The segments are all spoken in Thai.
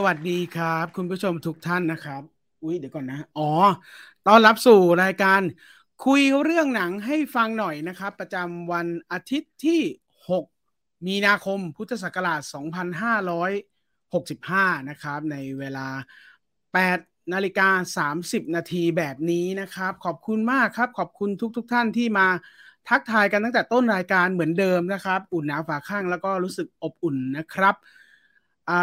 สวัสดีครับ คุณผู้ชมทุกท่านนะครับ อุ้ยเดี๋ยวก่อนนะ อ๋อต้อนรับสู่รายการคุยเรื่องหนังให้ฟังหน่อยนะครับ ประจำวันอาทิตย์ที่ 6 มีนาคมพุทธศักราช 2565 นะครับ ในเวลา 8 นาฬิกา 30 นาทีแบบนี้นะครับ ขอบคุณมากครับ ขอบคุณทุกๆทท่านที่มาทักทายกันตั้งแต่ต้นรายการเหมือนเดิมนะครับ อุ่นหนาวฝาข้างแล้วก็รู้สึกอบอุ่นนะครับอ่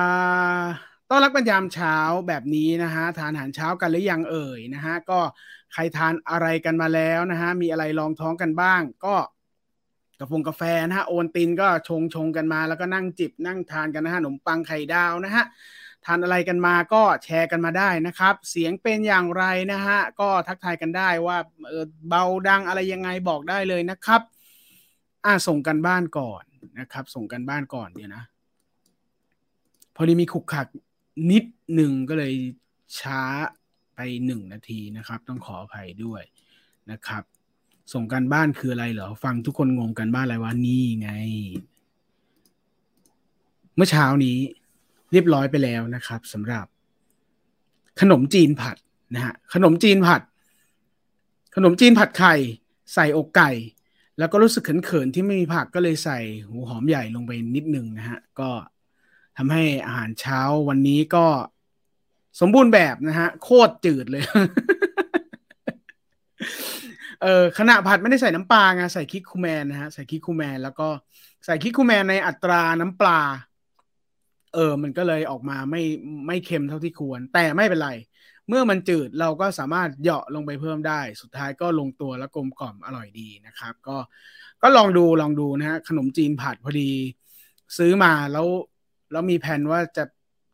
า ต้อนรับกันยามเช้าแบบนี้นะฮะทานอาหารเช้ากันหรือยังเอ่ยนะฮะก็ใครทานอะไรกันมาแล้วนะฮะมีอะไรรองท้องกันบ้าง ก็กาแฟกาแฟนะฮะโอนตินก็ชงชงกันมา แล้วก็นั่งจิบนั่งทานกันนะฮะขนมปังไข่ดาวนะฮะทานอะไรกันมาก็แชร์กันมาได้นะครับ เสียงเป็นอย่างไรนะฮะก็ทักทายกันได้ว่าเออเบาดังอะไรยังไงบอกได้เลยนะครับอ่าส่งกันบ้านก่อนนะครับ ส่งกันบ้านก่อนเดี๋ยวนะ พอดีมีขุกขัก นิดหนึ่งก็เลยช้าไปหนึ่งนาทีนะครับ ต้องขออภัยด้วยนะครับ ส่งกันบ้านคืออะไรเหรอ ฟังทุกคนงงกันบ้านอะไรวะนี่ไง เมื่อเช้านี้เรียบร้อยไปแล้วนะครับสำหรับขนมจีนผัดนะฮะขนมจีนผัด ขนมจีนผัดไข่ใส่อกไก่ แล้วก็รู้สึกเขินๆที่ไม่มีผักก็เลยใส่หูหอมใหญ่ลงไปนิดนึงนะฮะก็ ทำให้อาหารเช้าวันนี้ก็สมบูรณ์แบบนะฮะ โคตรจืดเลย เออขณะผัดไม่ได้ใส่น้ำปลาไงใส่คิกคูแมนนะฮะ ใส่คิกคูแมนแล้วก็ใส่คิกคูแมนในอัตราน้ำปลา เออ มันก็เลยออกมาไม่ไม่เค็มเท่าที่ควร แต่ไม่เป็นไร เมื่อมันจืดเราก็สามารถเหยาะลงไปเพิ่มได้ สุดท้ายก็ลงตัวและกลมกล่อมอร่อยดีนะครับ ก็ก็ลองดูลองดูนะฮะขนมจีนผัดพอดี ซื้อมาแล้ว แล้วมีแผนว่าจะ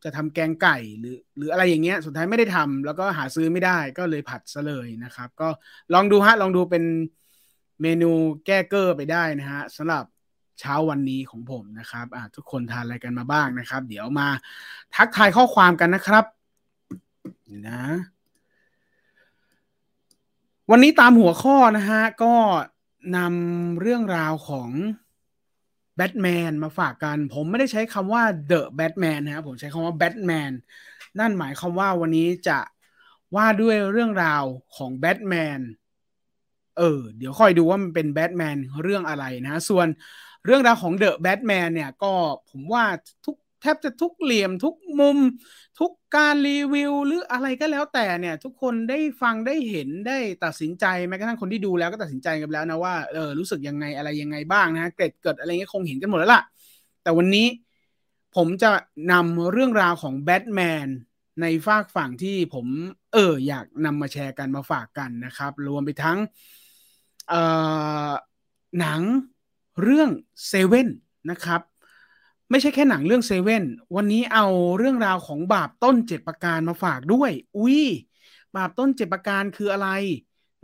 จะทำแกงไก่หรือ หรืออะไรอย่างเงี้ย สุดท้ายไม่ได้ทำแล้วก็หาซื้อไม่ได้ก็เลยผัดซะเลยนะครับ ก็ลองดูฮะลองดูเป็นเมนูแก้เกอร์ไปได้นะฮะสำหรับเช้าวันนี้ของผมนะครับอ่าทุกคนทานอะไรกันมาบ้างนะครับ เดี๋ยวมาทักทายข้อความกันนะครับนะ วันนี้ตามหัวข้อนะฮะก็นำเรื่องราวของ บทแมนมาฝากกัน ผมไม่ได้ใช้คำว่าเดอะแบทแมนนะครับผมใช้คำว่าแบทแมนนั่นหมายความว่าวันนี้จะว่าด้วยเรื่องราวของแบทแมนเออ เดี๋ยวค่อยดูว่ามันเป็นแบทแมนเรื่องอะไรนะ ส่วนเรื่องราวของเดอะแบทแมนเนี่ยก็ผมว่าทุก แทบจะทุกเหลี่ยมทุกมุม ทุกการรีวิว หรืออะไรก็แล้วแต่เนี่ย ทุกคนได้ฟังได้เห็นได้ตัดสินใจแม้กระทั่งคนที่ดูแล้วก็ตัดสินใจกันแล้วนะว่าเออรู้สึกยังไงอะไรยังไงบ้างนะเกิดเกิดอะไรเงี้ยคงเห็นกันหมดแล้วล่ะ แต่วันนี้ผมจะนำเรื่องราวของแบทแมนในฝากฝั่งที่ผมเอออยากนำมาแชร์กันมาฝากกันนะครับ รวมไปทั้งเอ่อหนังเรื่องเซเว่นนะครับ ไม่ใช่แค่หนังเรื่องเซเว่นวันนี้เอาเรื่องราวของบาปต้นเจ็ดประการมาฝากด้วย อุ้ยบาปต้นเจ็ดประการคืออะไร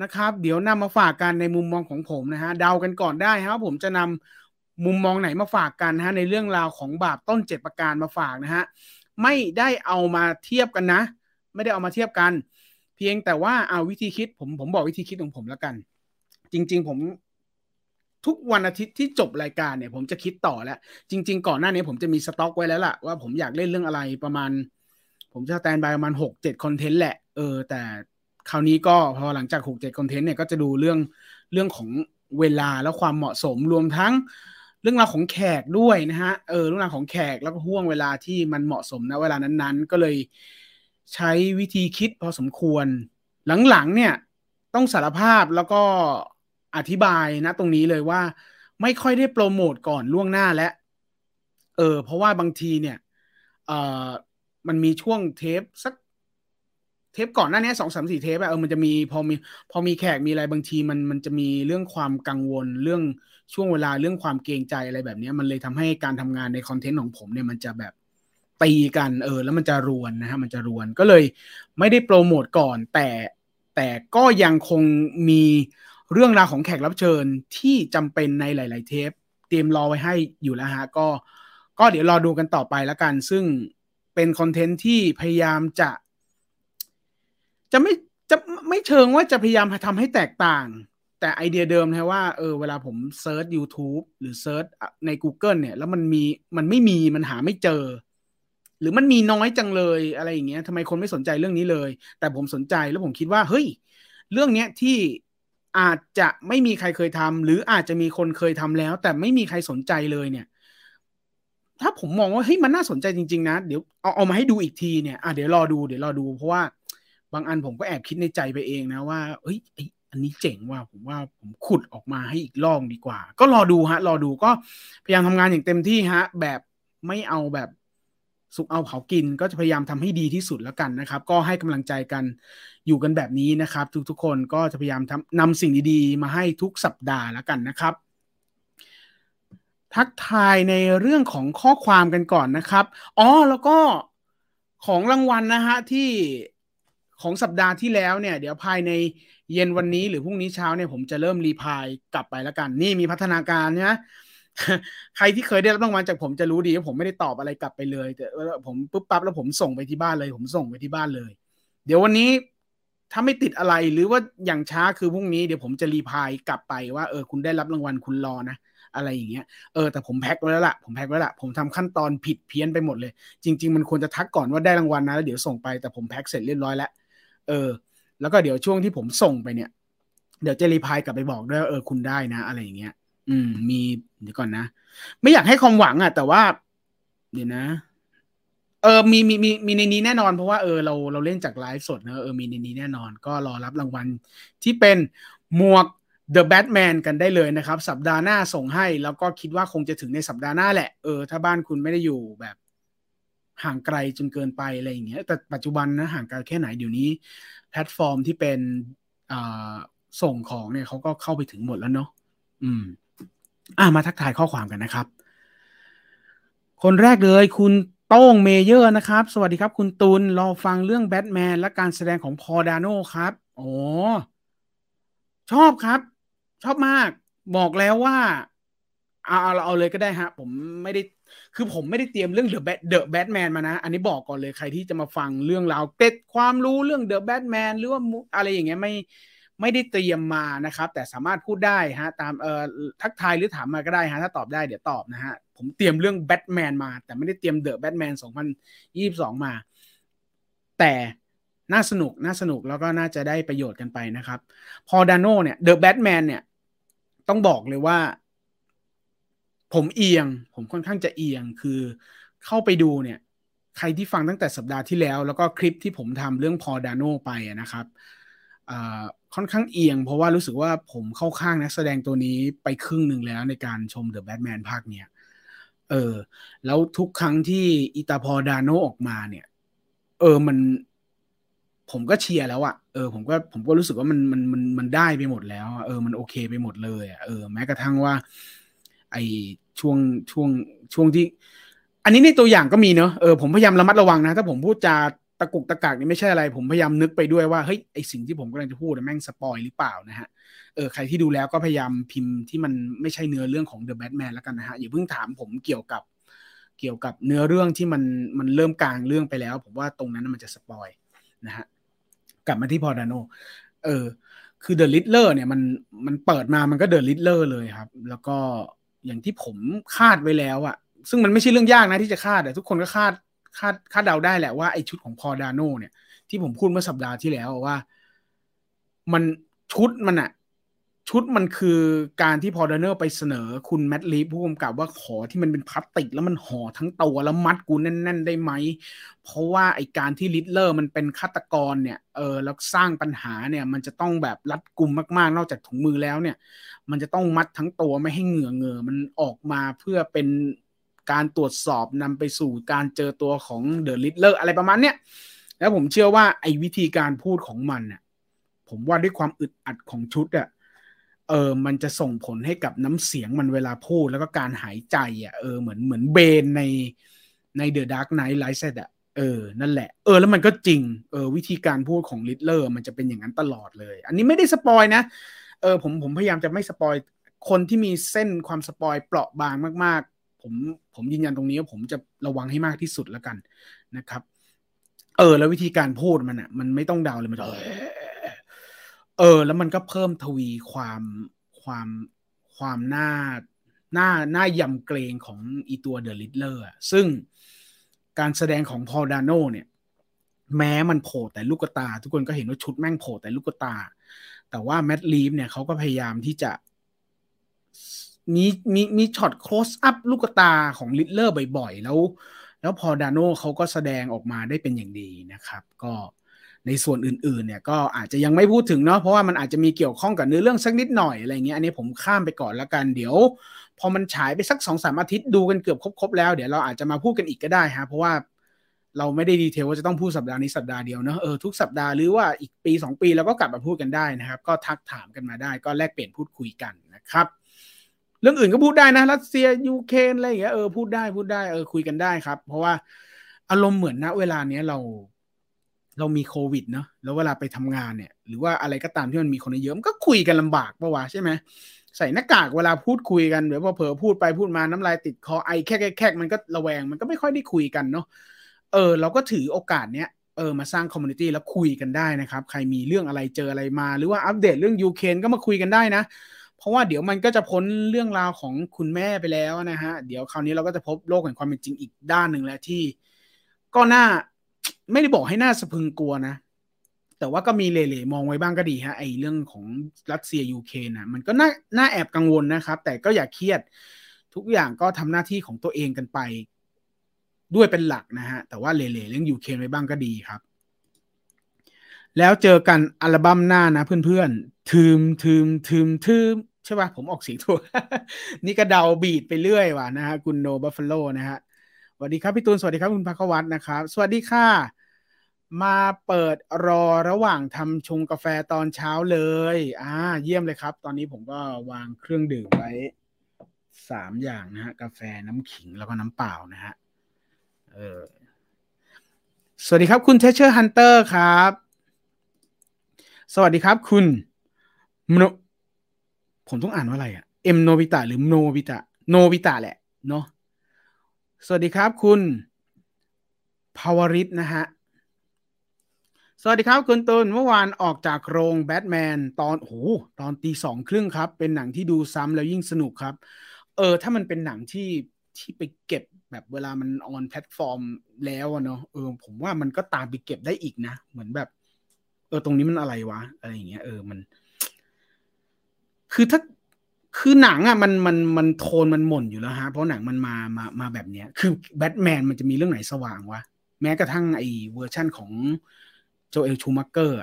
นะครับ เดี๋ยวนำมาฝากกันในมุมมองของผมนะฮะเดากันก่อนได้ครับผมจะนำมุมมองไหนมาฝากกันฮะในเรื่องราวของบาปต้นเจ็ดประการมาฝากนะฮะไม่ได้เอามาเทียบกันนะ ไม่ได้เอามาเทียบกัน เพียงแต่ว่าเอาวิธีคิดผมผมบอกวิธีคิดของผมแล้วกัน จริง ๆ ผม ทุกวันอาทิตย์ที่จบรายการเนี่ย ผมจะคิดต่อแล้ว จริง ๆ ก่อนหน้านี้ผมจะมีสต็อกไว้แล้วล่ะว่าผมอยากเล่นเรื่องอะไรประมาณ ผมจะแตนบายประมาณหกเจ็ดคอนเทนต์แหละ เออ แต่คราวนี้ก็พอหลังจากหกเจ็ดคอนเทนต์เนี่ยก็จะดูเรื่องเรื่องของเวลาแล้วความเหมาะสมรวมทั้งเรื่องราวของแขกด้วยนะฮะ เออเรื่องราวของแขกแล้วก็ห่วงเวลาที่มันเหมาะสมนะเวลานั้นๆ ก็เลยใช้วิธีคิดพอสมควร หลังๆเนี่ยต้องสารภาพแล้วก็ อธิบายนะตรงนี้เลยว่า ไม่ค่อยได้โปรโมทก่อนล่วงหน้าและ เออ เพราะว่าบางทีเนี่ย เออมันมีช่วงเทปสักเทปก่อนหน้านี้สองสามสี่เทปอะเออมันจะมีพอมีพอมีแขกมีอะไรบางทีมันมันจะมีเรื่องความกังวลเรื่องช่วงเวลาเรื่องความเกรงใจอะไรแบบนี้มันเลยทำให้การทำงานในคอนเทนต์ของผมเนี่ยมันจะแบบตีกันเออ แล้วมันจะรวนนะฮะมันจะรวนก็เลยไม่ได้โปรโมทก่อน แต่แต่ก็ยังคงมี เรื่องราวของแขกรับเชิญที่จำเป็นในหลาย ๆ เทป เตรียมรอไว้ให้อยู่แล้วฮะก็ ก็เดี๋ยวรอดูกันต่อไปแล้วกัน ซึ่งเป็นคอนเทนต์ที่พยายามจะ จะไม่จะไม่เชิงว่าจะพยายามทำให้แตกต่าง แต่ไอเดียเดิมนะว่าเออเวลาผมเซิร์ช YouTube หรือเซิร์ชใน Google เนี่ย แล้วมันมีมันไม่มีมันหาไม่เจอ หรือมันมีน้อยจังเลยอะไรอย่างเงี้ยทำไมคนไม่สนใจเรื่องนี้เลย แต่ผมสนใจแล้วผมคิดว่า เฮ้ย เรื่องเนี้ยที่ อาจจะไม่มีใครเคยทำหรืออาจจะมีคนเคยทำแล้ว แต่ไม่มีใครสนใจเลยเนี่ย ถ้าผมมองว่าเฮ้ยมันน่าสนใจจริง ๆ นะ เดี๋ยวเอาเอามาให้ดูอีกทีเนี่ยอะเดี๋ยวรอดูเดี๋ยวรอดูเพราะว่าบางอันผมก็แอบคิดในใจไปเองนะว่าเฮ้ยอันนี้เจ๋งว่าผมว่าผมขุดออกมาให้อีกรอบดีกว่า ก็รอดูฮะ รอดูก็พยายามทำงานอย่างเต็มที่ฮะ แบบไม่เอาแบบ สุกเอาเผากินก็จะพยายามทำให้ดีที่สุดแล้วกันนะครับ ก็ให้กำลังใจกันอยู่กันแบบนี้นะครับ ทุกๆคนก็จะพยายามทำนำสิ่งดีๆ มาให้ทุกสัปดาห์แล้วกันนะครับ ทักทายในเรื่องของข้อความกันก่อนนะครับอ๋อแล้วก็ของรางวัลนะฮะที่ของสัปดาห์ที่แล้วเนี่ย เดี๋ยวภายในเย็นวันนี้หรือพรุ่งนี้เช้าเนี่ยผมจะเริ่มรีพายกลับไปแล้วกัน นี่มีพัฒนาการนะ ใครที่เคยได้รับรางวัลจากผมจะรู้ดีว่าผมไม่ได้ตอบอะไรกลับไปเลย แต่ผมปุ๊บปั๊บแล้วผมส่งไปที่บ้านเลย ผมส่งไปที่บ้านเลย เดี๋ยววันนี้ถ้าไม่ติดอะไรหรือว่าอย่างช้าคือพรุ่งนี้เดี๋ยวผมจะรีพายกลับไปว่าเออคุณได้รับรางวัลคุณรอนะอะไรอย่างเงี้ยเออแต่ผมแพ็คไว้แล้วล่ะผมแพ็คไว้ล้วผมทำขั้นตอนผิดเพี้ยนไปหมดเลย จริง ๆ มันควรจะทักก่อนว่าได้รางวัลนะแล้วเดี๋ยวส่งไปแต่ผมแพ็คเสร็จเรียบร้อยแล้วเออ แล้วก็เดี๋ยวช่วงที่ผมส่งไปเนี่ย เดี๋ยวจะรีพายกลับไปบอกด้วยเออคุณได้นะ อะไรอย่างเงี้ย อืม มีเดี๋ยวก่อนนะ ไม่อยากให้ความหวังอะ แต่ว่า เดี๋ยวนะ เออ มีมีมีมีในนี้แน่นอนเพราะว่าเออเราเราเล่นจากไลฟ์สดนะเออมีในนี้แน่นอน ก็รอรับรางวัลที่เป็นหมวก The Batman กันได้เลยนะครับ สัปดาห์หน้าส่งให้ แล้วก็คิดว่าคงจะถึงในสัปดาห์หน้าแหละเออถ้าบ้านคุณไม่ได้อยู่แบบห่างไกลจนเกินไปอะไรอย่างเงี้ยแต่ปัจจุบันนะห่างไกลแค่ไหนเดี๋ยวนี้ แพลตฟอร์มที่เป็นส่งของเนี่ยเขาก็เข้าไปถึงหมดแล้วเนาะอืม อ่ามาทักทายข้อความกันนะครับ คนแรกเลยคุณโต้งเมเยอร์นะครับ สวัสดีครับ คุณตุลรอฟังเรื่องแบทแมนและการแสดงของ Paul Dano ครับโอ้ชอบครับ ชอบมาก บอกแล้วว่าเอาเอาเอาเลยก็ได้ฮะ ผมไม่ได้คือผมไม่ได้เตรียมเรื่อง The Bat The Batman มานะ อันนี้บอกก่อนเลยใครที่จะมาฟังเรื่องราวเกร็ดความรู้เรื่อง The Batman หรือว่าอะไรอย่างเงี้ยไม่ ไม่ได้เตรียมมานะครับ แต่สามารถพูดได้ฮะตามเอ่อทักทายหรือถามมาก็ได้ฮะถ้าตอบได้เดี๋ยวตอบนะฮะผมเตรียมเรื่องแบทแมนมา แต่ไม่ได้เตรียม The Batman สองพันยี่สิบสองมา แต่น่าสนุกน่าสนุกแล้วก็น่าจะได้ประโยชน์กันไปนะครับ พอดานโนเนี่ยเดอะแบทแมนเนี่ย ต้องบอกเลยว่า ผมเอียง ผมค่อนข้างจะเอียงคือเข้าไปดูเนี่ย ใครที่ฟังตั้งแต่สัปดาห์ที่แล้ว แล้วก็คลิปที่ผมทำเรื่องพอดานโนไปนะครับ ค่อนข้างเอียง เพราะว่ารู้สึกว่าผมเข้าข้างนักแสดงตัวนี้ไปครึ่งหนึ่งแล้วในการชมเดอะแบทแมนภาคเนี้ยเออ แล้วทุกครั้งที่อิตาพอดานโนออกมาเนี่ย เออมัน ผมก็เชียร์แล้วอะเออผมก็ผมก็รู้สึกว่ามันมันมันมันได้ไปหมดแล้วเออมันโอเคไปหมดเลยอะเออแม้กระทั่งว่า ไอช่วงช่วงช่วงที่ อันนี้ในตัวอย่างก็มีเนอะเออผมพยายามระมัดระวังนะ ถ้าผมพูดจา ตะกุกตะกักนี่ไม่ใช่อะไร ผมพยายามนึกไปด้วยว่าเฮ้ยไอสิ่งที่ผมกำลังจะพูดแม่งสปอยหรือเปล่านะฮะเออใครที่ดูแล้วก็พยายามพิมพ์ที่มันไม่ใช่เนื้อเรื่องของ The Batman แล้วกันนะฮะอย่าเพิ่งถามผมเกี่ยวกับเกี่ยวกับเนื้อเรื่องที่มันมันเริ่มกลางเรื่องไปแล้ว ผมว่าตรงนั้นมันจะ spoil นะฮะกลับมาที่ Paul Dano เออคือ The Riddler เนี่ยมันมันเปิดมามันก็ The Riddler เลยครับ แล้วก็อย่างที่ผมคาดไว้แล้วอะซึ่งมันไม่ใช่เรื่องยากนะที่จะคาดแต่ทุกคนก็คาด คาดคาดเดาได้แหละว่าไอชุดของ Paul Dano เนี่ย ที่ผมพูดเมื่อสัปดาห์ที่แล้วว่า มันชุดมันอะชุดมันคือการที่ Paul Dano ไปเสนอคุณ Matt Reeves ผู้กำกับว่าขอที่มันเป็นพลาสติก แล้วมันห่อทั้งตัวแล้วมัดกูแน่น ๆ ได้ไหม เพราะว่าไอการที่ Riddler มันเป็นฆาตกรเนี่ยเออแล้วสร้างปัญหาเนี่ย มันจะต้องแบบรัดกุมมากๆ นอกจากถุงมือแล้วเนี่ย มันจะต้องมัดทั้งตัวไม่ให้เหงื่อเงือมันออกมาเพื่อเป็น การตรวจสอบนำไปสู่การเจอตัวของ The Riddler อะไรประมาณเนี้ยแล้วผมเชื่อว่าไอ้วิธีการพูดของมันเนี่ยผมว่าด้วยความอึดอัดของชุดอะเออ มันจะส่งผลให้กับน้ำเสียงมันเวลาพูดแล้วก็การหายใจอะเออเหมือนเหมือน Bane ในใน The Dark Knight Rises อะเออ นั่นแหละ เออ แล้วมันก็จริง เออ วิธีการพูดของ Riddler มันจะเป็นอย่างนั้นตลอดเลย อันนี้ไม่ได้ spoil นะ เออ ผม ผมพยายามจะไม่ spoil คนที่มีเส้นความ spoil เปราะบางมาก ผมผมยืนยันตรงนี้ว่าผมจะระวังให้มากที่สุดแล้วกันนะครับ เออ แล้ววิธีการพูดมันอะ มันไม่ต้องเดาเลยมันเออ แล้วมันก็เพิ่มทวีความความความน่าน่าน่ายำเกรงของอีตัว The Riddler ซึ่งการแสดงของ Paul Dano เนี่ย แม้มันโผล่แต่ลูกตา ทุกคนก็เห็นว่าชุดแม่งโผล่แต่ลูกตา แต่ว่า Matt Reeves เนี่ยเขาก็พยายามที่จะ มีมีมี shot close-up ลูกตาของ Riddler บ่อยๆ แล้ว แล้วพอดาโนเขาก็แสดงออกมาได้เป็นอย่างดีนะครับ ก็ในส่วนอื่นๆเนี่ยก็อาจจะยังไม่พูดถึงเนาะเพราะว่ามันอาจจะมีเกี่ยวข้องกับเนื้อเรื่องสักนิดหน่อยอะไรเงี้ยอันนี้ผมข้ามไปก่อนล้วกันเดี๋ยว พอมันฉายไปสักสองสามอาทิตย์ดูกันเกือบครบๆแล้วเดี๋ยวเราอาจจะมาพูดกันอีกก็ได้ฮะเพราะว่าเราไม่ได้ดีเทลว่าจะต้องพูดสัปดาห์นี้สัปดาห์เดียวเนะเออทุกสัปดาห์หรือว่าอีกปีสองปีเราก็กลับมาพูดกันได้นะครับ ก็ทักถามกันมาได้ ก็แลกเปลี่ยนพูดคุยกันนะครับ เรื่องอื่นก็พูดได้นะรัสเซียยูเครนอะไรอย่างเงี้ยเออพูดได้พูดได้เออคุยกันได้ครับ เพราะว่าอารมณ์เหมือนณเวลาเนี้ยเราเรามีโควิดเนาะแล้วเวลาไปทำงานเนี่ย หรือว่าอะไรก็ตามที่มันมีคนเยอะมันก็คุยกันลำบากปะวะใช่ไหมใส่หน้ากากเวลาพูดคุยกันเดี๋ยวพอเผลอพูดไปพูดมาน้ำลายติดคอไอแค่แค่มันก็ระแวงมันก็ไม่ค่อยได้คุยกันเนาะเออ เราก็ถือโอกาสเนี้ยเออมาสร้าง community แล้วคุยกันได้นะครับ ใครมีเรื่องอะไรเจออะไรมา หรือว่าอัปเดตเรื่องยูเครนก็มาคุยกันได้นะ ราะว่าเดี๋ยวมันก็จะพ้นเรื่องราวของคุณแม่ไปแล้วนะฮะ เดี๋ยวคราวนี้เราก็จะพบโลกแห่งความเป็นจริงอีกด้านหนึ่งแล้วที่ ก็น่าไม่ได้บอกให้หน่าสะพึงกลัวนะ แต่ว่าก็มีเล่ๆมองไว้บ้างก็ดีฮะไอเรื่องของรัสเซียยูเครนนะมันก็น่าน่าแอบกังวลนะครับ แต่ก็อย่าเครียดทุกอย่างก็ทำหน้าที่ของตัวเองกันไป ด้วยเป็นหลักนะฮะ แต่ว่าเล่ๆเรื่องยูเครนไว้บ้างก็ดีครับ แล้วเจอกันอัลบั้มหน้านะเพื่อนๆทืมทืมทืมทืม ใช่ป่ะผมออกเสียงถูก นี่ก็เดาบีดไปเรื่อยว่ะนะฮะคุณโนบัฟฟาโลนะฮะสวัสดีครับพี่ตูน สวัสดีครับคุณพักวัตนะครับ สวัสดีค่ะ มาเปิดรอระหว่างทำชงกาแฟตอนเช้าเลยอ่าเยี่ยมเลยครับ ตอนนี้ผมก็วางเครื่องดื่มไว้สามอย่างนะฮะ กาแฟน้ำขิงแล้วก็น้ำเปล่านะฮะเออสวัสดีครับ คุณ Treasure Hunter ครับ สวัสดีครับ คุณโน ผมต้องอ่านว่าอะไรอะเอ็มโนบิตะหรือโนบิตะโนบิตะแหละเนาะสวัสดีครับคุณภาวริศนะฮะ สวัสดีครับคุณตุนเมื่อวานออกจากโรงแบทแมนตอนโอ้ตอนตีสองครึ่งครับ เป็นหนังที่ดูซ้ำแล้วยิ่งสนุกครับ เออ ถ้ามันเป็นหนังที่ที่ไปเก็บแบบเวลามัน on platform แล้วเนาะเออผมว่ามันก็ตามไปเก็บได้อีกนะ เหมือนแบบ เออตรงนี้มันอะไรวะ อะไรอย่างเงี้ยเออมัน คือถ้าคือหนังอะมันมันมันโทนมันหม่นอยู่แล้วฮะ เพราะหนังมันมามามาแบบเนี้ย คือแบทแมนมันจะมีเรื่องไหนสว่างวะ แม้กระทั่งไอ้เวอร์ชั่นของ Joel Schumacher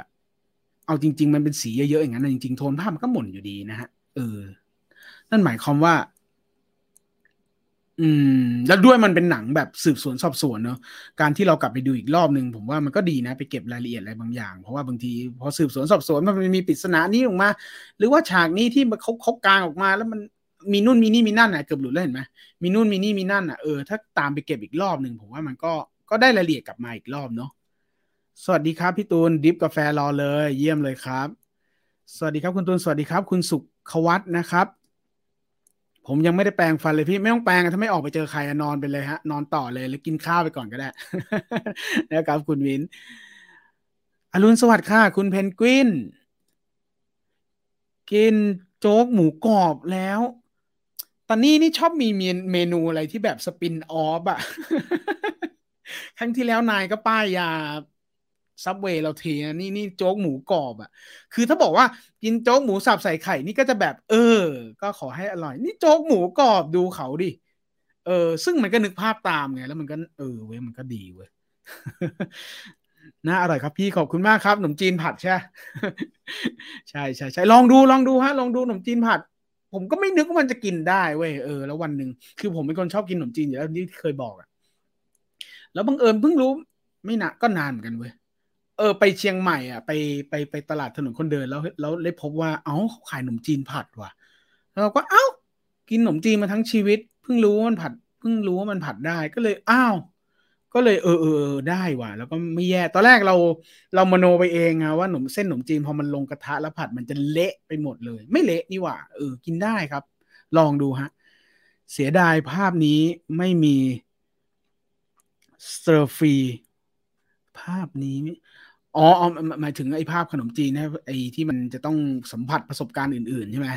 เอาจริง ๆ มันเป็นสีเยอะๆอย่างนั้นจริงๆ โทนภาพมันก็หม่นอยู่ดีนะฮะเออนั่นหมายความว่า อืม แล้วด้วยมันเป็นหนังแบบสืบสวนสอบสวนเนาะการที่เรากลับไปดูอีกรอบหนึ่งผมว่ามันก็ดีนะไปเก็บรายละเอียดอะไรบางอย่าง เพราะว่าบางทีพอสืบสวนสอบสวนมันมีปริศนานี้ออกมา หรือว่าฉากนี้ที่เขาเขากลางออกมา แล้วมันมีนู่นมีนี่มีนั่นอะเกือบหลุดแล้วเห็นไหมมีนู่นมีนี่มีนั่นอะเออถ้าตามไปเก็บอีกรอบหนึ่งผมว่ามันก็ก็ได้รายละเอียดกลับมาอีกรอบเนาะสวัสดีครับพี่ตูนดิฟกาแฟรอเลย เยี่ยมเลยครับ สวัสดีครับคุณตูนสวัสดีครับ คุณสุขวัตนะครับ ผมยังไม่ได้แปลงฟันเลยพี่ไม่ต้องแปลงถ้าไม่ออกไปเจอใครนอนไปเลยฮะ นอนต่อเลยหรือกินข้าวไปก่อนก็ได้นะครับคุณวิน อรุณสวัสดิ์ค่ะ คุณเพนกวิน กินโจ๊กหมูกรอบแล้ว ตอนนี้นี่ชอบมีเมนูอะไรที่แบบสปินออฟอะครั้งที่แล้วนายก็ป้ายยา ซับเวย์เราเทนะนี่นี่โจ๊กหมูกรอบอะ่ะ คือถ้าบอกว่ากินโจ๊กหมูสับใส่ไข่นี่ก็จะแบบ เออ ก็ขอให้อร่อย นี่โจ๊กหมูกรอบดูเขาดิเออ ซึ่งมันก็นึกภาพตามไง แล้วมันก็เออเว้ยมันก็ดีเว้ยน่าอร่อยครับพี่ขอบคุณมากครับขนมจีนผัดใช่ใช่ใช่ใช่ลองดูลองดูฮะ ลองดูขนมจีนผัด ผมก็ไม่นึกว่ามันจะกินได้เว้ยเออแล้ววันหนึ่งคือผมเป็นคนชอบกินขนมจีนอยู่แล้วที่เคยบอกอะแล้วบังเอิญเพิ่งรู้ ไม่นานก็นานเหมือนกันเว้ย เออไปเชียงใหม่อะไปไปไปตลาดถนนคนเดินแล้วแล้วเลยพบว่าเอ้าขายขนมจีนผัดว่ะเราก็เอ้า กินขนมจีนมาทั้งชีวิต เพิ่งรู้ว่ามันผัด เพิ่งรู้ว่ามันผัดได้ก็เลยอ้าว ก็เลยเออเออได้ว่ะ แล้วก็ไม่แย่ตอนแรกเราเรามโนไปเองอะว่าขนมเส้นขนมจีนพอมันลงกระทะแล้วผัดมันจะเละไปหมดเลย ไม่เละนี่หว่าเออกินได้ครับ ลองดูฮะ เสียดายภาพนี้ไม่มีสเตอร์ฟีภาพนี้ อ๋อหมายถึงไอ้ภาพขนมจีนนะไอ้ที่มันจะต้องสัมผัสประสบการณ์อื่น ๆ ใช่ไหม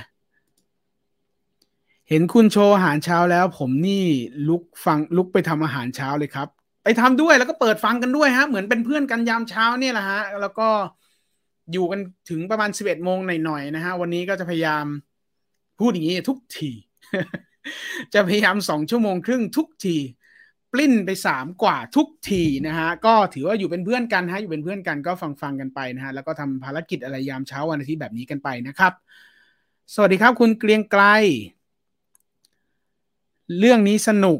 เห็นคุณโชว์อาหารเช้าแล้ว ผมนี่ลุกฟังลุกไปทำอาหารเช้าเลยครับ ไปไปทำด้วยแล้วก็เปิดฟังกันด้วยฮะ เหมือนเป็นเพื่อนกันยามเช้าเนี่ยแหละฮะ แล้วก็อยู่กันถึงประมาณสิบเอ็ดโมงหน่อยๆนะฮะ วันนี้ก็จะพยายามพูดอย่างนี้ทุกที จะพยายามสองชั่วโมงครึ่งทุกที ลิ้นไปสามกว่าทุกทีนะฮะก็ถือว่าอยู่เป็นเพื่อนกันฮะอยู่เป็นเพื่อนกันก็ฟังฟังกันไปนะฮะแล้วก็ทำภารกิจอะไรยามเช้าวันอาทิตย์แบบนี้กันไปนะครับ สวัสดีครับคุณเกรียงไกล เรื่องนี้สนุก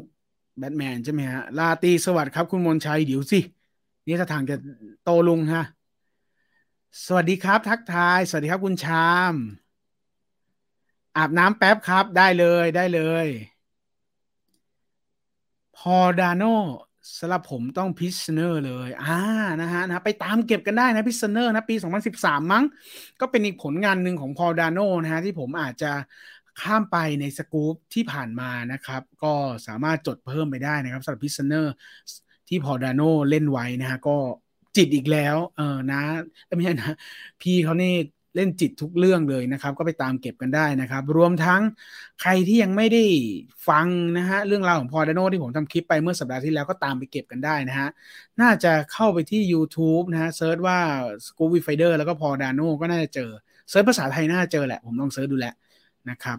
แบทแมนใช่ไหมฮะลาตีสวัสดีครับคุณมนชัยเดี๋ยวสินี่ถ้าทางจะโตลุงฮะสวัสดีครับ ทักทาย สวัสดีครับคุณชาม อาบน้ำแป๊บครับได้เลยได้เลย Paul Dano สำหรับผมต้อง Prisoners เลยอ่านะฮะนะไปตามเก็บกันได้นะ Prisoners นะปี 2013 มั้ง ก็เป็นอีกผลงานหนึ่งของ Paul Dano นะฮะที่ผมอาจจะข้ามไปในสกู๊ปที่ผ่านมานะครับ ก็สามารถจดเพิ่มไปได้นะครับสำหรับ Prisonersที่ Paul Dano เล่นไว้นะฮะก็จิตอีกแล้ว เออนะไม่ใช่นะ พี่เขานี่ เล่นจิตทุกเรื่องเลยนะครับ ก็ไปตามเก็บกันได้นะครับ รวมทั้งใครที่ยังไม่ได้ฟังนะฮะเรื่องราวของ Paul Dano ที่ผมทำคลิปไปเมื่อสัปดาห์ที่แล้วก็ตามไปเก็บกันได้นะฮะน่าจะเข้าไปที่ YouTube นะฮะ search ว่า s c o o p y Fighter แล้วก็ Paul Dano ก็น่าจะเจอ search ภาษาไทยน่าจะเจอแหละ ผมลอง search ดูแหละนะครับ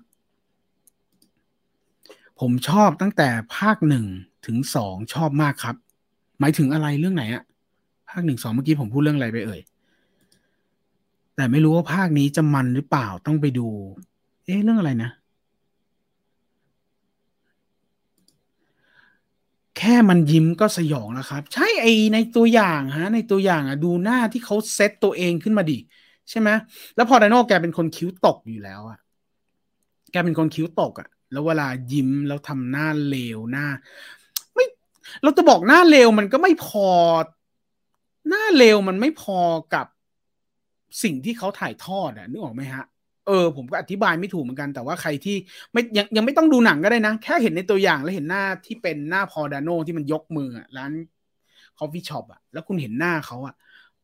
ผมชอบตั้งแต่ภาคหนึ่งถึงสองชอบมากครับ หมายถึงอะไรเรื่องไหนอะภาคหนึ่งสองเมื่อกี้ผมพูดเรื่องอะไรไปเอ่ย แต่ไม่รู้ว่าภาคนี้จะมันหรือเปล่าต้องไปดู เอ๊ะเรื่องอะไรนะ แค่มันยิ้มก็สยองแล้วครับ ใช่ไอในตัวอย่างฮะ ในตัวอย่างอะดูหน้าที่เขาเซตตัวเองขึ้นมาดิใช่ไหมแล้วพอไดโนแกเป็นคนคิ้วตกอยู่แล้วอะแกเป็นคนคิ้วตกอะแล้วเวลายิ้มแล้วทำหน้าเลวหน้า ไม่ เราจะบอกหน้าเลวมันก็ไม่พอ หน้าเลวมันไม่พอกับ สิ่งที่เขาถ่ายทอดอะนึกออกไหมฮะเออผมก็อธิบายไม่ถูกเหมือนกันแต่ว่าใครที่ไม่ยังยังไม่ต้องดูหนังก็ได้นะ แค่เห็นในตัวอย่างแล้วเห็นหน้าที่เป็นหน้า Paul Dano ที่มันยกมืออะร้าน coffee shop อะแล้วคุณเห็นหน้าเขาอะ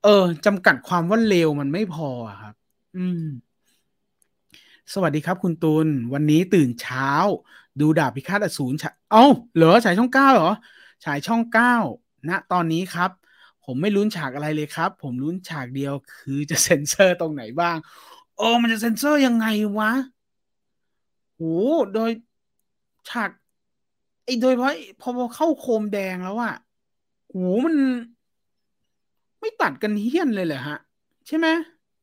เออจำกัดความว่าเลวมันไม่พออะครับ อืม สวัสดีครับคุณตูน วันนี้ตื่นเช้า ดูดาบพิฆาตอสูรเอ้าเหรอฉายช่องเก้าเหรอฉายช่องเก้าณตอนนี้ครับ ผมไม่ลุ้นฉากอะไรเลยครับ ผมลุ้นฉากเดียวคือจะเซ็นเซอร์ตรงไหนบ้าง โอ้มันจะเซ็นเซอร์ยังไงวะโหโดยฉากไอ้โดยเพราะพอเข้าโคมแดงแล้วอะโหมัน ไม่ตัดกันเฮี้ยนเลยเหรอฮะ ใช่ไหม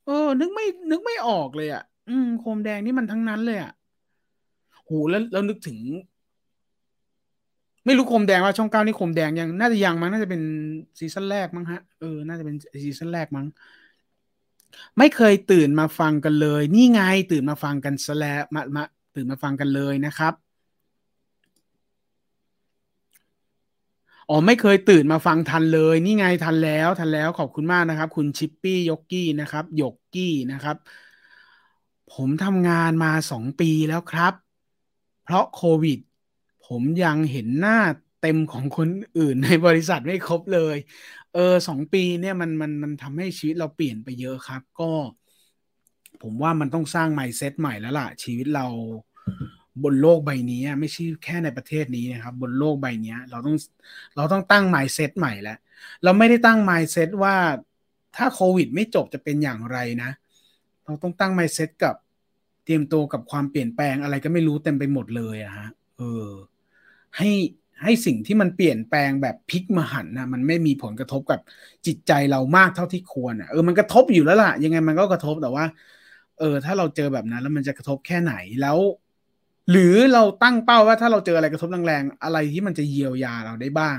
เออ นึกไม่นึกไม่ออกเลยอะอืมโคมแดงนี่มันทั้งนั้นเลยอะ่ะโหแล้วแล้วนึกถึง ไม่รู้คมแดงว่าช่องเก้านี่คมแดงยังน่าจะยังมั้งน่าจะเป็นซีซั่นแรกมั้งฮะเออน่าจะเป็นซีซั่นแรกมั้งไม่เคยตื่นมาฟังกันเลย นี่ไงตื่นมาฟังกันซะแล้วมามาตื่นมาฟังกันเลยนะครับอ๋อไม่เคยตื่นมาฟังทันเลย นี่ไงทันแล้วทันแล้วขอบคุณมากนะครับ คุณชิปปี้ยกกี้นะครับยกกี้นะครับ ผมทำงานมาสองปีแล้วครับ เพราะโควิด ผมยังเห็นหน้าเต็มของคนอื่นในบริษัทไม่ครบเลย เออสองปีเนี่ยมันมันมันทำให้ชีวิตเราเปลี่ยนไปเยอะครับ ก็ ผมว่ามันต้องสร้างไมเซ็ตใหม่แล้วล่ะ ชีวิตเราบนโลกใบนี้ไม่ใช่แค่ในประเทศนี้นะครับ บนโลกใบนี้เราต้องเราต้องตั้งไมเซ็ตใหม่แล้ว เราไม่ได้ตั้งไมเซ็ตว่าถ้าโควิดไม่จบจะเป็นอย่างไรนะ เราต้องตั้งไมเซ็ตกับเตรียมตัวกับความเปลี่ยนแปลงอะไรก็ไม่รู้เต็มไปหมดเลยอะฮะเออ ให้ให้สิ่งที่มันเปลี่ยนแปลงแบบพลิกมาหันนะมันไม่มีผลกระทบกับจิตใจเรามากเท่าที่ควรอะเออมันกระทบอยู่แล้วล่ะ ยังไงมันก็กระทบแต่ว่า เออ ถ้าเราเจอแบบนั้น แล้วมันจะกระทบแค่ไหนแล้ว หรือเราตั้งเป้าว่าถ้าเราเจออะไรกระทบแรงๆอะไรที่มันจะเยียวยาเราได้บ้าง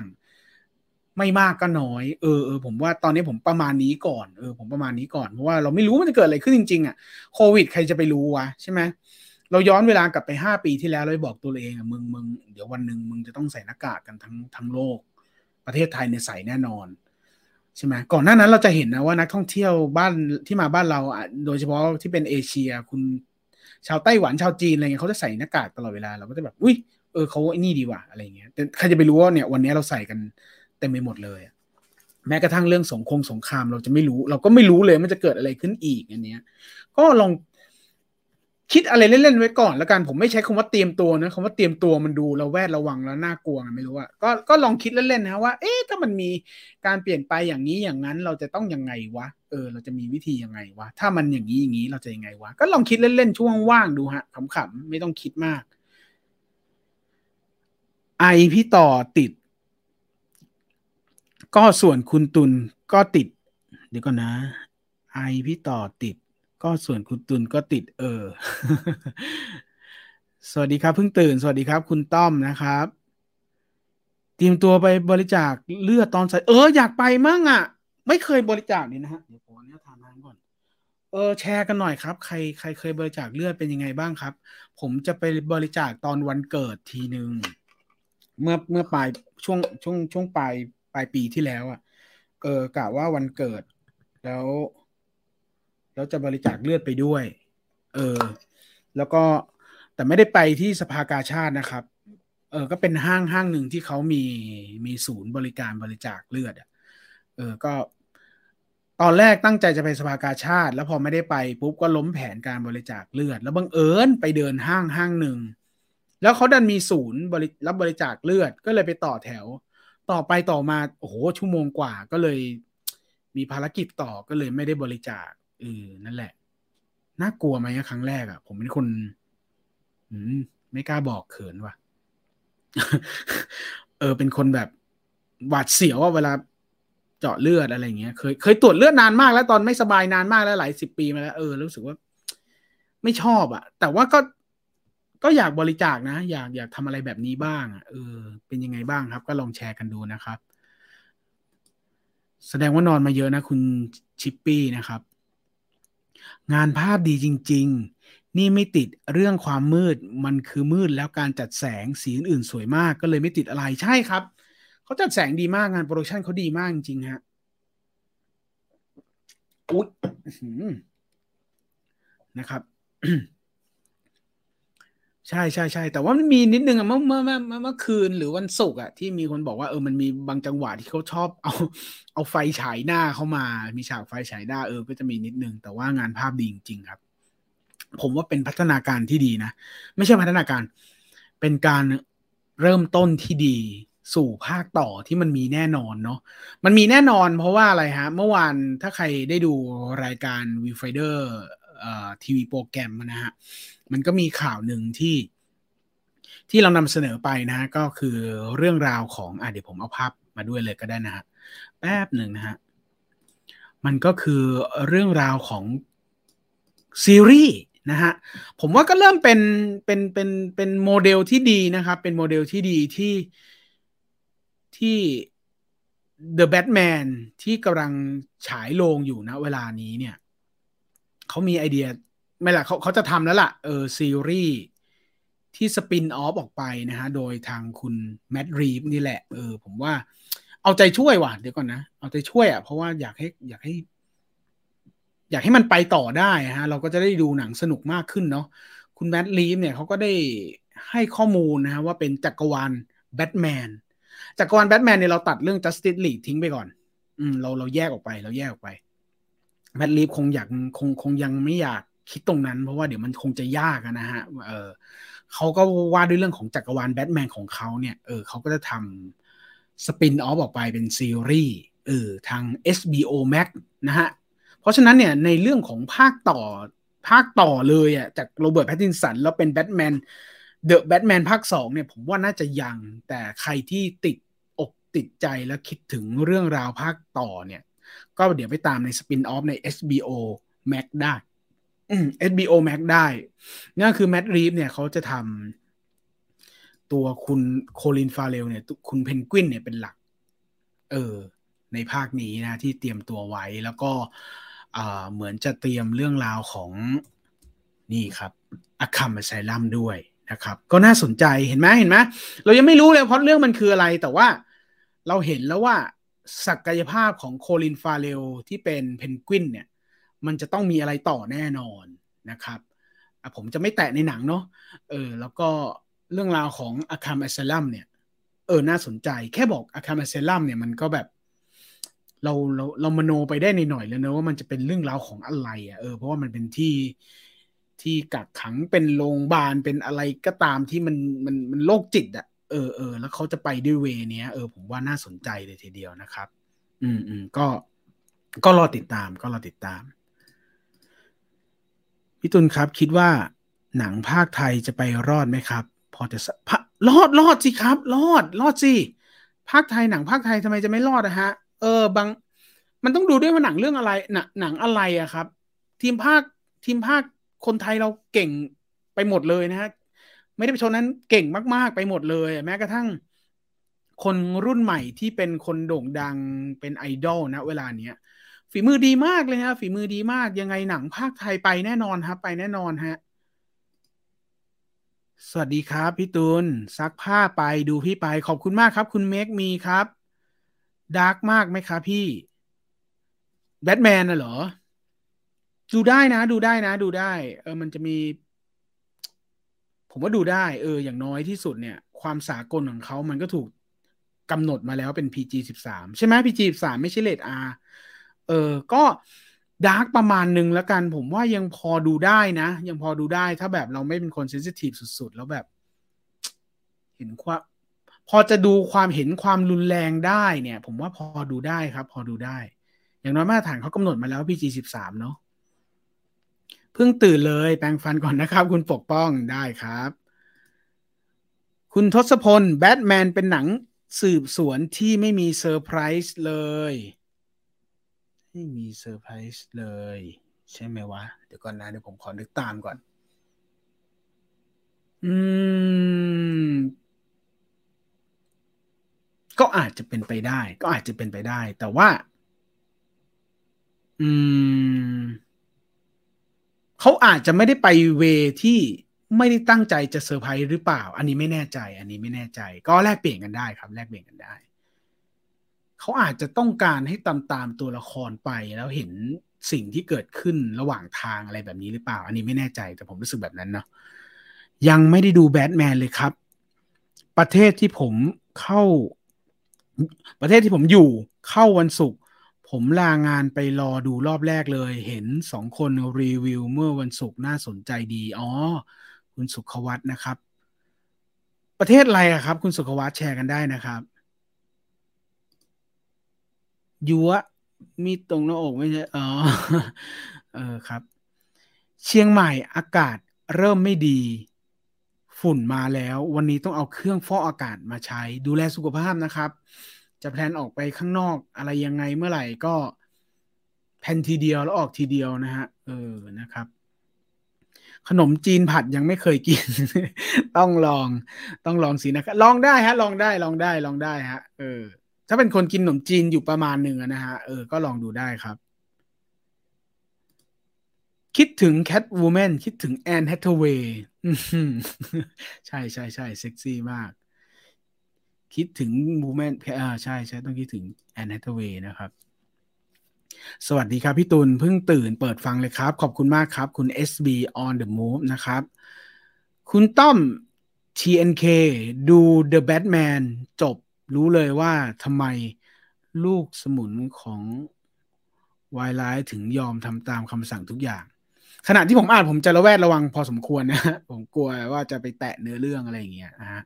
ไม่มากก็น้อยเออเออผมว่าตอนนี้ผมประมาณนี้ก่อนเออผมประมาณนี้ก่อนเพราะว่าเราไม่รู้มันจะเกิดอะไรขึ้นจริงๆอะโควิดใครจะไปรู้วะใช่ไหมเเราย้อนเวลากลับไปห้าปีที่แล้วเราบอกตัวเองอะมึงมึงเดี๋ยววันหนึ่งมึงจะต้องใส่หน้ากากกันทั้งทั้งโลก ประเทศไทยเนี่ยใส่แน่นอนใช่ไหมก่อนหน้านั้นเราจะเห็นนะว่านักท่องเที่ยวบ้านที่มาบ้านเราโดยเฉพาะที่เป็นเอเชีย คุณชาวไต้หวันชาวจีนอะไรเงี้ยเขาจะใส่หน้ากากตลอดเวลาเราก็จะแบบอุ้ยเออเขาไอ้นี่ดีว่ะอะไรเงี้ยแต่ใครจะไปรู้ว่าเนี่ยวันนี้เราใส่กันเต็มไปหมดเลย แม้กระทั่งเรื่องสงครามสงครามเราจะไม่รู้ เราก็ไม่รู้เลยมันจะเกิดอะไรขึ้นอีกอันเนี้ย ก็ลอง คิดอะไรเล่นๆไว้ก่อนแล้วกันผมไม่ใช้คำว่าเตรียมตัวนะคำว่าเตรียมตัวมันดูเราแวดระวังแล้วน่ากลัวไม่รู้อะก็ก็ลองคิดเล่นๆนะว่า เอ๊ะถ้ามันมีการเปลี่ยนไปอย่างนี้อย่างนั้นเราจะต้องยังไงวะเออเราจะมีวิธียังไงวะถ้ามันอย่างนี้อย่างนี้เราจะยังไงวะก็ลองคิดเล่นๆช่วงว่างดูฮะขำๆไม่ต้องคิดมาก ไอพี่ต่อติด ก็ส่วนคุณตุลก็ติด เดี๋ยวก่อนนะ ไอพี่ต่อติด ก็ส่วนคุณตุลก็ติด เออ สวัสดีครับเพิ่งตื่น สวัสดีครับ คุณต้อมนะครับเตรียมตัวไปบริจาคเลือดตอนใส่เอออยากไปมั่งอะ ไม่เคยบริจาคนี่นะฮะเดี๋ยวผมเนี่ยทานน้ำก่อนเออแชร์กันหน่อยครับ ใครใครเคยบริจาคเลือดเป็นยังไงบ้างครับ ผมจะไปบริจาคตอนวันเกิดทีหนึ่งเมื่อเมื่อปลายช่วงช่วงช่วงปลายปลายปีที่แล้วอะ เออกะว่าวันเกิด แล้ว แล้วจะบริจาคเลือดไปด้วย เออ แล้วก็แต่ไม่ได้ไปที่สภากาชาตินะครับ เออ ก็เป็นห้างห้างหนึ่งที่เขามีมีศูนย์บริการบริจาคเลือดอะ เออ ก็ ตอนแรกตั้งใจจะไปสภากาชาติ แล้วพอไม่ได้ไปปุ๊บก็ล้มแผนการบริจาคเลือด แล้วบังเอิญไปเดินห้างห้างหนึ่งแล้วเขาดันมีศูนย์บริรับบริจาคเลือดก็เลยไปต่อแถว ต่อไปต่อมาโอ้โหชั่วโมงกว่าก็เลยมีภารกิจต่อก็เลยไม่ได้บริจาค เออนั่นแหละ น่ากลัวไหมครั้งแรกอะ่ะ ผมเป็นคน อืม ไม่กล้าบอกเขินว่ะ เออ เป็นคนแบบหวาดเสียวว่าเวลาเจาะเลือดอะไรเงี้ย เคย เคยตรวจเลือดนานมากแล้วตอนไม่สบายนานมากแล้วหลายสิบปีมาแล้วเออรู้สึกว่า ไม่ชอบอะ่ะ แต่ว่าก็ก็อยากบริจาคนะ อยากอยากทำอะไรแบบนี้บ้างอะเออ เป็นยังไงบ้างครับ ก็ลองแชร์กันดูนะครับ แสดงว่านอนมาเยอะนะ คุณชิปปี้นะครับ งานภาพดีจริง ๆ นี่ไม่ติดเรื่องความมืดมันคือมืดแล้วการจัดแสงสีอื่นๆสวยมากก็เลยไม่ติดอะไรใช่ครับเขาจัดแสงดีมากงาน production เขาดีมากจริงๆฮะอุ๊ยนะครับ ใช่ใช่ใช่แต่ว่ามันมีนิดนึงอะเมื่อเมื่อเมื่อเมื่อคืนหรือวันศุกร์อะที่มีคนบอกว่าเออมันมีบางจังหวะที่เขาชอบเอาเอาไฟฉายหน้าเข้ามา มีฉากไฟฉายหน้าเออก็จะมีนิดนึง แต่ว่างานภาพดีจริงๆครับ ผมว่าเป็นพัฒนาการที่ดีนะ ไม่ใช่พัฒนาการ เป็นการเริ่มต้นที่ดีสู่ภาคต่อที่มันมีแน่นอนเนาะมันมีแน่นอนเพราะว่าอะไรฮะ เมื่อวานถ้าใครได้ดูรายการ Viewfinder TV Program นะฮะ มันก็มีข่าวหนึ่งที่ที่เรานำเสนอไปนะฮะก็คือเรื่องราวของอะเดี๋ยวผมเอาภาพมาด้วยเลยก็ได้นะฮะแป๊บหนึ่งนะฮะมันก็คือเรื่องราวของซีรีส์นะฮะผมว่าก็เริ่มเป็นเป็นเป็นเป็นโมเดลที่ดีนะครับ เป็นโมเดลที่ดีที่ที่ The Batman ที่กำลังฉายโรงอยู่นะเวลานี้เนี่ยเขามีไอเดีย ไม่ละเขาเขาจะทำแล้วล่ะ เออซีรีส์ที่สปินออฟออกไปนะฮะ โดยทางคุณแมดรีฟนี่แหละ เออ ผมว่า เอาใจช่วยว่ะ เดี๋ยวก่อนนะ เอาใจช่วยอะ เพราะว่าอยากให้อยากให้ อยากให้มันไปต่อได้ฮะ เราก็จะได้ดูหนังสนุกมากขึ้นเนาะคุณแมดรีฟเนี่ยเขาก็ได้ให้ข้อมูลนะฮะว่าเป็นจักรวาลแบทแมนจักรวาลแบทแมนเนี่ยเราตัดเรื่อง Justice League ทิ้งไปก่อน อืมเราเราแยกออกไป เราแยกออกไปแมดรีฟคงอยากคงคงยังไม่อยาก คิดตรงนั้น เพราะว่าเดี๋ยวมันคงจะยากนะฮะเออเขาก็ว่าด้วยเรื่องของจักรวาลแบทแมนของเขาเนี่ยเออเขาก็จะทำสปินออฟออกไปเป็นซีรีส์เออทาง HBO Max นะฮะ เพราะฉะนั้นเนี่ยในเรื่องของภาคต่อภาคต่อเลยอะจากโรเบิร์ตแพตตินสันแล้วเป็นแบทแมนเดอะแบทแมนภาคสองเนี่ยผมว่าน่าจะยัง แต่ใครที่ติดอกติดใจแล้วคิดถึงเรื่องราวภาคต่อเนี่ย ก็เดี๋ยวไปตามในสปินออฟใน SBO Max ได้ SBO Max ได้นั่นคือแมดรีฟเนี่ยเขาจะทำตัวคุณโคลินฟาเรลเนี่ย คุณเพนกวินเนี่ยเป็นหลัก เออ ในภาคนี้นะ ที่เตรียมตัวไว้แล้วก็เหมือนจะเตรียมเรื่องราวของนี่ครับ Arkham Asylum ด้วยนะครับ ก็น่าสนใจเห็นไหมเห็นไหมเรายังไม่รู้เลยเพราะเรื่องมันคืออะไร แต่ว่าเราเห็นแล้วว่าศักยภาพของโคลินฟาเรลที่เป็นเพนกวินเนี่ย มันจะต้องมีอะไรต่อแน่นอนนะครับผมจะไม่แตะในหนังเนาะเออแล้วก็เรื่องราวของอาคามอัสลัมเนี่ยเออน่าสนใจแค่บอกอาคามอัสลัมเนี่ยมันก็แบบ เราเราเรามโนไปได้ในหน่อยแล้วเนะว่ามันจะเป็นเรื่องราวของอะไรอะ่ะเออเพราะว่ามันเป็นที่ที่กักขังเป็นโรงพยาบาลเป็นอะไรก็ตามที่มันมันมันโรคจิตอะเออเออแล้วเขาจะไปด้วยเวเนี้ยเออผมว่าน่าสนใจเลยทีเดียวนะครับ อืมอืมก็ก็รอติดตามก็รอติดตาม พี่ตุลครับคิดว่าหนังภาคไทยจะไปรอดไหมครับ พอจะรอดรอดสิครับ รอด รอดสิภาคไทยหนังภาคไทยทำไมจะไม่รอดอะฮะ เออบาง มันต้องดูด้วยว่าหนังเรื่องอะไรหนังหนังอะไรอะครับ ทีมภาคทีมพากย์คนไทยเราเก่งไปหมดเลยนะฮะไม่ได้ไปชนนั้นเก่งมาก ๆ ไปหมดเลย แม้กระทั่ง คนรุ่นใหม่ที่เป็นคนโด่งดังเป็นไอดอลนะเวลาเนี้ย ฝีมือดีมากเลยฮะ ฝีมือดีมากยังไงหนังพากย์ไทยไปแน่นอนครับ ไปแน่นอนฮะ สวัสดีครับ พี่ตูนซักผ้าไปดูพี่ไปขอบคุณมากครับ คุณเมกมีครับ dark มากไหมครับพี่แบทแมนน่ะเหรอ ดูได้นะ ดูได้นะ ดูได้ เออมันจะมี ผมว่าดูได้ เออ อย่างน้อยที่สุดเนี่ย ความสากลของเขามันก็ถูกกำหนดมาแล้วเป็น PG สิบสามใช่ไหม PG สิบสามไม่ใช่เลด R เออก็ดาร์กประมาณหนึ่งแล้วกัน ผมว่ายังพอดูได้นะ ยังพอดูได้ถ้าแบบเราไม่เป็นคนเซนซิทีฟสุดๆ แล้วแบบ เห็นความพอจะดูความเห็นความรุนแรงได้เนี่ย ผมว่าพอดูได้ครับ พอดูได้ อย่างน้อยมาตรฐานเขากำหนดมาแล้ว PG สิบสามเนาะเพิ่งตื่นเลยแปรงฟันก่อนนะครับ คุณปกป้องได้ครับ คุณทศพลแบทแมนเป็นหนังสืบสวนที่ไม่มีเซอร์ไพรส์เลย ไม่มีเซอร์ไพรส์เลย ใช่ไหมวะ เดี๋ยวก่อนนะเดี๋ยวผมขอนึกตามก่อน อืม ก็อาจจะเป็นไปได้ ก็อาจจะเป็นไปได้ แต่ว่า อืมเขาอาจจะไม่ได้ไปเวที่ไม่ได้ตั้งใจจะเซอร์ไพรส์หรือเปล่า อันนี้ไม่แน่ใจ อันนี้ไม่แน่ใจ ก็แลกเปลี่ยนกันได้ครับ แลกเปลี่ยนกันได้ เขาอาจจะต้องการให้ตามตามตัวละครไปแล้วเห็นสิ่งที่เกิดขึ้นระหว่างทางอะไรแบบนี้หรือเปล่า อันนี้ไม่แน่ใจแต่ผมรู้สึกแบบนั้นเนาะยังไม่ได้ดูแบทแมนเลยครับ ประเทศที่ผมเข้า ประเทศที่ผมอยู่เข้าวันศุกร์ผมลางานไปรอดูรอบแรกเลย เห็นสองคนรีวิวเมื่อวันศุกร์น่าสนใจดี อ๋อ คุณสุขวัตนะครับ ประเทศอะไรอะครับ คุณสุขวัตแชร์กันได้นะครับ ยัวมีตรงหน้าอกไม่ใช่ อ๋อ เออครับ เชียงใหม่อากาศเริ่มไม่ดี ฝุ่นมาแล้ว วันนี้ต้องเอาเครื่องฟอกอากาศมาใช้ ดูแลสุขภาพนะครับ จะแพลนออกไปข้างนอกอะไรยังไงเมื่อไหร่ก็แพนทีเดียวแล้วออกทีเดียวนะฮะ เออนะครับ ขนมจีนผัดยังไม่เคยกิน ต้องลอง ต้องลองสินะครับ ลองได้ฮะ ลองได้ ลองได้ ลองได้ฮะ เออ ถ้าเป็นคนกินขนมจีนอยู่ประมาณหนึ่งนะฮะ เออ ก็ลองดูได้ครับ คิดถึงแคทวูแมนคิดถึงแอนแฮทเวย์ใช่ใช่ใช่เซ็กซี่มาก คิดถึงวูแมนอ่าใช่ใช่ต้องคิดถึงแอนแฮทเวย์นะครับ สวัสดีครับพี่ตุลเพิ่งตื่นเปิดฟังเลยครับ ขอบคุณมากครับ คุณ SB on the move นะครับ คุณต้อม TNK ดู The Batman จบ รู้เลยว่าทำไมลูกสมุนของวายไลถึงยอมทำตามคำสั่งทุกอย่าง ขณะที่ผมอ่านผมจะระแวดระวังพอสมควรนะผมกลัวว่าจะไปแตะเนื้อเรื่องอะไรอย่างเงี้ยนะฮะ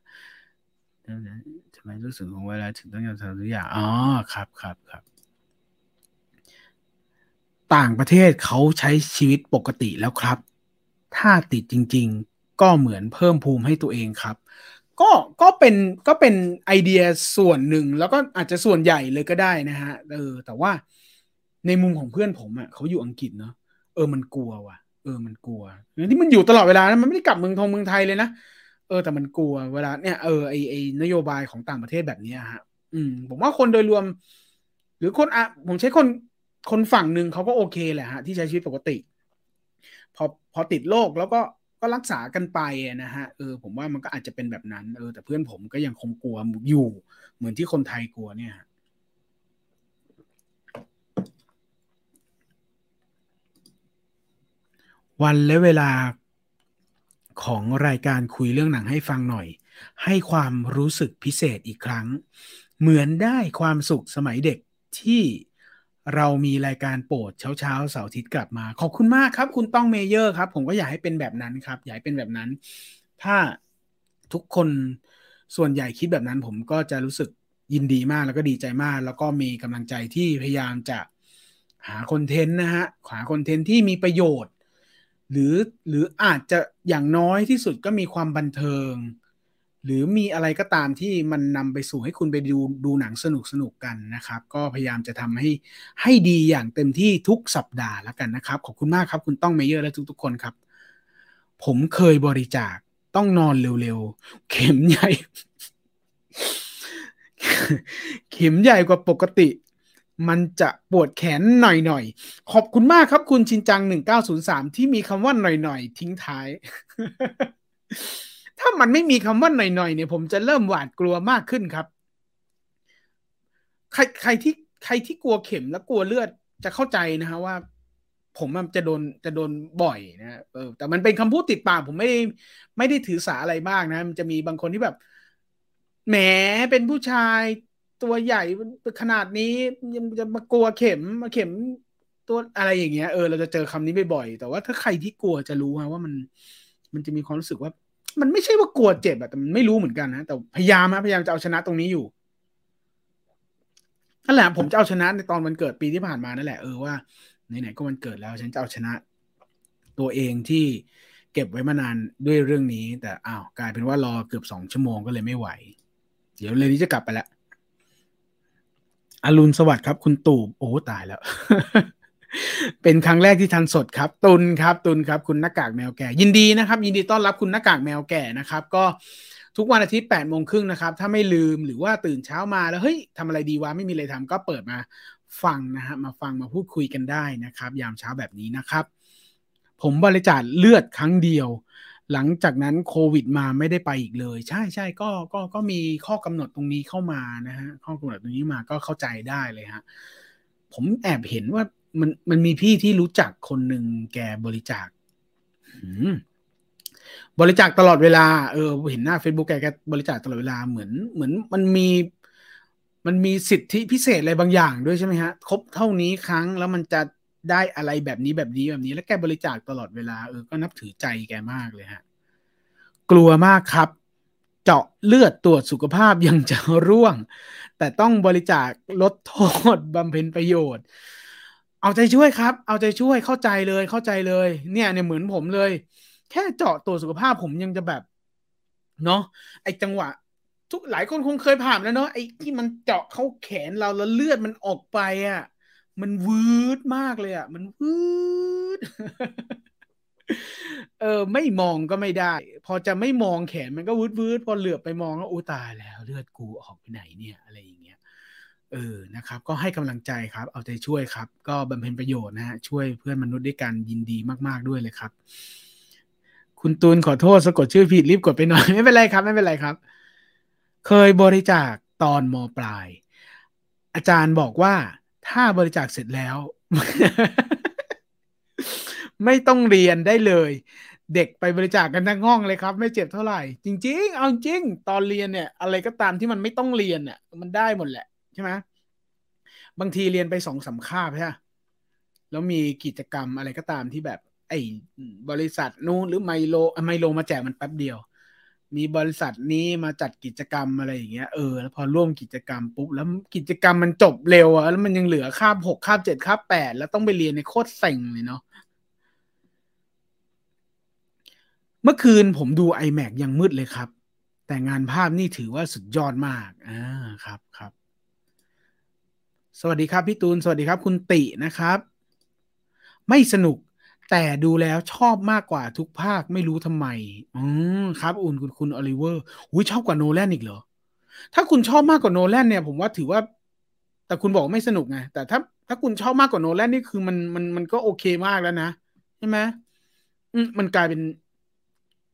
ทำไมลูกสมุนของวายไลถึงต้องยอมทำทุกอย่างอ๋อครับครับครับต่างประเทศเขาใช้ชีวิตปกติแล้วครับ ถ้าติดจริง ๆ ก็เหมือนเพิ่มภูมิให้ตัวเองครับ ก็ก็เป็นก็เป็นไอเดียส่วนหนึ่งแล้วก็อาจจะส่วนใหญ่เลยก็ได้นะฮะเออ แต่ว่าในมุมของเพื่อนผมอะเขาอยู่อังกฤษเนาะเออมันกลัวว่ะ เออมันกลัวที่มันอยู่ตลอดเวลานะมันไม่ได้กลับเมืองทองเมืองไทยเลยนะเออแต่มันกลัวเวลาเนี่ยเออไอไอนโยบายของต่างประเทศแบบนี้ฮะ อืม ผมว่าคนโดยรวม หรือคนอะผมใช้คนคนฝั่งหนึ่งเขาก็โอเคแหละฮะที่ใช้ชีวิตปกติ พอพอติดโรคแล้วก็ ก็รักษากันไปนะฮะเออผมว่ามันก็อาจจะเป็นแบบนั้นเออแต่เพื่อนผมก็ยังคงกลัวอยู่ เหมือนที่คนไทยกลัวเนี่ยวันและเวลาของรายการคุยเรื่องหนังให้ฟังหน่อย ให้ความรู้สึกพิเศษอีกครั้ง เหมือนได้ความสุขสมัยเด็กที่ เรามีรายการโปรดเช้าเช้าเสาร์อาทิตย์กลับมา ขอบคุณมากครับ คุณต้องเมเยอร์ครับ ผมก็อยากให้เป็นแบบนั้นครับ อยากให้เป็นแบบนั้น ถ้าทุกคนส่วนใหญ่คิดแบบนั้น ผมก็จะรู้สึกยินดีมากแล้วก็ดีใจมาก แล้วก็มีกำลังใจที่พยายามจะหาคอนเทนต์นะฮะหาคอนเทนต์ที่มีประโยชน์ หรือหรืออาจจะอย่างน้อยที่สุดก็มีความบันเทิง หรือมีอะไรก็ตามที่มันนำไปสู่ให้คุณไปดูดูหนังสนุกสนุกกันนะครับ ก็พยายามจะทำให้ให้ดีอย่างเต็มที่ทุกสัปดาห์แล้วกันนะครับ ขอบคุณมากครับ คุณต้องเมเยอร์และทุกๆคนครับ ผมเคยบริจาคต้องนอนเร็วๆ เข็มใหญ่ เข็มใหญ่กว่าปกติ มันจะปวดแขนหน่อยๆ ขอบคุณมากครับคุณชินจัง 1903 ที่มีคำว่าหน่อยๆ ทิ้งท้าย ถ้ามันไม่มีคำว่าหน่อยๆเนี่ยผมจะเริ่มหวาดกลัวมากขึ้นครับ ใครใครที่ใครที่กลัวเข็มและกลัวเลือดจะเข้าใจนะฮะว่า ผมจะโดนจะโดนบ่อยนะเออแต่มันเป็นคำพูดติดปากผมไม่ไม่ได้ถือสาอะไรมากนะ มันจะมีบางคนที่แบบแหมเป็นผู้ชายตัวใหญ่ขนาดนี้ยังจะมากลัวเข็มมาเข็มตัวอะไรอย่างเงี้ยเออเราจะเจอคำนี้บ่อยๆแต่ว่าถ้าใครที่กลัวจะรู้ว่ามัน มันจะมีความรู้สึกว่า มันไม่ใช่ว่ากลัวเจ็บอะแต่มันไม่รู้เหมือนกันนะแต่พยายามนะพยายามจะเอาชนะตรงนี้อยู่นั่นแหละผมจะเอาชนะในตอนวันเกิดปีที่ผ่านมานั่นแหละเออว่าไหนๆก็วันเกิดแล้ว ฉันจะเอาชนะ ตัวเองที่เก็บไว้มานานด้วยเรื่องนี้ แต่อ้าวกลายเป็นว่ารอเกือบสองชั่วโมงก็เลยไม่ไหว เดี๋ยวเลยนี้จะกลับไปแล้วอรุณสวัสดิ์ครับ คุณตู่โอ้ตายแล้ว เป็นครั้งแรกที่ทันสดครับ ตุนครับ ตุนครับ คุณหน้ากากแมวแก่ ยินดีนะครับ ยินดีต้อนรับคุณหน้ากากแมวแก่นะครับ ก็ทุกวันอาทิตย์แปดโมงครึ่งนะครับ ถ้าไม่ลืมหรือว่าตื่นเช้ามาแล้วเฮ้ยทำอะไรดีวะไม่มีอะไรทำก็เปิดมาฟังนะฮะมาฟังมาพูดคุยกันได้นะครับ ยามเช้าแบบนี้นะครับ ผมบริจาคเลือดครั้งเดียว หลังจากนั้นโควิดมาไม่ได้ไปอีกเลย ใช่ใช่ก็ก็ก็มีข้อกำหนดตรงนี้เข้ามานะฮะข้อกำหนดตรงนี้มาก็เข้าใจได้เลยฮะผมแอบเห็นว่า มันมันมีพี่ที่รู้จักคนหนึ่งแกบริจาคบริจาคตลอดเวลา เออ เห็นหน้า Facebook แกแกบริจาคตลอดเวลาเหมือน เหมือนมันมีมันมีสิทธิพิเศษอะไรบางอย่างด้วยใช่ไหมฮะ ครบเท่านี้ครั้งแล้วมันจะได้อะไรแบบนี้แบบนี้แบบนี้ แล้วแกบริจาคตลอดเวลาเออก็นับถือใจแกมากเลยฮะ กลัวมากครับ เจาะเลือดตรวจสุขภาพยังจะร่วง แต่ต้องบริจาคลดโทษบำเพ็ญประโยชน์ เอาใจช่วยครับ เอาใจช่วยเข้าใจเลยเข้าใจเลย เนี่ยเนี่ยเหมือนผมเลย แค่เจาะตรวจสุขภาพผมยังจะแบบเนาะไอจังหวะ ทุกหลายคนคงเคยผ่านแล้วเนาะไอที่มันเจาะเข้าแขนเราแล้วเลือดมันออกไปอะ มันวืดมากเลยอะ มันวืดเออ ไม่มองก็ไม่ได้ พอจะไม่มองแขนมันก็วืดวืดพอเหลือบไปมองก็อู้ตายแล้ว เลือดกูออกไปไหนเนี่ยอะไรอย่าง เออนะครับก็ให้กำลังใจครับ เอาใจช่วยครับ ก็บำเพ็ญประโยชน์นะฮะช่วยเพื่อนมนุษย์ด้วยกันยินดีมากๆด้วยเลยครับ คุณตูนขอโทษสะกดชื่อผิดรีบกดไปหน่อย ไม่เป็นไรครับ ไม่เป็นไรครับ เคยบริจาคตอนมปลาย อาจารย์บอกว่าถ้าบริจาคเสร็จแล้ว ไม่ต้องเรียนได้เลย เด็กไปบริจาคกันทั้งห้องเลยครับ ไม่เจ็บเท่าไหร่ จริง ๆ เอาจริง ตอนเรียนเนี่ย อะไรก็ตามที่มันไม่ต้องเรียนเนี่ยมันได้หมดแหละ ใช่ไหมบางทีเรียนไปสองสาคาบใช่ไหมแล้วมีกิจกรรมอะไรก็ตามที่แบบ ไอ้บริษัทนู้นหรือไมโลไมโลมาแจกมันแป๊บเดียว มีบริษัทนี้มาจัดกิจกรรมอะไรอย่างเงี้ยเออแล้วพอร่วมกิจกรรมปุ๊บแล้วกิจกรรมมันจบเร็วอะแล้วมันยังเหลือคาบหกคาบเจ็ดคาบแปดแล้วต้องไปเรียนในโคตรเซ็งเลยเนาะเมื่อคืนผมดู iMac ยังมืดเลยครับ แต่งานภาพนี่ถือว่าสุดยอดมากอ่าครับครับ สวัสดีครับพี่ตูน สวัสดีครับ คุณตินะครับ ไม่สนุกแต่ดูแล้วชอบมากกว่าทุกภาคไม่รู้ทำไมอืมครับ ขอบคุณคุณโอลิเวอร์อุ้ยชอบกว่าโนแลนอีกเหรอ ถ้าคุณชอบมากกว่าโนแลนเนี่ย ผมว่าถือว่า แต่คุณบอกไม่สนุกไงแต่ถ้า ถ้าคุณชอบมากกว่าโนแลนนี่คือมันมันมันก็โอเคมากแล้วนะใช่ไหมมมันกลายเป็น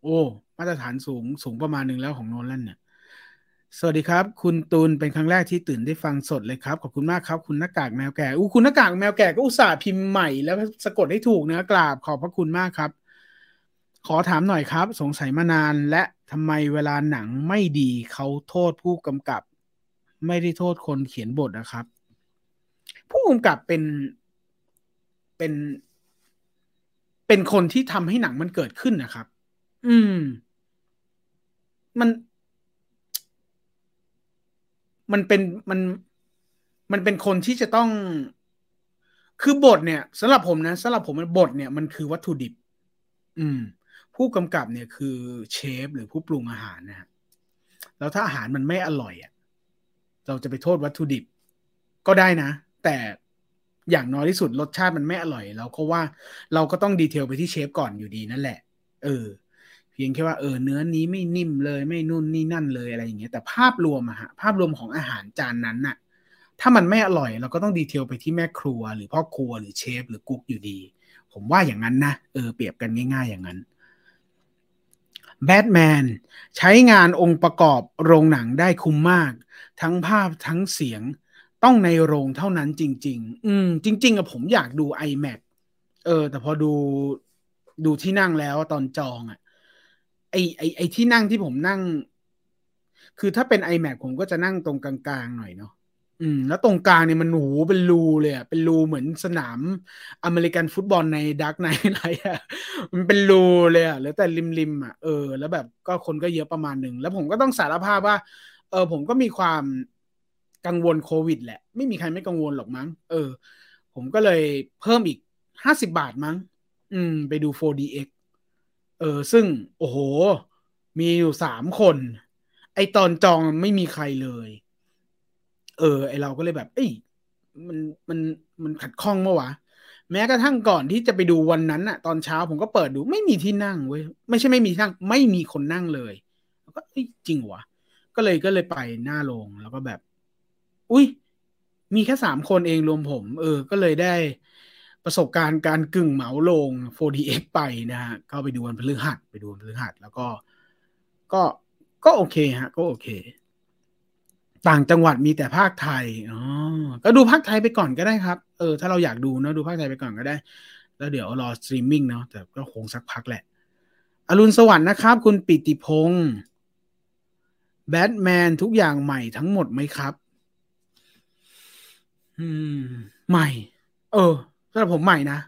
โอ้ มาตรฐานสูงสูงประมาณหนึ่งแล้วของโนแลนเนี่ย สวัสดีครับ คุณตูนเป็นครั้งแรกที่ตื่นได้ฟังสดเลยครับ ขอบคุณมากครับ คุณหน้ากากแมวแก่อู้คุณหน้ากากแมวแก่ก็อุตส่าห์พิมพ์ใหม่แล้วสะกดให้ถูกนะกราบขอบพระคุณมากครับ ขอถามหน่อยครับ สงสัยมานานและทำไมเวลาหนังไม่ดีเขาโทษผู้กำกับ ไม่ได้โทษคนเขียนบทนะครับ ผู้กำกับเป็นเป็น เป็นคนที่ทำให้หนังมันเกิดขึ้นนะครับ อืม มัน มันเป็นมันมันเป็นคนที่จะต้อง คือบทเนี่ยสำหรับผมนะสำหรับผมบทเนี่ยมันคือวัตถุดิบ อืม ผู้กำกับเนี่ยคือเชฟหรือผู้ปรุงอาหารนะฮะแล้วถ้าอาหารมันไม่อร่อยอะ เราจะไปโทษวัตถุดิบ ก็ได้นะ แต่อย่างน้อยที่สุดรสชาติมันไม่อร่อย เราก็ว่าเราก็ต้องดีเทลไปที่เชฟก่อนอยู่ดีนั่นแหละ เออ เพียงแค่ว่าเออเนื้อนี้ไม่นิ่มเลยไม่นุ่นนี่นั่นเลยอะไรอย่างเงี้ยแต่ภาพรวมอะฮะภาพรวมของอาหารจานนั้นน่ะถ้ามันไม่อร่อยเราก็ต้องดีเทลไปที่แม่ครัว หรือพ่อครัวหรือเชฟหรือกุ๊กอยู่ดี ผมว่าอย่างนั้นนะเออเปรียบกันง่าย ๆ อย่างนั้นแบทแมนใช้งานองค์ประกอบโรงหนังได้คุ้มมาก ทั้งภาพทั้งเสียงต้องในโรงเท่านั้นจริง ๆ อืม จริง ๆอะผมอยากดู iMac เออ แต่พอดูดูที่นั่งแล้วตอนจองอะ ไอไอไอที่นั่งที่ผมนั่ง คือถ้าเป็น iMac ผมก็จะนั่งตรงกลางๆหน่อยเนาะอืม แล้วตรงกลางเนี่ยมันหูเป็นรูเลยอะเป็นรูเหมือนสนามอเมริกันฟุตบอลในดักไนอะไรอะมันเป็นรูเลยอะแล้วแต่ริมๆอะเออ แล้วแบบก็คนก็เยอะประมาณหนึ่ง แล้วผมก็ต้องสารภาพว่า เออ ผมก็มีความกังวลโควิดแหละ ไม่มีใครไม่กังวลหรอกมั้ง เออ ผมก็เลยเพิ่มอีกห้าสิบาทมั้ง อืม ไปดู 4DX เออ ซึ่งโอ้โห มีอยู่สามคน ไอตอนจองไม่มีใครเลย เออ ไอเราก็เลยแบบ เอ้ยมันมันมันขัดข้องเมื่อวะแม้กระทั่งก่อนที่จะไปดูวันนั้นอะตอนเช้าผมก็เปิดดูไม่มีที่นั่งเว้ยไม่ใช่ไม่มีที่นั่ง ไม่มีคนนั่งเลยแล้วก็จริงวะก็เลยก็เลยไปหน้าโรงแล้วก็แบบ อุ้ยมีแค่สามคนเองรวมผม เออ ก็เลยได้ ประสบการณ์การกึ่งเหมาลง 4DX ไปนะฮะก็ไปดูวันพฤหัสไปดูวันพฤหัสแล้วก็ก็ก็โอเคฮะ ก็โอเค ต่างจังหวัดมีแต่ภาคไทยอ๋อก็ดูภาคไทยไปก่อนก็ได้ครับ เออ ถ้าเราอยากดูเนาะดูภาคไทยไปก่อนก็ได้ แล้วเดี๋ยวรอสตรีมมิ่งเนาะแต่ก็คงสักพักแหละ อรุณสวัสดิ์นะครับ คุณปิติพงศ์แบทแมนทุกอย่างใหม่ทั้งหมดไหมครับ อืม ใหม่ เออ สำหรับผมใหม่นะ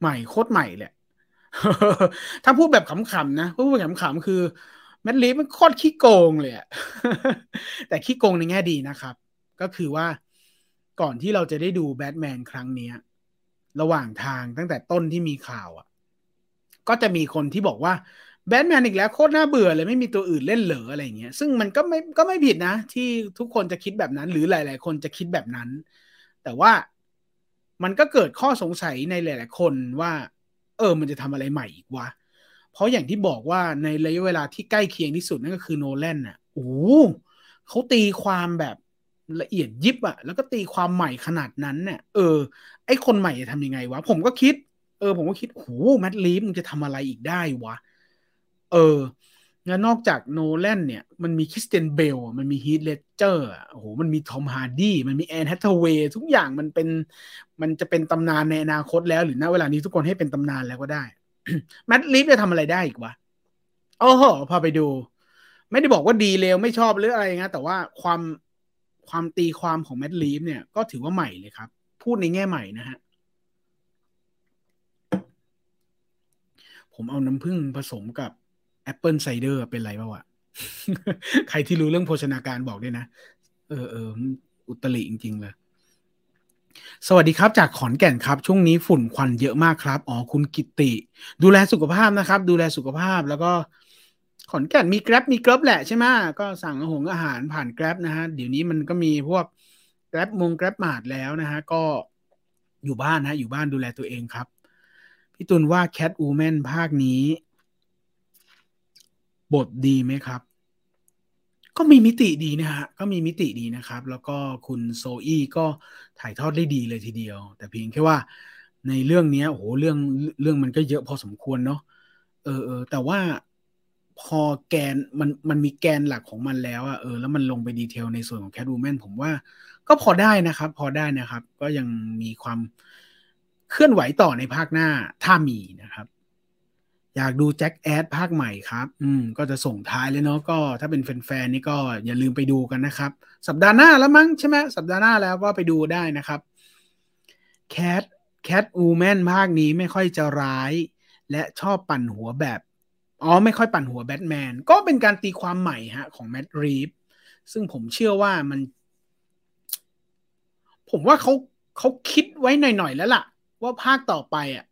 ใหม่โคตรใหม่แหละ ถ้าพูดแบบขำๆนะพูดแบบขำๆคือแมดรีฟมันโคตรขี้โกงเลยอะแต่ขี้โกงในแง่ดีนะครับ ก็คือว่าก่อนที่เราจะได้ดูแบทแมนครั้งนี้ระหว่างทางตั้งแต่ต้นที่มีข่าวอะ่ะ ก็จะมีคนที่บอกว่าแบทแมนอีกแล้วโคตรน่าเบื่อเลยไม่มีตัวอื่นเล่นเหลืออะไรเงี้ย ซึ่งมันก็ไม่ก็ไม่ผิดนะ ที่ทุกคนจะคิดแบบนั้น หรือหลาย ๆ คนจะคิดแบบนั้น แต่ว่า มันก็เกิดข้อสงสัยในหลาย ๆ คนว่า เออ มันจะทำอะไรใหม่อีกวะ เพราะอย่างที่บอกว่าในระยะเวลาที่ใกล้เคียงที่สุดนั่นก็คือโนแลนน่ะโอ้เขาตีความแบบละเอียดยิบอะแล้วก็ตีความใหม่ขนาดนั้นเนี่ยเออ ไอ้คนใหม่จะทำยังไงวะ ผมก็คิด เออ ผมก็คิดโอ้แมดรีฟมึงจะทำอะไรอีกได้วะ เออ แล้วนอกจากโนแลนเนี่ย มันมีคริสเตียนเบล มันมีฮีทเลเจอร์โอ้โห มันมีทอมฮาร์ดี้ มันมีแอนแฮทเทเวย์ทุกอย่างมันเป็น มันจะเป็นตำนานในอนาคตแล้ว หรือณเวลานี้ทุกคนให้เป็นตำนานแล้วก็ได้ แมดรีฟจะทำอะไรได้อีกวะโอ้โห พอไปดู ไม่ได้บอกว่าดีเลวไม่ชอบหรืออะไรนะแต่ว่าความความตีความของ Matt Reeves เนี่ย ก็ถือว่าใหม่เลยครับ พูดในแง่ใหม่นะฮะผมเอาน้ำผึ้งผสมกับ apple cider เป็นไรบ้าวะใครที่รู้เรื่องโภชนาการบอกด้วยนะ เออเอออุตริจริง ๆ เลย สวัสดีครับจากขอนแก่นครับ ช่วงนี้ฝุ่นควันเยอะมากครับ อ๋อ คุณกิติ ดูแลสุขภาพนะครับ ดูแลสุขภาพแล้วก็ ขอนแก่นมีแกร็บมีกร็บแหละใช่ไหมก็สั่งอาหงอาหารผ่านแกร็บนะฮะ เดี๋ยวนี้มันก็มีพวกแกร็บมงแกร็บมาดแล้วนะฮะ ก็อยู่บ้านนะอยู่บ้านดูแลตัวเองครับ พี่ตุลว่าแคทอูแมนภาคนี้ บทดีไหมครับ ก็มีมิติดีนะฮะ ก็มีมิติดีนะครับ แล้วก็คุณโซอี้ก็ถ่ายทอดได้ดีเลยทีเดียว แต่เพียงแค่ว่าในเรื่องนี้โอ้โหเรื่องเรื่องมันก็เยอะพอสมควรเนาะเออเออแต่ว่าพอแกนมันมันมีแกนหลักของมันแล้วอะเออแล้วมันลงไปดีเทลในส่วนของแคทวูแมนผมว่า ก็พอได้นะครับ พอได้นะครับ ก็ยังมีความเคลื่อนไหวต่อในภาคหน้าถ้ามีนะครับ อยากดูแจ็คแอดภาคใหม่ครับ อืม ก็จะส่งท้ายเลยเนาะ ก็ถ้าเป็นแฟนๆนี่ก็อย่าลืมไปดูกันนะครับ สัปดาห์หน้าแล้วมั้งใช่ไหมสัปดาห์หน้าแล้วก็ไปดูได้นะครับแคทแคทอูแมนภาคนี้ไม่ค่อยจะร้าย และชอบปั่นหัวแบบ อ๋อ ไม่ค่อยปั่นหัวแบทแมน ก็เป็นการตีความใหม่ฮะ ของแมดรีฟซึ่งผมเชื่อว่ามัน ผมว่าเขาเขาคิดไว้หน่อยๆแล้วล่ะ ว่าภาคต่อไปอะ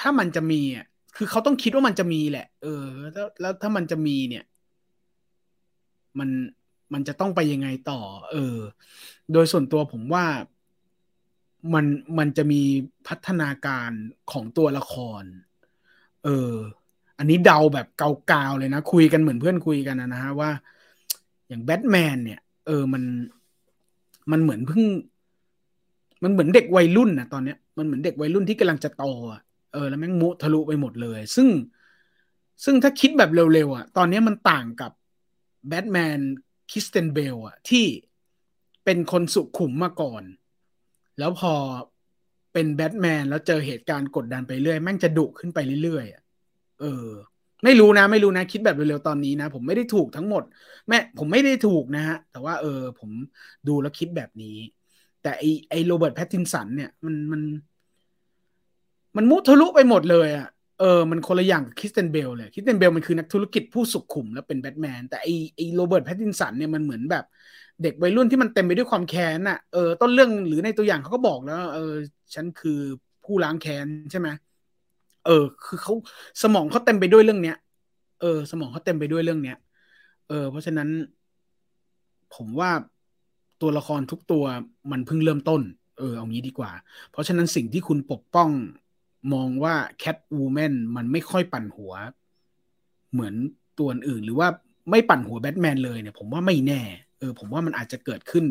ถ้ามันจะมีอะ คือเขาต้องคิดว่ามันจะมีแหละ เออ แล้วแล้วถ้ามันจะมีเนี่ย มันมันจะต้องไปยังไงต่อ เออ โดยส่วนตัวผมว่ามันมันจะมีพัฒนาการของตัวละคร เออ อันนี้เดาแบบเกาๆเลยนะ คุยกันเหมือนเพื่อนคุยกันนะฮะว่า อย่างแบทแมนเนี่ย เออมันมันเหมือนเพิ่ง มันเหมือนเด็กวัยรุ่นนะตอนเนี้ยมันเหมือนเด็กวัยรุ่นที่กำลังจะโตอะ เออแล้วแม่งมุทะลุไปหมดเลย ซึ่งซึ่งถ้าคิดแบบเร็วๆอะ ตอนนี้มันต่างกับแบทแมน Christian Bale อะ ที่เป็นคนสุขุมมาก่อน แล้วพอเป็นแบทแมนแล้วเจอเหตุการณ์กดดันไปเรื่อย แม่งจะดุขึ้นไปเรื่อยๆอะเออ ไม่รู้นะ ไม่รู้นะ คิดแบบเร็วๆตอนนี้นะ ผมไม่ได้ถูกทั้งหมด แม่ผมไม่ได้ถูกนะฮะ แต่ว่าเออ ผมดูแล้วคิดแบบนี้ แต่ไอไอ Robert Pattinson เนี่ยมันมันม มันมุทะลุไปหมดเลยอะเออ มันคนละอย่างกับ Christian Bale เลย Christian Bale มันคือนักธุรกิจผู้สุขุมแล้วเป็นแบทแมน แต่ไอไอ Robert Pattinson เนี่ยมันเหมือนแบบ เด็กวัยรุ่นที่มันเต็มไปด้วยความแค้นอะ เออ ต้นเรื่องหรือในตัวอย่างเขาก็บอกแล้ว เออ ฉันคือผู้ล้างแค้นใช่ไหมเออ คือเขาสมองเขาเต็มไปด้วยเรื่องเนี้ย เออ สมองเขาเต็มไปด้วยเรื่องเนี้ย เออ เพราะฉะนั้น ผมว่าตัวละครทุกตัวมันเพิ่งเริ่มต้น เออ เอางี้ดีกว่า เพราะฉะนั้นสิ่งที่คุณปกป้อง มองว่าแคทวูแมนมันไม่ค่อยปั่นหัว เหมือนตัวอื่น หรือว่าไม่ปั่นหัวแบทแมนเลยเนี่ย ผมว่าไม่แน่ เออ ผมว่ามันอาจจะเกิดขึ้น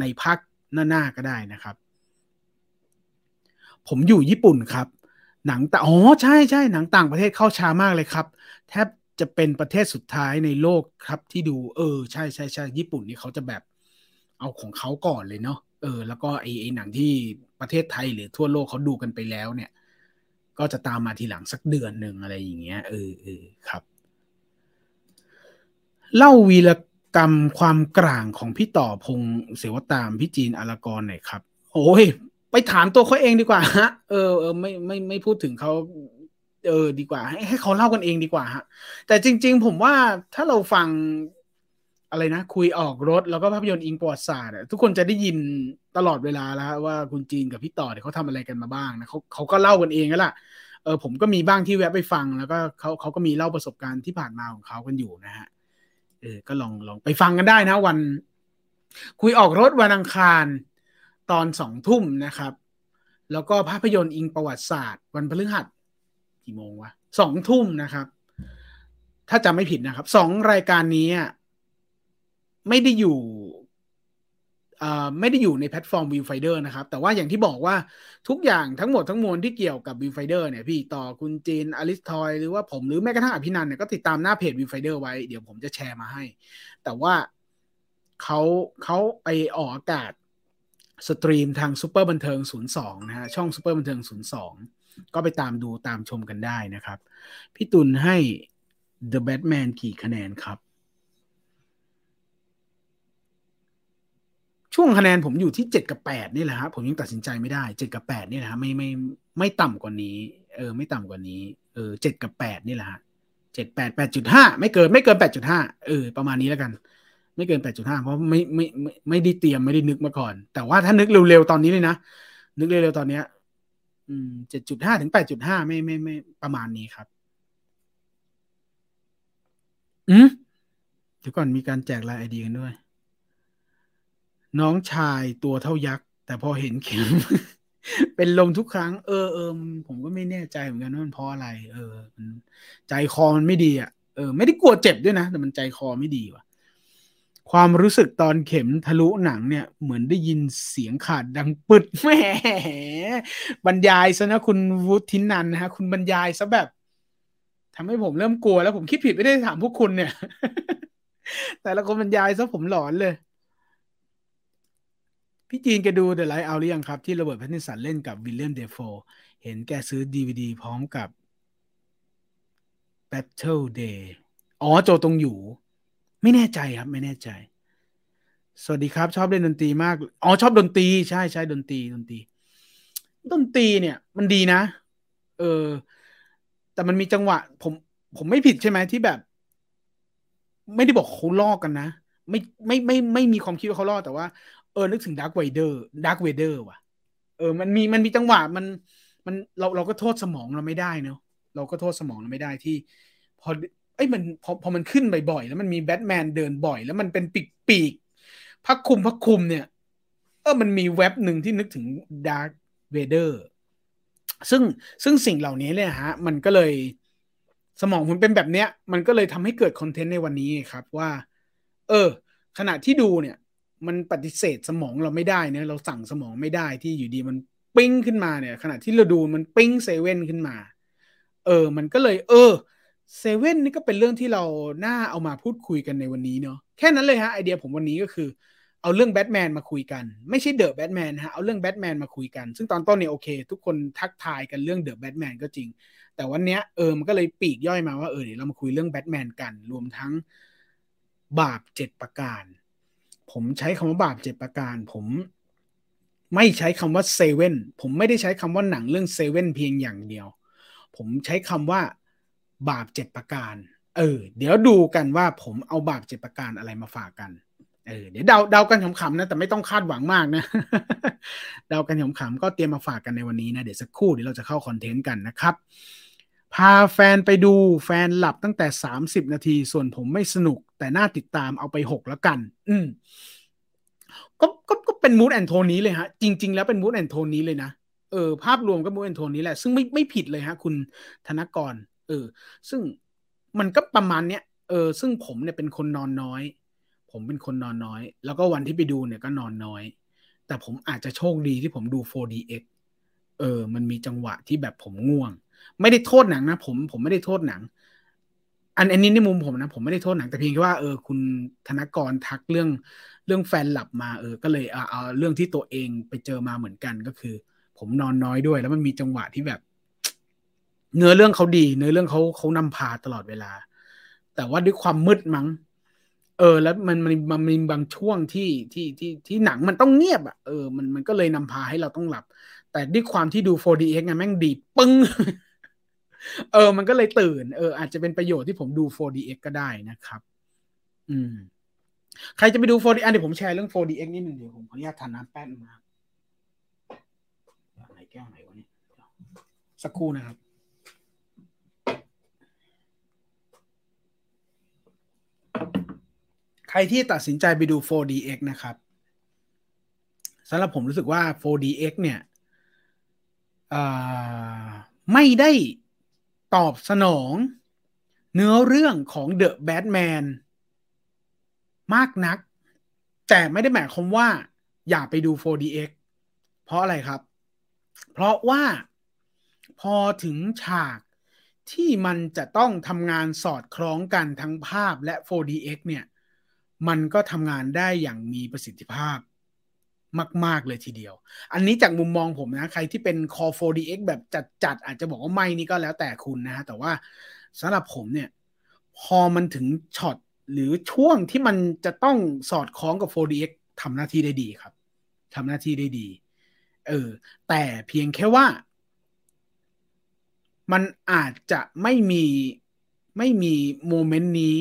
ในภาคหน้าๆก็ได้นะครับ ผมอยู่ญี่ปุ่นครับ หนังแต่อ๋อใช่ใช่หนังต่างประเทศเข้าช้ามากเลยครับ แทบจะเป็นประเทศสุดท้ายในโลกครับที่ดู เออ ใช่ใช่ใช่ญี่ปุ่นนี่เขาจะแบบเอาของเขาก่อนเลยเนาะเออ แล้วก็ไอ้ไอ้หนังที่ประเทศไทยหรือทั่วโลกเขาดูกันไปแล้วเนี่ย ก็จะตามมาทีหลังสักเดือนหนึ่งอะไรอย่างเงี้ยเออเออครับ เล่าวีรกรรมความกลางของพี่ต่อพงเสวตามพี่จีนอารากรหน่อยครับ โอ้ยไปถามตัวเขาเองดีกว่าฮะเออเออไม่ไม่ไม่พูดถึงเขาเออดีกว่า ให้ให้เขาเล่ากันเองดีกว่าฮะแต่จริง ๆ ผมว่าถ้าเราฟัง อะไรนะ คุยออกรถแล้วก็ภาพยนตร์อิงประวัติศาสตร์ทุกคนจะได้ยินตลอดเวลาแล้วว่าคุณจีนกับพี่ต่อเนี่ยเขาทำอะไรกันมาบ้างนะเขาเขาก็เล่ากันเองก็ล่ะเออผมก็มีบ้างที่แวะไปฟัง แล้วก็เขาเขาก็มีเล่าประสบการณ์ที่ผ่านมาของเขากันอยู่นะฮะเออก็ลองลองไปฟังกันได้นะ วัน คุยออกรถวันอังคารตอนสองทุ่มนะครับ แล้วก็ภาพยนตร์อิงประวัติศาสตร์ วันพฤหัสกี่โมงวะสองทุ่มนะครับ ถ้าจำไม่ผิดนะครับสองรายการนี้ ไม่ได้อยู่ไม่ได้อยู่ในแพลตฟอร์ม Viewfinder นะครับ แต่ว่าอย่างที่บอกว่าทุกอย่างทั้งหมดทั้งมวลที่เกี่ยวกับ Viewfinder เนี่ยพี่ต่อคุณจีนอลิสทอยหรือว่าผมหรือแม้กระทั่งอภินันเนี่ยก็ติดตามหน้าเพจ Viewfinder ไว้เดี๋ยวผมจะแชร์มาให้ แต่ว่าเขาเขาไปออกอากาศ stream ทางซูเปอร์บันเทิง 02 นะฮะ ช่องซูเปอร์บันเทิง 02 ก็ไปตามดูตามชมกันได้นะครับ พี่ตุลให้ The Batman กี่คะแนนครับ ช่วงคะแนนผมอยู่ที่เจ็ดกับแปดนี่แหละครับผมยังตัดสินใจไม่ได้เจ็ดกับแปดนี่แหละฮะไม่ไม่ไม่ต่ำกว่านี้ เออ ไม่ต่ำกว่านี้เออเจ็ดกับแปดนี่แหละฮะเจ็ดแปดแปดจุดห้าไม่เกินไม่เกินแปดจุดห้าเออประมาณนี้แล้วกัน ไม่เกินแปดจุดห้าเพราะไม่ไม่ไม่ไม่ได้เตรียมไม่ได้นึกมาก่อน แต่ว่าถ้านึกเร็วๆตอนนี้เลยนะนึกเร็วๆตอนเนี้ย อืมเจ็ดจุดห้าถึงแปดจุดห้าไม่ไม่ไม่ประมาณนี้ครับ อืมเดี๋ยวก่อนมีการแจกไลน์ไอดีกันด้วย น้องชายตัวเท่ายักษ์ แต่พอเห็นเข็ม เป็นลมทุกครั้ง เออเออผมก็ไม่แน่ใจเหมือนกันว่ามันเพราะอะไร เออใจคอมันไม่ดีอะเออไม่ได้กลัวเจ็บด้วยนะ แต่มันใจคอไม่ดีว่ะ ความรู้สึกตอนเข็มทะลุหนังเนี่ย เหมือนได้ยินเสียงขาดดังปึดแหมบรรยายซะนะคุณวุฒินันนะฮะ คุณบรรยายซะแบบทำให้ผมเริ่มกลัวแล้วผมคิดผิดไม่ได้ถามพวกคุณเนี่ย แต่ละคนบรรยายซะผมหลอนเลย พี่จีนแกดู The Lighthouse หรือยังครับ ที่ Robert Pattinson เล่นกับ Willem Dafoe เห็นแกซื้อดีวีดีพร้อมกับ Battle Day อ๋อโจตรงอยู่ ไม่แน่ใจครับ ไม่แน่ใจ สวัสดีครับ ชอบเล่นดนตรีมาก อ๋อ ชอบดนตรี ใช่ใช่ดนตรีดนตรี ดนตรีเนี่ย มันดีนะ เออ แต่มันมีจังหวะ ผมผมไม่ผิดใช่ไหมที่แบบ ไม่ได้บอกเขาลอกกันนะ ไม่ไม่ไม่ไม่มีความคิดว่าเขาลอกแต่ว่า เออนึกถึง Darth Vader Darth Vader ว่ะ เออมันมีมันมีจังหวะมันมันเราเราก็โทษสมองเราไม่ได้เนาะเราก็โทษสมองเราไม่ได้ที่ พอเอ้ยมันพอพอมันขึ้นบ่อยๆแล้วมันมีแบทแมนเดินบ่อย แล้วมันเป็นปีกปีกผ้าคลุมผ้าคลุมเนี่ย เออมันมีแวบหนึ่งที่นึกถึงดาร์ v เวเดอร์ซึ่งซึ่งสิ่งเหล่านี้เนี่ยฮะ มันก็เลยสมองผมเป็นแบบเนี้ย มันก็เลยทำให้เกิด content ในวันนี้ครับว่า เออ ขณะที่ดูเนี่ย มันปฏิเสธสมองเราไม่ได้เนะเราสั่งสมองไม่ได้ที่อยู่ดีๆมันปิ้งขึ้นมาเนี่ย ขณะที่เราดูมันปิ้งเซเว่นขึ้นมา เออ มันก็เลย เออเซเว่นนี่ก็เป็นเรื่องที่เราน่าเอามาพูดคุยกันในวันนี้เนาะแค่นั้นเลยฮะไอเดียผมวันนี้ก็คือ เอาเรื่องแบทแมนมาคุยกัน ไม่ใช่ The Batman ฮะเอาเรื่องแบทแมนมาคุยกัน ซึ่งตอนต้นเนี่ยโอเค ทุกคนทักทายกันเรื่อง The Batman ก็จริง แต่วันเนี้ยเออมันก็เลยปลีกย่อยมาว่าเออเดี๋ยวเรามาคุยเรื่องแบทแมนกัน รวมทั้งบาปเจ็ดประการ ผมใช้คำว่าบาปเจ็ดประการ ผมไม่ใช้คำว่าเซเว่นผมไม่ได้ใช้คำว่าหนังเรื่องเซเว่นเพียงอย่างเดียว ผมใช้คำว่าบาปเจ็ดประการ เออ เดี๋ยวดูกันว่าผมเอาบาปเจ็ดประการอะไรมาฝากกัน เออ เดี๋ยวเดาเดากันขำๆนะ แต่ไม่ต้องคาดหวังมากนะ เดากันขำๆก็เตรียมมาฝากกันในวันนี้นะ เดี๋ยวสักครู่เดี๋ยวเราจะเข้าคอนเทนต์กันนะครับ พาแฟนไปดูแฟนหลับตั้งแต่ 30 นาที ส่วนผมไม่สนุก แต่น่าติดตามเอาไป6แล้วกัน อืมก็ก็ก็เป็นมูดแอนโทนี้เลยฮะ จริง ๆ แล้วเป็นมูดแอนโทนี้เลยนะเออภาพรวมก็มูดแอนโทนี้แหละ ซึ่งไม่ไม่ผิดเลยฮะ คุณธนกร เออ ซึ่งมันก็ประมาณเนี้ยเออซึ่งผมเนี่ยเป็นคนนอนน้อย ผมเป็นคนนอนน้อย แล้วก็วันที่ไปดูเนี่ยก็นอนน้อย แต่ผมอาจจะโชคดีที่ผมดู 4DX เออ มันมีจังหวะที่แบบผมง่วง ไม่ได้โทษหนังนะผมผมไม่ได้โทษหนัง อันอันนี้ในมุมผมนะ ผมไม่ได้โทษหนังแต่เพียงแค่ว่าเออคุณธนกรทักเรื่องเรื่องแฟนหลับมาเออ ก็เลยเอาเอาเรื่องที่ตัวเองไปเจอมาเหมือนกันก็คือ ผมนอนน้อยด้วย แล้วมันมีจังหวะที่แบบ เนื้อเรื่องเขาดี เนื้อเรื่องเขาเขานำพาตลอดเวลา แต่ว่าด้วยความมืดมั้งเออ แล้วมันมันมันมีบางช่วงที่ที่ที่ที่หนังมันต้องเงียบอะเออมันมันก็เลยนำพาให้เราต้องหลับ แต่ด้วยความที่ดู 4DX ไงแม่งดีปึ้ง เออ มันก็เลยตื่น เออ อาจจะเป็นประโยชน์ที่ผมดู 4DX ก็ได้นะครับ อืม ใครจะไปดู 4D อันเดี๋ยวผมแชร์เรื่อง 4DX นิดนึงเดี๋ยวผมขออนุญาตทานน้ำแป๊บนึงนะครับไหนแก้วไหนวะเนี่ยสักครู่นะครับใครที่ตัดสินใจไปดู 4DX นะครับสำหรับผมรู้สึกว่า 4DX เนี่ยไม่ได้ ตอบสนอง เนื้อเรื่องของ The Batman มากนัก แต่ไม่ได้หมายความว่า อย่าไปดู 4DX เพราะอะไรครับ เพราะว่าพอถึงฉากที่มันจะต้องทำงานสอดคล้องกันทั้งภาพและ 4DX เนี่ย มันก็ทำงานได้อย่างมีประสิทธิภาพ มาก ๆ เลยทีเดียว อันนี้จากมุมมองผมนะ ใครที่เป็น Core 4DX แบบจัด ๆ อาจจะบอกว่าไม่นี่ก็แล้วแต่คุณนะฮะ แต่ว่าสำหรับผมเนี่ย พอมันถึงช็อตหรือช่วงที่มันจะต้องสอดคล้องกับ 4DX ทำหน้าที่ได้ดีครับทำหน้าที่ได้ดี เออ แต่เพียงแค่ว่า มันอาจจะไม่มีไม่มีโมเมนต์นี้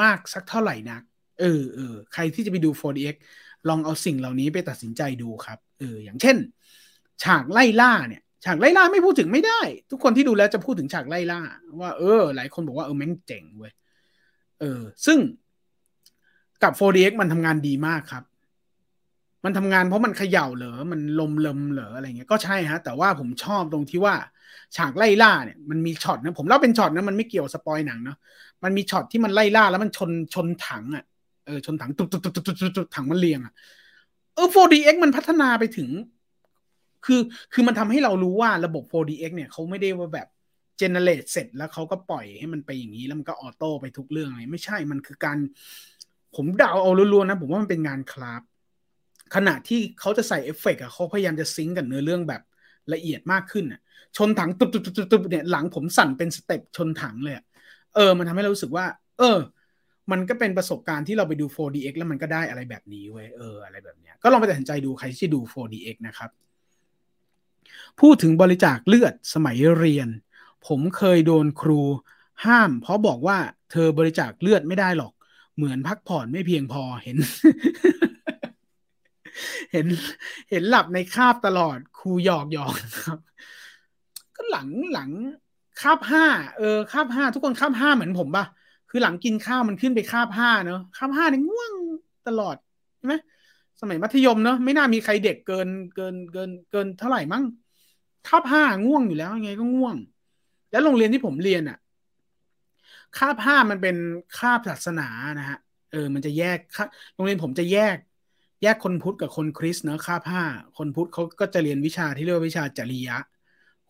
มากสักเท่าไหร่นัก เออเออใครที่จะไปดู 4DX ลองเอาสิ่งเหล่านี้ไปตัดสินใจดูครับเอออย่างเช่น ฉากไล่ล่าเนี่ย ฉากไล่ล่าไม่พูดถึงไม่ได้ ทุกคนที่ดูแล้วจะพูดถึงฉากไล่ล่า ว่าเออ หลายคนบอกว่าเออแม่งเจ๋งเว้ยเออ ซึ่งกับ 4DX มันทำงานดีมากครับ มันทำงานเพราะมันเขย่าเหรอ มันลมลมเหรออะไรเงี้ย ก็ใช่ฮะ แต่ว่าผมชอบตรงที่ว่า ฉากไล่ล่าเนี่ย มันมีช็อตนะ ผมเล่าเป็นช็อตนะ มันไม่เกี่ยว spoil หนังเนาะ มันมีช็อตที่มันไล่ล่าแล้วมันชนชนถังอะ เออชนถังตุ๊บตุ๊บตุ๊บตุ๊บตุ๊บถังมันเรียงอะเออ 4DX มันพัฒนาไปถึง คือคือมันทำให้เรารู้ว่าระบบ 4DX เนี่ยเขาไม่ได้ว่าแบบ generate เสร็จแล้วเขาก็ปล่อยให้มันไปอย่างนี้แล้วมันก็ auto ไปทุกเรื่องเลยไม่ใช่มันคือการ ผมเดาเอาล้วนๆนะ ผมว่ามันเป็นงาน craft ขณะที่เขาจะใส่เอฟเฟกต์อะเขาพยายามจะ sync กับเนื้อเรื่องแบบละเอียดมากขึ้นอะชนถังตุบตุบตุบตุบเนี่ยหลังผมสั่นเป็นสเต็ปชนถังเลยเออ มันทำให้เรารู้สึกว่า เออ มันก็เป็นประสบการณ์ที่เราไปดู 4DX แล้วมันก็ได้อะไรแบบนี้เว้ยเอออะไรแบบเนี้ยก็ลองไปตัดสินใจดูใครที่ดู 4DX นะครับ พูดถึงบริจาคเลือดสมัยเรียน ผมเคยโดนครูห้าม เพราะบอกว่าเธอบริจาคเลือดไม่ได้หรอก เหมือนพักผ่อนไม่เพียงพอเห็น เห็นเห็นหลับในคาบตลอดครูหยอกหยอกครับ ก็หลังหลังคาบห้าเออคาบห้าทุกคนคาบห้าเหมือนผมปะ คือหลังกินข้าวมันขึ้นไปคาบห้าเนอะคาบห้าเนี่ยง่วงตลอดใช่ไหมสมัยมัธยมเนอะไม่น่ามีใครเด็กเกินเกินเกินเกินเท่าไหร่มั้งคาบห้าง่วงอยู่แล้วยังไงก็ง่วง แล้วโรงเรียนที่ผมเรียนอะคาบห้ามันเป็นคาบศาสนานะฮะเออมันจะแยกโรงเรียนผมจะแยก แยกคนพุทธกับคนคริสต์เนอะคาบห้าคนพุทธเขาก็จะเรียนวิชาที่เรียกว่าวิชาจริยะ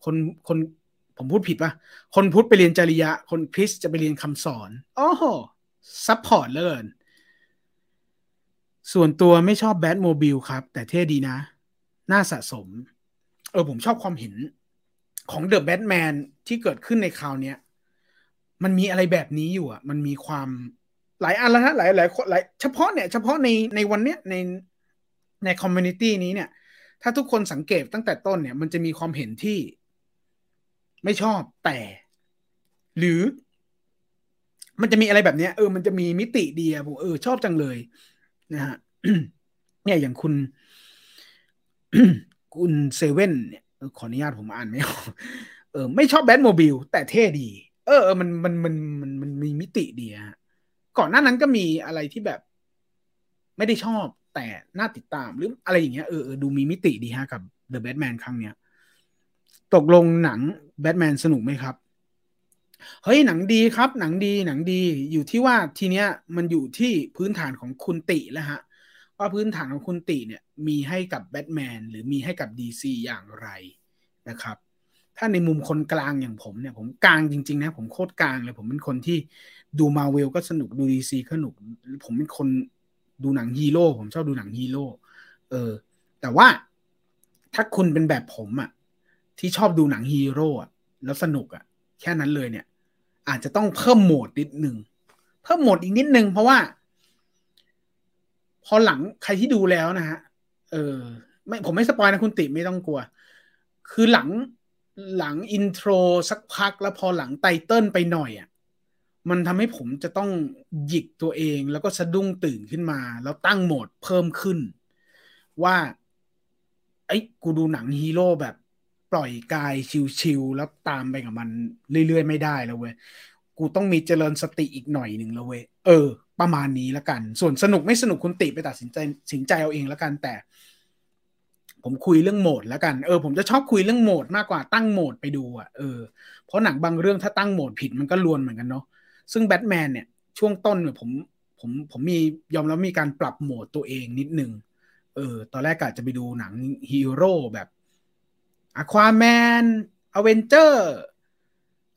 คนคน ผมพูดผิดปะคนพุทธไปเรียนจริยะ คนคริสต์จะไปเรียนคำสอนโอ้โห support เลยส่วนตัวไม่ชอบ Batmobile ครับ แต่เท่ดีนะ น่าสะสม เออผมชอบความเห็นของ The Batman ที่เกิดขึ้นในคราวเนี้ย มันมีอะไรแบบนี้อยู่อะ มันมีความหลายอันแล้วฮะหลายหลายหลายเฉพาะเนี่ย เฉพาะในในวันเนี้ยในใน community นี้เนี่ย ถ้าทุกคนสังเกตตั้งแต่ต้นเนี่ย มันจะมีความเห็นที่ ไม่ชอบแต่ หรือ มันจะมีอะไรแบบเนี้ยเออมันจะมีมิติดีอะผมเออชอบจังเลย นะฮะเนี่ยอย่างคุณ คุณเซเว่นเนี่ยขออนุญาตผมอ่านไม่ออกเออไม่ชอบแบทโมบิลแต่เท่ดี เออเออมันมันมันมันมันมีมิติดีฮะก่อนหน้านั้นก็มีอะไรที่แบบ ไม่ได้ชอบแต่น่าติดตามหรืออะไรอย่างเงี้ยเออเออดูมีมิติดีฮะกับ The Batman ครั้งเนี้ย ตกลงหนังแบทแมนสนุกไหมครับ เฮ้ยหนังดีครับ หนังดีหนังดีอยู่ที่ว่าทีเนี้ยมันอยู่ที่พื้นฐานของคุณติแล้วฮะ ว่าพื้นฐานของคุณติเนี่ยมีให้กับแบทแมนหรือมีให้กับ DC อย่างไรนะครับ ถ้าในมุมคนกลางอย่างผมเนี่ย ผมกลางจริงๆนะ ผมโคตรกลางเลย ผมเป็นคนที่ดูมาเวลก็สนุกดู DC ก็สนุก ผมเป็นคนดูหนังฮีโร่ผมชอบดูหนังฮีโร่เออ แต่ว่าถ้าคุณเป็นแบบผมอะ่ะ ที่ชอบดูหนังฮีโร่แล้วสนุกอะแค่นั้นเลยเนี่ย อาจจะต้องเพิ่มโหมดนิดหนึ่งเพิ่มโหมดอีกนิดนึงเพราะว่า พอหลังใครที่ดูแล้วนะฮะเออ ไม่ผมไม่ spoil นะคุณติไม่ต้องกลัว คือหลังหลัง intro สักพักแล้วพอหลัง title ไปหน่อยอะ่ะมันทำให้ผมจะต้องหยิกตัวเองแล้วก็สะดุ้งตื่นขึ้นมา แล้วตั้งโหมดเพิ่มขึ้น ว่า ไอ้กูดูหนังฮีโร่แบบ ปล่อยกาย chill ๆแล้วตามไปกับมันเรื่อยๆไม่ได้แล้วเว้ยกูต้องมีเจริญสติอีกหน่อยหนึ่งแล้วเว้ยเออ ประมาณนี้แล้วกัน ส่วนสนุกไม่สนุกคุณติไปตัดสินใจสินใจเอาเองแล้วกันแต่ ผมคุยเรื่องโหมดแล้วกันเออผมจะชอบคุยเรื่องโหมดมากกว่าตั้งโหมดไปดูอะเออเพราะหนังบางเรื่องถ้าตั้งโหมดผิดมันก็ลวนเหมือนกันเนาะซึ่งแบทแมนเนี่ยช่วงต้นเนี่ยผมผมผมมียอมแล้วมีการปรับโหมดตัวเองนิดนึงเออตอนแรกกะจะไปดูหนังฮีโร่แบบ Aquaman Avengers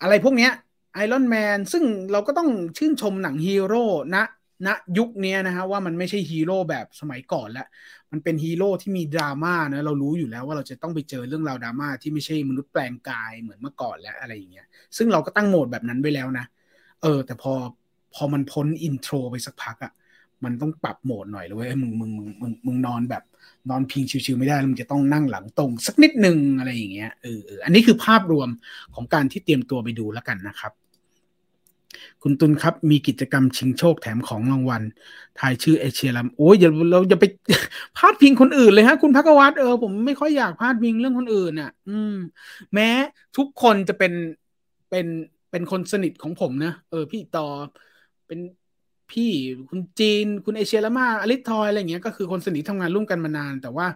อะไรพวกเนี้ย Iron Man ซึ่งเราก็ต้องชื่นชมหนังฮีโร่ณณยุคนี้นะฮะว่ามันไม่ใช่ฮีโร่แบบสมัยก่อนแล้ว มันเป็นฮีโร่ที่มีดราม่านะเรารู้อยู่แล้วว่าเราจะต้องไปเจอเรื่องราวดราม่าที่ไม่ใช่มนุษย์แปลงกายเหมือนเมื่อก่อนแล้วอะไรอย่างเงี้ยซึ่งเราก็ตั้งโหมดแบบนั้นไว้แล้วนะ เออ แต่พอพอมันพ้น intro ไปสักพักอะ มันต้องปรับโหมดหน่อยเลยเว้ยมึงมึงมึงมึงมึงนอนแบบนอนพิงชิวๆไม่ได้แล้วมันจะต้องนั่งหลังตรง สักนิดหนึ่งอะไรอย่างเงี้ยเอออันนี้คือภาพรวมของการที่เตรียมตัวไปดูแล้วกันนะครับ คุณตุลครับมีกิจกรรมชิงโชคแถมของรางวัลทายชื่อเอเชียลัมโอ้ยอย่าเราอย่าไปพาดพิงคนอื่นเลยฮะ คุณพักวัตเออผมไม่ค่อยอยากพาดพิงเรื่องคนอื่นอะ อืม แม้ทุกคนจะเป็นเป็นเป็นคนสนิทของผมนะเออ พี่ต่อเป็น พี่คุณจีน คุณเอเชียละมาอลิทอยอะไรเงี้ยก็คือคนสนิททำงานร่วมกันมานาน แต่ว่า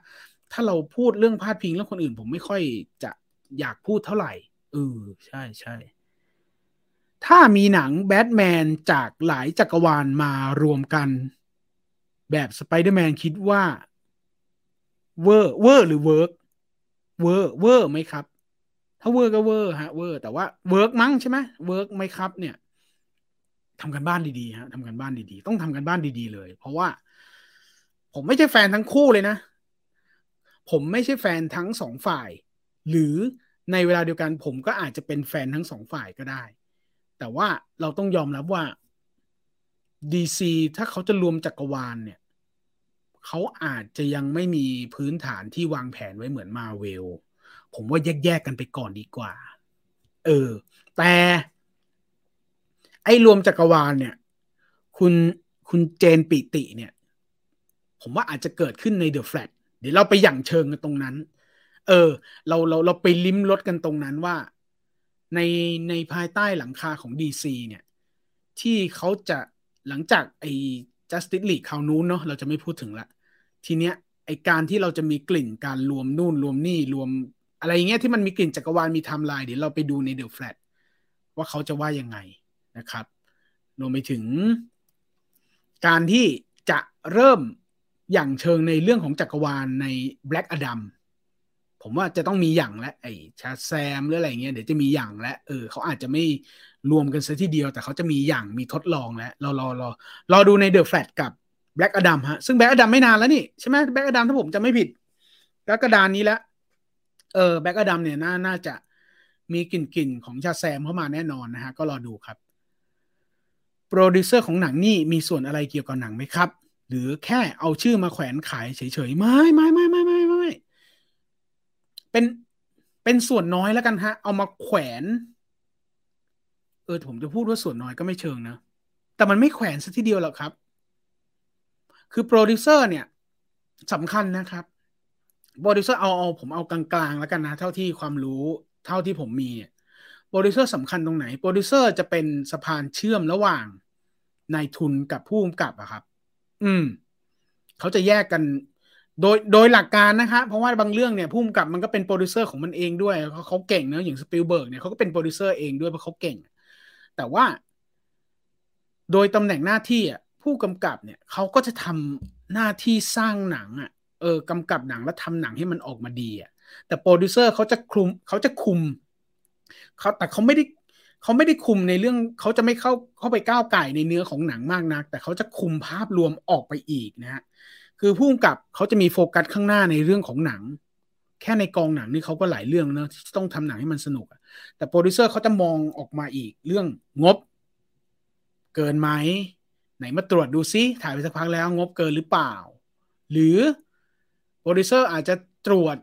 ถ้าเราพูดเรื่องพาดพิงเรื่องคนอื่น ผมไม่ค่อยจะอยากพูดเท่าไหร่เออใช่ใช่ถ้ามีหนังแบทแมนจากหลายจักรวาลมารวมกัน แบบสไปเดอร์แมนคิดว่า เวอร์เวอร์หรือเวิร์กเวอร์เวอร์ไหมครับ ถ้าเวอร์ก็เวอร์ฮะเวอร์แต่ว่าwork มั้งใช่ไหม work ไหมครับเนี่ย ทำการบ้านดีๆฮะทำการบ้านดีๆ ต้องทำการบ้านดีๆเลย เพราะว่า ผมไม่ใช่แฟนทั้งคู่เลยนะ ผมไม่ใช่แฟนทั้งสองฝ่าย หรือในเวลาเดียวกัน ผมก็อาจจะเป็นแฟนทั้งสองฝ่ายก็ได้ แต่ว่าเราต้องยอมรับว่า DC ถ้าเขาจะรวมจักรวาลเนี่ย เขาอาจจะยังไม่มีพื้นฐานที่วางแผนไว้เหมือนมาเวลผมว่าแยกๆกันไปก่อนดีกว่า เออ แต่ ไอ้รวมจักรวาลเนี่ย คุณคุณเจนปิติเนี่ย ผมว่าอาจจะเกิดขึ้นในเดอะแฟลตเดี๋ยวเราไปหยั่งเชิงกันตรงนั้น เออ เราเราเราไปลิ้มรสกันตรงนั้นว่า ในในภายใต้หลังคาของ DC เนี่ย ที่เขาจะหลังจากไอ้ Justice League คราวนู้นเนาะเราจะไม่พูดถึงละ ทีเนี้ยไอการที่เราจะมีกลิ่นการรวมนู่นรวมนี่รวม อะไรเงี้ยที่มันมีกลิ่นจักรวาลมีไทม์ไลน์เดี๋ยวเราไปดูใน The Flash ว่าเขาจะว่ายังไง นะครับ รวมไปถึง การที่จะเริ่มหยั่งเชิงในเรื่องของจักรวาลใน Black Adam ผมว่าจะต้องมีหยั่งแหละไอ Shazam หรืออะไรเงี้ยเดี๋ยวจะมีหยั่งแหละเออเขาอาจจะไม่รวมกันซะทีเดียว แต่เขาจะมีหยั่งมีทดลองแล้วรอรอรอรอดูใน The Flash กับ Black Adam ฮะ ซึ่ง Black Adam ไม่นานแล้วนี่ใช่ไหม Black Adam ถ้าผมจะไม่ผิดกรกฎานี้แล้วเออ Black Adam เนี่ยน่าน่าจะมีกลิ่นกลิ่นของ Shazam เข้ามาแน่นอนนะฮะ ก็รอดูครับ โปรดิวเซอร์ของหนังนี่มีส่วนอะไรเกี่ยวกับหนังไหมครับ หรือแค่เอาชื่อมาแขวนขายเฉยๆไม่ไม่ไม่ไม่ไม่ไม่เป็นเป็นส่วนน้อยแล้วกันฮะ เอามาแขวน เออผมจะพูดว่าส่วนน้อยก็ไม่เชิงนะแต่มันไม่แขวนซะทีเดียวหรอกครับ คือโปรดิวเซอร์เนี่ยสำคัญนะครับโปรดิวเซอร์เอาเอาผมเอากลางๆแล้วกันนะ เท่าที่ความรู้เท่าที่ผมมี โปรดิวเซอร์สำคัญตรงไหน โปรดิวเซอร์จะเป็นสะพานเชื่อมระหว่างนายทุนกับผู้กำกับอะครับ อืม เขาจะแยกกัน โดยโดยหลักการนะคะ เพราะว่าบางเรื่องเนี่ยผู้กำกับมันก็เป็นโปรดิวเซอร์ของมันเองด้วยเขาเขาเก่งเนะอย่างสปิลเบิร์กเนี่ยเขาก็เป็นโปรดิวเซอร์เองด้วยเพราะเขาเก่ง แต่ว่า โดยตำแหน่งหน้าที่อะผู้กำกับเนี่ยเขาก็จะทำหน้าที่สร้างหนังอะเออกำกับหนังแล้วทำหนังให้มันออกมาดีอะแต่โปรดิวเซอร์เขาจะคุมเขาจะคุม เขาแต่เขาไม่ได้เขาไม่ได้คุมในเรื่องเขาจะไม่เข้าเข้าไปก้าวไก่ในเนื้อของหนังมากนัก แต่เขาจะคุมภาพรวมออกไปอีกนะฮะคือผู้กำกับเขาจะมีโฟกัสข้างหน้าในเรื่องของหนัง แค่ในกองหนังนี่เขาก็หลายเรื่องเนะที่ต้องทำหนังให้มันสนุกแต่โปรดิวเซอร์เขาจะมองออกมาอีกเรื่องงบ เกินไหมไหนมาตรวจดูซิถ่ายไปสักพักแล้วงบเกินหรือเปล่า หรือโปรดิวเซอร์อาจจะตรวจ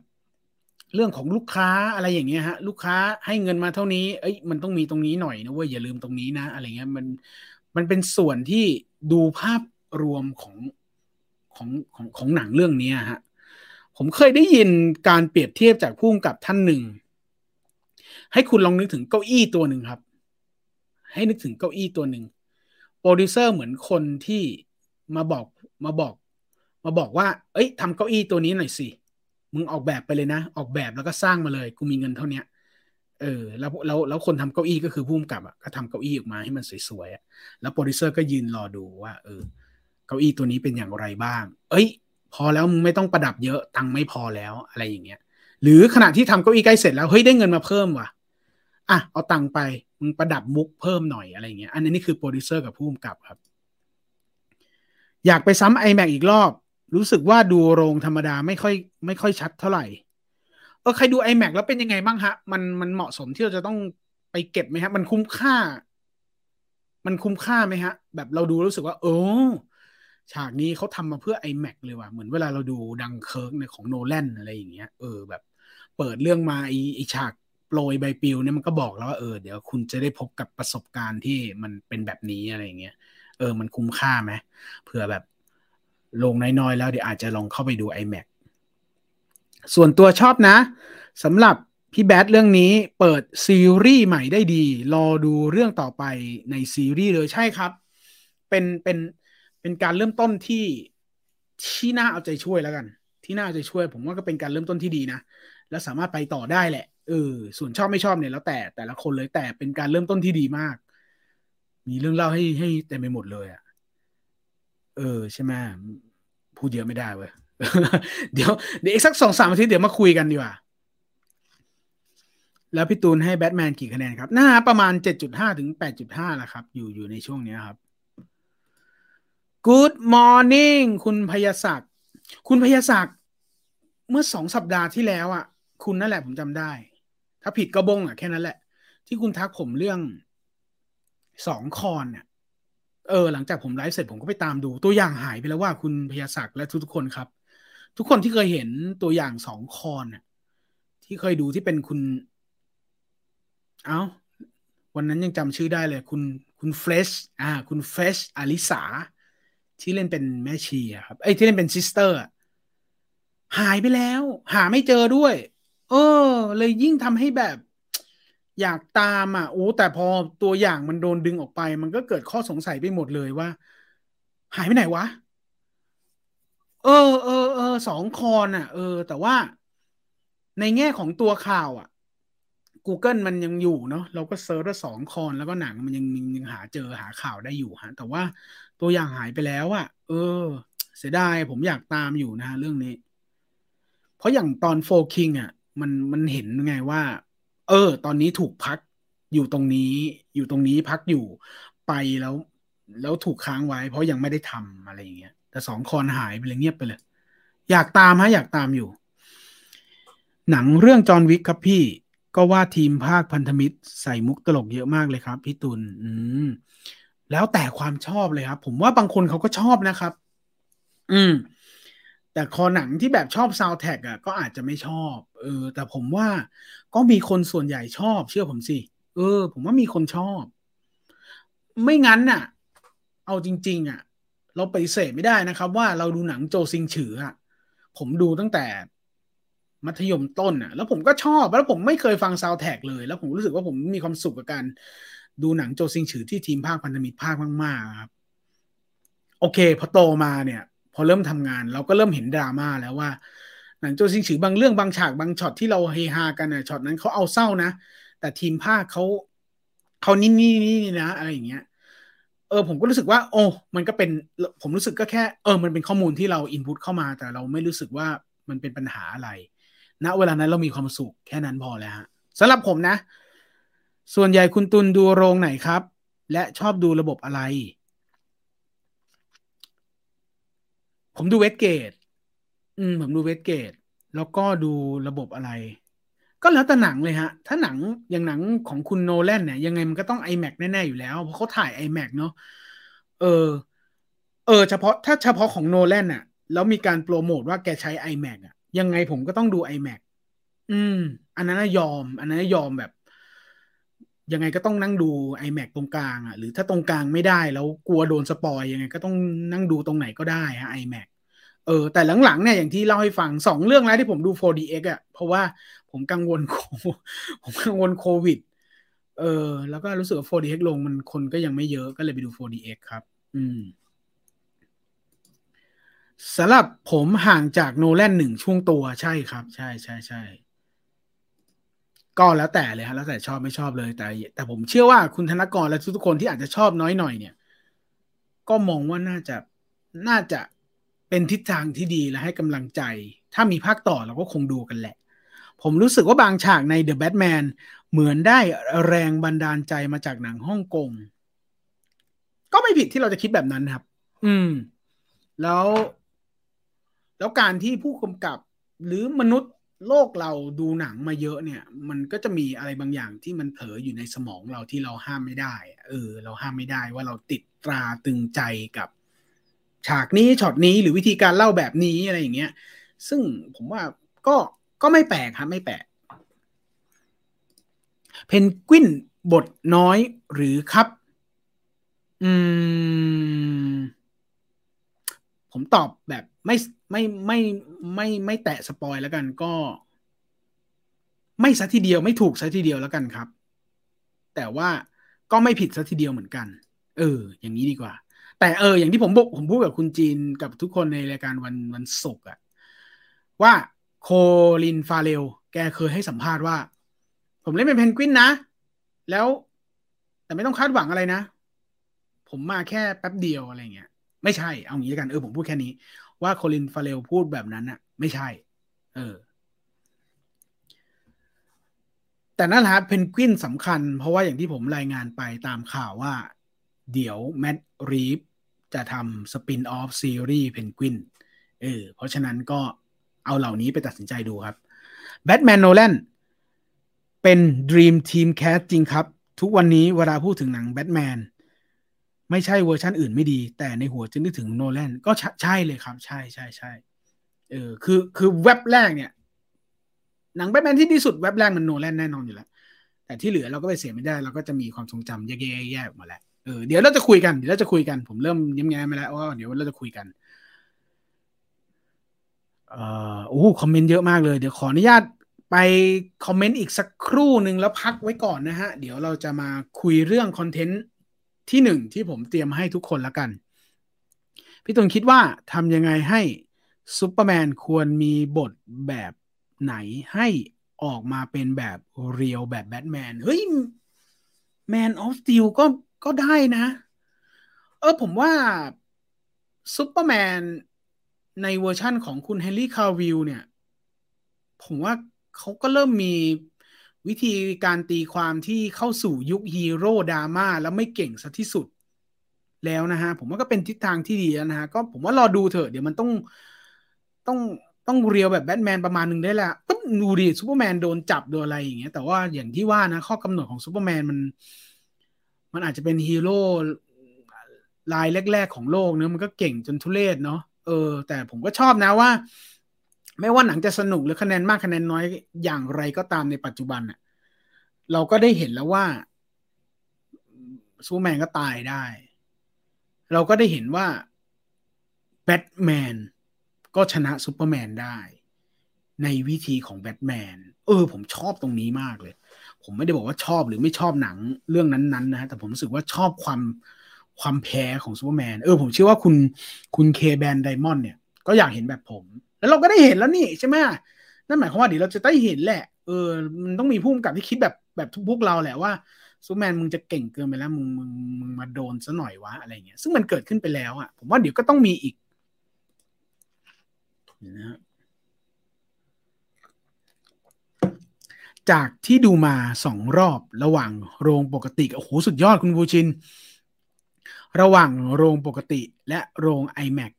เรื่องของลูกค้าอะไรอย่างเงี้ยฮะ ลูกค้าให้เงินมาเท่านี้ เอ้ยมันต้องมีตรงนี้หน่อยนะเว้ยอย่าลืมตรงนี้นะ อะไรเงี้ยมันมันเป็นส่วนที่ดูภาพรวมของของของของหนังเรื่องนี้ฮะ ผมเคยได้ยินการเปรียบเทียบจากผู้กำกับท่านหนึ่ง ให้คุณลองนึกถึงเก้าอี้ตัวหนึ่งครับ ให้นึกถึงเก้าอี้ตัวหนึ่งโปรดิวเซอร์เหมือนคนที่มาบอกมาบอก มาบอกว่า เอ้ยทำเก้าอี้ตัวนี้หน่อยสิ มึงออกแบบไปเลยนะ ออกแบบแล้วก็สร้างมาเลย กูมีเงินเท่านี้เออแล้วแล้วแล้วคนทำเก้าอี้ก็คือผู้กำกับอะก็ทำเก้าอี้ออกมาให้มันสวยๆแล้วโปรดิวเซอร์ก็ยืนรอดูว่า เออ เก้าอี้ตัวนี้เป็นอย่างไรบ้าง เอ้ย พอแล้วมึงไม่ต้องประดับเยอะตังไม่พอแล้วอะไรอย่างเงี้ย หรือขณะที่ทำเก้าอี้ใกล้เสร็จแล้วเฮ้ยได้เงินมาเพิ่มว่ะอะเอาตังไปมึงประดับมุกเพิ่มหน่อยอะไรเงี้ยอันนี้นี่คือโปรดิวเซอร์กับผู้กำกับครับ อยากไปซ้ำ IMAX อีกรอบ รู้สึกว่าดูโรงธรรมดาไม่ค่อย ไม่ค่อยชัดเท่าไหร่ เออใครดู IMAX แล้วเป็นยังไงบ้างฮะ มันมันเหมาะสมที่เราจะต้องไปเก็บไหมฮะ มันคุ้มค่า มันคุ้มค่าไหมฮะ แบบเราดูรู้สึกว่าเออฉากนี้เขาทำมาเพื่อ IMAX เลยว่ะเหมือนเวลาเราดูดังเคิร์กในของโนแลนอะไรอย่างเงี้ยเออแบบ เปิดเรื่องมาไอไอฉากโปรยใบปลิวเนี่ยมันก็บอกแล้วว่าเออเดี๋ยวคุณจะได้พบกับประสบการณ์ที่มันเป็นแบบนี้อะไรอย่างเงี้ยเออ มันคุ้มค่าไหมเผื่อแบบ โรงน้อยๆ แล้วเดี๋ยวอาจจะลองเข้าไปดู IMAX ส่วนตัวชอบนะสำหรับพี่ Bat เรื่องนี้เปิดซีรีส์ใหม่ได้ดี รอดูเรื่องต่อไปในซีรีส์เลยใช่ครับ เป็นเป็นเป็นการเริ่มต้นที่ที่น่าเอาใจช่วยแล้วกัน ที่น่าเอาใจช่วย ผมว่าก็เป็นการเริ่มต้นที่ดีนะ แล้วสามารถไปต่อได้แหละเออส่วนชอบไม่ชอบเนี่ยแล้วแต่แต่ละคนเลยแต่เป็นการเริ่มต้นที่ดีมาก มีเรื่องเล่าให้ให้เต็มไปหมดเลยอะ่ะ เออใช่ไหมพูดเยอะไม่ได้เว้ยเดี๋ยวเดี๋ยวอีกสักสองสามอาทิตย์เดี๋ยวมาคุยกันดีกว่า แล้วพี่ตูนให้แบทแมนกี่คะแนนครับน่าประมาณเจ็ดจุดห้าถึงแปดจุดห้าแหละครับ อยู่อยู่ในช่วงนี้ครับ Good morning คุณพยศักดิ์คุณพยศักดิ์เมื่อสองสัปดาห์ที่แล้วอะ คุณนั่นแหละผมจำได้ ถ้าผิดก็บงอะแค่นั้นแหละ ที่คุณทักผมเรื่องสองคอนเนี่ย เออหลังจากผมไลฟ์เสร็จผมก็ไปตามดูตัวอย่างหายไปแล้วว่าคุณพยาศักดิ์และทุกๆคนครับ ทุกคนที่เคยเห็นตัวอย่างสองคอนเนี่ยที่เคยดูที่เป็นคุณ เอ้า วันนั้นยังจำชื่อได้เลย คุณคุณเฟรชอ่า คุณเฟรชอลิสาที่เล่นเป็นแม่ชีครับไอ้ที่เล่นเป็น sister หายไปแล้ว หาไม่เจอด้วย เออ เลยยิ่งทำให้แบบ อยากตามอะโอ้แต่พอตัวอย่างมันโดนดึงออกไป มันก็เกิดข้อสงสัยไปหมดเลยว่า หายไปไหนวะ เออเออเออสองคอนอะ เออ แต่ว่าในแง่ของตัวข่าวอะ Google มันยังอยู่เนาะเราก็เซิร์ชว่าสองคอนแล้วก็หนังมันยังยังหาเจอหาข่าวได้อยู่ฮะ แต่ว่าตัวอย่างหายไปแล้วอะ เออ เสียดายผมอยากตามอยู่นะฮะเรื่องนี้ เพราะอย่างตอนโฟคิงอะ มันมันเห็นไงว่า เออ ตอนนี้ถูกพักอยู่ตรงนี้ อยู่ตรงนี้พักอยู่ไปแล้ว แล้วถูกค้างไว้ เพราะยังไม่ได้ทำอะไรอย่างเงี้ย แต่สองคอนหายไปเลยเงียบไปเลย อยากตามฮะอยากตามอยู่ หนังเรื่องจอห์นวิกครับพี่ก็ว่าทีมภาคพันธมิตรใส่มุกตลกเยอะมากเลยครับพี่ตุลอืมแล้วแต่ความชอบเลยครับ ผมว่าบางคนเขาก็ชอบนะครับ อืม แต่คอหนังที่แบบชอบซาวแท็กอะก็อาจจะไม่ชอบเออ แต่ผมว่าก็มีคนส่วนใหญ่ชอบ เชื่อผมสิเออ ผมว่ามีคนชอบ ไม่งั้นน่ะ เอาจริง ๆ อะ เราไปเสพไม่ได้นะครับ ว่าเราดูหนังโจวซิงฉืออะผมดูตั้งแต่มัธยมต้นอะ แล้วผมก็ชอบ แล้วผมไม่เคยฟังซาวแท็กเลย แล้วผมรู้สึกว่าผมมีความสุขกับการดูหนังโจวซิงฉือที่ทีมพากย์พันธมิตรพากย์มากๆครับ โอเค พอโตมาเนี่ย อเริ่มทำงาน เราก็เริ่มเห็นดราม่าแล้วว่าหนังโจวซิงฉือบางเรื่องบางฉากบางช็อตที่เราเฮฮากันอะช็อตนั้นเขาเอาเศร้านะ แต่ทีมพากย์เขาเขานิ่นี่นี่นะ อะไรอย่างเงี้ยเออผมก็รู้สึกว่า โอ้มันก็เป็นผมรู้สึกก็แค่ เออมันเป็นข้อมูลที่เรา input เข้ามา แต่เราไม่รู้สึกว่ามันเป็นปัญหาอะไรณเวลานั้นเรามีความสุขแค่นั้นพอแล้วฮะสำหรับผมนะ ส่วนใหญ่คุณตุนดูโรงไหนครับ และชอบดูระบบอะไร ผมดู Westgate อืม ผมดู Westgate แล้วก็ดูระบบอะไร ก็แล้วแต่หนังเลยฮะ ถ้าหนังอย่างหนังของคุณโนแลนเนี่ย ยังไงมันก็ต้อง IMAX แน่ๆอยู่แล้ว เพราะเขาถ่าย IMAX เนาะ เออ เออ เฉพาะถ้าเฉพาะของโนแลนน่ะ แล้วมีการโปรโมทว่าแกใช้ IMAX อะยังไงผมก็ต้องดู IMAX อืม อันนั้นยอม อันนั้นยอมแบบ ยังไงก็ต้องนั่งดู IMAX ตรงกลางอะหรือถ้าตรงกลางไม่ได้แล้วกลัวโดน spoil ยังไงก็ต้องนั่งดูตรงไหนก็ได้ฮะ iMac เออแต่หลังๆเนี่ยอย่างที่เล่าให้ฟังสองเรื่องแล้วที่ผมดู 4DX อะเพราะว่าผมกังวลผมกังวลโควิด เออ แล้วก็รู้สึกว่า 4DX ลงมันคนก็ยังไม่เยอะก็เลยไปดู 4DX ครับ อืมสำหรับผมห่างจากโนแลนหนึ่งช่วงตัวใช่ครับ ใช่ใช่ใช่ ก็แล้วแต่เลยฮะแล้วแต่ชอบไม่ชอบเลยแต่ แต่ผมเชื่อว่าคุณธนกรและทุกคนที่อาจจะชอบน้อยหน่อยเนี่ย ก็มองว่าน่าจะน่าจะเป็นทิศทางที่ดีและให้กำลังใจ ถ้ามีภาคต่อเราก็คงดูกันแหละ ผมรู้สึกว่าบางฉากใน The Batman เหมือนได้แรงบันดาลใจมาจากหนังฮ่องกงก็ไม่ผิดที่เราจะคิดแบบนั้นครับ อืม แล้ว แล้วการที่ผู้กำกับหรือมนุษย์ โลกเราดูหนังมาเยอะเนี่ย มันก็จะมีอะไรบางอย่างที่มันเผลออยู่ในสมองเราที่เราห้ามไม่ได้ เออ เราห้ามไม่ได้ว่าเราติดตราตึงใจกับฉากนี้ช็อตนี้หรือวิธีการเล่าแบบนี้อะไรอย่างเงี้ย ซึ่งผมว่าก็ก็ไม่แปลกครับไม่แปลกเพนกวินบทน้อยหรือครับ อืม ผมตอบแบบไม่ ไม่ไม่ไม่ไม่แตะสปอยแล้วกันก็ ไม่ซะทีเดียวไม่ถูกซะทีเดียวแล้วกันครับ แต่ว่าก็ไม่ผิดซะทีเดียวเหมือนกัน เออ อย่างนี้ดีกว่า แต่เออ อย่างที่ผมบอกผมพูดกับคุณจีนกับทุกคนในรายการวันวันศุกร์อะว่าโคลินฟาเรลแกเคยให้สัมภาษณ์ว่า ผมเล่นเป็นเพนกวินนะ แล้ว แต่ไม่ต้องคาดหวังอะไรนะ ผมมาแค่แป๊บเดียวอะไรเงี้ย ไม่ใช่เอางี้กันเออผมพูดแค่นี้ ว่าโคลินฟาเรลพูดแบบนั้นอะไม่ใช่ เออ แต่นั่นแหละเพนกวินสำคัญ เพราะว่าอย่างที่ผมรายงานไปตามข่าวว่า เดี๋ยวแมดรีฟจะทำ spin-off ซีรีส์เพนกวินเออเพราะฉะนั้นก็เอาเหล่านี้ไปตัดสินใจดูครับแบทแมนโนแลนเป็น Dream Team Cast จริงครับ ทุกวันนี้เวลาพูดถึงหนังแบทแมน ไม่ใช่เวอร์ชันอื่นไม่ดี แต่ในหัวจะนึกถึงโนแลนก็ใช่เลยครับ ใช่ใช่ใช่เออคือคือเว็บแรกเนี่ย หนังแบทแมนที่ดีสุดเว็บแรกมันโนแลนแน่นอนอยู่แล้ว แต่ที่เหลือเราก็ไปเสียไม่ได้ เราก็จะมีความทรงจำแยกๆออกมาแล้วเออเดี๋ยวเราจะคุยกันเดี๋ยวเราจะคุยกัน ผมเริ่มยิ้มแย้มไปแล้วว่าเดี๋ยวเราจะคุยกันเอ่อโอ้คอมเมนต์เยอะมากเลย เดี๋ยวขออนุญาตไปคอมเมนต์อีกสักครู่หนึ่งแล้วพักไว้ก่อนนะฮะ เดี๋ยวเราจะมาคุยเรื่องคอนเทนต์ ที่หนึ่งที่ผมเตรียมให้ทุกคนละกัน พี่ตุนคิดว่าทำยังไงให้ซูเปอร์แมนควรมีบทแบบไหนให้ออกมาเป็นแบบ real แบบแบทแมนเฮ้ย Man of Steel ก็ก็ได้นะ เออผมว่าซูเปอร์แมนในเวอร์ชั่นของคุณเฮนรี่คาวิลล์เนี่ย ผมว่าเขาก็เริ่มมี วิธีการตีความที่เข้าสู่ยุคฮีโร่ดราม่าแล้วไม่เก่งซะที่สุดแล้วนะฮะ ผมว่าก็เป็นทิศทางที่ดีนะฮะ ก็ผมว่ารอดูเถอะเดี๋ยวมันต้องต้องต้อง real แบบแบทแมนประมาณหนึ่งได้แหละก็ดูดิซูเปอร์แมนโดนจับโดนอะไรอย่างเงี้ยแต่ว่าอย่างที่ว่านะข้อกำหนดของซูเปอร์แมนมัน มันอาจจะเป็นฮีโร่รายแรก ๆ ของโลกเนอะมันก็เก่งจนทุเรศเนาะเออ แต่ผมก็ชอบนะว่า ไม่ว่าหนังจะสนุกหรือคะแนนมากคะแนนน้อยอย่างไรก็ตามในปัจจุบันอะเราก็ได้เห็นแล้วว่าซูแมนก็ตายได้ เราก็ได้เห็นว่าแบทแมนก็ชนะซูเปอร์แมนได้ ในวิธีของแบทแมนเออ ผมชอบตรงนี้มากเลย ผมไม่ได้บอกว่าชอบหรือไม่ชอบหนังเรื่องนั้นๆนะแต่ผมรู้สึกว่าชอบความความแพ้ของซูเปอร์แมนเออผมเชื่อว่าคุณคุณเคแบนไดมอนด์เนี่ย ก็อยากเห็นแบบผม แล้วเราก็ได้เห็นแล้วนี่ใช่ไหมนั่นหมายความว่าเดี๋ยวเราจะได้เห็นแหละ เออ มันต้องมีผู้กำกับที่คิดแบบแบบพวกเราแหละว่าซูแมนมึงจะเก่งเกินไปแล้วมึงมึงมึงมาโดนซะหน่อยวะอะไรเงี้ย ซึ่งมันเกิดขึ้นไปแล้วอะ ผมว่าเดี๋ยวก็ต้องมีอีกนะจากที่ดูมาสองรอบระหว่างโรงปกติโอ้โหสุดยอดคุณบูชิน ระหว่างโรงปกติและโรง iMac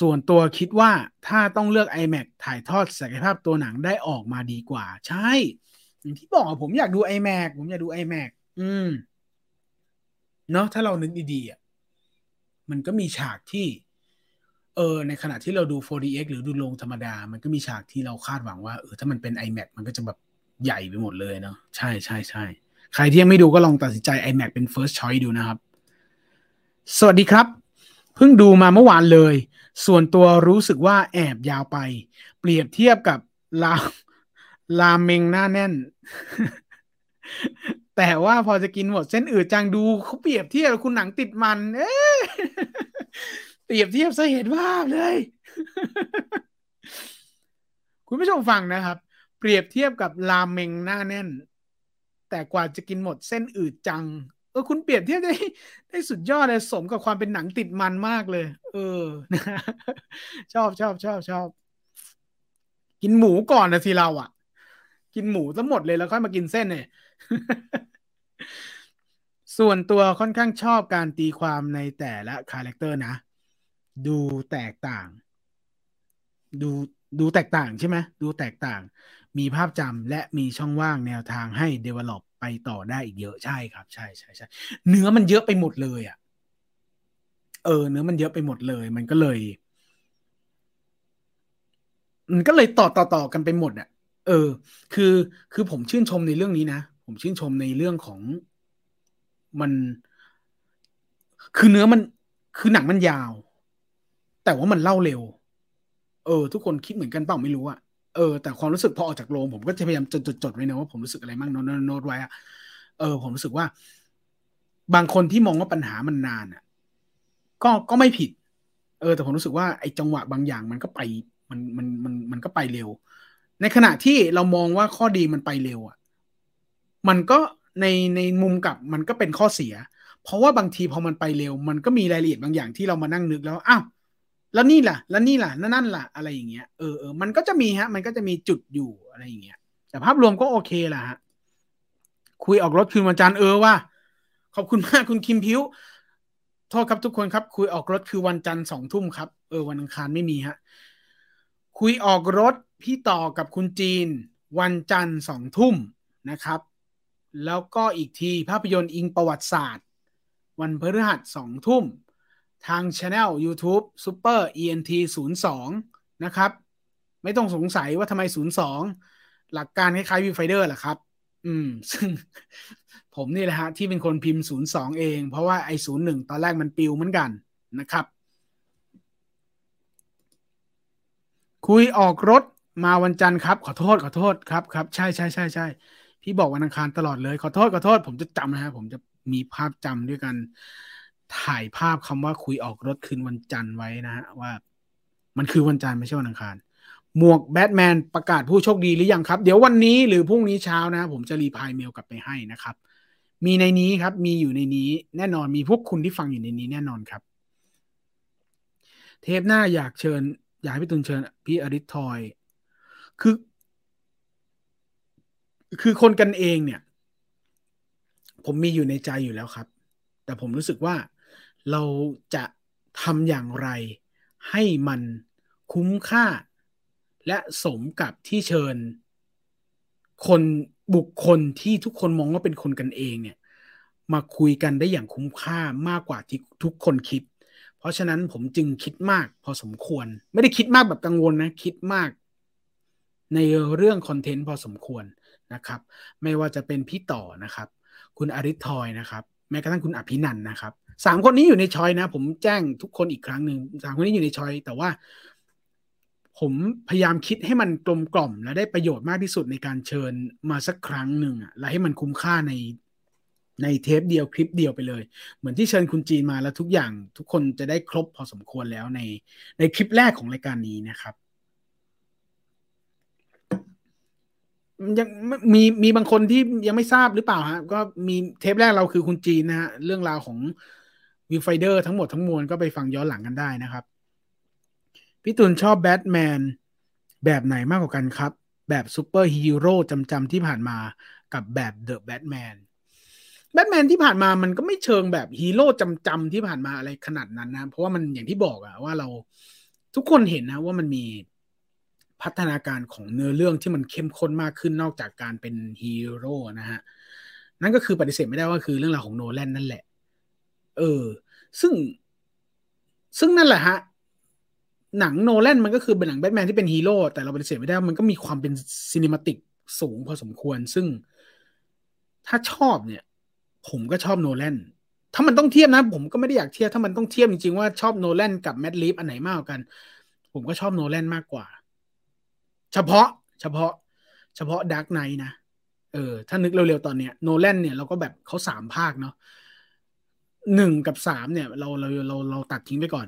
ส่วนตัวคิดว่าถ้าต้องเลือก iMac ถ่ายทอดศักยภาพตัวหนังได้ออกมาดีกว่า ใช่ อย่างที่บอกผมอยากดู iMac ผมอยากดู iMac อืม เนาะถ้าเรานึกดีๆอะมันก็มีฉากที่ เออ ในขณะที่เราดู 4DX หรือดูโรงธรรมดา มันก็มีฉากที่เราคาดหวังว่าเออถ้ามันเป็น iMac มันก็จะแบบใหญ่ไปหมดเลยเนาะใช่ใช่ใช่ใครที่ยังไม่ดูก็ลองตัดสินใจ iMac เป็น first choice ดูนะครับ สวัสดีครับ เพิ่งดูมาเมื่อวานเลย ส่วนตัวรู้สึกว่าแอบยาวไป เปรียบเทียบกับลาลาเมงหน้าแน่น แต่ว่าพอจะกินหมดเส้นอืดจังดูเขาเปรียบเทียบคุณหนังติดมัน เอ๊เปรียบเทียบซะเห็นภาพเลย คุณผู้ชมฟังนะครับ เปรียบเทียบกับราเมงหน้าแน่น แต่กว่าจะกินหมดเส้นอืดจัง ออคุณเปรียบเทียบได้ได้สุดยอดเลยสมกับความเป็นหนังติดมันมากเลย เออชอบชอบชอบชอบ กินหมูก่อนนะทีเราอะ กินหมูทั้งหมดเลยแล้วค่อยมากินเส้นเนี่ยส่วนตัวค่อนข้างชอบการตีความในแต่ละ character นะ ดูแตกต่าง ดูดูแตกต่างใช่ไหมดูแตกต่าง มีภาพจำและมีช่องว่างแนวทางให้ develop ไปต่อได้อีกเยอะใช่ครับ ใช่ใช่ใช่เนื้อมันเยอะไปหมดเลยอะ่ะ เออ เนื้อมันเยอะไปหมดเลย มันก็เลยมันก็เลยต่อต่อต่อกันไปหมดอะ่ะ เออ คือคือผมชื่นชมในเรื่องนี้นะผมชื่นชมในเรื่องของมัน คือเนื้อมันคือหนังมันยาว แต่ว่ามันเล่าเร็ว เออ ทุกคนคิดเหมือนกันเปล่าไม่รู้อะ เออแต่ความรู้สึกพอออกจากโรงผมก็จะพยายามจดจดไว้นะว่าผมรู้สึกอะไรบ้างโน้ตโน้ตไว้อะเออ ผมรู้สึกว่า บางคนที่มองว่าปัญหามันนานอะ ก็ก็ไม่ผิด เออ แต่ผมรู้สึกว่าไอ้จังหวะบางอย่างมันก็ไปมันมันมันมันก็ไปเร็ว ในขณะที่เรามองว่าข้อดีมันไปเร็วอะ มันก็ในในมุมกลับมันก็เป็นข้อเสีย เพราะว่าบางทีพอมันไปเร็ว มันก็มีรายละเอียดบางอย่างที่เรามานั่งนึกแล้วอ้าว แล้วนี่ล่ะ แล้วนี่ล่ะนั่นนั่นล่ะ อะไรอย่างเงี้ยเออเออมันก็จะมีฮะ มันก็จะมีจุดอยู่อะไรอย่างเงี้ย แต่ภาพรวมก็โอเคแหละฮะ คุยออกรถคืนวันจันทร์เออว่า ขอบคุณมากคุณคิมพิวโทษครับทุกคนครับ คุยออกรถคือวันจันทร์สองทุ่มครับ เออวันอังคารไม่มีฮะ คุยออกรถพี่ต่อกับคุณจีน วันจันทร์สองทุ่มนะครับ แล้วก็อีกทีภาพยนตร์อิงประวัติศาสตร์ วันพฤหัสสองทุ่ม ทางช anel YouTube Super ENT 02 นะครับ ไม่ต้องสงสัยว่าทำไม 02 หลักการคล้ายๆวิวไฟเดอร์แหละครับ อืม ซึ่งผมนี่แหละฮะที่เป็นคนพิมพ์ 02 เอง เพราะว่าไอ้ 01 ตอนแรกมันปิวเหมือนกันนะครับ คุยออกรถมาวันจันทร์ครับ ขอโทษขอโทษครับครับใช่ใช่ใช่ใช่พี่บอกวันอังคารตลอดเลย ขอโทษขอโทษ ผมจะจำนะฮะผมจะมีภาพจำด้วยกัน ถ่ายภาพคำว่าคุยออกรถคืนวันจันทร์ไว้นะฮะว่า มันคือวันจันทร์ไม่ใช่วันอังคาร หมวกแบทแมนประกาศผู้โชคดีหรือยังครับ เดี๋ยววันนี้หรือพรุ่งนี้เช้านะ ผมจะรีพายเมลกลับไปให้นะครับ มีในนี้ครับ มีอยู่ในนี้ แน่นอนมีพวกคุณที่ฟังอยู่ในนี้แน่นอนครับ เทปหน้าอยากเชิญ อยากให้พี่ตุนเชิญ พี่อริทอยคือ คือคนกันเองเนี่ย ผมมีอยู่ในใจอยู่แล้วครับแต่ผมรู้สึกว่า เราจะทำอย่างไร ให้มันคุ้มค่า และสมกับที่เชิญ คนบุคคลที่ทุกคนมองว่าเป็นคนกันเองเนี่ย มาคุยกันได้อย่างคุ้มค่ามากกว่าที่ทุกคนคิด เพราะฉะนั้นผมจึงคิดมากพอสมควร ไม่ได้คิดมากแบบกังวลนะ คิดมากในเรื่องคอนเทนต์พอสมควรนะครับ ไม่ว่าจะเป็นพี่ต่อนะครับ คุณอริทอยนะครับ แม้กระทั่งคุณอภินันนะครับ สามคนนี้อยู่ในชอยนะ ผมแจ้งทุกคนอีกครั้งหนึ่งสามคนนี้อยู่ในชอย แต่ว่า ผมพยายามคิดให้มันกลมกล่อม และได้ประโยชน์มากที่สุดในการเชิญมาสักครั้งหนึ่งอะและให้มันคุ้มค่าในในเทปเดียวคลิปเดียวไปเลย เหมือนที่เชิญคุณจีนมาแล้วทุกอย่างทุกคนจะได้ครบพอสมควรแล้วในในคลิปแรกของรายการนี้นะครับยังมีมีบางคนที่ยังไม่ทราบหรือเปล่าฮะก็มีเทปแรกเราคือคุณจีนนะฮะเรื่องราวของ วิวไฟเดอร์ทั้งหมดทั้งมวลก็ไปฟังย้อนหลังกันได้นะครับ พี่ตุนชอบแบทแมนแบบไหนมากกว่ากันครับ แบบซูเปอร์ฮีโร่จำจำที่ผ่านมากับแบบ The Batman แบทแมนที่ผ่านมามันก็ไม่เชิงแบบฮีโร่จำจำที่ผ่านมาอะไรขนาดนั้นนะ เพราะว่ามันอย่างที่บอกอะว่าเราทุกคนเห็นนะว่ามันมีพัฒนาการของเนื้อเรื่องที่มันเข้มข้นมากขึ้นนอกจากการเป็นฮีโร่นะฮะ นั่นก็คือปฏิเสธไม่ได้ว่าคือเรื่องราวของโนแลนนั่นแหละ เออ ซึ่ง ซึ่งนั่นแหละฮะ หนังโนแลนมันก็คือเป็นหนังแบทแมนที่เป็นฮีโร่แต่เราปฏิเสธไม่ได้มันก็มีความเป็น cinematic สูงพอสมควร ซึ่งถ้าชอบเนี่ย ผมก็ชอบโนแลนถ้ามันต้องเทียบนะ ผมก็ไม่ได้อยากเทียบถ้ามันต้องเทียบจริงๆว่าชอบโนแลนกับแมดลิฟอันไหนมากกว่ากัน ผมก็ชอบโนแลนมากกว่า เฉพาะ เฉพาะ เฉพาะ Dark Knight นะเออถ้านึกเร็วๆตอนเนี้ยโนแลนเนี่ยเราก็แบบเขาสามภาคเนาะ หนึ่งกับสามเนี่ย เราเราเราเราตัดทิ้งไปก่อน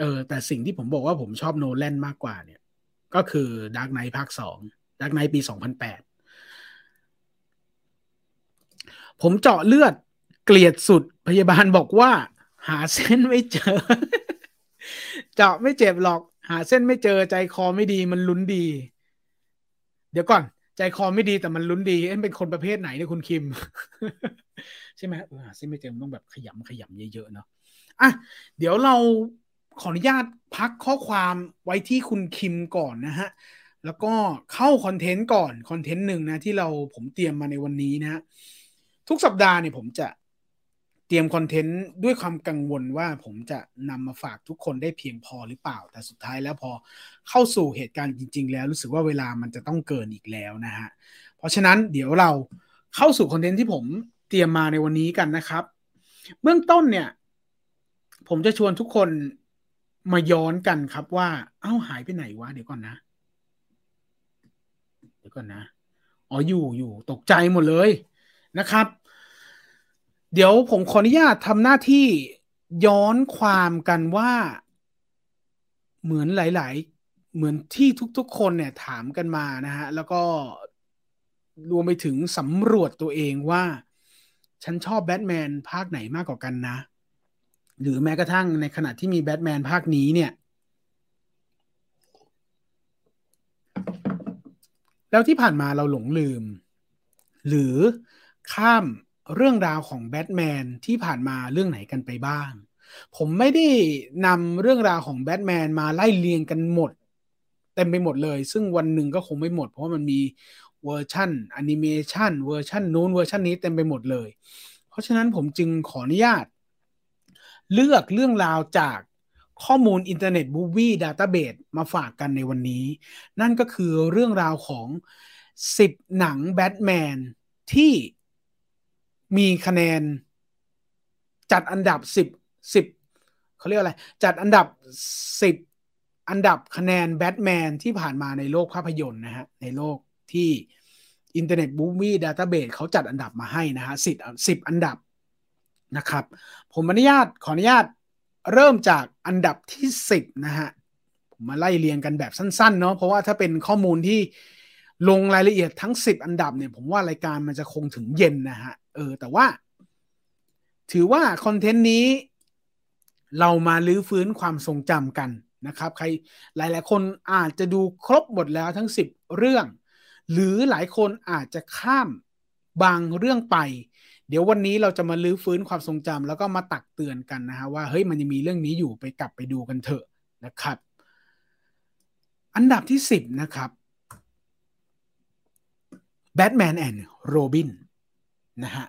เออ แต่สิ่งที่ผมบอกว่าผมชอบโนแลนมากกว่าเนี่ย ก็คือ Dark Knight ภาคสอง Dark Knight ปีสองพันแปดผมเจาะเลือดเกลียดสุดพยาบาลบอกว่า หาเส้นไม่เจอ เจาะไม่เจ็บหรอก หาเส้นไม่เจอใจคอไม่ดีมันลุ้นดี เดี๋ยวก่อน ใจคอไม่ดีแต่มันลุ้นดีเอ็นเป็นคนประเภทไหนเนี่ยคุณคิม ใช่ไหมเออซิมเจมต้องแบบขยำขยำเยอะๆเนาะอะเดี๋ยวเราขออนุญาตพักข้อความไว้ที่คุณคิมก่อนนะฮะ แล้วก็เข้าคอนเทนต์ก่อน คอนเทนต์หนึ่งนะที่เราผมเตรียมมาในวันนี้นะฮะทุกสัปดาห์เนี่ยผมจะ ตรียมคอนเทนต์ด้วยความกังวลว่าผมจะนำมาฝากทุกคนได้เพียงพอหรือเปล่า แต่สุดท้ายแล้วพอเข้าสู่เหตุการณ์จริง ๆ แล้วรู้สึกว่าเวลามันจะต้องเกินอีกแล้วนะฮะ เพราะฉะนั้นเดี๋ยวเราเข้าสู่คอนเทนต์ที่ผมเตรียมมาในวันนี้กันนะครับ เบื้องต้นเนี่ย ผมจะชวนทุกคนมาย้อนกันครับว่า เอ้าหายไปไหนวะเดี๋ยวก่อนนะ เดี๋ยวก่อนนะ อ๋ออยู่อยู่ตกใจหมดเลยนะครับ เดี๋ยวผมขออนุญาตทำหน้าที่ย้อนความกันว่า เหมือนหลาย ๆ เหมือนที่ทุก ๆ คนเนี่ยถามกันมานะฮะ แล้วก็รวมไปถึงสำรวจตัวเองว่า ฉันชอบแบทแมนภาคไหนมากกว่ากันนะ หรือแม้กระทั่งในขณะที่มีแบทแมนภาคนี้เนี่ย แล้วที่ผ่านมาเราหลงลืม หรือข้าม เรื่องราวของแบทแมนที่ผ่านมาเรื่องไหนกันไปบ้าง ผมไม่ได้นำเรื่องราวของแบทแมนมาไล่เรียงกันหมด เต็มไปหมดเลย ซึ่งวันหนึ่งก็คงไม่หมด เพราะมันมีเวอร์ชันแอนิเมชันเวอร์ชันนู้นเวอร์ชันนี้เต็มไปหมดเลย เพราะฉะนั้นผมจึงขออนุญาต เลือกเรื่องราวจากข้อมูล Internet Movie Database มาฝากกันในวันนี้ นั่นก็คือเรื่องราวของ 10 หนังแบทแมนที่ มีคะแนน จัดอันดับ10 10เขาเรียกอะไร จัดอันดับ10อันดับคะแนนแบทแมนที่ผ่านมาในโลกภาพยนตร์นะฮะ ในโลกที่อินเทอร์เน็ตบูมี่ดัตต้าเบสเขาจัดอันดับมาให้นะฮะสิบสิบอันดับนะครับ ผมอนุญาตขออนุญาตเริ่มจากอันดับที่สิบนะฮะ ผมมาไล่เรียงกันแบบสั้น ๆ เนาะเพราะว่าถ้าเป็นข้อมูลที่ลงรายละเอียดทั้งสิบอันดับเนี่ย ผมว่ารายการมันจะคงถึงเย็นนะฮะ เออ แต่ว่า ถือว่าคอนเทนต์นี้ เรามาลื้อฟื้นความทรงจำกันนะครับ ใครหลาย ๆ คนอาจจะดูครบหมดแล้วทั้งสิบเรื่อง หรือหลายคนอาจจะข้ามบางเรื่องไป เดี๋ยววันนี้เราจะมาลื้อฟื้นความทรงจำแล้วก็มาตักเตือนกันนะฮะว่าเฮ้ยมันยังมีเรื่องนี้อยู่ไปกลับไปดูกันเถอะนะครับ อันดับที่สิบนะครับ Batman and Robin นะฮะ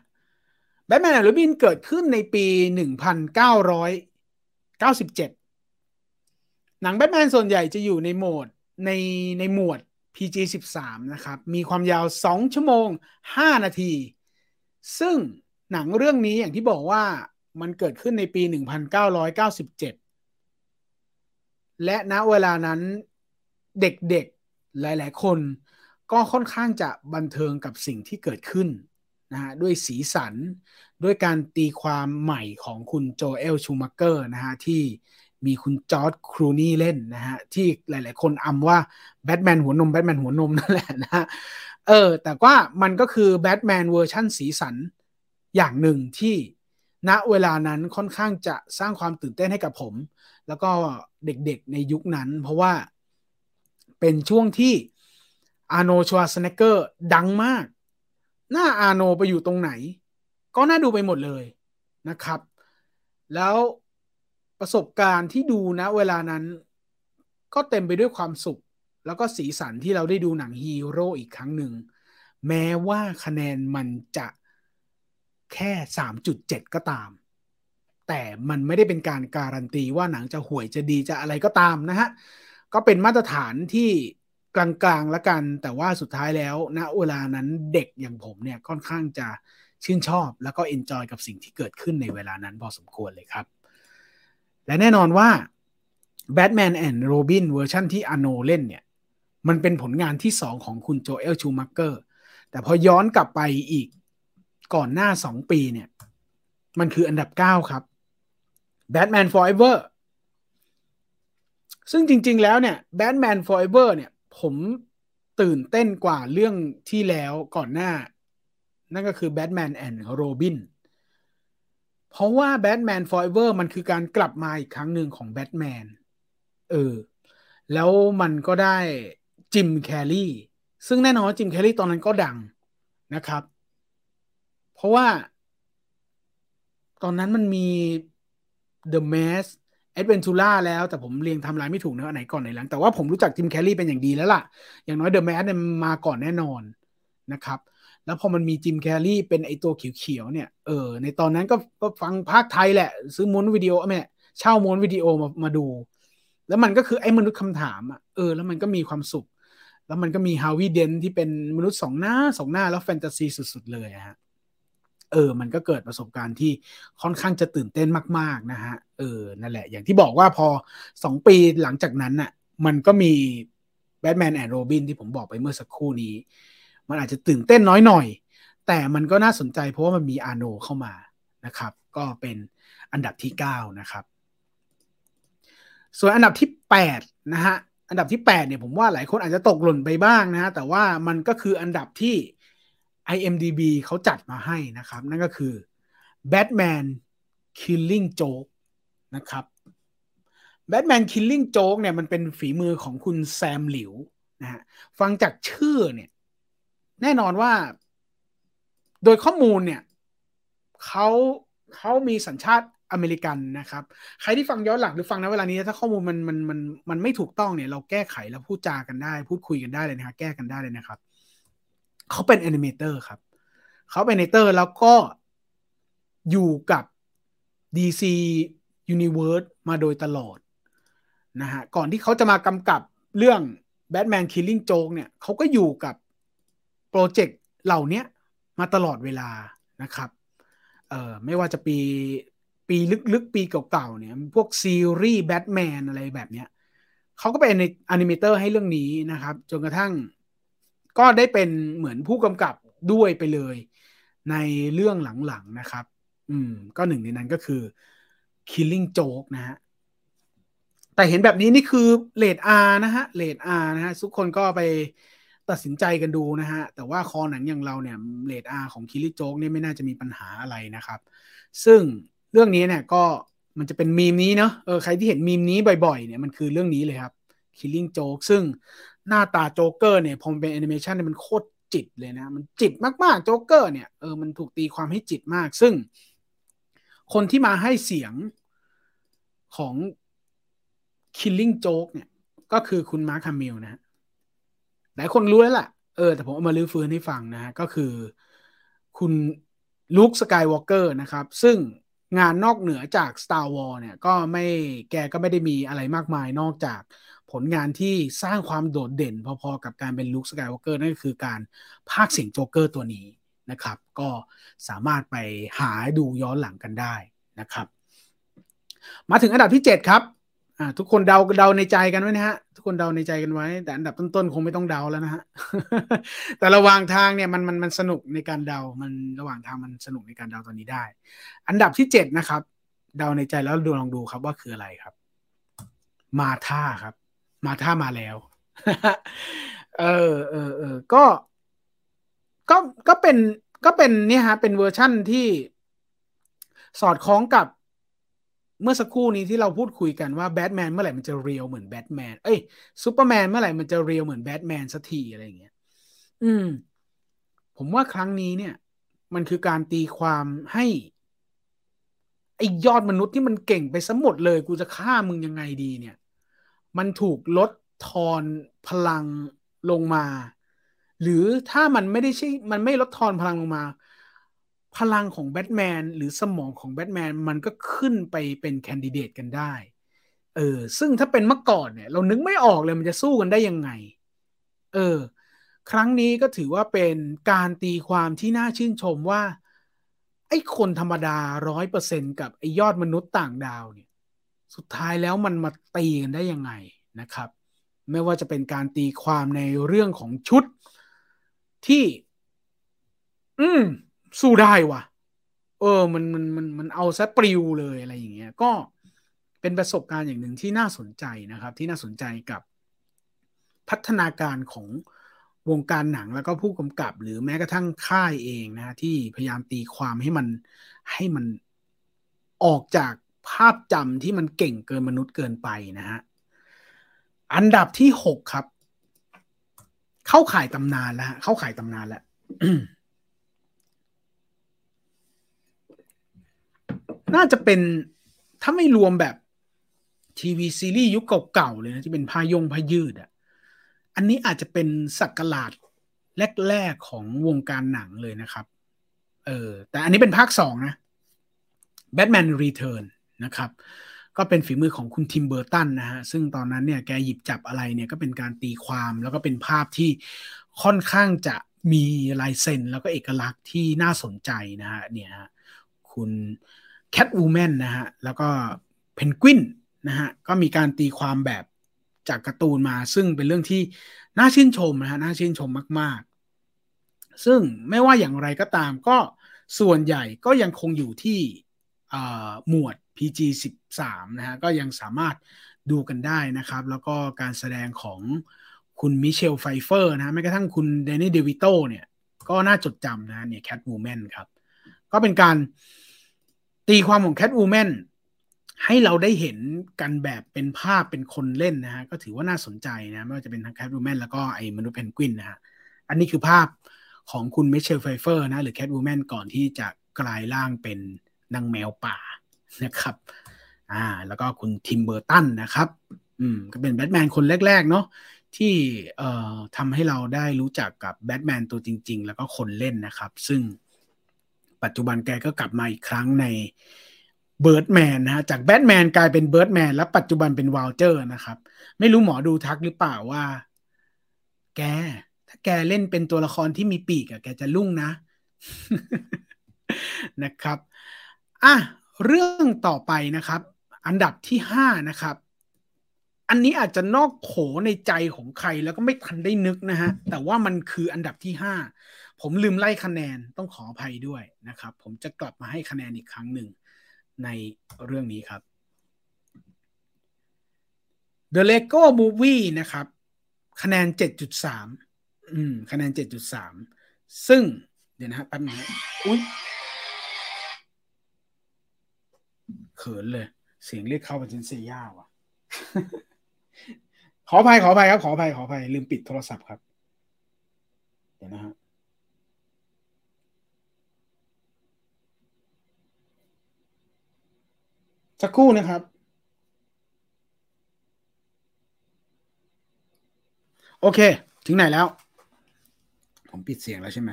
Batman and Robin เกิดขึ้นในปี 1997 หนังแบทแมนส่วนใหญ่จะอยู่ในโหมดในในหมวด PG 13นะครับ มีความยาว 2 ชั่วโมง 5 นาที ซึ่งหนังเรื่องนี้อย่างที่บอกว่ามันเกิดขึ้นในปี 1997 และณเวลานั้นเด็กๆหลายๆคนก็ค่อนข้างจะบันเทิงกับสิ่งที่เกิดขึ้น นะฮะด้วยสีสัน ด้วยการตีความใหม่ของคุณโจเอลชูมักเกอร์นะฮะที่มีคุณจอร์จคลูนีย์เล่นนะฮะที่หลาย ๆ คนอำว่าแบทแมนหัวนมแบทแมนหัวนมนั่นแหละนะฮะเออแต่ว่ามันก็คือแบทแมนเวอร์ชั่นสีสันอย่างหนึ่งที่ณเวลานั้นค่อนข้างจะสร้างความตื่นเต้นให้กับผม แล้วก็เด็กๆในยุคนั้น เพราะว่าเป็นช่วงที่อาร์โนลด์ชวาร์เซเน็กเกอร์ดังมาก หน้าอาร์โนลด์ไปอยู่ตรงไหน ก็น่าดูไปหมดเลยนะครับ แล้วประสบการณ์ที่ดูณเวลานั้น ก็เต็มไปด้วยความสุข แล้วก็สีสันที่เราได้ดูหนังฮีโร่อีกครั้งหนึ่ง แม้ว่าคะแนนมันจะแค่ 3.7 ก็ตาม แต่มันไม่ได้เป็นการการันตีว่าหนังจะห่วยจะดีจะอะไรก็ตามนะฮะ ก็เป็นมาตรฐานที่ กลางๆละกัน แต่ว่าสุดท้ายแล้วณเวลานั้นเด็กอย่างผมเนี่ยค่อนข้างจะชื่นชอบแล้วก็ enjoy กับสิ่งที่เกิดขึ้นในเวลานั้นพอสมควรเลยครับ และแน่นอนว่า Batman and Robin เวอร์ชันที่อโนเล่นเนี่ย มันเป็นผลงานที่สองของคุณโจเอลชูมักเกอร์แต่พอย้อนกลับไปอีกก่อนหน้าสองปีเนี่ย มันคืออันดับเก้าครับ Batman Forever ซึ่งจริง ๆ แล้วเนี่ย Batman Forever เนี่ย ผมตื่นเต้นกว่าเรื่องที่แล้วก่อนหน้า นั่นก็คือ Batman and Robin เพราะว่า Batman Forever มันคือการกลับมาอีกครั้งหนึ่งของแบทแมนเออ แล้วมันก็ได้จิมแคลรี่ซึ่งแน่นอนจิมแคลรี่ตอนนั้นก็ดังนะครับ เพราะว่า ตอนนั้นมันมี The Mask Adventura แล้วแต่ผมเรียงทำลายไม่ถูกนะไหนก่อนไหนหลัง แต่ว่าผมรู้จักจิมแคลรี่เป็นอย่างดีแล้วล่ะ อย่างน้อย The Mask เนี่ยมาก่อนแน่นอนนะครับ แล้วพอมันมีจิมแคลรี่เป็นไอตัวเขียวๆเนี่ยเออในตอนนั้นก็ก็ฟังภาคไทยแหละ ซื้อม้วนวิดีโอแม่เช่าม้วนวิดีโอมามาดู แล้วมันก็คือไอ้มนุษย์คำถามอะเออ แล้วมันก็มีความสุข แล้วมันก็มีฮาวิเดนที่เป็นมนุษย์สองหน้าสองหน้าแล้วแฟนตาซีสุด ๆ เลยฮะ เออ มันก็เกิดประสบการณ์ที่ค่อนข้างจะตื่นเต้นมาก ๆ นะฮะ เออ นั่นแหละ อย่างที่บอกว่าพอสองปีหลังจากนั้นน่ะ มันก็มีแบทแมนแอนด์โรบินที่ผมบอกไปเมื่อสักครู่นี้ มันอาจจะตื่นเต้นน้อยหน่อย แต่มันก็น่าสนใจเพราะว่ามันมีอาโนเข้ามานะครับ ก็เป็นอันดับที่ 9 นะครับ ส่วนอันดับที่ 8 นะฮะ อันดับที่ 8 เนี่ยผมว่าหลายคนอาจจะตกหล่นไปบ้างนะแต่ว่ามันก็คืออันดับที่ IMDB เขาจัดมาให้นะครับ นั่นก็คือ Batman Killing Joke นะครับ Batman Killing Joke เนี่ยมันเป็นฝีมือของคุณแซมลิวนะฮะฟังจากชื่อเนี่ย แน่นอนว่า โดยข้อมูลเนี่ยเขาเขามีสัญชาติอเมริกันนะครับ ใครที่ฟังย้อนหลังหรือฟังในเวลานี้ ถ้าข้อมูลมันมันมันมันไม่ถูกต้องเนี่ย เราแก้ไขแล้วพูดจากันได้ พูดคุยกันได้เลยนะครับแก้กันได้เลยนะครับ เขาเป็น animator ครับ เขาเป็น animator แล้วก็อยู่กับ DC Universe มาโดยตลอดนะฮะก่อนที่เขาจะมากำกับเรื่อง Batman Killing Joke เนี่ยเขาก็อยู่กับโปรเจกต์เหล่านี้มาตลอดเวลานะครับเอ่อไม่ว่าจะปีปีลึกๆ ปีเก่าๆเนี่ยพวกซีรีส์แบทแมนอะไรแบบเนี้ยเขาก็เป็นอนิเมเตอร์ให้เรื่องนี้นะครับ จนกระทั่ง ก็ได้เป็นเหมือนผู้กำกับด้วยไปเลย ในเรื่องหลังๆนะครับ อืม ก็หนึ่งในนั้นก็คือ Killing Joke นะฮะแต่เห็นแบบนี้นี่คือเรท R นะฮะเรท R นะฮะทุกคนก็ไปตัดสินใจกันดูนะฮะ แต่ว่าคอหนังอย่างเราเนี่ยเรท R ของ Killing Joke เนี่ยไม่น่าจะมีปัญหาอะไรนะครับ ซึ่งเรื่องนี้เนี่ยก็มันจะเป็นมีมนี้เนาะเออใครที่เห็นมีมนี้บ่อยๆ เนี่ยมันคือเรื่องนี้เลยครับ Killing Joke ซึ่ง หน้าตาโจ๊กเกอร์เนี่ยพอมันเป็นแอนิเมชันเนี่ยมันโคตรจิตเลยนะ มันจิตมากๆโจ๊กเกอร์เนี่ยเออมันถูกตีความให้จิตมาก ซึ่ง คนที่มาให้เสียงของ Killing Joke เนี่ย ก็คือคุณมาร์คฮามิลนะหลายคนรู้แล้วล่ะ เออ แต่ผมเอามารื้อฟื้นให้ฟังนะฮะ ก็คือคุณลุคสกายวอล์กเกอร์นะครับ ซึ่งงานนอกเหนือจาก Star Wars เนี่ย ก็ไม่แกก็ไม่ได้มีอะไรมากมายนอกจาก ผลงานที่สร้างความโดดเด่น พอๆ กับการเป็นลุคสกายวอล์กเกอร์นั่นก็คือการพากย์เสียงโจ๊กเกอร์ตัวนี้นะครับ ก็สามารถไปหาดูย้อนหลังกันได้นะครับ มาถึงอันดับที่ 7 ครับทุกคนเดาเดาในใจกันไว้นะฮะ ทุกคนเดาในใจกันไว้ แต่อันดับต้นๆคงไม่ต้องเดาแล้วนะฮะแต่ระหว่างทางเนี่ยมันมันมันสนุกในการเดา มันระหว่างทางมันสนุกในการเดาตอนนี้ได้ อันดับที่เจ็ดนะครับ เดาในใจแล้วดูลองดูครับว่าคืออะไรครับ มาร์ธาครับ มาร์ธามาแล้ว เออเออเออก็ ก็ก็เป็นก็เป็นเนี่ยฮะ เป็นเวอร์ชั่นที่สอดคล้องกับเมื่อสักครู่นี้ที่เราพูดคุยกันว่าแบทแมนเมื่อไหร่มันจะ real เหมือนแบทแมน เอ้ยซูเปอร์แมนเมื่อไหร่มันจะ real เหมือนแบทแมนสักทีอะไรอย่างเงี้ย อืม ผมว่าครั้งนี้เนี่ย มันคือการตีความให้ไอ้ยอดมนุษย์ที่มันเก่งไปสมหมดเลย กูจะฆ่ามึงยังไงดีเนี่ย มันถูกลดทอนพลังลงมา หรือถ้ามันไม่ได้ใช่มันไม่ลดทอนพลังลงมา พลังของแบทแมนหรือสมองของแบทแมนมันก็ขึ้นไปเป็นแคนดิเดตกันได้เออซึ่งถ้าเป็นเมื่อก่อนเนี่ย เรานึกไม่ออกเลยมันจะสู้กันได้ยังไง เออ ครั้งนี้ก็ถือว่าเป็นการตีความที่น่าชื่นชมว่า ไอ้คนธรรมดาร้อยเปอร์เซ็นกับไอ้ยอดมนุษย์ต่างดาวเนี่ย สุดท้ายแล้วมันมาตีกันได้ยังไงนะครับ ไม่ว่าจะเป็นการตีความในเรื่องของชุดที่ อืม สู้ได้ว่ะ เออ มันมันมันมันเอาซะปลิวเลยอะไรอย่างเงี้ย ก็เป็นประสบการณ์อย่างหนึ่งที่น่าสนใจนะครับ ที่น่าสนใจกับพัฒนาการของวงการหนังแล้วก็ผู้กำกับ หรือแม้กระทั่งค่ายเองนะที่พยายามตีความให้มันให้มันออกจาก ภาพจำที่มันเก่งเกินมนุษย์เกินไปนะฮะ อันดับที่หกครับ เข้าข่ายตำนานแล้วเข้าข่ายตำนานแล้วน่าจะเป็นถ้าไม่รวมแบบทีวีซีรีส์ยุคเก่าๆเลยนะ ที่เป็นพายงพายืดอะ อันนี้อาจจะเป็นสักลาดแรกๆของวงการหนังเลยนะครับ เออ แต่อันนี้เป็นภาคสองนะ Batman Return นะครับ ก็เป็นฝีมือของคุณทิมเบอร์ตันนะฮะซึ่งตอนนั้นเนี่ยแกหยิบจับอะไรเนี่ยก็เป็นการตีความแล้วก็เป็นภาพที่ค่อนข้างจะมีลายเซ็นแล้วก็เอกลักษณ์ที่น่าสนใจนะฮะเนี่ยคุณแคทวูแมนนะฮะแล้วก็เพนกวินนะฮะก็มีการตีความแบบจากการ์ตูนมา ซึ่งเป็นเรื่องที่น่าชื่นชมนะฮะน่าชื่นชมมาก ๆ ซึ่งไม่ว่าอย่างไรก็ตามก็ส่วนใหญ่ก็ยังคงอยู่ที่หมวด PG 13นะฮะก็ยังสามารถดูกันได้นะครับ แล้วก็การแสดงของคุณมิเชลไฟเฟอร์นะแม้กระทั่งคุณเดนนี่เดวิโตเนี่ย ก็น่าจดจำนะเนี่ยแคทวูแมนครับ ก็เป็นการตีความของแคทวูแมนให้เราได้เห็นกันแบบเป็นภาพเป็นคนเล่นนะฮะ ก็ถือว่าน่าสนใจนะไม่ว่าจะเป็นทั้งแคทวูแมนแล้วก็ไอ้มนุษย์เพนกวินนะฮะ อันนี้คือภาพของคุณมิเชลไฟเฟอร์นะ หรือแคทวูแมนก่อนที่จะกลายร่างเป็นนางแมวป่า นะครับอ่าแล้วก็คุณทิมเบอร์ตันนะครับอืมก็เป็นแบทแมนคนแรก ๆ เนาะที่เอ่อทำให้เราได้รู้จักกับแบทแมนตัวจริง ๆ แล้วก็คนเล่นนะครับ ซึ่งปัจจุบันแกก็กลับมาอีกครั้งในเบิร์ดแมนนะฮะจากแบทแมนกลายเป็นเบิร์ดแมนแล้วปัจจุบันเป็นวัลเจอร์นะครับ ไม่รู้หมอดูทักหรือเปล่าว่า แก ถ้าแกเล่นเป็นตัวละครที่มีปีกอะแกจะรุ่งนะนะครับอะ เรื่องต่อไปนะครับ อันดับที่ห้านะครับ อันนี้อาจจะนอกโขในใจของใครแล้วก็ไม่ทันได้นึกนะฮะ แต่ว่ามันคืออันดับที่ห้าผมลืมไล่คะแนนต้องขออภัยด้วยนะครับ ผมจะกลับมาให้คะแนนอีกครั้งหนึ่งในเรื่องนี้ครับ The Lego Movie นะครับ คะแนน 7.3 อืม คะแนน 7.3 ซึ่ง เดี๋ยวนะฮะแป๊บนึงอุ้ย เขินเลย เสียงเรียกเข้าเป็นเซนเซียว่ะ ขออภัยขออภัยครับ ขออภัยขออภัยลืมปิดโทรศัพท์ครับ เดี๋ยวนะฮะสักครู่นะครับ โอเค ถึงไหนแล้ว ผมปิดเสียงแล้วใช่ไหม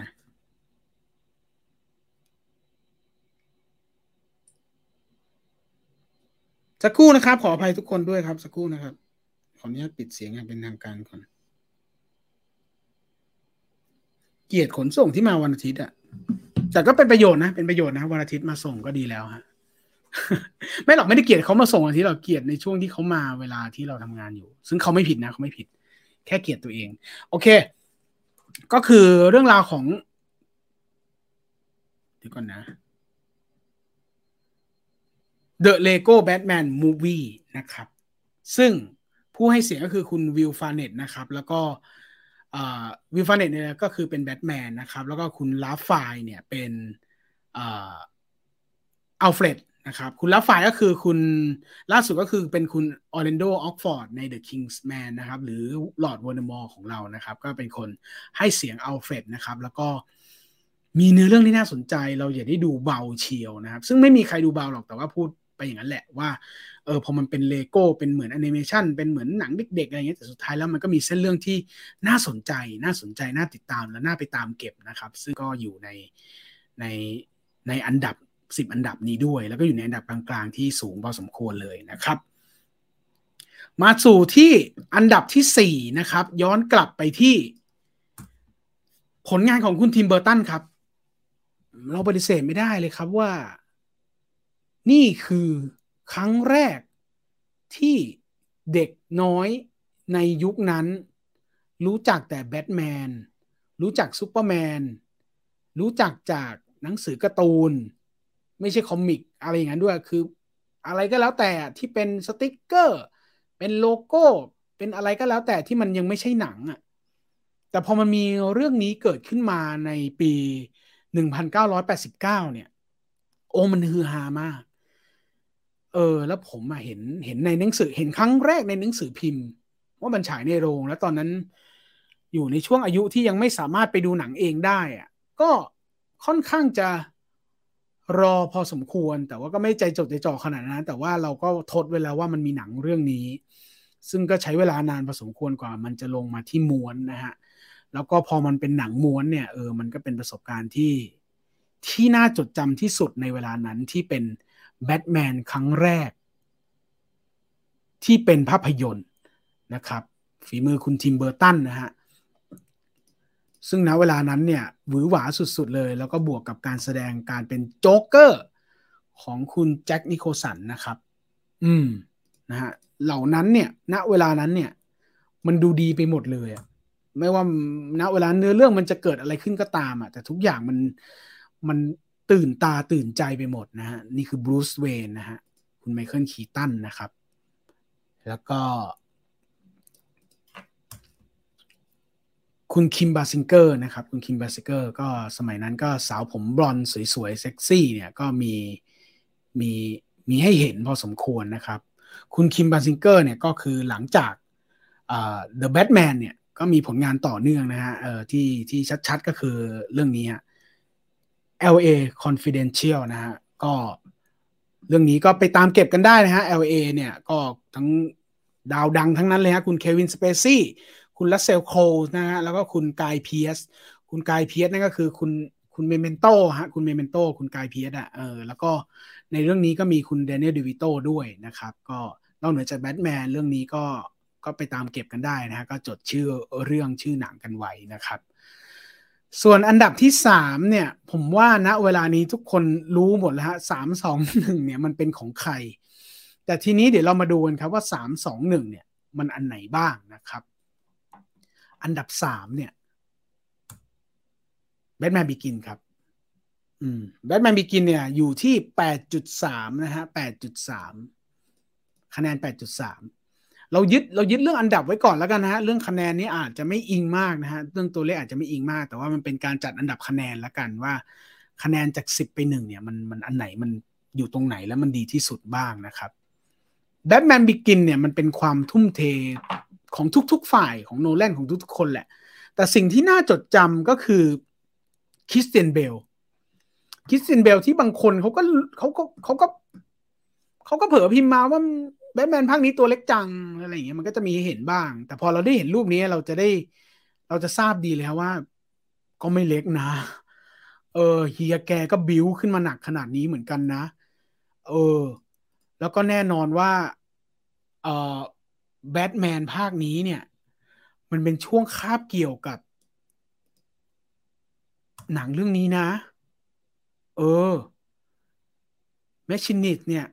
สักครู่นะครับ ขออภัยทุกคนด้วยครับ สักครู่นะครับ ขออนุญาตปิดเสียงอย่างเป็นทางการก่อน เกียรติขนส่งที่มาวันอาทิตย์อะแต่ก็เป็นประโยชน์นะ เป็นประโยชน์นะวันอาทิตย์มาส่งก็ดีแล้วฮะไม่หรอกไม่ได้เกลียดเขามาส่งอาทิตย์เราเกลียดในช่วงที่เขามาเวลาที่เราทำงานอยู่ ซึ่งเขาไม่ผิดนะเขาไม่ผิด แค่เกลียดตัวเอง โอเค ก็คือเรื่องราวของเดี๋ยวก่อนนะ The Lego Batman Movie นะครับ ซึ่งผู้ให้เสียงก็คือคุณวิลฟาเนตนะครับ แล้วก็วิลฟาเนตเนี่ยก็คือเป็นแบทแมนนะครับ แล้วก็คุณลาฟายเนี่ยเป็นอัลเฟรดนะครับ คุณลาฟายก็คือคุณล่าสุดก็คือเป็นคุณออร์แลนโดออกซ์ฟอร์ดใน The Kingsman นะครับ หรือลอร์ดโวลเดอมอร์ของเรานะครับ ก็เป็นคนให้เสียงอัลเฟรดนะครับ แล้วก็มีเนื้อเรื่องที่น่าสนใจ เราอย่าได้ดูเบาเชียวนะครับ ซึ่งไม่มีใครดูเบาหรอกแต่ว่าพูด ไปอย่างนั้นแหละว่าเออพอมันเป็นเลโก้เป็นเหมือนแอนิเมชันเป็นเหมือนหนังเด็กๆอะไรเงี้ยแต่สุดท้ายแล้วมันก็มีเส้นเรื่องที่น่าสนใจน่าสนใจน่าติดตามและน่าไปตามเก็บนะครับ ซึ่งก็อยู่ในในในอันดับ 10 อันดับนี้ด้วย แล้วก็อยู่ในอันดับกลางๆที่สูงพอสมควรเลยนะครับ มาสู่ที่อันดับที่4นะครับ ย้อนกลับไปที่ ผลงานของคุณทีมเบอร์ตันครับ เราปฏิเสธไม่ได้เลยครับว่า นี่คือครั้งแรกที่เด็กน้อยในยุคนั้น รู้จักแต่แบทแมน รู้จักซูเปอร์แมน รู้จักจากหนังสือการ์ตูน ไม่ใช่ comic อะไรอย่างนั้นด้วย คือ อะไรก็แล้วแต่ที่เป็นสติกเกอร์ เป็นโลโก้ เป็นอะไรก็แล้วแต่ที่มันยังไม่ใช่หนังอะ่ะ แต่พอมันมีเรื่องนี้เกิดขึ้นมาในปี 1989 เนี่ย โอ้มันฮือฮามาก เออ แล้วผมมาเห็นเห็นในหนังสือเห็นครั้งแรกในหนังสือพิมพ์ ว่ามันฉายในโรง แล้วตอนนั้นอยู่ในช่วงอายุที่ยังไม่สามารถไปดูหนังเองได้อะก็ค่อนข้างจะรอพอสมควร แต่ว่าก็ไม่ใจจดใจจ่อขนาดนั้น แต่ว่าเราก็ทดไว้แล้วว่ามันมีหนังเรื่องนี้ ซึ่งก็ใช้เวลานานพอสมควรกว่า มันจะลงมาที่ม้วนนะฮะแล้วก็พอมันเป็นหนังม้วนเนี่ยเออมันก็เป็นประสบการณ์ที่ที่น่าจดจำที่สุดในเวลานั้นที่เป็น แบทแมนครั้งแรก ที่เป็นภาพยนตร์นะครับ ฝีมือคุณทิมเบอร์ตันนะฮะซึ่งณเวลานั้นเนี่ยหวือหวาสุดๆเลย แล้วก็บวกกับการแสดงการเป็นโจ๊กเกอร์ ของคุณแจ็คนิโคลสันนะครับ อืมนะฮะเหล่านั้นเนี่ย ณเวลานั้นเนี่ย มันดูดีไปหมดเลยไม่ว่าณเวลาเนื้อเรื่องมันจะเกิดอะไรขึ้นก็ตามอะแต่ทุกอย่างมันมัน ตื่นตาตื่นใจไปหมดนะฮะ นี่คือบรูซเวนนะฮะ คุณไมเคิลคีตันนะครับ แล้วก็ คุณคิมบาซิงเกอร์นะครับ คุณคิมบาซิงเกอร์ก็สมัยนั้นก็สาวผมบลอนด์สวยๆ เซ็กซี่เนี่ยก็มีมีมีให้เห็นพอสมควรนะครับ คุณคิมบาซิงเกอร์เนี่ยก็คือหลังจากเอ่อ The Batman เนี่ยก็มีผลงานต่อเนื่องนะฮะที่ที่ชัดๆก็คือเรื่องนี้ LA Confidential นะฮะก็เรื่องนี้ก็ไปตามเก็บกันได้นะฮะ LA เนี่ยก็ทั้งดาวดังทั้งนั้นเลยฮะคุณเควินสเปซี่คุณรัสเซลโครว์ะฮะแล้วก็คุณกายเพียสคุณกายเพียสนั่นก็คือคุณคุณเมเมนโตฮะคุณเมเมนโตคุณกายเพียสอะเออแล้วก็ในเรื่องนี้ก็มีคุณแดนนี่เดอวิโตด้วยนะครับ ก็นอกเหนือจากแบทแมนเรื่องนี้ก็ก็ไปตามเก็บกันได้นะฮะก็จดชื่อเรื่องชื่อหนังกันไว้นะครับ ส่วนอันดับที่สามเนี่ย ผมว่าณเวลานี้ทุกคนรู้หมดแล้วฮะสามสองหนึ่งเนี่ยมันเป็นของใคร แต่ทีนี้เดี๋ยวเรามาดูกันครับว่าสามสองหนึ่งเนี่ย มันอันไหนบ้างนะครับ อันดับสามเนี่ยแบทแมนบิกินครับ อืมแบทแมนบิกินเนี่ย อยู่ที่แปดจุดสามนะฮะแปดจุดสามคะแนนแปดจุดสาม เรายึดเรายึดเรื่องอันดับไว้ก่อนแล้วกันนะฮะเรื่องคะแนนนี้อาจจะไม่อิงมากนะฮะเรื่องตัวเลขอาจจะไม่อิงมาก แต่ว่ามันเป็นการจัดอันดับคะแนนแล้วกันว่า คะแนนจากสิบไปหนึ่งเนี่ยมันมันอันไหนมันอยู่ตรงไหนแล้วมันดีที่สุดบ้างนะครับแบทแมนบิกินเนี่ยมันเป็นความทุ่มเทของทุก ๆ ฝ่ายของโนแลนของทุกๆคนแหละ แต่สิ่งที่น่าจดจำก็คือคริสเตียนเบลคริสเตียนเบลที่บางคนเขาก็เขาก็เขาก็เขาก็เผอพิมพ์มาว่า แบทแมนภาคนี้ตัวเล็กจังอะไรอย่างเงี้ยมันก็จะมีเห็นบ้าง แต่พอเราได้เห็นรูปนี้เราจะได้ เราจะทราบดีเลยว่า ก็ไม่เล็กนะ เออเฮียแกก็บิ้วขึ้นมาหนักขนาดนี้เหมือนกันนะ เออ แล้วก็แน่นอนว่า เออแบทแมนภาคนี้เนี่ย มันเป็นช่วงคาบเกี่ยวกับ หนังเรื่องนี้นะ เออแมชชินิตเนี่ย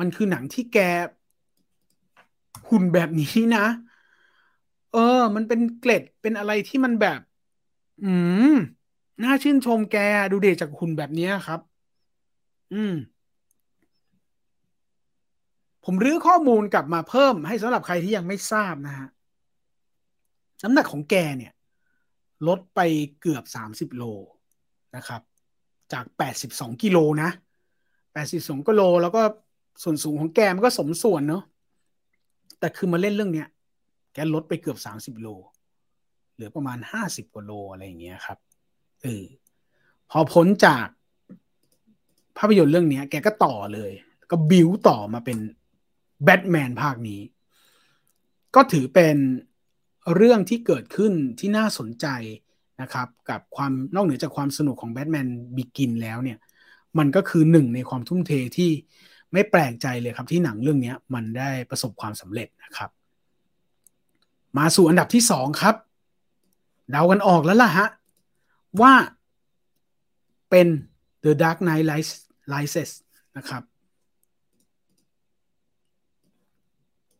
มันคือหนังที่แกหุ่นแบบนี้นะ เออ มันเป็นเกล็ดเป็นอะไรที่มันแบบ อืม น่าชื่นชมแกดูเดชจากหุ่นแบบนี้ครับ อืม ผมรื้อข้อมูลกลับมาเพิ่มให้สำหรับใครที่ยังไม่ทราบนะฮะน้ำหนักของแกเนี่ย ลดไปเกือบสามสิบโลนะครับ จากแปดสิบสองกิโลนะแปดสิบสองกิโลแล้วก็ ส่วนสูงของแกมันก็สมส่วนเนาะแต่คือมาเล่นเรื่องเนี้ย แกลดไปเกือบสามสิบโล เหลือประมาณห้าสิบกว่าโลอะไรอย่างเงี้ยครับเออพอพ้นจากภาพยนตร์เรื่องนี้แกก็ต่อเลย ก็บิวต่อมาเป็นแบทแมนภาคนี้ ก็ถือเป็นเรื่องที่เกิดขึ้นที่น่าสนใจนะครับ กับความนอกเหนือจากความสนุกของแบทแมนบิกินแล้วเนี่ย มันก็คือหนึ่งในความทุ่มเทที่ ไม่แปลกใจเลยครับที่หนังเรื่องนี้มันได้ประสบความสำเร็จนะครับ มาสู่อันดับที่สองครับ เดากันออกแล้วล่ะฮะ ว่าเป็น The Dark Knight Rises นะครับ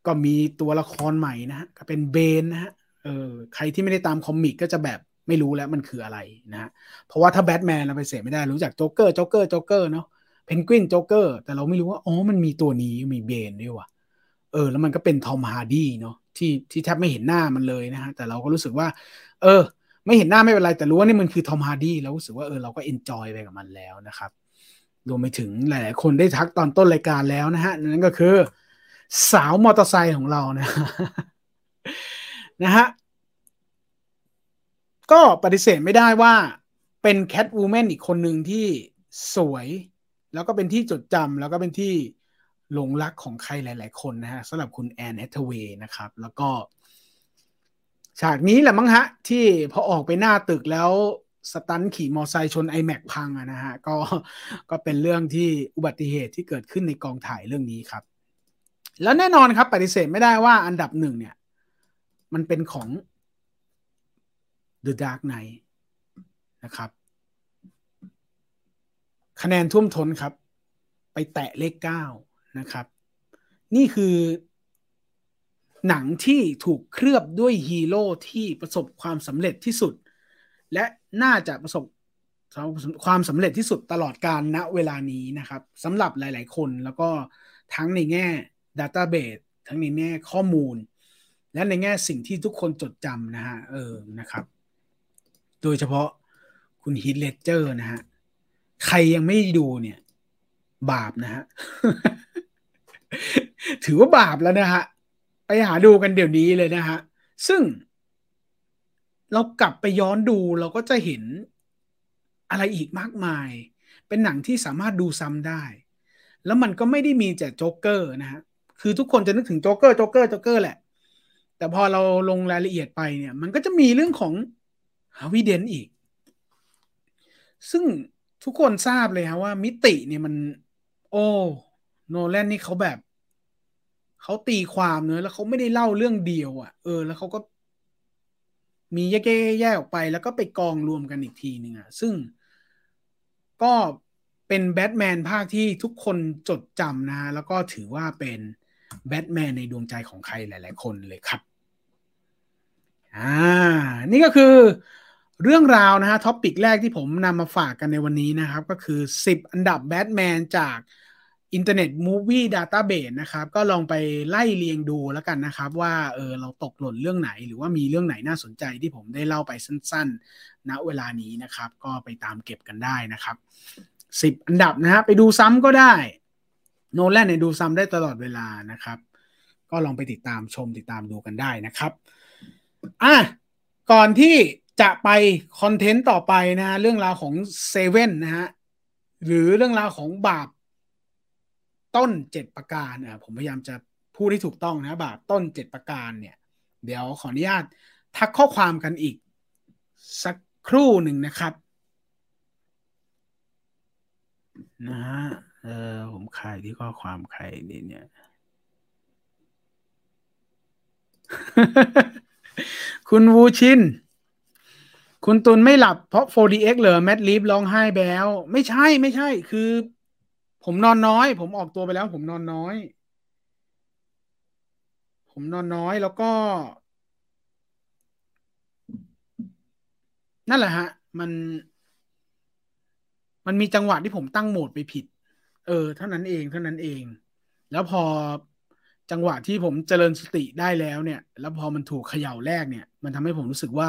ก็มีตัวละครใหม่นะฮะก็เป็นเบนนะฮะเออใครที่ไม่ได้ตามคอมิกก็จะแบบไม่รู้แล้วมันคืออะไรนะ เพราะว่าถ้าแบทแมนเราปฏิเสธไม่ได้รู้จักโจ๊กเกอร์โจ๊กเกอร์โจ๊กเกอร์เนาะ เพนกวินโจ๊กเกอร์แต่เราไม่รู้ว่า อ๋อ มันมีตัวนี้มีเบนด้วยว่ะ เออ แล้วมันก็เป็นทอมฮาร์ดี้เนาะที่ที่แทบไม่เห็นหน้ามันเลยนะฮะ แต่เราก็รู้สึกว่า เออ ไม่เห็นหน้าไม่เป็นไร แต่รู้ว่านี่มันคือทอมฮาร์ดี้แล้วรู้สึกว่าเออเราก็ enjoy ไปกับมันแล้วนะครับรวมไปถึงหลาย ๆ คนได้ทักตอนต้นรายการแล้วนะฮะ นั่นก็คือ สาวมอเตอร์ไซค์ของเรานะนะฮะก็ปฏิเสธไม่ได้ว่าเป็นแคทวูแมนอีกคนหนึ่งที่สวย แล้วก็เป็นที่จดจำแล้วก็เป็นที่หลงรักของใครหลาย ๆ คนนะฮะสำหรับคุณแอนแฮทาเวย์นะครับ แล้วก็ ฉากนี้แหละมั้งฮะ ที่พอออกไปหน้าตึกแล้ว stunt ขี่มอไซค์ชน IMAX พังนะฮะ ก็ก็เป็นเรื่องที่อุบัติเหตุที่เกิดขึ้นในกองถ่ายเรื่องนี้ครับ แล้วแน่นอนครับปฏิเสธไม่ได้ว่าอันดับหนึ่งเนี่ย มันเป็นของ The Dark Knight นะครับ คะแนนท่วมท้นครับ ไปแตะเลขเก้านะครับ นี่คือหนังที่ถูกเคลือบด้วยฮีโร่ที่ประสบความสำเร็จที่สุด และน่าจะประสบความสำเร็จที่สุดตลอดการณเวลานี้นะครับสำหรับหลาย ๆ คนแล้วก็ทั้งในแง่ Database ทั้งในแง่ข้อมูล และในแง่สิ่งที่ทุกคนจดจำนะฮะเออนะครับ โดยเฉพาะคุณฮิตเลเจอร์นะฮะ ใครยังไม่ดูเนี่ย บาปนะฮะ ถือว่าบาปแล้วนะฮะ ไปหาดูกันเดี๋ยวนี้เลยนะฮะ ซึ่ง เรากลับไปย้อนดูเราก็จะเห็นอะไรอีกมากมาย เป็นหนังที่สามารถดูซ้ำได้ แล้วมันก็ไม่ได้มีแต่โจ๊กเกอร์นะฮะ คือทุกคนจะนึกถึงโจ๊กเกอร์โจ๊กเกอร์โจ๊กเกอร์แหละ แต่พอเราลงรายละเอียดไปเนี่ย มันก็จะมีเรื่องของฮาร์วีย์เดนท์อีก ซึ่ง ทุกคนทราบเลยฮะว่ามิติเนี่ยมัน โอ้โนแลนนี่เขาแบบเขาตีความเนื้อแล้วเขาไม่ได้เล่าเรื่องเดียวอะ่ะ เออ แล้วเขาก็ มีแยกแยกออกไป แล้วก็ไปกองรวมกันอีกทีหนึ่งอะ่ะ ซึ่งก็เป็นแบทแมนภาคที่ทุกคนจดจำนะ แล้วก็ถือว่าเป็นแบทแมนในดวงใจของใครหลาย ๆ คนเลยครับ อ่า นี่ก็คือ เรื่องราวนะฮะ topic แรกที่ผมนำมาฝากกันในวันนี้นะครับ ก็คือ 10 อันดับแบทแมนจาก Internet Movie Database นะครับ ก็ลองไปไล่เรียงดูแล้วกันนะครับ ว่าเออเราตกหล่นเรื่องไหน หรือว่ามีเรื่องไหนน่าสนใจที่ผมได้เล่าไปสั้นๆ ณเวลานี้นะครับ ก็ไปตามเก็บกันได้นะครับสิบอันดับนะฮะไปดูซ้ำก็ได้ โนแลนเนี่ยดูซ้ำได้ตลอดเวลานะครับ ก็ลองไปติดตามชมติดตามดูกันได้นะครับอะก่อนที่ จะไปคอนเทนต์ต่อไปนะฮะเรื่องราวของเซเว่นนะฮะหรือเรื่องราวของบาปต้นเจ็ดประการอะผมพยายามจะพูดให้ถูกต้องนะบาปต้นเจ็ดประการเนี่ย เดี๋ยวขออนุญาตทักข้อความกันอีก สักครู่หนึ่งนะครับนะฮะเออผมใครที่ข้อความใครนี่เนี่ย คุณวูชิน คุณตุนไม่หลับเพราะ 4DX เหรอแมดลีฟร้องไห้แบลไม่ใช่ไม่ใช่ คือ ผมนอนน้อย ผมออกตัวไปแล้ว ผมนอนน้อย ผมนอนน้อยแล้วก็ นั่นแหละฮะ มัน มันมีจังหวะที่ผมตั้งโหมดไปผิด เออ เท่านั้นเองเท่านั้นเอง แล้วพอจังหวะที่ผมเจริญสติได้แล้วเนี่ย แล้วพอมันถูกเขย่าแรกเนี่ย มันทำให้ผมรู้สึกว่า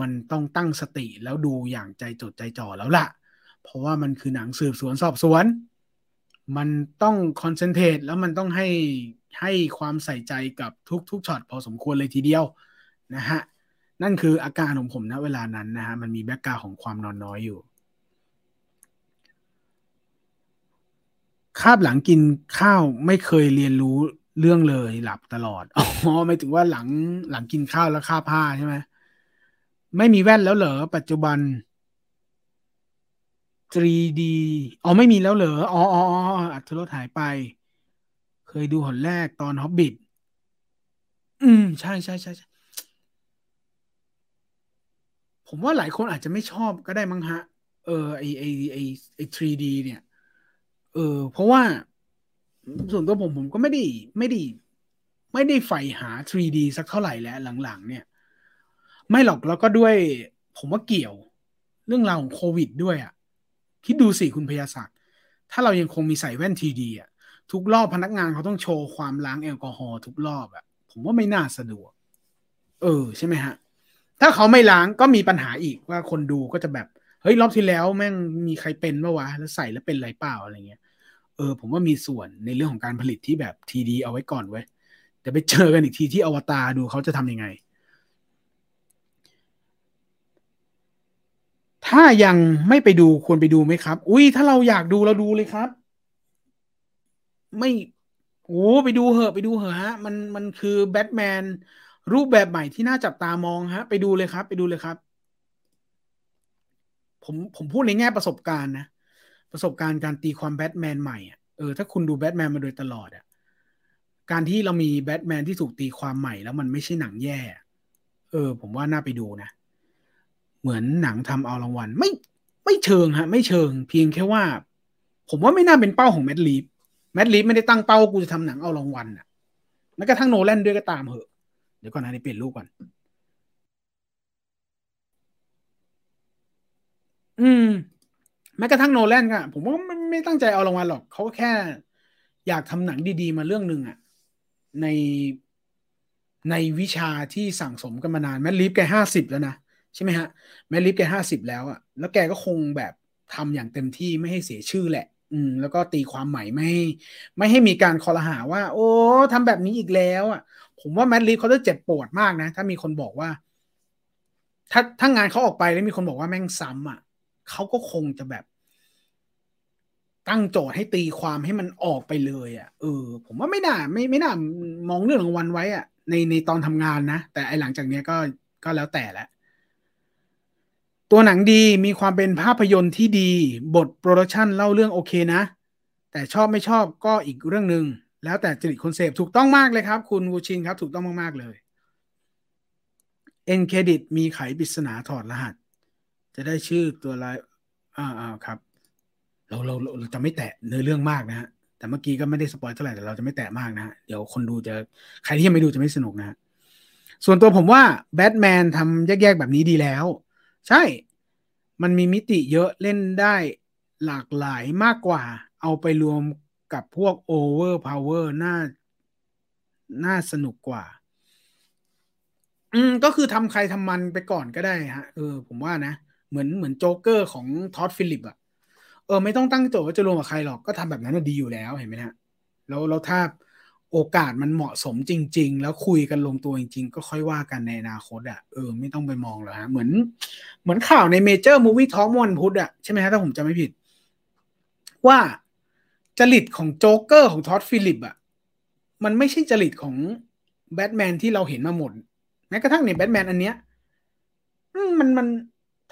มันต้องตั้งสติแล้วดูอย่างใจจดใจจ่อแล้วล่ะ เพราะว่ามันคือหนังสืบสวนสอบสวน มันต้อง concentrate แล้วมันต้องให้ให้ความใส่ใจกับทุกทุกช็อตพอสมควรเลยทีเดียวนะฮะนั่นคืออาการของผมณเวลานั้นนะฮะมันมี background ของความนอนน้อยอยู่ คาบหลังกินข้าวไม่เคยเรียนรู้เรื่องเลยหลับตลอดอ๋อไม่ถึงว่าหลังหลังกินข้าวแล้วคาบผ้าใช่ไหม ไม่มีแว่นแล้วเหรอปัจจุบัน 3D อ๋อไม่มีแล้วเหรอ อ๋ออ๋ออัตรถหายไป เคยดูหนแรกตอนฮอบบิทอืม ใช่ใช่ใช่ผมว่าหลายคนอาจจะไม่ชอบก็ได้มั้งฮะ เออไอไอไอไอ 3D เนี่ย เออ เพราะว่า ส่วนตัวผมผมก็ไม่ได้ไม่ได้ ไม่ได้ใฝ่หา 3D สักเท่าไหร่แล้วหลังๆ เนี่ย ไม่หรอกแล้วก็ด้วย ผมว่าเกี่ยวเรื่องราวของโควิดด้วยอะ่ะคิดดูสิคุณพยาศักดิ์ถ้าเรายังคงมีใส่แว่น 3D อะทุกรอบพนักงานเขาต้องโชว์ความล้างแอลกอฮอล์ทุกรอบอะผมว่าไม่น่าสะดวก เออ ใช่ไหมฮะ ถ้าเขาไม่ล้างก็มีปัญหาอีกว่าคนดูก็จะแบบเฮ้ยรอบที่แล้วแม่งมีใครเป็นปะวะแล้วใส่แล้วเป็นไรเปล่าอะไรเงี้ยเออ ผมว่ามีส่วนในเรื่องของการผลิตที่แบบทีดีเอาไว้ก่อนไว้เดี๋ยวไปเจอกันอีกทีที่อวตารดูเขาจะทำยังไง ถ้ายังไม่ไปดูควรไปดูไหมครับ อุ้ยถ้าเราอยากดูเราดูเลยครับ ไม่โอ้ไปดูเหอะไปดูเหอะฮะ มันมันคือแบทแมนรูปแบบใหม่ที่น่าจับตามองฮะ ไปดูเลยครับ ไปดูเลยครับ ผมผมพูดในแง่ประสบการณ์นะประสบการณ์การตีความแบทแมนใหม่อะเออถ้าคุณดูแบทแมนมาโดยตลอดอะการที่เรามีแบทแมนที่ถูกตีความใหม่แล้วมันไม่ใช่หนังแย่ เออ ผมว่าน่าไปดูนะ เหมือนหนังทำเอารางวัล ไม่ไม่เชิงฮะ ไม่เชิง เพียงแค่ว่า ผมว่าไม่น่าเป็นเป้าของแมดลีฟแมดลีฟไม่ได้ตั้งเป้ากูจะทำหนังเอารางวัลอะแม้กระทั่งโนแลนด้วยก็ตามเหอะ เดี๋ยวก่อนนะเดี๋ยวเปลี่ยนรูปก่อน อืมแม้กระทั่งโนแลนก็ผมว่าไม่ไม่ตั้งใจเอารางวัลหรอก เขาแค่อยากทำหนังดีๆ มาเรื่องหนึ่งอะในในวิชาที่สั่งสมกันมานานแมดลิฟแกห้าสิบแล้วนะ ใช่ไหมฮะ แมดลิฟแกห้าสิบแล้วอะแล้วแกก็คงแบบทำอย่างเต็มที่ไม่ให้เสียชื่อแหละ อืม แล้วก็ตีความใหม่ไม่ ไม่ให้มีการคอรหาว่า โอ้ทำแบบนี้อีกแล้วอะผมว่าแมดลิฟเขาจะเจ็บปวดมากนะ ถ้ามีคนบอกว่า ถ้าถ้างานเขาออกไปแล้วมีคนบอกว่าแม่งซ้ำอะเขาก็คงจะแบบ ตั้งโจทย์ให้ตีความให้มันออกไปเลยอะเออ ผมว่าไม่น่า ไม่ไม่น่ามองเรื่องรางวัลไว้อะในในตอนทำงานนะ แต่ไอหลังจากนี้ก็ก็แล้วแต่ละ ตัวหนังดีมีความเป็นภาพยนตร์ที่ดี บทโปรดักชันเล่าเรื่องโอเคนะ แต่ชอบไม่ชอบก็อีกเรื่องหนึ่งแล้วแต่จริตคนเสพถูกต้องมากเลยครับ คุณวูชินครับ ถูกต้องมาก ๆ เลยend credit มีไขปริศนาถอดรหัส จะได้ชื่อตัวร้ายอ่าอ่าครับ เราเราเราจะไม่แตะเนื้อเรื่องมากนะฮะแต่เมื่อกี้ก็ไม่ได้ spoil เท่าไหร่แต่เราจะไม่แตะมากนะเดี๋ยวคนดูจะใครที่ยังไม่ดูจะไม่สนุกนะส่วนตัวผมว่าแบทแมนทำแยกๆแบบนี้ดีแล้ว ใช่ มันมีมิติเยอะเล่นได้หลากหลายมากกว่า เอาไปรวมกับพวก overpower น่า น่าสนุกกว่า อืม ก็คือทำใครทำมันไปก่อนก็ได้ฮะ เออ ผมว่านะ เหมือนเหมือนโจ๊กเกอร์ของท็อดฟิลิปอะเออ ไม่ต้องตั้งโจทย์ว่าจะรวมกับใครหรอกก็ทำแบบนั้นดีอยู่แล้วเห็นไหมฮะ แล้วแล้วถ้า โอกาสมันเหมาะสมจริง ๆ แล้วคุยกันลงตัวจริง ๆ ก็ค่อยว่ากันในอนาคตอะเออไม่ต้องไปมองหรอกฮะเหมือน เหมือนข่าวใน Major Movie Talk วันพุธอะใช่ไหมฮะถ้าผมจำไม่ผิด ว่าจริตของโจ๊กเกอร์ของท็อดฟิลิปอะมันไม่ใช่จริตของแบทแมนที่เราเห็นมาหมดแม้กระทั่งในแบทแมนอันเนี้ยมันมัน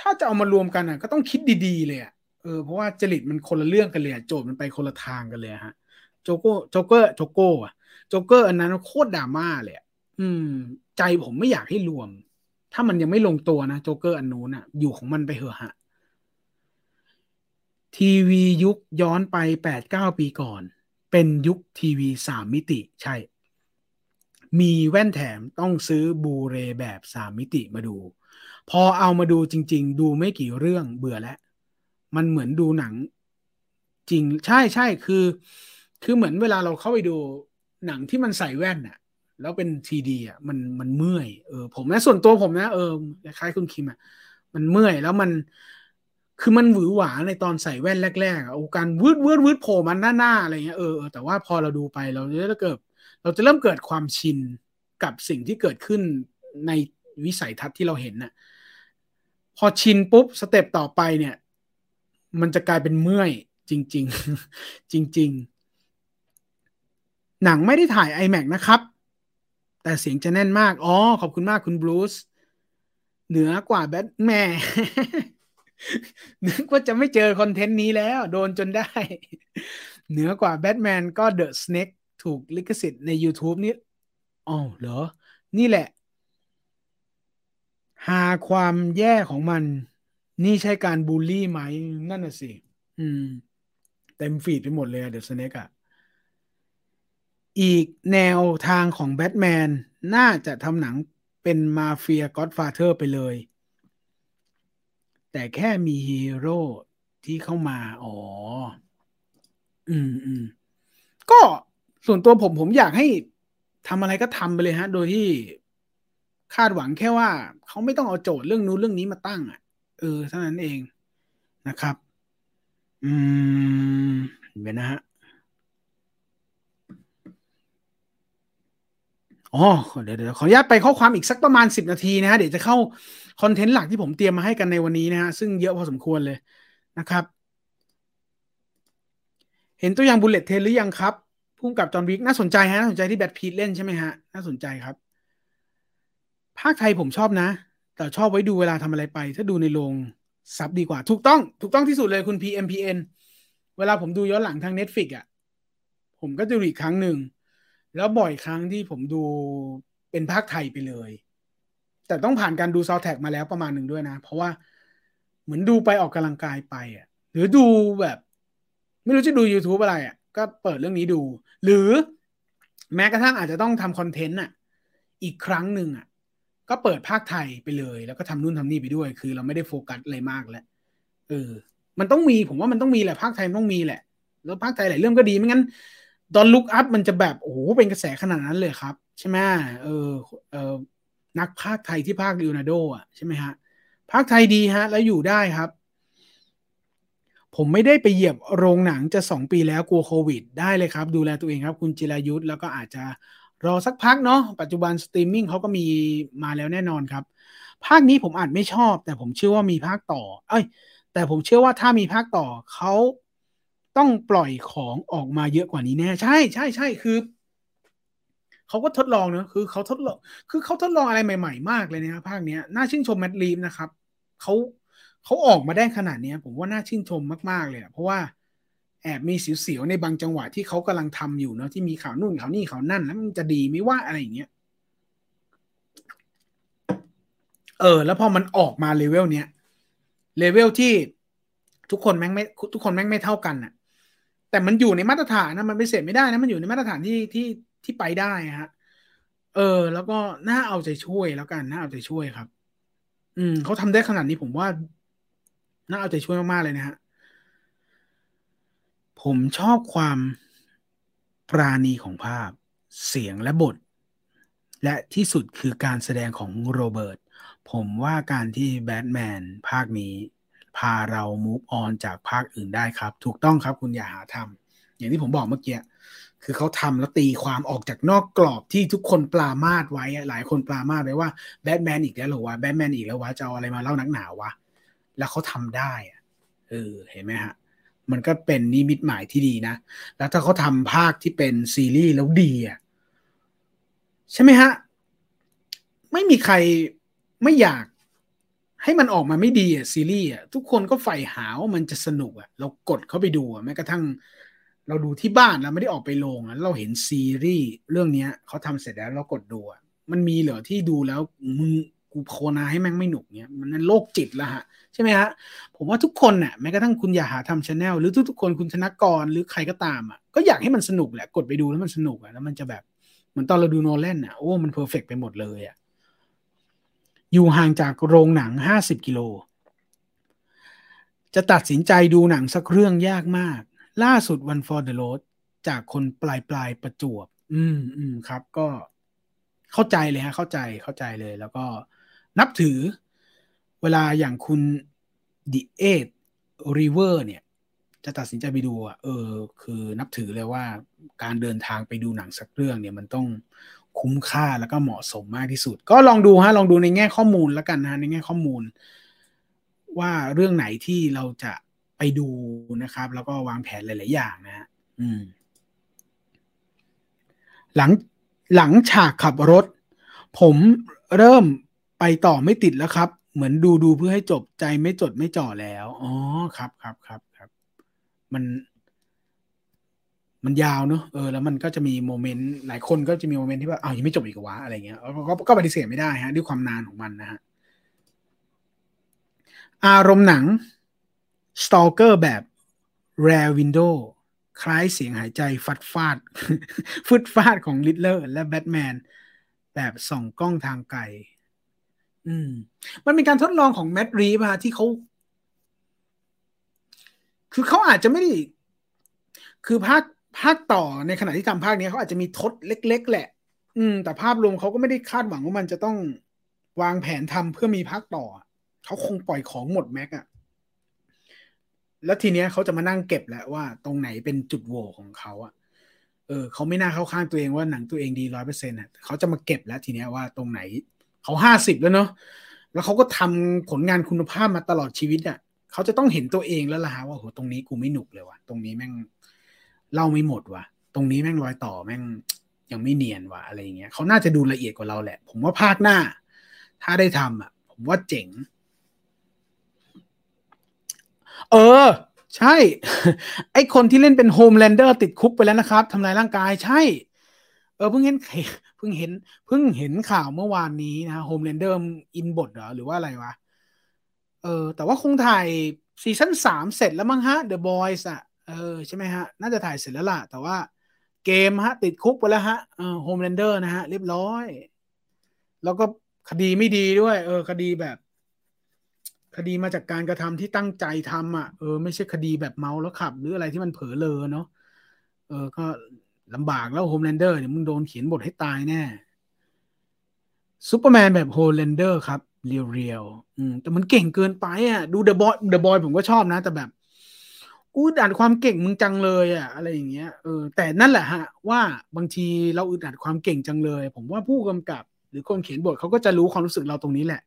ถ้าจะเอามารวมกันอะ ก็ต้องคิดดีๆเลยอะเออเพราะว่าจริตมันคนละเรื่องกันเลยโจทย์มันไปคนละทางกันเลยฮะ โจโก้โจเกอร์โจโก้อะโจเกอร์อันนั้นโคตรดราม่าเลยอืม ใจผมไม่อยากให้รวม ถ้ามันยังไม่ลงตัวนะโจเกอร์อันนู้นอะอยู่ของมันไปเถอะฮะทีวียุคย้อนไปแปดเก้าปีก่อน เป็นยุคทีวีสามมิติใช่ มีแว่นแถมต้องซื้อบูเรแบบสามมิติมาดู พอเอามาดูจริง ๆ ดูไม่กี่เรื่องเบื่อแล้ว มันเหมือนดูหนัง จริงใช่ใช่คือ คือเหมือนเวลาเราเข้าไปดูหนังที่มันใส่แว่นอะแล้วเป็นทีดีอะมันมันเมื่อยเออผมนะส่วนตัวผมนะเออคล้ายคุณคิมอะมันเมื่อยแล้วมันคือมันหวือหวาในตอนใส่แว่นแรกๆอะโอ้การวืดวืดวืดโผล่มันหน้าๆอะไรเงี้ยเออแต่ว่าพอเราดูไปเราจะเกิดเราจะเริ่มเกิดความชินกับสิ่งที่เกิดขึ้นในวิสัยทัศน์ที่เราเห็นน่ะ พอชินปุ๊บสเต็ปต่อไปเนี่ย มันจะกลายเป็นเมื่อยจริง ๆ จริงๆ หนังไม่ได้ถ่าย iMac นะครับ แต่เสียงจะแน่นมาก อ๋อ ขอบคุณมากคุณบรูซเหนือกว่าแบทแม่นึกว่าจะไม่เจอคอนเทนต์นี้แล้ว โดนจนได้ เหนือกว่าแบทแมนก็เดอะสเน็กถูกลิขสิทธิ์ใน YouTube นี่อ๋อเหรอ นี่แหละ หาความแย่ของมัน นี่ใช่การบูลลี่ไหม นั่นน่ะสิ อืม เต็มฟีดไปหมดเลยเดอะสเน็กอะ อีกแนวทางของแบทแมนน่าจะทำหนังเป็นมาเฟียก็อดฟาเธอร์ไปเลย แต่แค่มีฮีโร่ที่เข้ามา อ๋อ อืมอืมก็ส่วนตัวผมผมอยากให้ทำอะไรก็ทำไปเลยฮะ โดยที่คาดหวังแค่ว่า เขาไม่ต้องเอาโจทย์เรื่องนู้นเรื่องนี้มาตั้ง อะ เออเท่านั้นเองนะครับ อืมเห็นนะฮะ อ๋อเดี๋ยวเดี๋ยวขออนุญาตไปข้อความอีกสักประมาณสิบนาทีนะฮะเดี๋ยวจะเข้า content หลักที่ผมเตรียมมาให้กันในวันนี้นะฮะซึ่งเยอะพอสมควรเลยนะครับ เห็นตัวอย่าง Bullet Train หรือยังครับพุ่งกับ John Wick น่าสนใจฮะน่าสนใจที่แบรดพิตต์เล่นใช่ไหมฮะน่าสนใจครับ ภาคไทยผมชอบนะ แต่ชอบไว้ดูเวลาทำอะไรไป ถ้าดูในโรงซับดีกว่า ถูกต้องถูกต้องที่สุดเลยคุณ PMPN เวลาผมดูย้อนหลังทาง Netflix อะผมก็จะดูอีกครั้งหนึ่ง แล้วบ่อยครั้งที่ผมดูเป็นภาคไทยไปเลย แต่ต้องผ่านการดูซาวแท็กมาแล้วประมาณหนึ่งด้วยนะ เพราะว่าเหมือนดูไปออกกำลังกายไปอะ หรือดูแบบ ไม่รู้จะดู YouTube อะไรอะ ก็เปิดเรื่องนี้ดู หรือแม้กระทั่งอาจจะต้องทำคอนเทนต์อะ อีกครั้งหนึ่งอะ ก็เปิดภาคไทยไปเลย แล้วก็ทำนู่นทำนี่ไปด้วย คือเราไม่ได้โฟกัสอะไรมากแล้วเออ มันต้องมีผมว่ามันต้องมีแหละภาคไทยต้องมีแหละ แล้วภาคไทยหลายเรื่องก็ดีไม่งั้น ดอนลุกอัพมันจะแบบโอ้โหเป็นกระแสขนาดนั้นเลยครับ ใช่ไหมเออเออนักภาคไทยที่ภาคลีโอนาโดอะใช่ไหมฮะภาคไทยดีฮะ แล้วอยู่ได้ครับ ผมไม่ได้ไปเหยียบโรงหนังจะสองปีแล้วกลัวโควิด ได้เลยครับ ดูแลตัวเองครับ คุณจิรายุทธแล้วก็อาจจะรอสักพักเนาะปัจจุบันสตรีมมิ่งเขาก็มีมาแล้วแน่นอนครับ ภาคนี้ผมอาจไม่ชอบ แต่ผมเชื่อว่ามีภาคต่อ เอ้ย แต่ผมเชื่อว่าถ้ามีภาคต่อเขา ต้องปล่อยของออกมาเยอะกว่านี้แน่ใช่ใช่ใช่คือเขาก็ทดลองเนอะคือเขาทดลองคือเขาทดลองอะไรใหม่ ๆ มากเลยนะภาคเนี้ยน่าชื่นชมแมตต์รีฟส์นะครับเขาเขาออกมาได้ขนาดนี้ผมว่าน่าชื่นชมมาก ๆ เลยเพราะว่าแอบมีเสียวๆในบางจังหวะที่เขากำลังทำอยู่เนาะที่มีข่าวนู่นข่าวนี่ข่าวนั่น แล้วมันจะดีไม่ว่าอะไรอย่างเงี้ยเออ แล้วพอมันออกมาเลเวลเนี้ยเลเวลที่ทุกคนแม่งไม่ทุกคนแม่งไม่เท่ากันน่ะ แต่มันอยู่ในมาตรฐานนะมันไปเสร็จไม่ได้นะมันอยู่ในมาตรฐานที่ที่ที่ไปได้ฮะ เออ แล้วก็น่าเอาใจช่วยแล้วกันน่าเอาใจช่วยครับ อืมเขาทำได้ขนาดนี้ผมว่า น่าเอาใจช่วยมากๆเลยนะฮะผมชอบความปราณีของภาพ เสียงและบท และที่สุดคือการแสดงของโรเบิร์ตผมว่าการที่แบทแมนภาคนี้ พาเรามูฟออนจากภาคอื่นได้ครับ ถูกต้องครับคุณอย่าหาทำอย่างที่ผมบอกเมื่อกี้คือเขาทำแล้วตีความออกจากนอกกรอบที่ทุกคนปลามาดไว้หลายคนปลามาดไว้ว่าแบทแมนอีกแล้วหรอวะแบทแมนอีกแล้ววะจะเอาอะไรมาเล่านักหนาวะแล้วเขาทำได้เออเห็นไหมฮะมันก็เป็นนิมิตหมายที่ดีนะ แล้วถ้าเขาทำภาคที่เป็นซีรีส์แล้วดีอะใช่ไหมฮะ ไม่มีใครไม่อยาก ให้มันออกมาไม่ดีอะซีรีส์อะทุกคนก็ใฝ่หาว่ามันจะสนุกอะเรากดเข้าไปดูอะแม้กระทั่ง เราดูที่บ้านเราไม่ได้ออกไปโรงอะเราเห็นซีรีส์เรื่องเนี้ยเขาทำเสร็จแล้วเรากดดูอะมันมีเหรอที่ดูแล้วมึงกูโคตรอยากให้แม่งไม่หนุกเนี้ยมันนั่นโรคจิตละฮะใช่ไหมฮะผมว่าทุกคนน่ะแม้กระทั่งคุณอย่าหาทำ Channel หรือทุกๆคนคุณธนกรหรือใครก็ตามอะก็อยากให้มันสนุกแหละกดไปดูแล้วมันสนุกอะแล้วมันจะแบบเหมือนตอนเราดูโนแลนอะโอ้มัน perfect ไปหมดเลยอะ อยู่ห่างจากโรงหนังห้าสิบกิโล จะตัดสินใจดูหนังสักเรื่องยากมาก ล่าสุดวัน for the road จากคนปลายปลายประจวบ อืมอืมครับ ก็เข้าใจเลยฮะ เข้าใจเข้าใจเลย แล้วก็นับถือเวลาอย่างคุณดิเอทริเวอร์เนี่ย จะตัดสินใจไปดูอะเออ คือนับถือเลยว่าการเดินทางไปดูหนังสักเรื่องเนี่ยมันต้อง คุ้มค่าแล้วก็เหมาะสมมากที่สุด ก็ลองดูฮะลองดูในแง่ข้อมูลแล้วกันนะในแง่ข้อมูล ว่าเรื่องไหนที่เราจะไปดูนะครับ แล้วก็วางแผนหลาย ๆ อย่างนะฮะอืม หลังหลังฉากขับรถ ผมเริ่มไปต่อไม่ติดแล้วครับ เหมือนดูดูเพื่อให้จบใจไม่จดไม่จ่อแล้ว อ๋อครับครับครับครับ มัน มันยาวเนอะเออแล้วมันก็จะมีโมเมนต์หลายคนก็จะมีโมเมนต์ที่ว่าอ้าวยังไม่จบอีกวะอะไรเงี้ยก็ก็ปฏิเสธไม่ได้ฮะ ด้วยความนานของมันนะฮะอารมณ์หนัง Stalker แบบ Rare Window คล้ายเสียงหายใจฟัดฟาดฟึดฟาดของลิทเลอร์และแบทแมนแบบส่องกล้องทางไกล อืม มันเป็นการทดลองของแมดรีฟะที่เขา คือเขาอาจจะไม่ได้ คือภาค ภาคต่อในขณะที่ทำภาคนี้เขาอาจจะมีทดเล็ก ๆ แหละ อืม แต่ภาพรวมเขาก็ไม่ได้คาดหวังว่ามันจะต้องวางแผนทำเพื่อมีภาคต่อ เขาคงปล่อยของหมดแม็กอะแล้วทีเนี้ยเขาจะมานั่งเก็บแล้วว่าตรงไหนเป็นจุดโหว่ของเขาอะเออเขาไม่น่าเข้าข้างตัวเองว่าหนังตัวเองดีร้อยเปอร์เซ็นต์อะเขาจะมาเก็บแล้วทีเนี้ยว่าตรงไหนเขาห้าสิบแล้วเนาะแล้วเขาก็ทำผลงานคุณภาพมาตลอดชีวิตอะ่ะเขาจะต้องเห็นตัวเองแล้วล่ะว่าโหตรงนี้กูไม่หนุกเลยว่ะตรงนี้แม่ง เล่าไม่หมดว่ะ ตรงนี้แม่งรอยต่อแม่งยังไม่เนียนว่ะอะไรอย่างเงี้ยเขาน่าจะดูละเอียดกว่าเราแหละ ผมว่าภาคหน้า ถ้าได้ทำอะ ผมว่าเจ๋ง เออ ใช่ ไอ้คนที่เล่นเป็น Homelander ติดคุกไปแล้วนะครับทำลายร่างกายใช่ เออเพิ่งเห็นเพิ่งเห็นเพิ่งเห็นข่าวเมื่อวานนี้นะ Homelander อินบทเหรอหรือว่าอะไรวะเออ แต่ว่าคงถ่าย season สามเสร็จแล้วมั้งฮะ The Boys อะ เออใช่ไหมฮะ น่าจะถ่ายเสร็จแล้วล่ะ แต่ว่าเกมฮะ ติดคุกไปแล้วฮะเออ Homelander นะฮะ เรียบร้อย แล้วก็คดีไม่ดีด้วย เออ คดีแบบ คดีมาจากการกระทำที่ตั้งใจทำอะเออไม่ใช่คดีแบบเมาแล้วขับ หรืออะไรที่มันเผลอเลอเนาะเออ ก็ลำบากแล้ว Homelander เนี่ยมึงโดนเขียนบทให้ตายแน่ซูเปอร์แมนแบบ Homelander ครับเรียลๆอืมแต่มันเก่งเกินไปอะ ดู The Boys The Boys ผมก็ชอบนะ แต่แบบ กูอึดอัดความเก่งมึงจังเลยอะอะไรอย่างเงี้ยเออแต่นั่นแหละฮะ ว่าบางทีเราอึดอัดความเก่งจังเลย ผมว่าผู้กำกับ หรือคนเขียนบทเขาก็จะรู้ความรู้สึกเราตรงนี้แหละ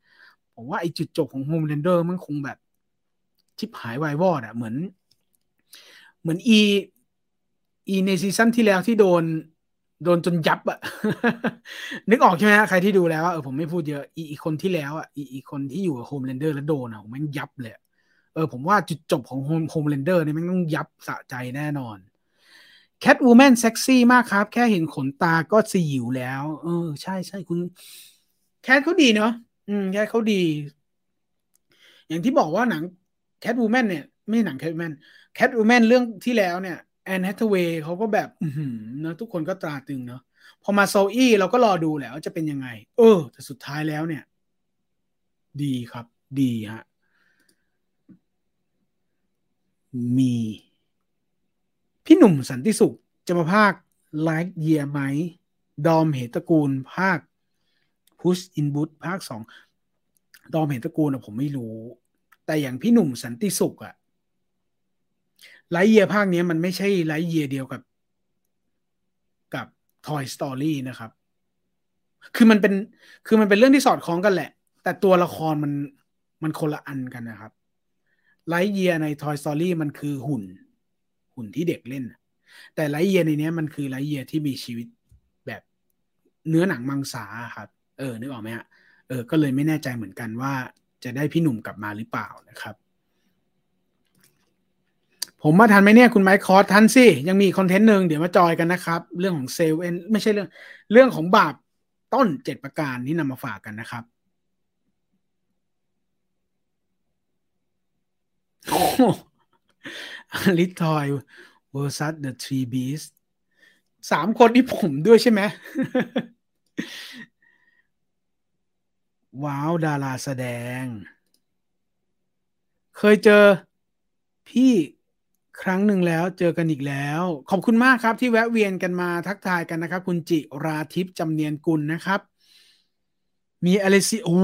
ผมว่าไอ้จุดจบของ Homelander มันคงแบบชิบหายวายวอดอะเหมือน เหมือนอีอีใน season ที่แล้วที่โดน โดนจนยับอะนึกออกใช่ไหมใครที่ดูแล้วเออผมไม่พูดเยอะอีกคนที่แล้วอะอีกคนที่อยู่กับ Homelander แล้วโดนอะมันยับเลย เออผมว่าจุดจบของ Home Homelander นี่มันต้องยับสะใจแน่นอน Catwoman เซ็กซี่มากครับ แค่เห็นขนตาก็สยิวแล้ว เออ ใช่ใช่คุณ แคทเขาดีเนาะอืม แคทเขาดี อย่างที่บอกว่าหนัง Catwoman เนี่ย ไม่หนัง Catwoman Catwoman เรื่องที่แล้วเนี่ยแอนน์แฮทธาเวย์เขาก็แบบ อืมเนาะทุกคนก็ตราตรึงเนาะพอมาโซอีเราก็รอดูแล้วจะเป็นยังไง เออ แต่สุดท้ายแล้วเนี่ย ดีครับ ดีฮะ มี พี่หนุ่มสันติสุขจะมาภาคไลฟ์เยียไหม ดอมเหตระกูลภาค Puss in Boots ภาคสองดอมเหตระกูลอะผมไม่รู้ แต่อย่างพี่หนุ่มสันติสุขอะ Lightyear ภาคนี้มันไม่ใช่ Lightyear เดียวกับ กับ Toy Story นะครับ คือมันเป็นคือมันเป็นเรื่องที่สอดคล้องกันแหละ แต่ตัวละครมันมันคนละอันกันนะครับ Lightyear ใน Toy Story มันคือหุ่น หุ่นที่เด็กเล่น แต่ Lightyear ในนี้มันคือ Lightyear ที่มีชีวิตแบบเนื้อหนังมังสาครับ เออ นึกออกไหมฮะเออ ก็เลยไม่แน่ใจเหมือนกันว่าจะได้พี่หนุ่มกลับมาหรือเปล่านะครับ ผมมาทันไหมเนี่ยคุณไมค์คอร์ทันสิ ยังมี content หนึ่งเดี๋ยวมาจอยกันนะครับ เรื่องของเซลเอนไม่ใช่เรื่อง เรื่องของบาปต้นเจ็ดประการที่นำมาฝากกันนะครับ ลิทอยเวอร์ซัสเดอะทรีบีสสามคนที่ผมด้วยใช่ไหมว้าว ดาราแสดง เคยเจอพี่ครั้งหนึ่งแล้วเจอกันอีกแล้ว ขอบคุณมากครับที่แวะเวียนกันมาทักทายกันนะครับ คุณจิราทิพย์จำเนียนกุลนะครับ มีอะไรสิโอ้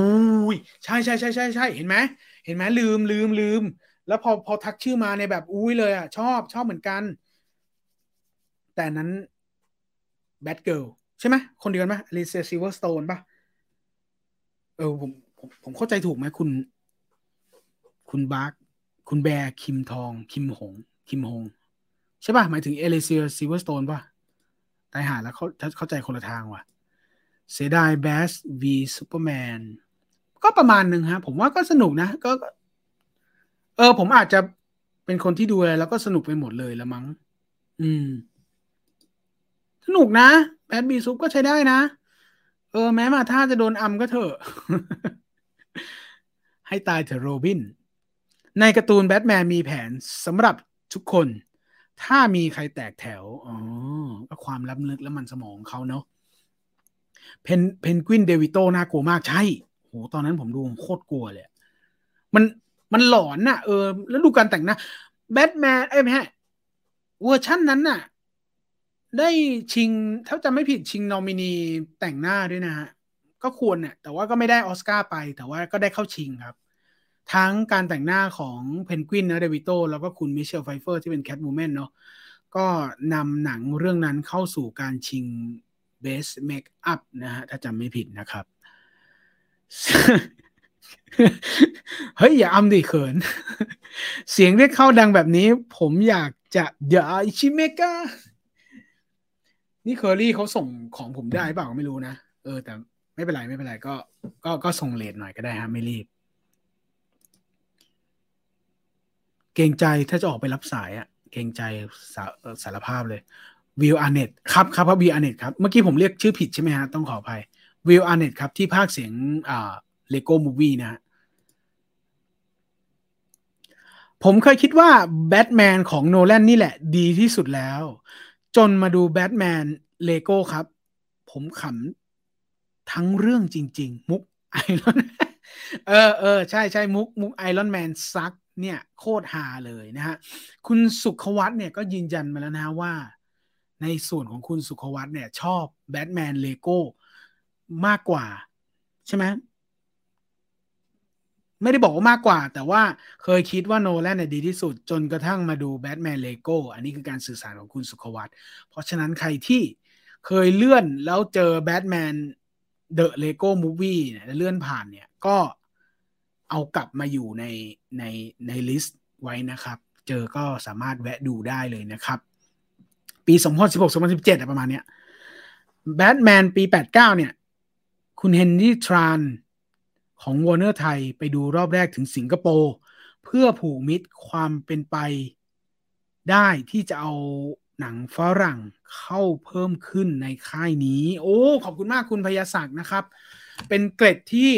ยใช่ใช่ใช่ใช่ใช่เห็นไหมเห็นไหมลืมลืมลืม แล้วพอพอทักชื่อมาในแบบอุ้ยเลยอะ ชอบชอบเหมือนกัน แต่นั้น Batgirl ใช่ไหมคนเดียวกันปะอลิเซียซิลเวอร์สโตนปะเออผมผมผมเข้าใจถูกไหมคุณ คุณบาร์คุณแบร์คิมทอง คิมหง คิมฮงใช่ป่ะ หมายถึงอลิเซียซิลเวอร์สโตนป่ะตายหาแล้วเขาเข้าใจคนละทางว่ะ เสียดาย Batman v Superman ก็ประมาณหนึ่งฮะ ผมว่าก็สนุกนะ ก็ เออ ผมอาจจะเป็นคนที่ดูอะไรแล้วก็สนุกไปหมดเลยละมั้ง อืม สนุกนะ Bat v Sup ก็ใช้ได้นะ เออ แม้มาร์ธาจะโดนอัมก็เถอะ ให้ตายเถอะโรบิน ในการ์ตูนแบทแมนมีแผนสำหรับทุกคน ถ้ามีใครแตกแถว อ๋อ ก็ความล้ำลึกและมันสมองเขาเนาะเพนเพนกวินเดวิโตน่ากลัวมากใช่โหตอนนั้นผมดูโคตรกลัวเลย มัน มันหลอนน่ะเออแล้วดูการแต่งหน้าแบทแมนเอ้ยไม่ใช่เวอร์ชั่นนั้นน่ะ ได้ชิงถ้าจำไม่ผิดชิงนอมินีแต่งหน้าด้วยนะฮะ ก็ควรเนี่ยแต่ว่าก็ไม่ได้ออสการ์ไป แต่ว่าก็ได้เข้าชิงครับ ทั้งการแต่งหน้าของเพนกวินนะ DeVito แล้วก็คุณ Michelle Pfeiffer ที่เป็น Catwoman เนาะก็นำหนังเรื่องนั้นเข้าสู่การชิง Best Makeup นะฮะ ถ้าจำไม่ผิดนะครับ เฮ้ยอย่าอำดิเขิน เสียงเรียกเข้าดังแบบนี้ ผมอยากจะเดี๋ยวอิชิเมกานี่เคอรี่เขาส่งของผมได้เปล่าไม่รู้นะ เออ แต่ไม่เป็นไรไม่เป็นไรก็ ก็ก็ส่ง late หน่อยก็ได้ฮะไม่รีบ เกรงใจถ้าจะออกไปรับสายอะเกรงใจสาสารภาพเลย Will Arnett ครับครับครับ Will Arnett ครับ เมื่อกี้ผมเรียกชื่อผิดใช่ไหมฮะ ต้องขออภัย Will Arnett ครับ ที่พากย์เสียงอ่า Lego Movie นะฮะผมเคยคิดว่าแบทแมนของโนแลนนี่แหละ ดีที่สุดแล้ว จนมาดู Batman Lego ครับ ผมขำทั้งเรื่องจริง ๆ มุก Iron เออเออใช่ใช่มุกมุก Iron Man sucks เนี่ย โคตรฮาเลยนะฮะ คุณสุขวัตเนี่ยก็ยืนยันมาแล้วนะว่า ในส่วนของคุณสุขวัตเนี่ย ชอบ Batman Lego มากกว่า ใช่ไหม ไม่ได้บอกว่ามากกว่า แต่ว่าเคยคิดว่าโนแลนเนี่ยดีที่สุด จนกระทั่งมาดู Batman Lego อันนี้คือการสื่อสารของคุณสุขวัตเพราะฉะนั้นใครที่เคยเลื่อนแล้วเจอ Batman The Lego Movie เนี่ยเลื่อนผ่านเนี่ยก็เอากลับมาอยู่ในในใน list ไว้นะครับ เจอก็สามารถแวะดูได้เลยนะครับ ปี 2016 2017ประมาณเนี้ยแบทแมนปีแปดเก้าเนี่ย คุณเฮนรี่ทราน ของวอร์เนอร์ไทยไปดูรอบแรกถึงสิงคโปร์เพื่อผูกมิตรความเป็นไปได้ที่จะเอาหนังฝรั่งเข้าเพิ่มขึ้นในค่ายนี้ โอ้ ขอบคุณมากคุณพยาศักดิ์นะครับ เป็นเกร็ดที่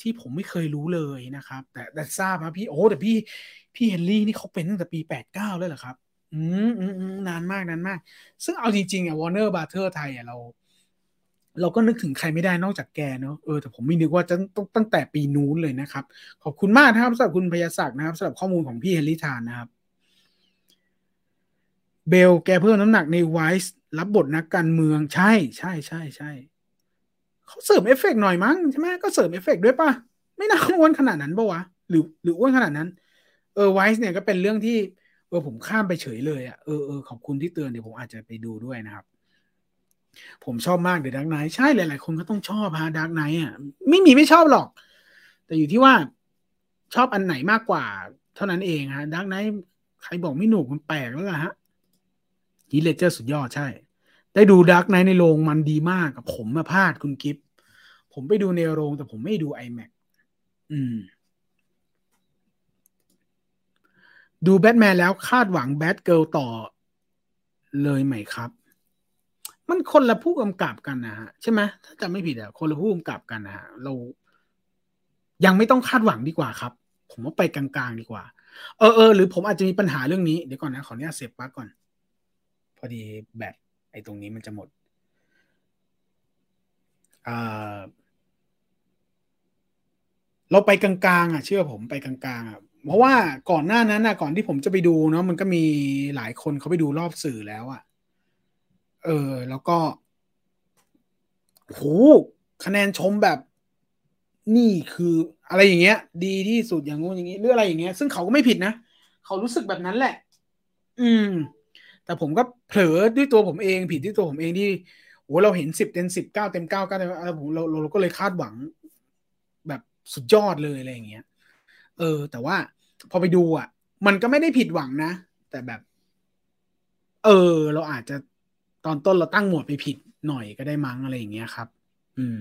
ที่ผมไม่เคยรู้เลยนะครับ แต่แต่ทราบนะพี่โอ้แต่พี่พี่เฮนรี่นี่เขาเป็นตั้งแต่ปีแปดเก้าเลยเหรอครับ อืมอืมนานมากนานมาก ซึ่งเอาจริงๆอะ Warner Brothers ไทยอะเรา เราก็นึกถึงใครไม่ได้นอกจากแกเนาะเออแต่ผมไม่นึกว่าจะต้องตั้งแต่ปีนู้นเลยนะครับ ขอบคุณมากนะครับสำหรับคุณพยาศักดิ์นะครับสำหรับข้อมูลของพี่ Henry Tran นะครับ Bale แกเพิ่มน้ำหนักใน Vice รับบทนักการเมืองใช่ใช่ใช่ใช่เขาเสริมเอฟเฟกหน่อยมั้งใช่ไหมก็เสริมเอฟเฟกด้วยปะไม่น่าอ้วนขนาดนั้นปะวะหรือหรืออ้วนขนาดนั้น เออ Vice เนี่ยก็เป็นเรื่องที่เออผมข้ามไปเฉยเลยอะเออเออขอบคุณที่เตือนเดี๋ยวผมอาจจะไปดูด้วยนะครับ ผมชอบมาก The Dark Knight ใช่หลาย ๆ คนก็ต้องชอบฮะ Dark Knight อะไม่มีไม่ชอบหรอก แต่อยู่ที่ว่าชอบอันไหนมากกว่า เท่านั้นเองฮะ Dark Knight ใครบอกไม่หนุกมันแปลกแล้วล่ะฮะ Heath Ledger สุดยอดใช่ ได้ดู Dark Knight ในโรงมันดีมากผมมาพลาดคุณกิฟผมไปดูในโรงแต่ผมไม่ดู IMAX อืม ดูแบทแมนแล้วคาดหวังแบทเกิลต่อเลยไหมครับ มันคนละผู้กำกับกันนะฮะใช่ไหมถ้าจำไม่ผิดอะคนละผู้กำกับกันนะฮะเรา ยังไม่ต้องคาดหวังดีกว่าครับ ผมว่าไปกลางๆดีกว่า เออเออหรือผมอาจจะมีปัญหาเรื่องนี้เดี๋ยวก่อนนะขออนุญาตเสียบปลั๊กก่อน พอดีแบตไอ้ตรงนี้มันจะหมดเราไปกลางๆอะเชื่อผมไปกลางๆอะเพราะว่าก่อนหน้านั้นนะก่อนที่ผมจะไปดูเนาะมันก็มีหลายคนเขาไปดูรอบสื่อแล้วอะ เออ แล้วก็โหคะแนนชมแบบนี่คืออะไรอย่างเงี้ย ดีที่สุดอย่างงู้นอย่างงี้หรืออะไรอย่างเงี้ย ซึ่งเขาก็ไม่ผิดนะ เขารู้สึกแบบนั้นแหละ อืม แต่ผมก็เผลอด้วยตัวผมเองผิดที่ตัวผมเองที่โอ้เราเห็นสิบเต็มสิบเก้าเต็มเก้าก็อะไรผมเราเราก็เลยคาดหวัง แบบสุดยอดเลยอะไรอย่างเงี้ย เออ แต่ว่าพอไปดูอะ มันก็ไม่ได้ผิดหวังนะ แต่แบบ เออ เราอาจจะ ตอนต้นเราตั้งหมวดไปผิดหน่อยก็ได้มั้งอะไรอย่างเงี้ยครับ อืม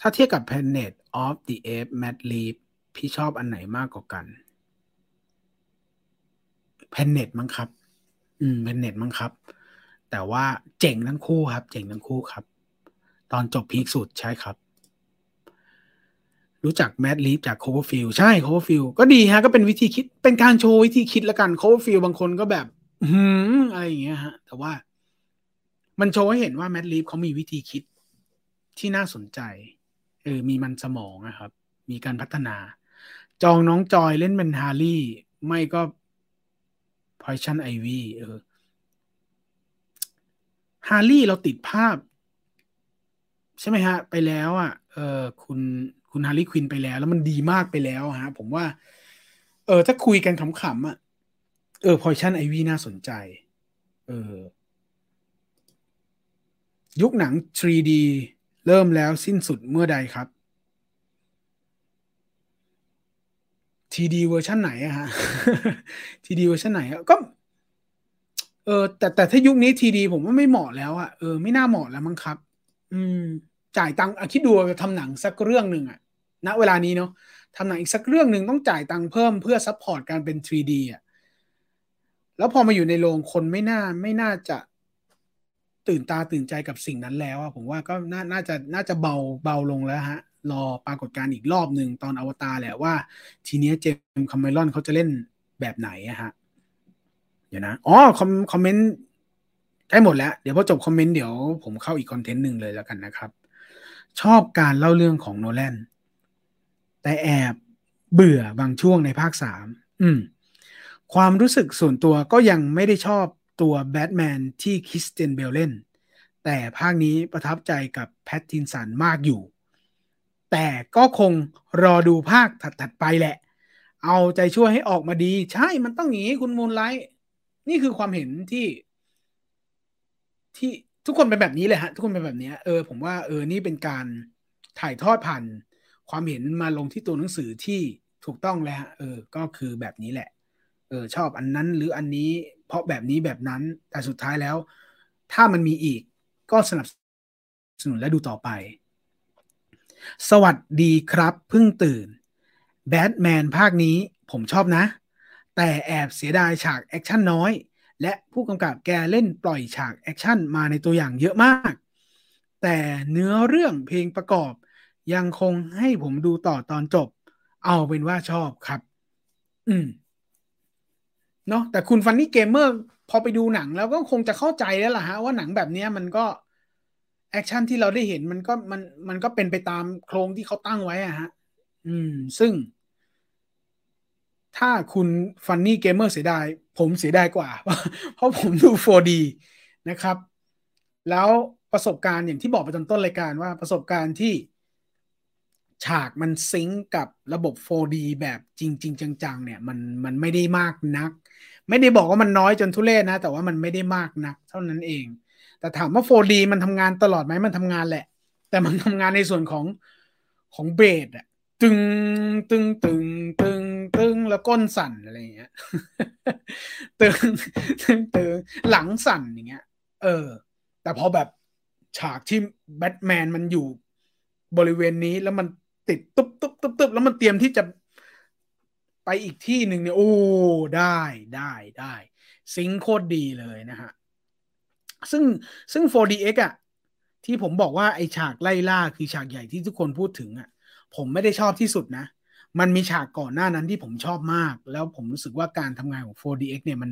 ถ้าเทียบกับ Planet of the Apes Mad Leap พี่ชอบอันไหนมากกว่ากันเพนเน็ตมั้งครับ อืมเพนเน็ตมั้งครับ แต่ว่าเจ๋งทั้งคู่ครับ เจ๋งทั้งคู่ครับ ตอนจบ peak สุดใช่ครับ รู้จัก Matt Reeves จาก Cloverfield ใช่ Cloverfield ก็ดีฮะ ก็เป็นวิธีคิดเป็นการโชว์วิธีคิดละกัน Cloverfield บางคนก็แบบหืมอะไรอย่างเงี้ยฮะ แต่ว่ามันโชว์ให้เห็นว่า Matt Reeves เขามีวิธีคิดที่น่าสนใจเออมีมันสมองนะครับ มีการพัฒนา จองน้องจอยเล่นเป็นฮารี่ ไม่ก็ Poison Ivy เออฮารี่เราติดภาพ ใช่ไหมฮะ ไปแล้วอะ เออคุณ คุณ Harley Quinn ไปแล้ว แล้วมันดีมากไปแล้วฮะผมว่า เออ ถ้าคุยกันขำๆอะเออ Poison Ivy น่าสนใจ เออ ยุคหนัง 3D เริ่มแล้วสิ้นสุดเมื่อใดครับ3D เวอร์ชันไหนอะฮะ3D เวอร์ชันไหนก็ เออแต่แต่ถ้ายุคนี้3D ผมว่าไม่เหมาะแล้วอะเออไม่น่าเหมาะแล้วมั้งครับ อืม จ่ายตังค์คิดดูทำหนังสักเรื่องหนึ่งอะณเวลานี้เนาะทำหนังอีกสักเรื่องหนึ่งต้องจ่ายตังค์เพิ่มเพื่อ support การเป็น 3D อะแล้วพอมาอยู่ในโรงคนไม่น่าไม่น่าจะตื่นตาตื่นใจกับสิ่งนั้นแล้วอะผมว่าก็น่านาจะน่าจะเบาเบาลงแล้วฮะ รอปรากฏการณ์อีกรอบหนึ่งตอนอวตารแหละว่า ทีเนี้ย James Cameron เขาจะเล่นแบบไหนอะฮะ เดี๋ยวนะ อ๋อ com comment ใกล้หมดแล้ว เดี๋ยวพอจบ comment เดี๋ยวผมเข้าอีก content หนึ่งเลยแล้วกันนะครับ ชอบการเล่าเรื่องของโนแลนแต่แอบเบื่อบางช่วงในภาคสามอืม ความรู้สึกส่วนตัวก็ยังไม่ได้ชอบตัวแบทแมนที่คริสเตียนเบลเล่น แต่ภาคนี้ประทับใจกับแพทตินสันมากอยู่ แต่ก็คงรอดูภาคถัดๆไปแหละ เอาใจช่วยให้ออกมาดี ใช่มันต้องอย่างนี้คุณมูลไลท์นี่คือความเห็นที่ที่ ทุกคนเป็นแบบนี้เลยฮะ ทุกคนเป็นแบบนี้เออผมว่าเออนี่เป็นการถ่ายทอดผ่านความเห็นมาลงที่ตัวหนังสือที่ถูกต้องแล้ว เออ ก็คือแบบนี้แหละ เออ ชอบอันนั้นหรืออันนี้ เพราะแบบนี้แบบนั้นแต่สุดท้ายแล้ว ถ้ามันมีอีกก็สนับสนุนและดูต่อไป สวัสดีครับเพิ่งตื่นแบทแมนภาคนี้ผมชอบนะ แต่แอบเสียดายฉาก action น้อย และผู้กำกับแกเล่นปล่อยฉาก action มาในตัวอย่างเยอะมาก แต่เนื้อเรื่องเพลงประกอบ ยังคงให้ผมดูต่อตอนจบ เอาเป็นว่าชอบครับ อืมเนาะแต่คุณ Funny Gamer พอไปดูหนังแล้วก็คงจะเข้าใจแล้วล่ะฮะ ว่าหนังแบบนี้มันก็ action ที่เราได้เห็นมันก็มันมันก็เป็นไปตามโครงที่เขาตั้งไว้อะฮะ อืม ซึ่ง ถ้าคุณ Funny Gamer เสียดาย ผมเสียดายกว่า เพราะผมดู 4D นะครับ แล้วประสบการณ์อย่างที่บอกไปตอนต้นรายการว่าประสบการณ์ที่ฉากมันซิงกับระบบ 4D แบบจริงๆจังๆ เนี่ยมันมันไม่ได้มากนัก ไม่ได้บอกว่ามันน้อยจนทุเรศนะ แต่ว่ามันไม่ได้มากนัก เท่านั้นเอง แต่ถามว่า 4D มันทำงานตลอดไหมมันทำงานแหละ แต่มันทำงานในส่วนของของเบสอะตึงตึงตึงตึงตึง แล้วก้นสั่นอะไรเงี้ยตึงตึงตึงหลังสั่นอย่างเงี้ย เออ แต่พอแบบฉากที่แบทแมนมันอยู่บริเวณนี้แล้วมันติดตุ๊บตุ๊บตุ๊บตุ๊บแล้วมันเตรียมที่จะไปอีกที่หนึ่งเนี่ยโอ้ได้ได้ได้ซิงโคตรดีเลยนะฮะ ซึ่งซึ่ง 4DX อะที่ผมบอกว่าไอฉากไล่ล่าคือฉากใหญ่ที่ทุกคนพูดถึงอะ ผมไม่ได้ชอบที่สุดนะ มันมีฉากก่อนหน้านั้นที่ผมชอบมาก แล้วผมรู้สึกว่าการทำงานของ 4DX เนี่ยมัน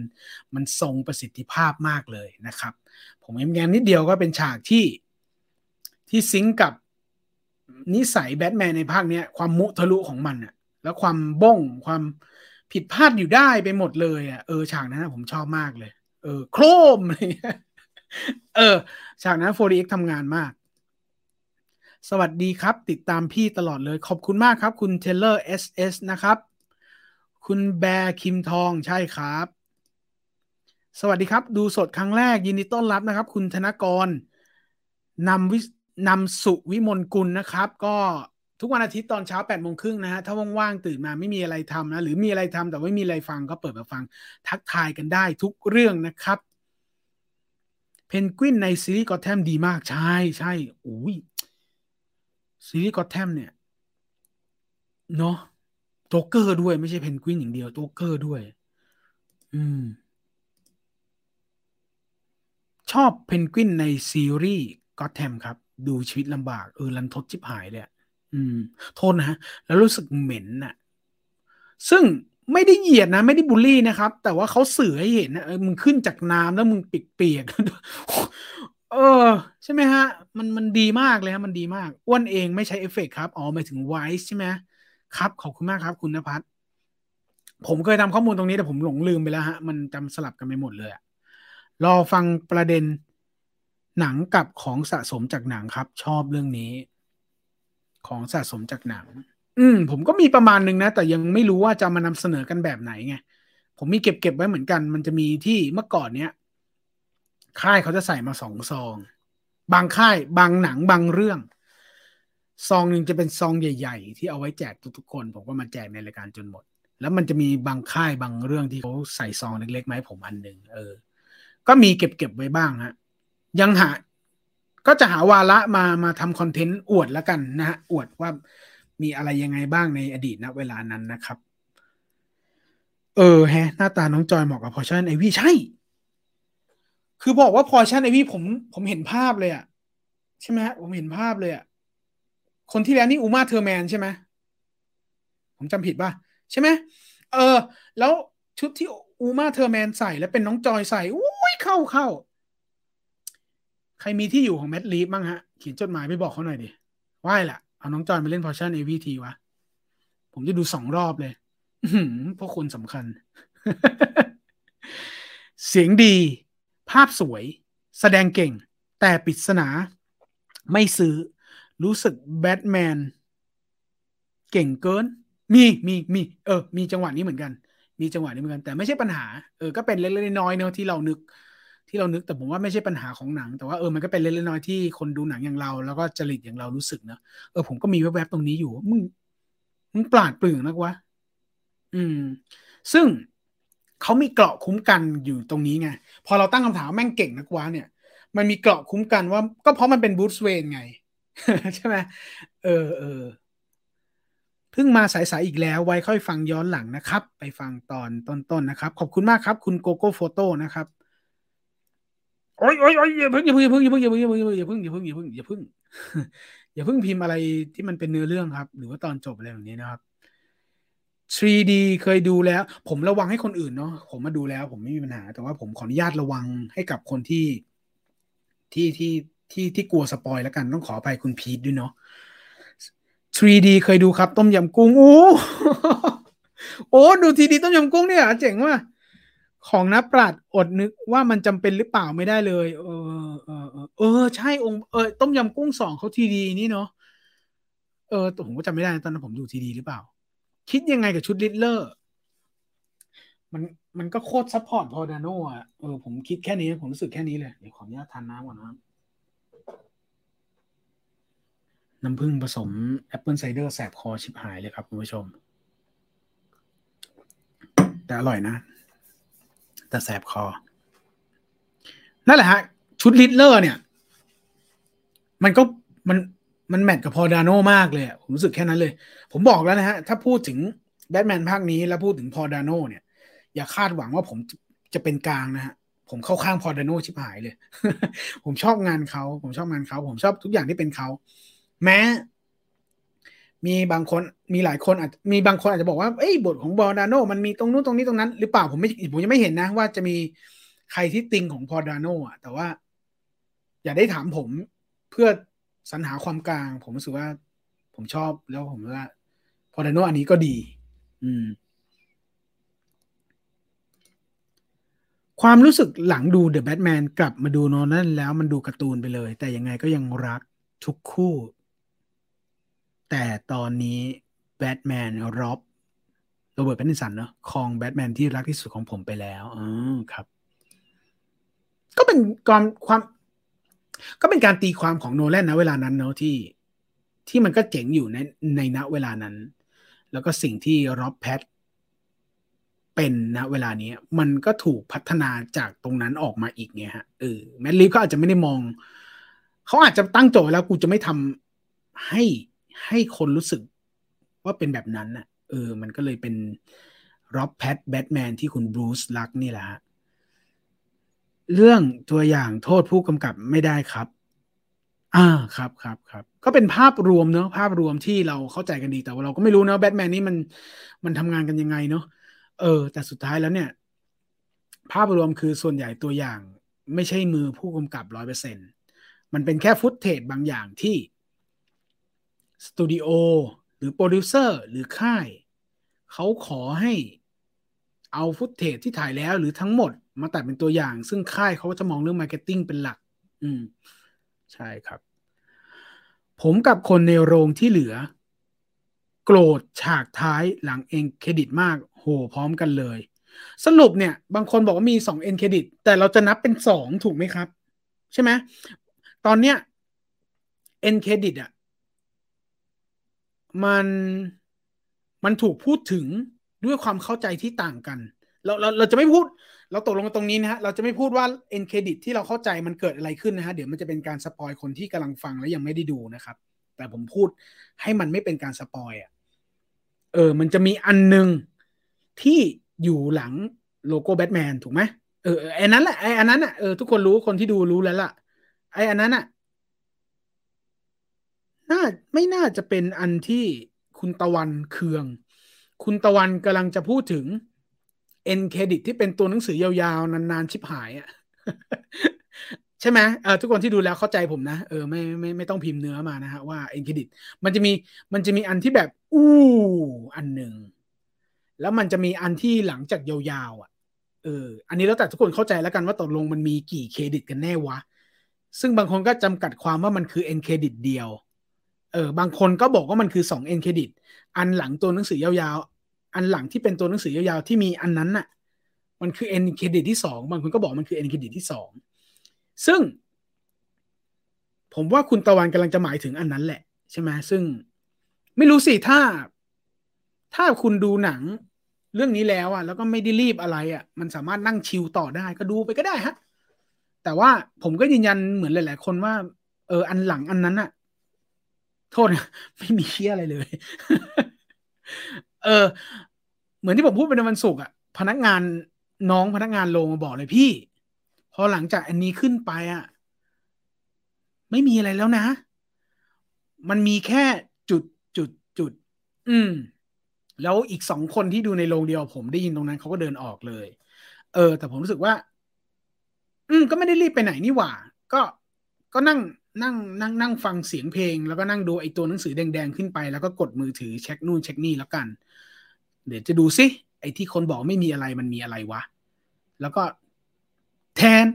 มันทรงประสิทธิภาพมากเลยนะครับ ผมเอ็มแงนนิดเดียวก็เป็นฉากที่ที่ซิงกับนิสัยแบทแมนในภาคเนี้ยความมุทะลุของมันอะแล้วความบ้งความผิดพลาดอยู่ได้ไปหมดเลยอะเออฉากนั้นผมชอบมากเลย เออ โครมเลยเออฉากนั้น 4DX ทำงานมาก สวัสดีครับ ติดตามพี่ตลอดเลยขอบคุณมากครับ คุณ Taylor SS นะครับ คุณแบร์คิมทองใช่ครับ สวัสดีครับ ดูสดครั้งแรกยินดีต้อนรับนะครับ คุณธนกรนำวินำสุวิมลกุลนะครับ ก็ทุกวันอาทิตย์ตอนเช้าแปดโมงครึ่งนะฮะ ถ้าว่างๆตื่นมาไม่มีอะไรทำนะ หรือมีอะไรทำแต่ไม่มีอะไรฟังก็เปิดมาฟัง ทักทายกันได้ทุกเรื่องนะครับ เพนกวินในซีรีส์กอแทมดีมาก ใช่ใช่โอ้ย ซีรีส์กอตแทมเนี่ย เนาะโจ๊กเกอร์ด้วยไม่ใช่เพนกวินอย่างเดียวโจ๊กเกอร์ด้วย อืม ชอบเพนกวินในซีรีส์ก็อตแทมครับ ดูชีวิตลำบาก เออรันทดชิบหายเลยอืม โทษนะฮะ แล้วรู้สึกเหม็นน่ะ ซึ่งไม่ได้เหยียดนะ ไม่ได้บูลลี่นะครับ แต่ว่าเขาสื่อให้เห็นนะเออมึงขึ้นจากน้ำแล้วมึงปีกเปียก เออ ใช่ไหมฮะ มันมันดีมากเลยฮะ มันดีมากอ้วนเองไม่ใช้เอฟเฟกครับ อ๋อหมายถึงไวส์ใช่ไหมครับ ขอบคุณมากครับ คุณนภัสผมเคยทำข้อมูลตรงนี้แต่ผมหลงลืมไปแล้วฮะ มันจำสลับกันไปหมดเลยอะรอฟังประเด็นหนังกับของสะสมจากหนังครับ ชอบเรื่องนี้ ของสะสมจากหนัง อืม ผมก็มีประมาณนึงนะ แต่ยังไม่รู้ว่าจะมานำเสนอกันแบบไหนไงผมมีเก็บเก็บไว้เหมือนกัน มันจะมีที่เมื่อก่อนเนี้ย ค่ายเขาจะใส่มาสองซอง บางค่ายบางหนังบางเรื่อง ซองหนึ่งจะเป็นซองใหญ่ ๆ ที่เอาไว้แจกทุกๆคน ผมก็มาแจกในรายการจนหมด แล้วมันจะมีบางค่ายบางเรื่องที่เขาใส่ซองเล็กๆไหมผมอันหนึ่งเออ ก็มีเก็บเก็บไว้บ้างฮะยังหาก็จะหาวาระมามาทำคอนเทนต์อวดแล้วกันนะฮะอวดว่ามีอะไรยังไงบ้างในอดีตณเวลานั้นนะครับ เออแฮะหน้าตาน้องจอยเหมาะกับ Poison Ivy ใช่ คือบอกว่า Poison Ivy ผมผมเห็นภาพเลยอะใช่ไหมฮะผมเห็นภาพเลยอะคนที่แล้วนี่ Uma Thurman ใช่ไหมผมจำผิดป่ะ ใช่ไหมเออ แล้วชุดที่ Uma Thurman ใส่แล้วเป็นน้องจอยใส่อุ้ยเข้าเข้าใครมีที่อยู่ของ Matt Reeves บ้างฮะ เขียนจดหมายไปบอกเขาหน่อยดิว่ายละเอาน้องจอยมาเล่น Poison Ivy ทีวะ ผมจะดูสองรอบเลยพวกคนสำคัญ เสียงดี ภาพสวย แสดงเก่ง แต่ปริศนา ไม่ซื้อ รู้สึกแบทแมนเก่งเกิน มีมีมีเออ มีจังหวะนี้เหมือนกัน มีจังหวะนี้เหมือนกัน แต่ไม่ใช่ปัญหา เออ ก็เป็นเล็กๆน้อยๆเนาะที่เรานึก ที่เรานึก แต่ผมว่าไม่ใช่ปัญหาของหนัง แต่ว่าเออ มันก็เป็นเล็กๆน้อยที่คนดูหนังอย่างเรา แล้วก็จริตอย่างเรารู้สึกเนะเออ ผมก็มีแวบๆตรงนี้อยู่ มึง มึงปราดเปรื่องนักวะ อืม ซึ่ง เขามีเกราะคุ้มกันอยู่ตรงนี้ไง พอเราตั้งคำถามแม่งเก่งนักว้าเนี่ย มันมีเกราะคุ้มกันว่า ก็เพราะมันเป็นบูธเวนไง ใช่ไหมเออเออเพิ่งมาสายๆอีกแล้ว ไว้ค่อยฟังย้อนหลังนะครับ ไปฟังตอนต้นๆนนะครับ ขอบคุณมากครับ คุณโกโก้โฟโต้นะครับโอ้ยโอ้ยโอ้ยอย่าเพิ่งอย่าเพิ่งอย่าเพิ่งอย่าเพิ่งอย่าเพิ่งอย่าเพิ่งอย่าเพิ่งอย่าเพิ่งอย่าเพิ่งอย่าเพิ่งพิมพ์อะไรที่มันเป็นเนื้อเรื่องครับ หรือว่าตอนจบอะไรแบบนี้นะครับ 3D เคยดูแล้ว ผมระวังให้คนอื่นเนาะผมมาดูแล้ว ผมไม่มีปัญหา แต่ว่าผมขออนุญาตระวังให้กับคนที่ที่ที่ที่ที่กลัวสปอยแล้วกันต้องขอไปคุณพีทด้วยเนาะ 3D เคยดูครับ ต้มยำกุ้งโอ้โอ้ดูทีดีต้มยำกุ้งเนี่ยเจ๋งว่ะของนับปราดอดนึกว่ามันจำเป็นหรือเปล่าไม่ได้เลยเออเออเออเออใช่องเออต้มยำกุ้งสองเขาทีดีนี่เนาะเออผมก็จำไม่ได้ตอนนั้นผมดูทีดีหรือเปล่า คิดยังไงกับชุดลิตเลอร์ มันมันก็โคตรซัพพอร์ตพอดาโน่ะเออผมคิดแค่นี้ผมรู้สึกแค่นี้เลยเดี๋ยวขออนุญาตทานน้ำก่อนนะน้ำผึ้งผสมแอปเปิลไซเดอร์แสบคอชิบหายเลยครับคุณผู้ชม แต่อร่อยนะ แต่แสบคอ นั่นแหละฮะ ชุดลิตเลอร์เนี่ย มันก็มัน มันแมทกับพอดาโนมากเลยผมรู้สึกแค่นั้นเลย ผมบอกแล้วนะฮะ ถ้าพูดถึงแบทแมนภาคนี้แล้วพูดถึงพอดาโนเนี่ย อย่าคาดหวังว่าผมจะเป็นกลางนะฮะ ผมเข้าข้างพอดาโนชิบหายเลย ผมชอบงานเขาผมชอบงานเขาผมชอบทุกอย่างที่เป็นเขา แม้ มีบางคนมีหลายคนอาจมีบางคนอาจจะบอกว่าเอ้ยบทของบอดาโนมันมีตรงนู้นตรงนี้ตรงนั้น หรือเปล่าผมไม่ผมยังไม่เห็นนะ ว่าจะมีใครที่ติงของพอดาโนอะแต่ว่า อย่าได้ถามผมเพื่อ สรรหาความกลาง ผมรู้สึกว่า ผมชอบแล้วผมว่าพอดโนอันนี้ก็ดี อืม ความรู้สึกหลังดูเดอะแบทแมนกลับมาดูโนนั่นแล้วมันดูการ์ตูนไปเลย แต่ยังไงก็ยังรักทุกคู่ แต่ตอนนี้แบทแมน Rob Robert Pattinson เนาะครองแบทแมนที่รักที่สุดของผมไปแล้วอ๋อครับ ก็เป็นความความ ก็เป็นการตีความของโนแลนณ เวลานั้นเนาะที่ที่มันก็เจ๋งอยู่ในในณเวลานั้น แล้วก็สิ่งที่ Rob Pat เป็นณ เวลานี้มันก็ถูกพัฒนาจากตรงนั้นออกมาอีกไงฮะเออ Matt Reeves ก็อาจจะไม่ได้มอง เขาอาจจะตั้งโจทย์แล้วกูจะไม่ทำให้ให้คนรู้สึกว่าเป็นแบบนั้นน่ะ เออ มันก็เลยเป็นร็อบแพทแบทแมนที่คุณบรูซลักนี่แหละฮะ เรื่องตัวอย่างโทษผู้กำกับไม่ได้ครับ อ่าครับครับครับ ก็เป็นภาพรวมเนอะภาพรวมที่เราเข้าใจกันดีแต่ว่าเราก็ไม่รู้เนะแบทแมนนี่มันมันทำงานกันยังไงเนาะเออ แต่สุดท้ายแล้วเนี่ย ภาพรวมคือส่วนใหญ่ตัวอย่าง ไม่ใช่มือผู้กำกับร้อยเปอร์เซ็นต์มันเป็นแค่ footage บางอย่างที่สตูดิโอหรือโปรดิวเซอร์หรือค่าย เขาขอให้เอา footage ที่ถ่ายแล้วหรือทั้งหมด มาตัดเป็นตัวอย่าง ซึ่งค่ายเขาจะมองเรื่อง marketing เป็นหลัก อืม ใช่ครับ ผมกับคนในโรงที่เหลือ โกรธฉากท้ายหลัง end credit มาก โห พร้อมกันเลย สรุปเนี่ย บางคนบอกว่ามีสอง end credit แต่เราจะนับเป็นสองถูกไหมครับ ใช่ไหมตอนเนี้ย end credit อะมันมันถูกพูดถึงด้วยความเข้าใจที่ต่างกัน เราเราเราจะไม่พูด เราตกลงกันตรงนี้นะฮะ เราจะไม่พูดว่า end credit ที่เราเข้าใจมันเกิดอะไรขึ้นนะฮะ เดี๋ยวมันจะเป็นการ spoil คนที่กำลังฟังแล้วยังไม่ได้ดูนะครับ แต่ผมพูดให้มันไม่เป็นการ spoil อะ เออ มันจะมีอันหนึ่งที่อยู่หลังโลโก้แบทแมนถูกไหมเออไอ้นั้นแหละไอ้อันนั้นอะเออทุกคนรู้คนที่ดูรู้แล้วล่ะ ไอ้อันนั้นอะน่าไม่น่าจะเป็นอันที่คุณตะวันเคือง คุณตะวันกำลังจะพูดถึง end credit ที่เป็นตัวหนังสือยาวๆ นานๆ ชิบหายอะ่ะใช่ไหมเออทุกคนที่ดูแล้วเข้าใจผมนะ เออไม่ไม่ไม่ต้องพิมพ์เนื้อมานะฮะว่า end creditมันจะมีมันจะมีอันที่แบบอู้อันหนึ่งแล้วมันจะมีอันที่หลังจากยาวๆอะเอออันนี้แล้วแต่ทุกคนเข้าใจแล้วกันว่าตกลงมันมีกี่เครดิตกันแน่วะ ซึ่งบางคนก็จำกัดความว่ามันคือ end credit เดียว เออบางคนก็บอกว่ามันคือสอง end credit อันหลังตัวหนังสือยาว อันหลังที่เป็นตัวหนังสือยาวๆที่มีอันนั้นน่ะ มันคือ end credit ที่สองบางคนก็บอกมันคือ end credit ที่สองซึ่ง ผมว่าคุณตะวันกำลังจะหมายถึงอันนั้นแหละ ใช่ไหมซึ่งไม่รู้สิถ้า ถ้าคุณดูหนังเรื่องนี้แล้วอะ แล้วก็ไม่ได้รีบอะไรอะ มันสามารถนั่งชิลต่อได้ก็ดูไปก็ได้ฮะ แต่ว่าผมก็ยืนยันเหมือนหลาย ๆ คนว่า เออ อันหลังอันนั้นอะ โทษนะไม่มีเชี่ยอะไรเลย เออ เหมือนที่ผมพูดไปในวันศุกร์อะ พนักงานน้องพนักงานโรงมาบอกเลยพี่ พอหลังจากอันนี้ขึ้นไปอะ ไม่มีอะไรแล้วนะ มันมีแค่จุดจุดจุด อืม แล้วอีกสองคนที่ดูในโรงเดียวผมได้ยินตรงนั้นเขาก็เดินออกเลย เออ แต่ผมรู้สึกว่า อืม ก็ไม่ได้รีบไปไหนนี่หว่า ก็ก็นั่งนั่งนั่งนั่งฟังเสียงเพลง แล้วก็นั่งดูไอ้ตัวหนังสือแดงๆขึ้นไป แล้วก็กดมือถือเช็คนู่นเช็คนี่แล้วกัน เดี๋ยวจะดูซิไอ้ที่คนบอกไม่มีอะไรมันมีอะไรวะ แล้วก็แทน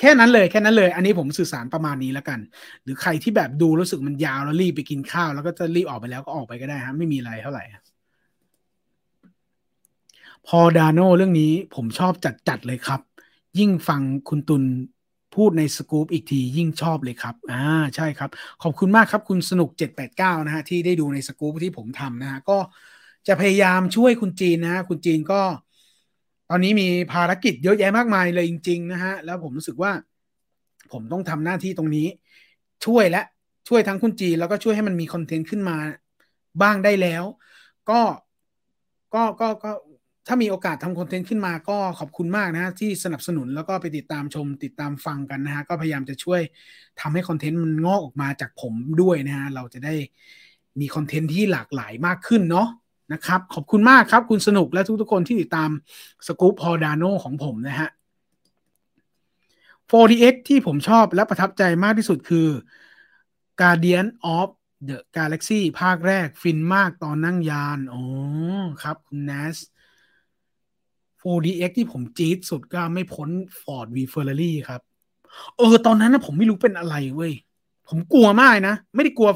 แค่นั้นเลยแค่นั้นเลย อันนี้ผมสื่อสารประมาณนี้แล้วกัน หรือใครที่แบบดูรู้สึกมันยาวแล้วรีบไปกินข้าว แล้วก็จะรีบออกไปแล้วก็ออกไปก็ได้ฮะไม่มีอะไรเท่าไหร่พอดาโนเรื่องนี้ผมชอบจัดจัดเลยครับ ยิ่งฟังคุณตุล พูดในสกู๊ปอีกทียิ่งชอบเลยครับ อ่า ใช่ครับ ขอบคุณมากครับคุณสนุก 789 นะฮะ ที่ได้ดูในสกู๊ปที่ผมทำนะฮะ ก็จะพยายามช่วยคุณจีนนะฮะคุณจีนก็ ตอนนี้มีภารกิจเยอะแยะมากมายเลยจริง ๆ นะฮะ แล้วผมรู้สึกว่า ผมต้องทำหน้าที่ตรงนี้ ช่วยและช่วยทั้งคุณจีน แล้วก็ช่วยให้มันมีคอนเทนต์ขึ้นมาบ้างได้แล้ว ก็ก็ก็ก็ ถ้ามีโอกาสทำคอนเทนต์ขึ้นมาก็ขอบคุณมากนะ ที่สนับสนุนแล้วก็ไปติดตามชม ติดตามฟังกันนะฮะ ก็พยายามจะช่วยทำให้คอนเทนต์มันงอกออกมาจากผมด้วยนะฮะ เราจะได้มีคอนเทนต์ที่หลากหลายมากขึ้นเนาะนะครับ ขอบคุณมากครับคุณสนุกและทุกๆคนที่ติดตามสกู๊ปพอดาโนของผมนะฮะ 4DX ที่ผมชอบและประทับใจมากที่สุดคือ Guardian of the Galaxy ภาคแรกฟินมากตอนนั่งยาน อ๋อ ครับ คุณ Nas 4DX ที่ผมจี๊ดสุดก็ไม่พ้น Ford v Ferrari ครับ เออ ตอนนั้นนะผมไม่รู้เป็นอะไรเว้ย ผมกลัวมากนะ ไม่ได้กลัว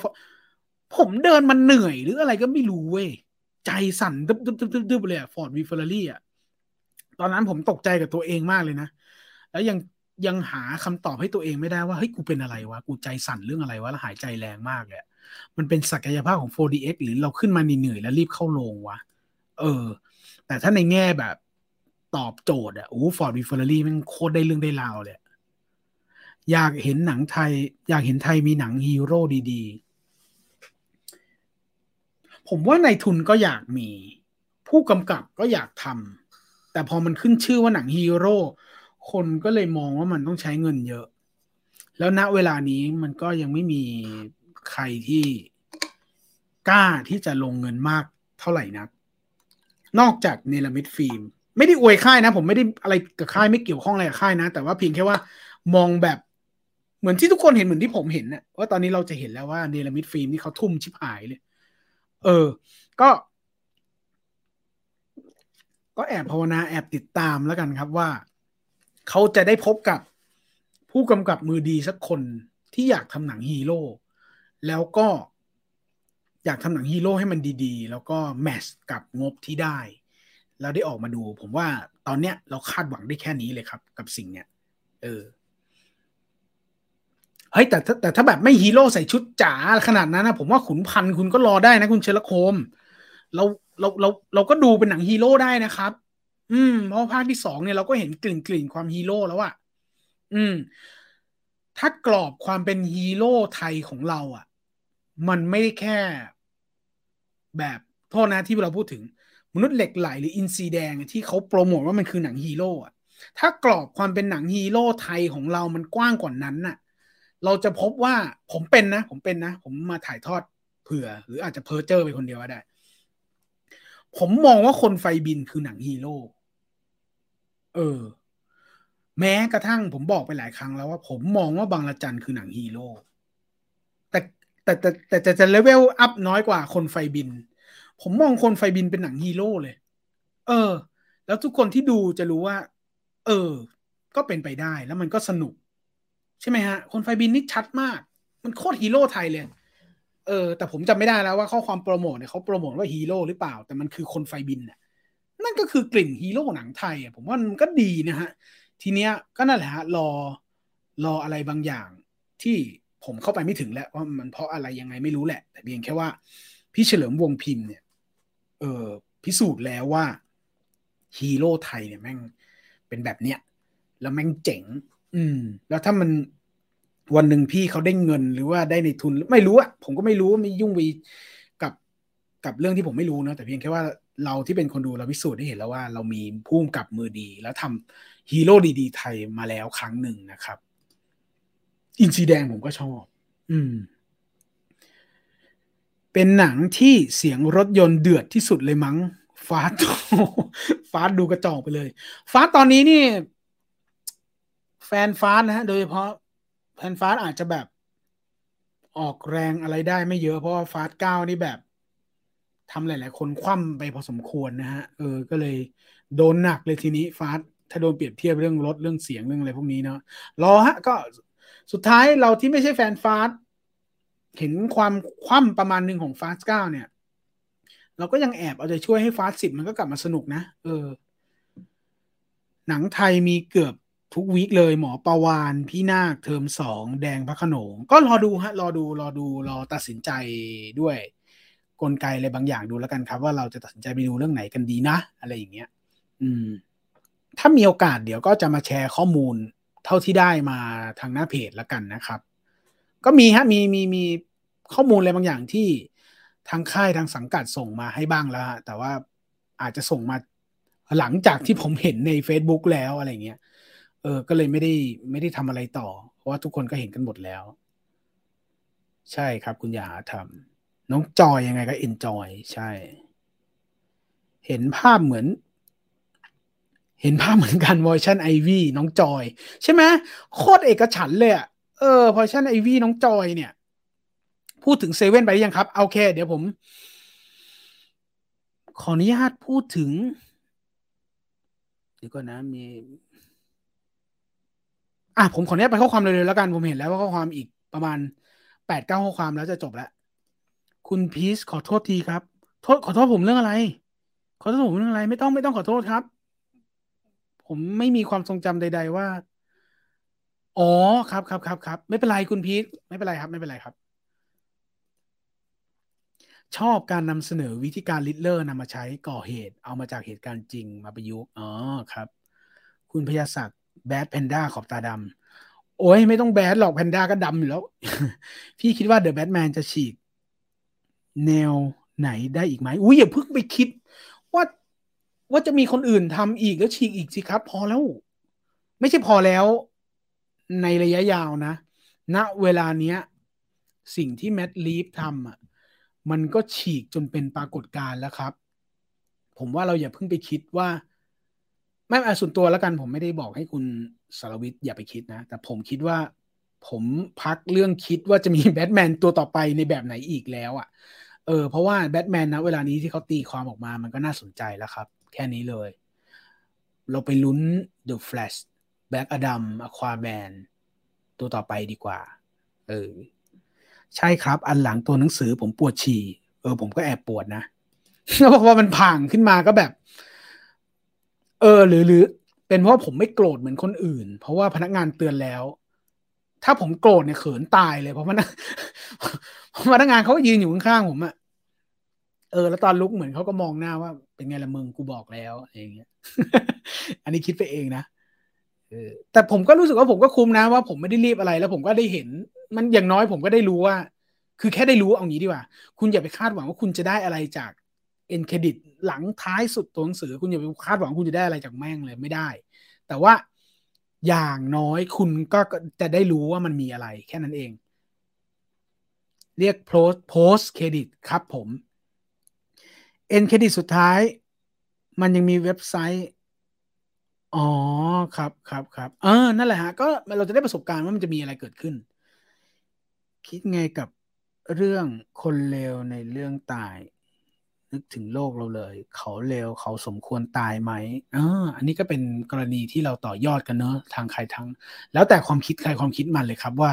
ผมเดินมันเหนื่อยหรืออะไรก็ไม่รู้เว้ย ใจสั่นดึบดึบดึบดึบดึบเลยอะ Ford v Ferrari อะตอนนั้นผมตกใจกับตัวเองมากเลยนะ แล้วยังยังหาคำตอบให้ตัวเองไม่ได้ว่าเฮ้ยกูเป็นอะไรวะ กูใจสั่นเรื่องอะไรวะ แล้วหายใจแรงมากเลยมันเป็นศักยภาพของ 4DX หรือเราขึ้นมาเหนื่อยแล้วรีบเข้าโรงวะ เออ แต่ถ้าในแง่แบบ ตอบโจทย์อะโอ้ Ford v Ferrari มันโคตรได้เรื่องได้ราวเลยอยากเห็นหนังไทย อยากเห็นไทยมีหนังฮีโร่ดีๆ ผมว่านายทุนก็อยากมี ผู้กำกับก็อยากทำแต่พอมันขึ้นชื่อว่าหนังฮีโร่คนก็เลยมองว่ามันต้องใช้เงินเยอะ แล้วณเวลานี้มันก็ยังไม่มีใครที่กล้าที่จะลงเงินมากเท่าไหร่นัก นอกจากเนลมิดฟิล์ม ไม่ได้อวยค่ายนะ ผมไม่ได้อะไรกับค่ายไม่เกี่ยวข้องอะไรกับค่ายนะ แต่ว่าเพียงแค่ว่ามองแบบเหมือนที่ทุกคนเห็นเหมือนที่ผมเห็นนะว่าตอนนี้เราจะเห็นแล้วว่าเนลมิดฟิล์มนี่เขาทุ่มชิบหายเลย เออ ก็ ก็แอบภาวนาแอบติดตามแล้วกันครับว่า เขาจะได้พบกับผู้กำกับมือดีสักคนที่อยากทำหนังฮีโร่แล้วก็อยากทำหนังฮีโร่ให้มันดีๆ แล้วก็ match กับงบที่ได้ แล้วได้ออกมาดู ผมว่าตอนเนี้ยเราคาดหวังได้แค่นี้เลยครับ กับสิ่งเนี้ยเออเฮ้ยแต่แต่ถ้าแบบไม่ฮีโร่ใส่ชุดจ๋าขนาดนั้นนะผมว่าขุนพันคุณก็รอได้นะคุณเชลโคม เราเราเราเราก็ดูเป็นหนังฮีโร่ได้นะครับ อืมเพราะภาคที่สองเนี่ยเราก็เห็นกลิ่นกลิ่นความฮีโร่แล้วอะอืม ถ้ากรอบความเป็นฮีโร่ไทยของเราอะมันไม่ได้แค่ แบบโทษนะที่เราพูดถึง มนุษย์เหล็กไหลหรืออินทรีแดงที่เขาโปรโมทว่ามันคือหนังฮีโร่อะถ้ากรอบความเป็นหนังฮีโร่ไทยของเรามันกว้างกว่านั้นน่ะ เราจะพบว่าผมเป็นนะ ผมเป็นนะ ผมมาถ่ายทอดเผื่อ หรืออาจจะเพอร์เจอร์ไปคนเดียวก็ได้ ผมมองว่าคนไฟบินคือหนังฮีโร่เออ แม้กระทั่งผมบอกไปหลายครั้งแล้วว่า ผมมองว่าบางระจันคือหนังฮีโร่แต่แต่แต่แต่จะ level up น้อยกว่าคนไฟบิน ผมมองคนไฟบินเป็นหนังฮีโร่เลย เออ แล้วทุกคนที่ดูจะรู้ว่า เออ ก็เป็นไปได้แล้วมันก็สนุก ใช่ไหมฮะ คนไฟบินนี่ชัดมาก มันโคตรฮีโร่ไทยเลย เออ แต่ผมจำไม่ได้แล้วว่าข้อความโปรโมทเนี่ยเขาโปรโมทว่าฮีโร่หรือเปล่า แต่มันคือคนไฟบินน่ะ นั่นก็คือกลิ่นฮีโร่หนังไทยอะผมว่ามันก็ดีนะฮะ ทีเนี้ยก็นั่นแหละฮะรอรออะไรบางอย่างที่ผมเข้าไปไม่ถึงแล้วว่ามันเพราะอะไรยังไงไม่รู้แหละ แต่เพียงแค่ว่าพี่เฉลิมวงศ์พิมพ์เนี่ย เออพิสูจน์แล้วว่าฮีโร่ไทยเนี่ยแม่งเป็นแบบเนี้ยแล้วแม่งเจ๋ง อืม แล้วถ้ามันวันหนึ่งพี่เขาได้เงินหรือว่าได้ในทุนไม่รู้อะผมก็ไม่รู้ไม่ยุ่งวีกับกับเรื่องที่ผมไม่รู้นะแต่เพียงแค่ว่าเราที่เป็นคนดูเราพิสูจน์ได้เห็นแล้วว่าเรามีพุ่มกับมือดี แล้วทำฮีโร่ดี ๆ ไทยมาแล้วครั้งหนึ่งนะครับ อินซีแดงผมก็ชอบ อืม เป็นหนังที่เสียงรถยนต์เดือดที่สุดเลยมั้งฟาสฟาสดูกระจอกไปเลยฟาสตอนนี้นี่ แฟนฟาสนะฮะ โดยเฉพาะแฟนฟาสอาจจะแบบออกแรงอะไรได้ไม่เยอะ เพราะว่าฟาสเก้านี่แบบทำหลาย ๆ คนคว่ำไปพอสมควรนะฮะ เออ ก็เลยโดนหนักเลยทีนี้ฟาสถ้าโดนเปรียบเทียบเรื่องรถเรื่องเสียงเรื่องอะไรพวกนี้เนาะรอฮะ ก็สุดท้ายเราที่ไม่ใช่แฟนฟาส เห็นความคว่ำประมาณหนึ่งของฟาสเก้าเนี่ย เราก็ยังแอบเอาใจช่วยให้ฟาสสิบมันก็กลับมาสนุกนะ เออ หนังไทยมีเกือบทุกวีคเลยหมอประวานพี่นาคเทอมสองแดงพระขนง ก็รอดูฮะ รอดูรอดูรอตัดสินใจด้วย กลไกอะไรบางอย่างดูแล้วกันครับ ว่าเราจะตัดสินใจไปดูเรื่องไหนกันดีนะ อะไรอย่างเงี้ย อืม ถ้ามีโอกาสเดี๋ยวก็จะมาแชร์ข้อมูลเท่าที่ได้มาทางหน้าเพจแล้วกันนะครับ ก็มีฮะมีมีมีข้อมูลอะไรบางอย่างที่ทางค่ายทางสังกัดส่งมาให้บ้างแล้วแต่ว่าอาจจะส่งมาหลังจากที่ผมเห็นใน Facebook แล้วอะไรเงี้ย เออ ก็เลยไม่ได้ไม่ได้ทำอะไรต่อ เพราะว่าทุกคนก็เห็นกันหมดแล้ว ใช่ครับ คุณยาทำน้องจอยยังไงก็เอ็นจอยใช่ เห็นภาพเหมือน เห็นภาพเหมือนกันเวอร์ชันไอวี่น้องจอย ใช่ไหมโคตรเอกฉันเลยอะ เออเวอชั่นไอวี่น้องจอยเนี่ย พูดถึงเซเว่นไปยังครับ โอเค เดี๋ยวผม ขออนุญาตพูดถึง เดี๋ยวก่อนนะมี อะผมขออนุญาตไปข้อความเลยๆแล้วกัน ผมเห็นแล้วว่าข้อความอีกประมาณแปดเก้าข้อความแล้วจะจบแล้ว คุณพีชขอโทษทีครับ โทษขอโทษผมเรื่องอะไร ขอโทษผมเรื่องอะไร ไม่ต้องไม่ต้องขอโทษครับ ผมไม่มีความทรงจำใด ๆ ว่า อ๋อครับครับครับครับไม่เป็นไรคุณพีทไม่เป็นไรครับ ไม่เป็นไรครับ ชอบการนำเสนอวิธีการลิเลอร์นำมาใช้ก่อเหตุ เอามาจากเหตุการณ์จริงมาประยุกต์อ๋อครับ คุณพยาศักดิ์แบดแพนด้าขอบตาดำโอ้ยไม่ต้องแบดหรอกแพนด้าก็ดำอยู่แล้ว พี่คิดว่าเดอะแบทแมนจะฉีก แนวไหนได้อีกไหมอุ้ยอย่าเพิ่งไปคิด ว่าว่าจะมีคนอื่นทำอีกแล้วฉีกอีกสิครับ พอแล้ว ไม่ใช่พอแล้ว ในระยะยาวนะณนะเวลาเนี้ย สิ่งที่แมดลีฟทำอะมันก็ฉีกจนเป็นปรากฏการณ์แล้วครับ ผมว่าเราอย่าเพิ่งไปคิดว่า ไม่อาส่วนตัวแล้วกัน ผมไม่ได้บอกให้คุณสารวิทย์อย่าไปคิดนะ แต่ผมคิดว่า ผมพักเรื่องคิดว่าจะมีแบทแมนตัวต่อไปในแบบไหนอีกแล้วอะ่ะ เออ เพราะว่าแบทแมนนะเวลานี้ที่เขาตีความออกมามันก็น่าสนใจแล้วครับ แค่นี้เลย เราไปลุ้น The Flash Black Adam Aquaman ตัวต่อไปดีกว่า เออ ใช่ครับ อันหลังตัวหนังสือผมปวดฉี่ เออ ผมก็แอบปวดนะแล้วพอมันผ่างขึ้นมาก็แบบ เออ หรือหรือ เป็นเพราะผมไม่โกรธเหมือนคนอื่น เพราะว่าพนักงานเตือนแล้ว ถ้าผมโกรธเนี่ยเขินตายเลย เพราะพนักพนักงานเขายืนอยู่ข้างๆผมอะเออแล้วตอนลุกเหมือนเขาก็มองหน้าว่า เป็นไงละมึงกูบอกแล้วอะไรอย่างเงี้ย อันนี้คิดไปเองนะ แต่ผมก็รู้สึกว่าผมก็คุ้มนะว่าผมไม่ได้รีบอะไรแล้วผมก็ได้เห็น มันอย่างน้อยผมก็ได้รู้ว่า คือแค่ได้รู้เอางี้ดีกว่า คุณอย่าไปคาดหวังว่าคุณจะได้อะไรจากเอ็นเครดิตหลังท้ายสุดตัวหนังสือ คุณอย่าไปคาดหวังคุณจะได้อะไรจากแม่งเลยไม่ได้ แต่ว่าอย่างน้อยคุณก็จะได้รู้ว่ามันมีอะไร แค่นั้นเอง เรียก post post credit ครับผม end credit สุดท้าย มันยังมีเว็บไซต์ อ๋อครับครับครับเออนั่นแหละฮะก็เราจะได้ประสบการณ์ว่ามันจะมีอะไรเกิดขึ้น คิดไงกับเรื่องคนเลวในเรื่องตาย นึกถึงโลกเราเลย เขาเลวเขาสมควรตายไหมอ่าอันนี้ก็เป็นกรณีที่เราต่อยอดกันเนอะทางใครทางแล้วแต่ความคิดใครความคิดมันเลยครับว่า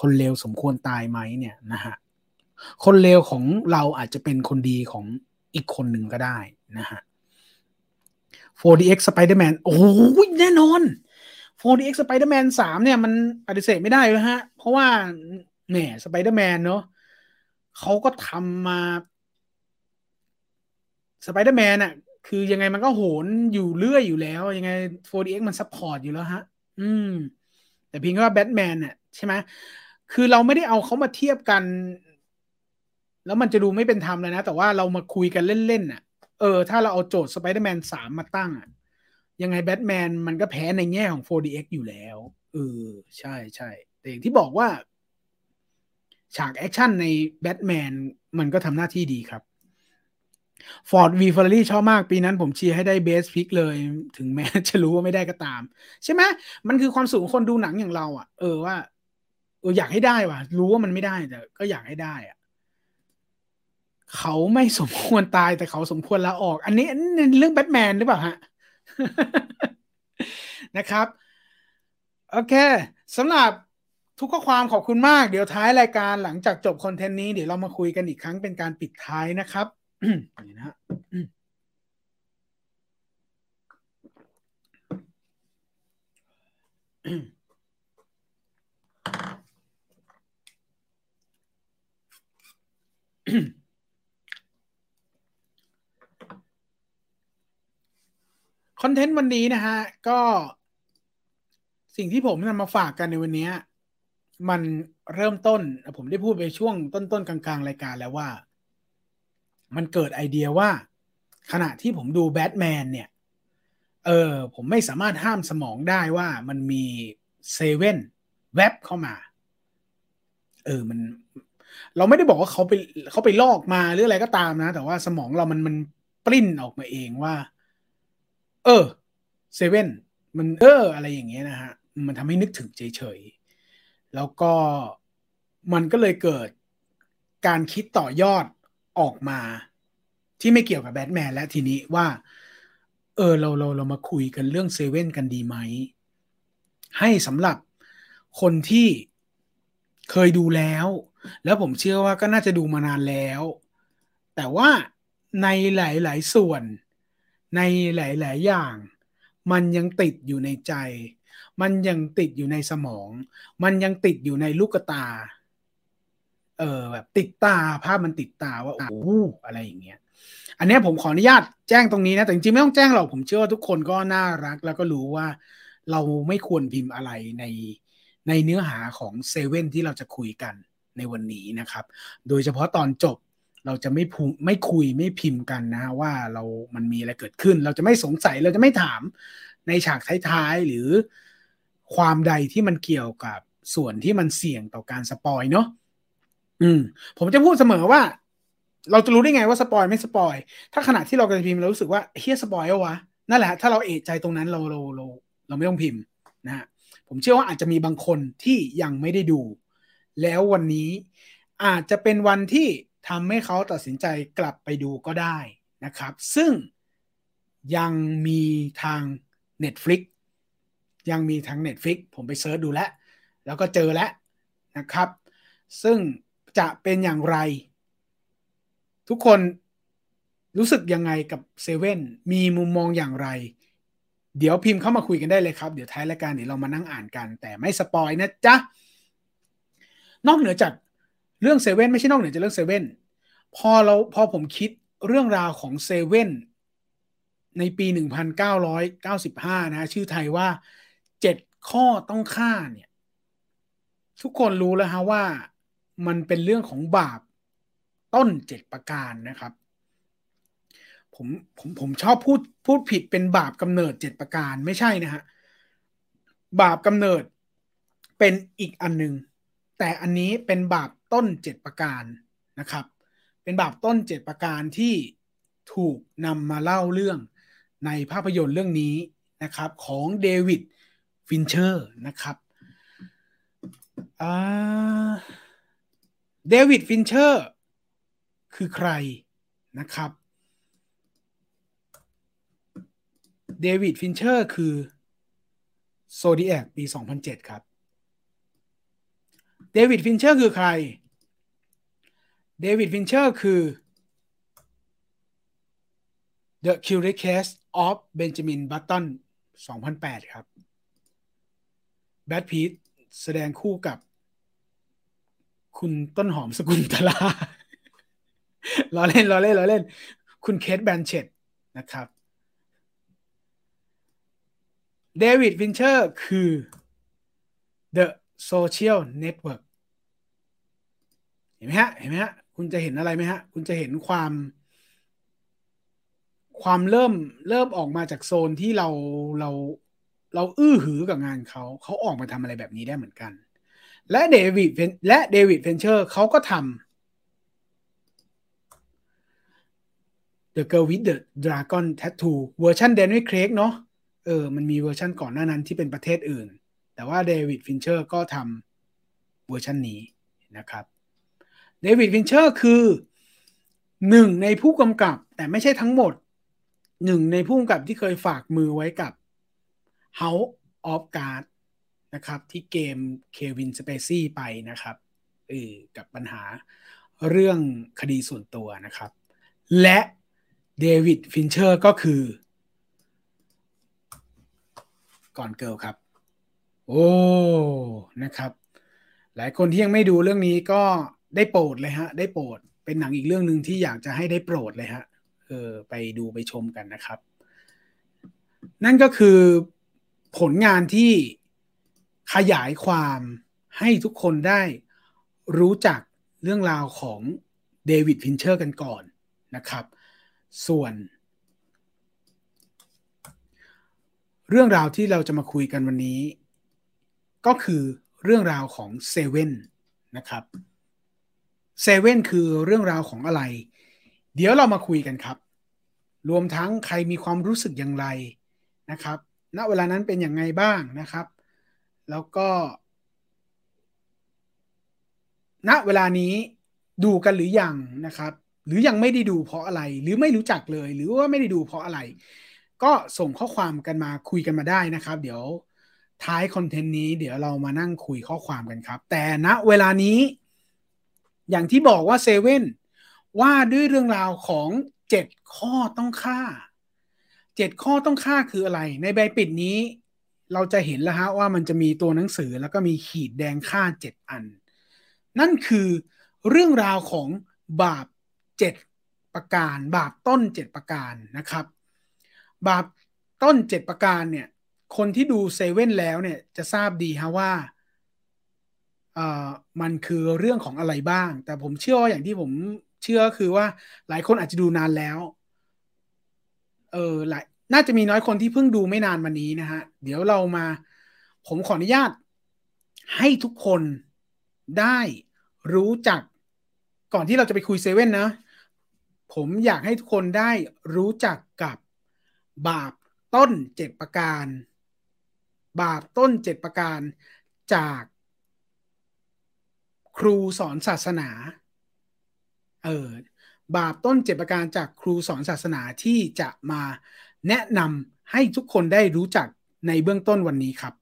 คนเลวสมควรตายไหมเนี่ยนะฮะคนเลวของเราอาจจะเป็นคนดีของอีกคนหนึ่งก็ได้นะฮะ 4DX Spider-Man โอ้ยแน่นอน 4DX Spider-Man 3 เนี่ยมันปฏิเสธไม่ได้เลยฮะ เพราะว่าแหม Spider-Man เนาะเขาก็ทำมาสไปเดอร์แมนอะ คือยังไงมันก็โหนอยู่เรื่อยอยู่แล้ว ยังไง 4DX มัน support อยู่แล้วฮะ อืม แต่เพียงแค่ว่าแบทแมนเนี่ยใช่ไหมคือเราไม่ได้เอาเขามาเทียบกัน แล้วมันจะดูไม่เป็นธรรมเลยนะ แต่ว่าเรามาคุยกันเล่นๆน่ะ เออ ถ้าเราเอาโจทย์สไปเดอร์แมนสามมาตั้งอะยังไงแบทแมนมันก็แพ้ในแง่ของ 4DX อยู่แล้วเออใช่ใช่แต่อย่างที่บอกว่า ฉากแอคชั่นในแบทแมนมันก็ทำหน้าที่ดีครับ Ford v Ferrari ชอบมากปีนั้นผมเชียร์ให้ได้ Best Pic เลย ถึงแม้จะรู้ว่าไม่ได้ก็ตาม ใช่ไหมมันคือความสุขของคนดูหนังอย่างเราอะ เออว่าเอออยากให้ได้ว่ะ รู้ว่ามันไม่ได้แต่ก็อยากให้ได้อะ เขาไม่สมควรตายแต่เขาสมควรลาออก อันนี้เรื่องแบทแมนหรือเปล่าฮะนะครับ โอเคสำหรับทุกข้อความขอบคุณมาก เดี๋ยวท้ายรายการหลังจากจบคอนเทนต์นี้เดี๋ยวเรามาคุยกันอีกครั้งเป็นการปิดท้ายนะครับนี่นะ คอนเทนต์วันนี้นะฮะ ก็สิ่งที่ผมนำมาฝากกันในวันนี้ มันเริ่มต้น ผมได้พูดไปช่วงต้นๆกลางๆ รายการแล้วว่า มันเกิดไอเดียว่า ขณะที่ผมดูแบทแมนเนี่ย เออ ผมไม่สามารถห้ามสมองได้ว่ามันมีเซเว่นแวบเข้ามา เออมัน เราไม่ได้บอกว่าเขาไปเขาไปลอกมาหรืออะไรก็ตามนะ แต่ว่าสมองเรามันมันปริ้นออกมาเองว่า เออเซเว่นมันเอออะไรอย่างเงี้ยนะฮะ มันทำให้นึกถึงเฉยๆ แล้วก็มันก็เลยเกิดการคิดต่อยอดออกมา ที่ไม่เกี่ยวกับแบทแมนและทีนี้ว่า เออเราเราเรามาคุยกันเรื่องเซเว่นกันดีไหม ให้สำหรับคนที่เคยดูแล้ว แล้วผมเชื่อว่าก็น่าจะดูมานานแล้ว แต่ว่าในหลาย ๆ ส่วน ในหลาย ๆ อย่าง มันยังติดอยู่ในใจ มันยังติดอยู่ในสมอง มันยังติดอยู่ในลูกตา เออแบบติดตาภาพมันติดตาว่าโอ้อะไรอย่างเงี้ย อันนี้ผมขออนุญาตแจ้งตรงนี้นะ แต่จริงๆไม่ต้องแจ้งหรอกผมเชื่อว่าทุกคนก็น่ารัก แล้วก็รู้ว่าเราไม่ควรพิมพ์อะไรในในเนื้อหาของเซเว่นที่เราจะคุยกันในวันนี้นะครับ โดยเฉพาะตอนจบ เราจะไม่พูไม่คุยไม่พิมพ์กันนะว่าเรามันมีอะไรเกิดขึ้น เราจะไม่สงสัยเราจะไม่ถามในฉากท้ายๆ หรือความใดที่มันเกี่ยวกับส่วนที่มันเสี่ยงต่อการ spoil เนาะอืม ผมจะพูดเสมอว่า เราจะรู้ได้ไงว่า spoil ไม่ spoil ถ้าขณะที่เรากำลังพิมพ์เรารู้สึกว่าเฮ้ย spoil ว่ะนั่นแหละ ถ้าเราเอะใจตรงนั้นเราเราเราเราไม่ต้องพิมพ์นะฮะผมเชื่อว่าอาจจะมีบางคนที่ยังไม่ได้ดู แล้ววันนี้อาจจะเป็นวันที่ ทำให้เขาตัดสินใจกลับไปดูก็ได้นะครับ ซึ่งยังมีทาง Netflix ยังมีทาง Netflix ผมไปเซิร์ชดูแล้ว แล้วก็เจอแล้วนะครับ ซึ่งจะเป็นอย่างไร ทุกคนรู้สึกยังไงกับเซเว่นมีมุมมองอย่างไร เดี๋ยวพิมพ์เข้ามาคุยกันได้เลยครับ เดี๋ยวท้ายรายการเดี๋ยวเรามานั่งอ่านกัน แต่ไม่ spoil นะจ๊ะ นอกเหนือจาก เรื่องเซเว่นไม่ใช่นอกเหนือจากเรื่องเซเว่นพอเราพอผมคิดเรื่องราวของเซเว่นในปี 1995 นะชื่อไทยว่า 7 ข้อต้องฆ่าเนี่ย ทุกคนรู้แล้วฮะว่ามันเป็นเรื่องของบาปต้นเจ็ดประการนะครับ ผมผมผมชอบพูดพูดผิดเป็นบาปกำเนิดเจ็ดประการไม่ใช่นะฮะ บาปกำเนิดเป็นอีกอันหนึ่งแต่อันนี้เป็นบาป ต้นเจ็ดประการนะครับ เป็นบาปต้นเจ็ดประการที่ถูกนำมาเล่าเรื่องในภาพยนตร์เรื่องนี้นะครับของเดวิดฟินเชอร์นะครับเดวิดฟินเชอร์คือใครนะครับเดวิดฟินเชอร์คือ Zodiac ปี 2007 ครับ เดวิดฟินเชอร์คือใคร เดวิดฟินเชอร์คือ The Curious Case of Benjamin Button 2008 ครับแบรดพิตต์แสดงคู่กับ คุณต้นหอมศกุนตลาล้อเล่นล้อเล่นล้อเล่น คุณเคทแบลนเชตต์นะครับ เดวิดฟินเชอร์คือ The Social Network เห็นไหมฮะ เห็นไหมฮะ คุณจะเห็นอะไรไหมฮะ คุณจะเห็นความ ความเริ่มเริ่มออกมาจากโซนที่เราเราเราอื้อหือกับงานเขาเขาออกมาทำอะไรแบบนี้ได้เหมือนกัน และเดวิดและเดวิดฟินเชอร์เขาก็ทำ The Girl with the Dragon Tattoo เวอร์ชันแดเนียลเครกเนาะเออมันมีเวอร์ชันก่อนหน้านั้นที่เป็นประเทศอื่น แต่ว่าเดวิดฟินเชอร์ก็ทำเวอร์ชันนี้นะครับ เดวิดฟินเชอร์คือหนึ่งในผู้กำกับ แต่ไม่ใช่ทั้งหมดหนึ่งในผู้กำกับที่เคยฝากมือไว้กับ House of Cards นะครับ ที่เกมเควินสเปซี่ไปนะครับเออกับปัญหาเรื่องคดีส่วนตัวนะครับ และเดวิดฟินเชอร์ก็คือ Gone Girl ครับ โอ้ นะครับ หลายคนที่ยังไม่ดูเรื่องนี้ก็ ได้โปรดเลยฮะ ได้โปรด เป็นหนังอีกเรื่องหนึ่งที่อยากจะให้ได้โปรดเลยฮะ เออ ไปดูไปชมกันนะครับ นั่นก็คือผลงานที่ขยายความให้ทุกคนได้รู้จักเรื่องราวของเดวิดฟินเชอร์กันก่อนนะครับ ส่วน เรื่องราวที่เราจะมาคุยกันวันนี้ ก็คือเรื่องราวของเซเว่นนะครับ เซเว่นคือเรื่องราวของอะไร เดี๋ยวเรามาคุยกันครับ รวมทั้งใครมีความรู้สึกอย่างไรนะครับ ณ เวลานั้นเป็นอย่างไงบ้างนะครับ แล้วก็ ณ เวลานี้ดูกันหรือยังนะครับ หรือยังไม่ได้ดูเพราะอะไร หรือไม่รู้จักเลย หรือว่าไม่ได้ดูเพราะอะไร ก็ส่งข้อความกันมาคุยกันมาได้นะครับ เดี๋ยวท้ายคอนเทนต์นี้เดี๋ยวเรามานั่งคุยข้อความกันครับ แต่ณเวลานี้ อย่างที่บอกว่าเซเว่นว่าด้วยเรื่องราวของเจ็ดข้อต้องค่าเจ็ดข้อต้องค่าคืออะไร ในใบปิดนี้ เราจะเห็นแล้วฮะว่ามันจะมีตัวหนังสือแล้วก็มีขีดแดงค่าเจ็ดอัน นั่นคือเรื่องราวของบาปเจ็ดประการ บาปต้นเจ็ดประการนะครับ บาปต้นเจ็ดประการเนี่ยคนที่ดูเซเว่นแล้วเนี่ยจะทราบดีฮะว่า มันคือเรื่องของอะไรบ้าง แต่ผมเชื่อว่าอย่างที่ผมเชื่อคือว่าหลายคนอาจจะดูนานแล้ว เออหลายน่าจะมีน้อยคนที่เพิ่งดูไม่นานมานี้นะฮะ เดี๋ยวเรามา ผมขออนุญาต ให้ทุกคนได้รู้จักก่อนที่เราจะไปคุยเซเว่นนะ ผมอยากให้ทุกคนได้รู้จักกับบาปต้นเจ็ดประการ บาปต้นเจ็ดประการจาก ครูสอนศาสนา เออ บาปต้นเจ็บประการจากครูสอนศาสนาที่จะมาแนะนำให้ทุกคนได้รู้จักในเบื้องต้นวันนี้ครับ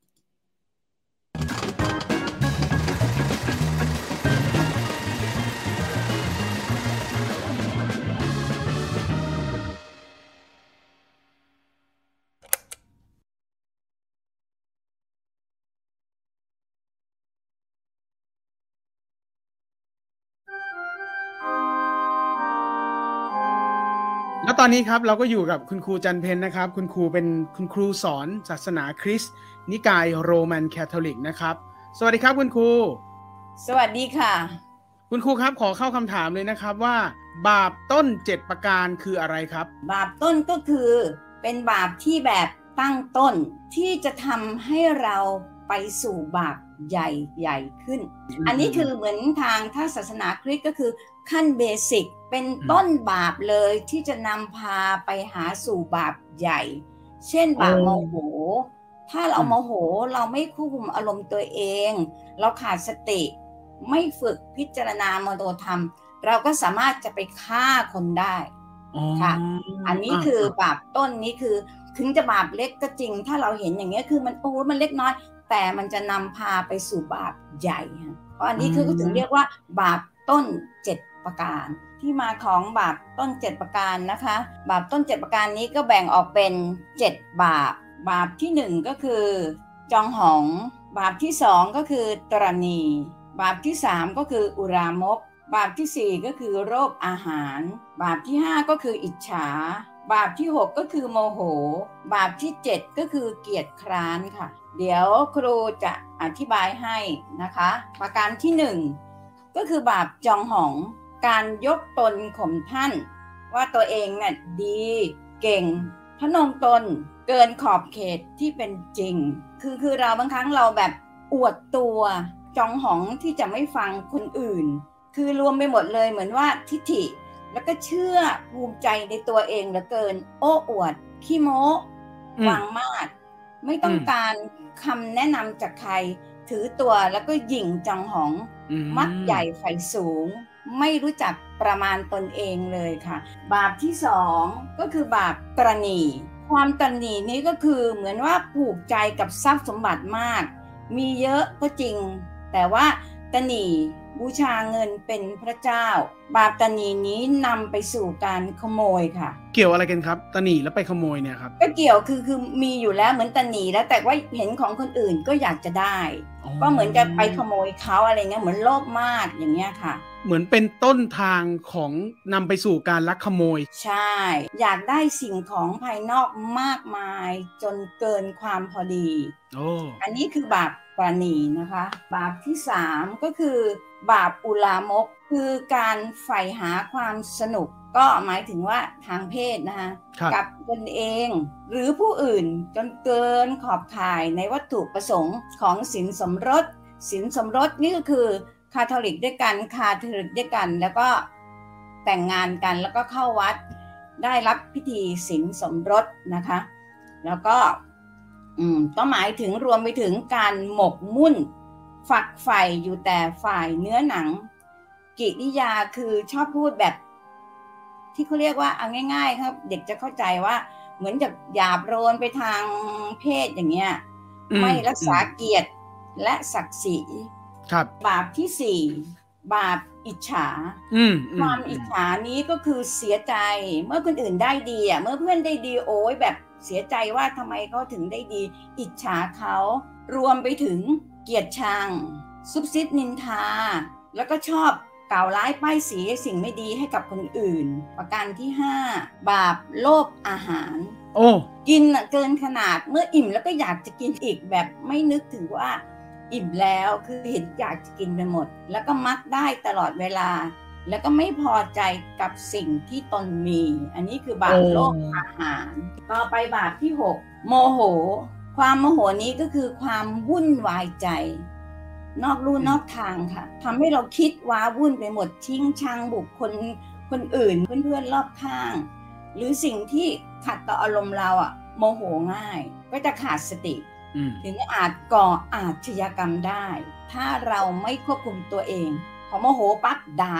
ตอนนี้ครับเราก็อยู่กับคุณครูจันเพนนะครับ คุณครูเป็นคุณครูสอนศาสนาคริสต์นิกายโรมันคาทอลิกนะครับ สวัสดีครับคุณครู สวัสดีค่ะ คุณครูครับขอเข้าคำถามเลยนะครับว่า บาปต้นเจ็ดประการคืออะไรครับ บาปต้นก็คือเป็นบาปที่แบบตั้งต้นที่จะทำให้เราไปสู่บาปใหญ่ใหญ่ขึ้น อันนี้คือเหมือนทางถ้าศาสนาคริสต์ก็คือ ขั้น basic เป็นต้นบาปเลยที่จะนำพาไปหาสู่บาปใหญ่ เช่นบาปโมโห ถ้าเราโมโหเราไม่ควบคุมอารมณ์ตัวเอง เราขาดสติ ไม่ฝึกพิจารณามโนธรรม เราก็สามารถจะไปฆ่าคนได้ค่ะ อันนี้คือบาปต้นนี้คือถึงจะบาปเล็กก็จริง ถ้าเราเห็นอย่างเงี้ยคือมันโอ้มันเล็กน้อย แต่มันจะนำพาไปสู่บาปใหญ่เพราะอันนี้คือถึงเรียกว่าบาปต้นเจ็ด ประการ ที่มาของบาปต้น 7 ประการนะคะ บาปต้น 7 ประการนี้ก็แบ่งออกเป็น 7 บาป บาปที่ 1 ก็คือ จองหอง บาปที่ 2 ก็คือตรณี บาปที่ 3 ก็คืออุรามก บาปที่ 4 ก็คือโรคอาหาร บาปที่ 5 ก็คืออิจฉา บาปที่ 6 ก็คือโมโห บาปที่ 7 ก็คือเกียจคร้านค่ะ เดี๋ยวครูจะอธิบายให้นะคะ ประการที่ 1 ก็คือบาปจองหอง การยกตนข่มท่าน ว่าตัวเองเนี่ยดีเก่งพนงตนเกินขอบเขตที่เป็นจริง คือคือเราบางครั้งเราแบบอวดตัวจองหองที่จะไม่ฟังคนอื่น คือรวมไปหมดเลยเหมือนว่าทิฐิ แล้วก็เชื่อภูมิใจในตัวเองเหลือเกิน โอ้อวดขี้โม้วางมาดไม่ต้องการคำแนะนำจากใคร ถือตัวแล้วก็หยิ่งจองหอง มักใหญ่ไฟสูง ไม่รู้จักประมาณตนเองเลยค่ะ บาปที่สองก็คือบาปตรณีความตรณีนี้ก็คือเหมือนว่าผูกใจกับทรัพย์สมบัติมาก มีเยอะก็จริง แต่ว่าตนี บูชาเงินเป็นพระเจ้า บาปตนีนี้นำไปสู่การขโมยค่ะ เกี่ยวอะไรกันครับตนีแล้วไปขโมยเนี่ยครับก็เกี่ยวคือคือมีอยู่แล้วเหมือนตนีแล้วแต่ว่าเห็นของคนอื่นก็อยากจะได้ ก็เหมือนจะไปขโมยเขาอะไรเงี้ยเหมือนโลภมากอย่างเงี้ยค่ะ เหมือนเป็นต้นทางของนำไปสู่การลักขโมย ใช่ อยากได้สิ่งของภายนอกมากมาย จนเกินความพอดีโอ้อันนี้คือบาปปราณีนะคะ บาปที่สามก็คือ บาปอุลามก คือการใฝ่หาความสนุก ก็หมายถึงว่าทางเพศนะคะครับกับตนเองหรือผู้อื่นจนเกินขอบข่ายในวัตถุประสงค์ของสินสมรสสินสมรสนี่ก็คือคาทอลิกด้วยกันคาทอลิกด้วยกัน แล้วก็แต่งงานกันแล้วก็เข้าวัดได้รับพิธีสินสมรสนะคะ แล้วก็อืมก็หมายถึงรวมไปถึงการหมกมุ่น ฝักใฝ่อยู่แต่ฝ่ายเนื้อหนัง กิริยาคือชอบพูดแบบ ที่เขาเรียกว่าเอาง่าย ๆ ครับ เด็กจะเข้าใจว่า เหมือนจะหยาบโรนไปทางเพศอย่างเงี้ยอืมไม่รักษาเกียรติและศักดิ์ศรีครับ บาปที่สี่บาปอิจฉาอืมความอิจฉานี้ก็คือเสียใจเมื่อคนอื่นได้ดีอะ เมื่อเพื่อนได้ดีโอ้ยแบบเสียใจว่าทำไมเขาถึงได้ดี อิจฉาเขารวมไปถึงเกียรติชัง ซุบซิบนินทา แล้วก็ชอบกล่าวร้ายป้ายสีสิ่งไม่ดีให้กับคนอื่น ประการที่ 5 บาปโลภอาหาร โอ้กินน่ะเกินขนาดเมื่ออิ่มแล้วก็อยากจะกินอีกแบบไม่นึกถึงว่า อิ่มแล้วคือเห็นอยากจะกินไปหมด แล้วก็มักได้ตลอดเวลา แล้วก็ไม่พอใจกับสิ่งที่ตนมี อันนี้คือบาปโอ้โลภอาหาร ต่อไปบาปที่ 6 โมโห ความโมโหนี้ก็คือความวุ่นวายใจ นอกลู่นอกทางค่ะทำให้เราคิดว้าวุ่นไปหมดทิ้งชังบุคคลคนอื่นเพื่อนๆรอบข้าง หรือสิ่งที่ขัดต่ออารมณ์เราอะโมโหง่าย ก็จะขาดสติอืมถึงอาจก่ออาชญากรรมได้ ถ้าเราไม่ควบคุมตัวเอง พอโมโหปั๊บด่า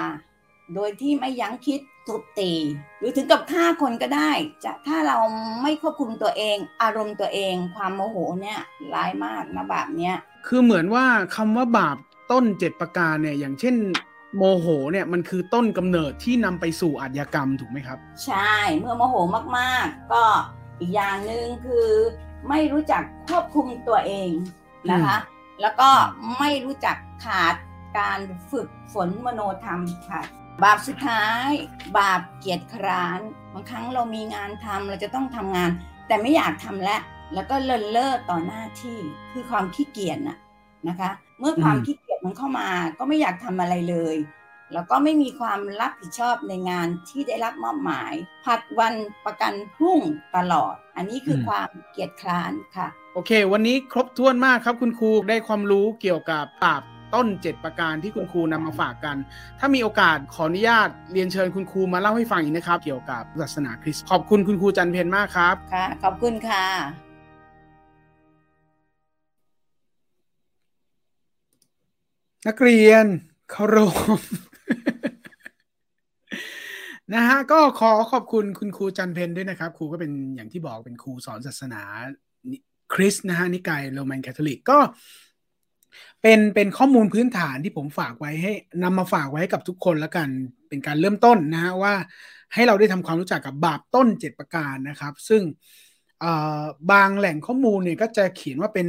โดยที่ไม่ยั้งคิด ทุบตี หรือถึงกับฆ่าคนก็ได้ จะถ้าเราไม่ควบคุมตัวเอง อารมณ์ตัวเอง ความโมโหเนี่ยร้ายมากนะแบบเนี้ยคือเหมือนว่าคำว่าบาปต้นเจ็ดประการเนี่ยอย่างเช่นโมโหเนี่ยมันคือต้นกำเนิดที่นำไปสู่อาชญากรรมถูกไหมครับ ใช่เมื่อโมโหมากๆ ก็อีกอย่างหนึ่งคือไม่รู้จักควบคุมตัวเองนะคะ แล้วก็ไม่รู้จักขาดการฝึกฝนมโนธรรมค่ะ บาปสุดท้าย บาปเกียรติคร้านบางครั้งเรามีงานทำเราจะต้องทำงาน แต่ไม่อยากทำแล้วแล้วก็เลินเล่อต่อหน้าที่คือความขี้เกียจน่ะนะคะ เมื่อความอืมขี้เกียจมันเข้ามา ก็ไม่อยากทำอะไรเลย แล้วก็ไม่มีความรับผิดชอบในงานที่ได้รับมอบหมาย ผัดวันประกันพรุ่งตลอด อันนี้คือความเกียจคร้านค่ะ โอเค วันนี้ครบถ้วนมากครับคุณครูได้ความรู้เกี่ยวกับบาป ต้นเจ็ดประการที่คุณครูนำมาฝากกัน ถ้ามีโอกาสขออนุญาตเรียนเชิญคุณครูมาเล่าให้ฟังอีกนะครับ เกี่ยวกับศาสนาคริสต์ขอบคุณคุณครูจันเพนมากครับค่ะ ขอบคุณค่ะ นักเรียนเคารพนะฮะก็ขอขอบคุณคุณครูจันเพนด้วยนะครับ ครูก็เป็นอย่างที่บอกเป็นครูสอนศาสนาคริสต์นะฮะนิกายโรมันคาทอลิกก็ เป็นเป็นข้อมูลพื้นฐานที่ผมฝากไว้ให้นำมาฝากไว้ให้กับทุกคนแล้วกันเป็นการเริ่มต้นนะฮะว่าให้เราได้ทำความรู้จักกับบาปต้นเจ็ดประการนะครับ ซึ่งบางแหล่งข้อมูลเนี่ยก็จะเขียนว่าเป็น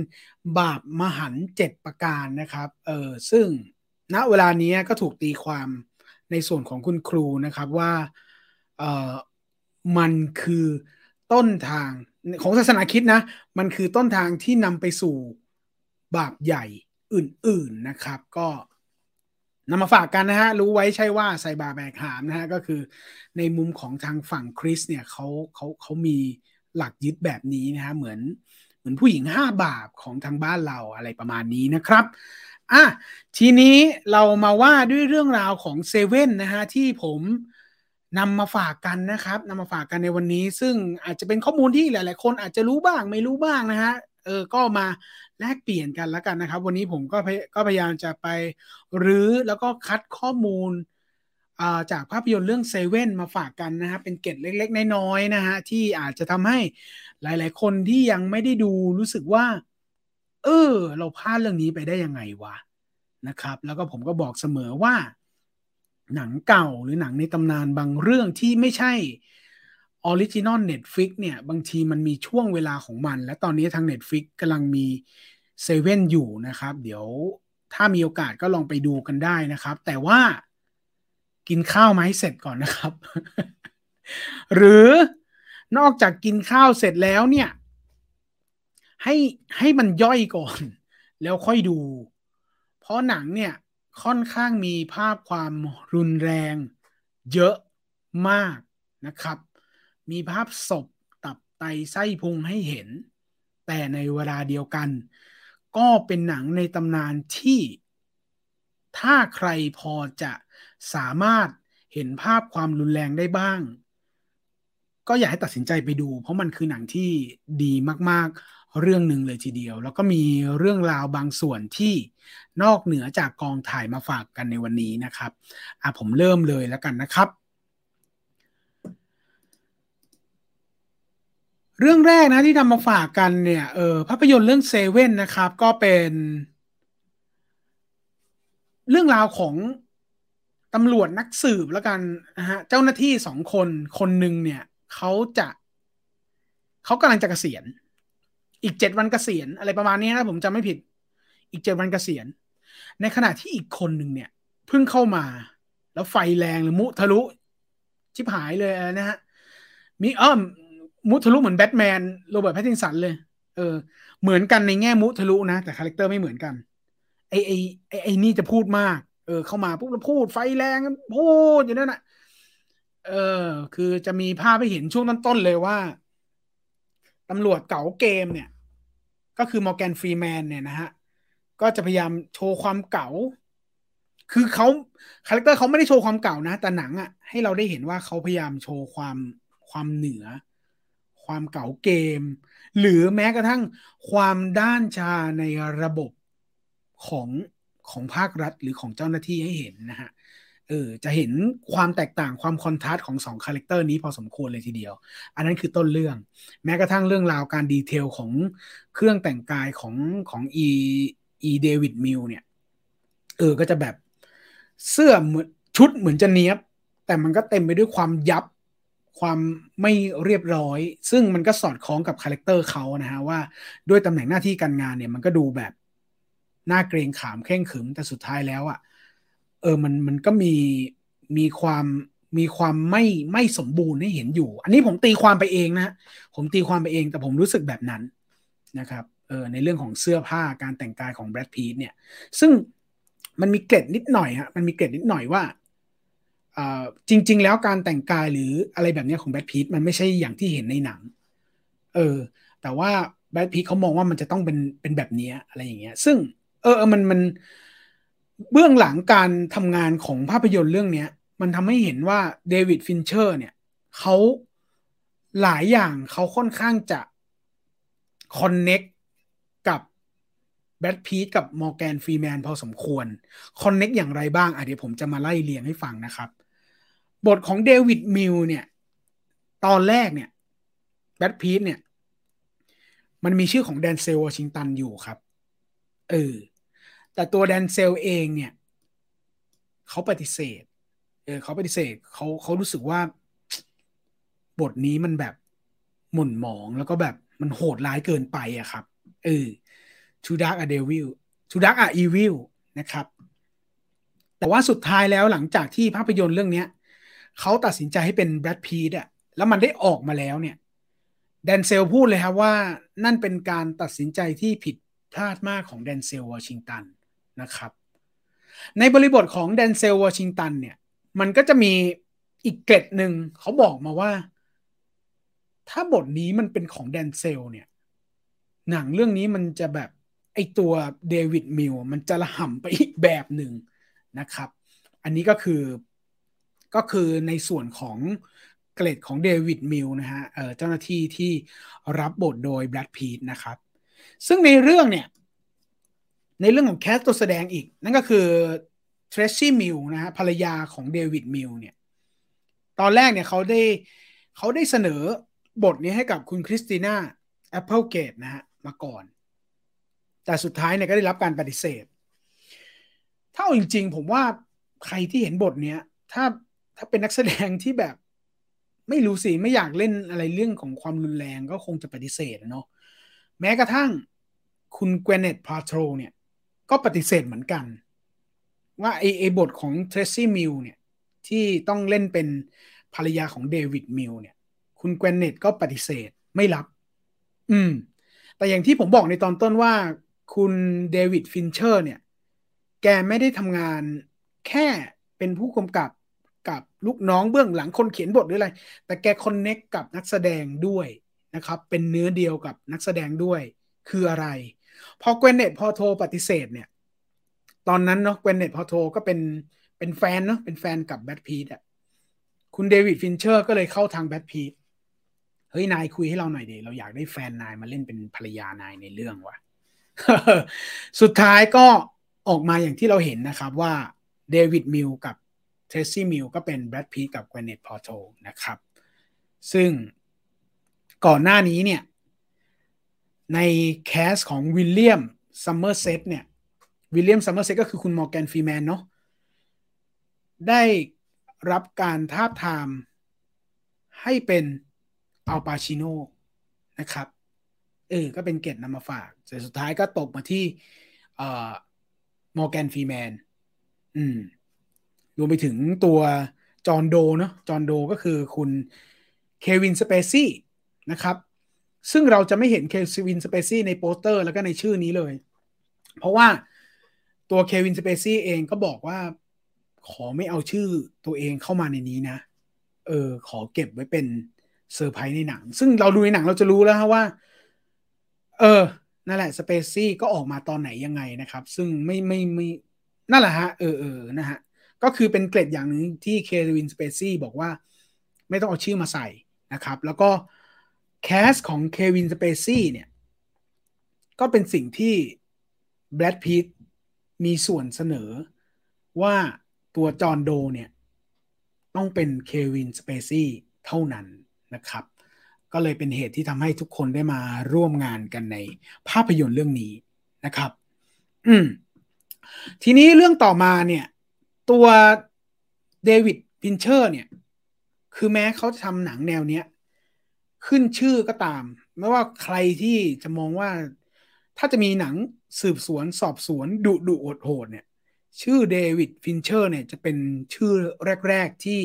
บาปมหันต์เจ็ดประการนะครับเออซึ่งณเวลานี้ก็ถูกตีความในส่วนของคุณครูนะครับว่าเออมันคือต้นทางของศาสนาคิดนะ มันคือต้นทางที่นำไปสู่บาปใหญ่ อื่นๆนะครับ ก็นำมาฝากกันนะฮะ รู้ไว้ใช่ว่าใส่บาแบกหามนะฮะ ก็คือในมุมของทางฝั่งคริสเนี่ยเขาเขาเขามีหลักยึดแบบนี้นะฮะ เหมือนเหมือนผู้หญิงห้าบาปของทางบ้านเราอะไรประมาณนี้นะครับอะทีนี้เรามาว่าด้วยเรื่องราวของเซเว่นนะฮะ ที่ผมนำมาฝากกันนะครับนำมาฝากกันในวันนี้ ซึ่งอาจจะเป็นข้อมูลที่หลาย ๆ คนอาจจะรู้บ้างไม่รู้บ้างนะฮะ เออก็มาแลกเปลี่ยนกันแล้วกันนะครับ วันนี้ผมก็ก็พยายามจะไปรื้อแล้วก็คัดข้อมูลจากภาพยนตร์เรื่องเซเว่นมาฝากกันนะฮะเป็นเกร็ดเล็กๆ น้อยๆนะฮะที่อาจจะทำให้หลายๆ คนที่ยังไม่ได้ดูรู้สึกว่า เออ เราพลาดเรื่องนี้ไปได้ยังไงวะนะครับ แล้วก็ผมก็บอกเสมอว่า หนังเก่าหรือหนังในตำนานบางเรื่องที่ไม่ใช่ original Netflix เนี่ย บางทีมันมีช่วงเวลาของมัน และตอนนี้ทาง Netflix กำลังมีเซเว่นอยู่นะครับ เดี๋ยวถ้ามีโอกาสก็ลองไปดูกันได้นะครับ แต่ว่ากินข้าวไหมเสร็จก่อนนะครับ หรือนอกจากกินข้าวเสร็จแล้วเนี่ย ให้ให้มันย่อยก่อน แล้วค่อยดู เพราะหนังเนี่ยค่อนข้างมีภาพความรุนแรง เยอะมากนะครับ มีภาพศพตับไตไส้พุงให้เห็น แต่ในเวลาเดียวกัน ก็เป็นหนังในตำนานที่ ถ้าใครพอจะสามารถเห็นภาพความรุนแรงได้บ้าง ก็อยากให้ตัดสินใจไปดู เพราะมันคือหนังที่ดีมาก ๆ เรื่องหนึ่งเลยทีเดียว แล้วก็มีเรื่องราวบางส่วนที่นอกเหนือจากกองถ่ายมาฝากกันในวันนี้นะครับ อะผมเริ่มเลยแล้วกันนะครับ เรื่องแรกนะที่ทำมาฝากกันเนี่ยเออภาพยนตร์เรื่องเซเว่นนะครับ ก็เป็น เรื่องราวของตำรวจนักสืบแล้วกันนะฮะเจ้าหน้าที่สองคนคนหนึ่งเนี่ยเขาจะเขากำลังจะเกษียณ อีกเจ็ดวันเกษียณอะไรประมาณนี้นะผมจำไม่ผิด อีกเจ็ดวันเกษียณ ในขณะที่อีกคนหนึ่งเนี่ยเพิ่งเข้ามา แล้วไฟแรงหรือมุทะลุชิบหายเลยนะฮะมีอารมณ์มุทะลุเหมือนแบทแมนโรเบิร์ตแพตตินสันเลย เออ เหมือนกันในแง่มุทะลุนะ แต่คาแรคเตอร์ไม่เหมือนกัน ไอไอไอไอนี่จะพูดมาก เออ เข้ามาปุ๊บแล้วพูดไฟแรงพูดอย่างนั้นอะ เออ คือจะมีภาพให้เห็นช่วงต้นๆเลยว่าตำรวจเก่าเกมเนี่ย ก็คือมอร์แกนฟรีแมนเนี่ยนะฮะ ก็จะพยายามโชว์ความเก่า คือเขาคาแรคเตอร์เขาไม่ได้โชว์ความเก่านะ แต่หนังอะ่ะ ให้เราได้เห็นว่าเขาพยายามโชว์ความความเหนือ ความเก่าเกม หรือแม้กระทั่งความด้านชาในระบบของของภาครัฐหรือของเจ้าหน้าที่ให้เห็นนะฮะเออจะเห็นความแตกต่างความ contrast ของสองคาแรคเตอร์นี้พอสมควรเลยทีเดียว อันนั้นคือต้นเรื่อง แม้กระทั่งเรื่องราวการ detail ของเครื่องแต่งกายของของอีอีเดวิดมิลเนี่ยเออก็จะแบบเสื้อเหมือนชุดเหมือนจะเนี้ยบ แต่มันก็เต็มไปด้วยความยับ ความไม่เรียบร้อย ซึ่งมันก็สอดคล้องกับคาแรคเตอร์เขานะฮะว่าด้วยตำแหน่งหน้าที่การงานเนี่ยมันก็ดูแบบน่าเกรงขามเคร่งขรึมแต่สุดท้ายแล้วอะ่ะเออมันมันก็มีมีความมีความไม่ไม่สมบูรณ์ให้เห็นอยู่ อันนี้ผมตีความไปเองนะผมตีความไปเองแต่ผมรู้สึกแบบนั้นนะครับเออในเรื่องของเสื้อผ้าการแต่งกายของแบรดพีทเนี่ย ซึ่งมันมีเกร็ดนิดหน่อยฮะมันมีเกร็ดนิดหน่อยว่า จริง ๆ แล้วการแต่งกายหรืออะไรแบบนี้ของแบทพีทมันไม่ใช่อย่างที่เห็นในหนัง เออ แต่ว่าแบทพีทเขามองว่ามันจะต้องเป็นเป็นแบบนี้อะไรอย่างเงี้ย ซึ่ง เออมันมันเบื้องหลังการทำงานของภาพยนตร์เรื่องนี้มันทำให้เห็นว่าเดวิดฟินเชอร์ เนี่ยเขาหลายอย่างเขาค่อนข้างจะ connect กับแบรดพีทกับมอร์แกนฟรีแมนพอสมควร connect อย่างไรบ้างอะเดี๋ยวผมจะมาไล่เรียงให้ฟังนะครับ บทของเดวิดมิลเนี่ย ตอนแรกเนี่ยแบรดพีทเนี่ย มันมีชื่อของแดนเซลวอชิงตันอยู่ครับ เออ แต่ตัวแดนเซลเองเนี่ย เขาปฏิเสธ เออเขาปฏิเสธเขาเขารู้สึกว่า บทนี้มันแบบหม่นหมองแล้วก็แบบมันโหดร้ายเกินไปอะครับ เออ To Dark a Devil Too Dark a Evil นะครับ แต่ว่าสุดท้ายแล้วหลังจากที่ภาพยนตร์เรื่องนี้ เขาตัดสินใจให้เป็นแบรดพีทอะแล้วมันได้ออกมาแล้วเนี่ยแดนเซลพูดเลยครับว่านั่นเป็นการตัดสินใจที่ผิดพลาดมากของแดนเซลวอชิงตันนะครับ ในบริบทของแดนเซลวอชิงตันเนี่ย มันก็จะมีอีกเกร็ดหนึ่งเขาบอกมาว่า ถ้าบทนี้มันเป็นของแดนเซลเนี่ย หนังเรื่องนี้มันจะแบบไอตัวเดวิดมิลมันจะระห่ำไปอีกแบบหนึ่งนะครับ อันนี้ก็คือ ก็คือในส่วนของเกร็ดของเดวิดมิลนะฮะเจ้าหน้าที่ที่รับบทโดยแบรดพีทนะครับ ซึ่งในเรื่องเนี่ย ในเรื่องของ cast ตัวแสดงอีก นั่นก็คือเทรซี่มิลนะฮะภรรยาของเดวิดมิลเนี่ย ตอนแรกเนี่ยเขาได้เขาได้เสนอบทนี้ให้กับคุณคริสติน่าแอปเปิลเกทนะฮะมาก่อน แต่สุดท้ายเนี่ยก็ได้รับการปฏิเสธ ถ้าเอาจริง ๆ ผมว่าใครที่เห็นบทเนี้ย ถ้า ถ้าเป็นนักแสดงที่แบบ ไม่รู้สิ ไม่อยากเล่นอะไรเรื่องของความรุนแรงก็คงจะปฏิเสธเนาะแม้กระทั่งคุณเกวเน็ธพัลโทรว์เนี่ย ก็ปฏิเสธเหมือนกัน ว่าไอไอบทของเทรซี่มิลเนี่ย ที่ต้องเล่นเป็นภรรยาของเดวิดมิลเนี่ย คุณเกวเน็ธก็ปฏิเสธไม่รับ อืม แต่อย่างที่ผมบอกในตอนต้นว่าคุณเดวิดฟินเชอร์เนี่ย แกไม่ได้ทำงานแค่เป็นผู้กำกับ กับลูกน้องเบื้องหลังคนเขียนบทหรืออะไร แต่แก connect กับนักแสดงด้วยนะครับ เป็นเนื้อเดียวกับนักแสดงด้วยคืออะไร พอเกวเน็ธพัลโทรว์ปฏิเสธเนี่ย ตอนนั้นเนาะเกวเน็ธพัลโทรว์ก็เป็นเป็นแฟนเนาะเป็นแฟนกับแบรดพีทอะคุณเดวิดฟินเชอร์ก็เลยเข้าทางแบรดพีทเฮ้ย นายคุยให้เราหน่อยดิเราอยากได้แฟนนายมาเล่นเป็นภรรยานายในเรื่องว่ะสุดท้ายก็ออกมาอย่างที่เราเห็นนะครับว่าเดวิดมิลกับ เทรซี่มิลก็เป็นแบรดพีทกับเกวเน็ธพัลโทรว์นะครับ ซึ่งก่อนหน้านี้เนี่ย ใน cast ของวิลเลียมซัมเมอร์เซตเนี่ยวิลเลียมซัมเมอร์เซตก็คือคุณมอร์แกนฟรีแมนเนาะได้รับการทาบทามให้เป็นอัลปาชิโนนะครับเออก็เป็นเกร็ดนำมาฝากแต่สุดท้ายก็ตกมาที่มอร์แกนฟรีแมนอืม รวมไปถึงตัวจอห์นโดเนาะจอห์นโดก็คือคุณเควินสเปซี่นะครับ ซึ่งเราจะไม่เห็นเควินสเปซี่ในโปสเตอร์แล้วก็ในชื่อนี้เลย เพราะว่าตัวเควินสเปซี่เองก็บอกว่าขอไม่เอาชื่อตัวเองเข้ามาในนี้นะ เออ ขอเก็บไว้เป็นเซอร์ไพรส์ในหนัง ซึ่งเราดูในหนังเราจะรู้แล้วว่า เออ นั่นแหละสเปซี่ก็ออกมาตอนไหนยังไงนะครับ ซึ่งไม่ไม่ไม่นั่นแหละฮะ เออเออนะฮะ ก็คือเป็นเกร็ดอย่างหนึ่งที่เควินสเปซี่บอกว่าไม่ต้องเอาชื่อมาใส่นะครับ แล้วก็ cast ของเควินสเปซี่เนี่ย ก็เป็นสิ่งที่แบรดพีทมีส่วนเสนอว่าตัวจอห์นโดเนี่ย ต้องเป็นเควินสเปซี่เท่านั้นนะครับ ก็เลยเป็นเหตุที่ทำให้ทุกคนได้มาร่วมงานกันในภาพยนตร์เรื่องนี้นะครับ อืมทีนี้เรื่องต่อมาเนี่ย ตัวเดวิดฟินเชอร์เนี่ย คือแม้เขาจะทำหนังแนวเนี้ย ขึ้นชื่อก็ตาม ไม่ว่าใครที่จะมองว่าถ้าจะมีหนังสืบสวนสอบสวนดุดุโหดโหดเนี่ย ชื่อเดวิดฟินเชอร์เนี่ยจะเป็นชื่อแรก ๆ ที่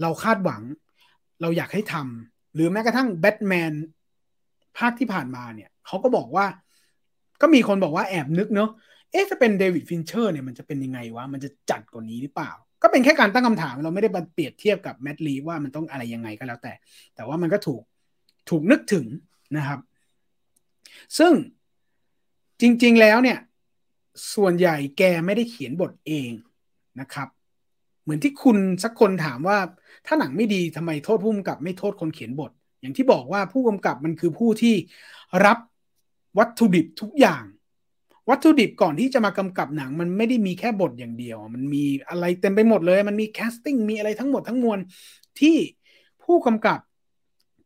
เราคาดหวัง เราอยากให้ทำหรือแม้กระทั่งแบทแมนภาคที่ผ่านมาเนี่ยเขาก็บอกว่า ก็มีคนบอกว่าแอบนึกเนาะ เอ๊ะถ้าเป็นเดวิดฟินเชอร์เนี่ยมันจะเป็นยังไงวะ มันจะจัดกว่านี้หรือเปล่า ก็เป็นแค่การตั้งคำถามเราไม่ได้มาเปรียบเทียบกับแมดลีว่ามันต้องอะไรยังไงก็แล้วแต่ แต่ว่ามันก็ถูกถูกนึกถึงนะครับ ซึ่งจริง ๆแล้วเนี่ย ส่วนใหญ่แกไม่ได้เขียนบทเองนะครับ เหมือนที่คุณสักคนถามว่าถ้าหนังไม่ดีทำไมโทษผู้กำกับไม่โทษคนเขียนบท อย่างที่บอกว่าผู้กำกับมันคือผู้ที่รับวัตถุดิบทุกอย่าง วัตถุดิบก่อนที่จะมากำกับหนัง มันไม่ได้มีแค่บทอย่างเดียว มันมีอะไรเต็มไปหมดเลย มันมี casting มีอะไรทั้งหมดทั้งมวลที่ผู้กำกับ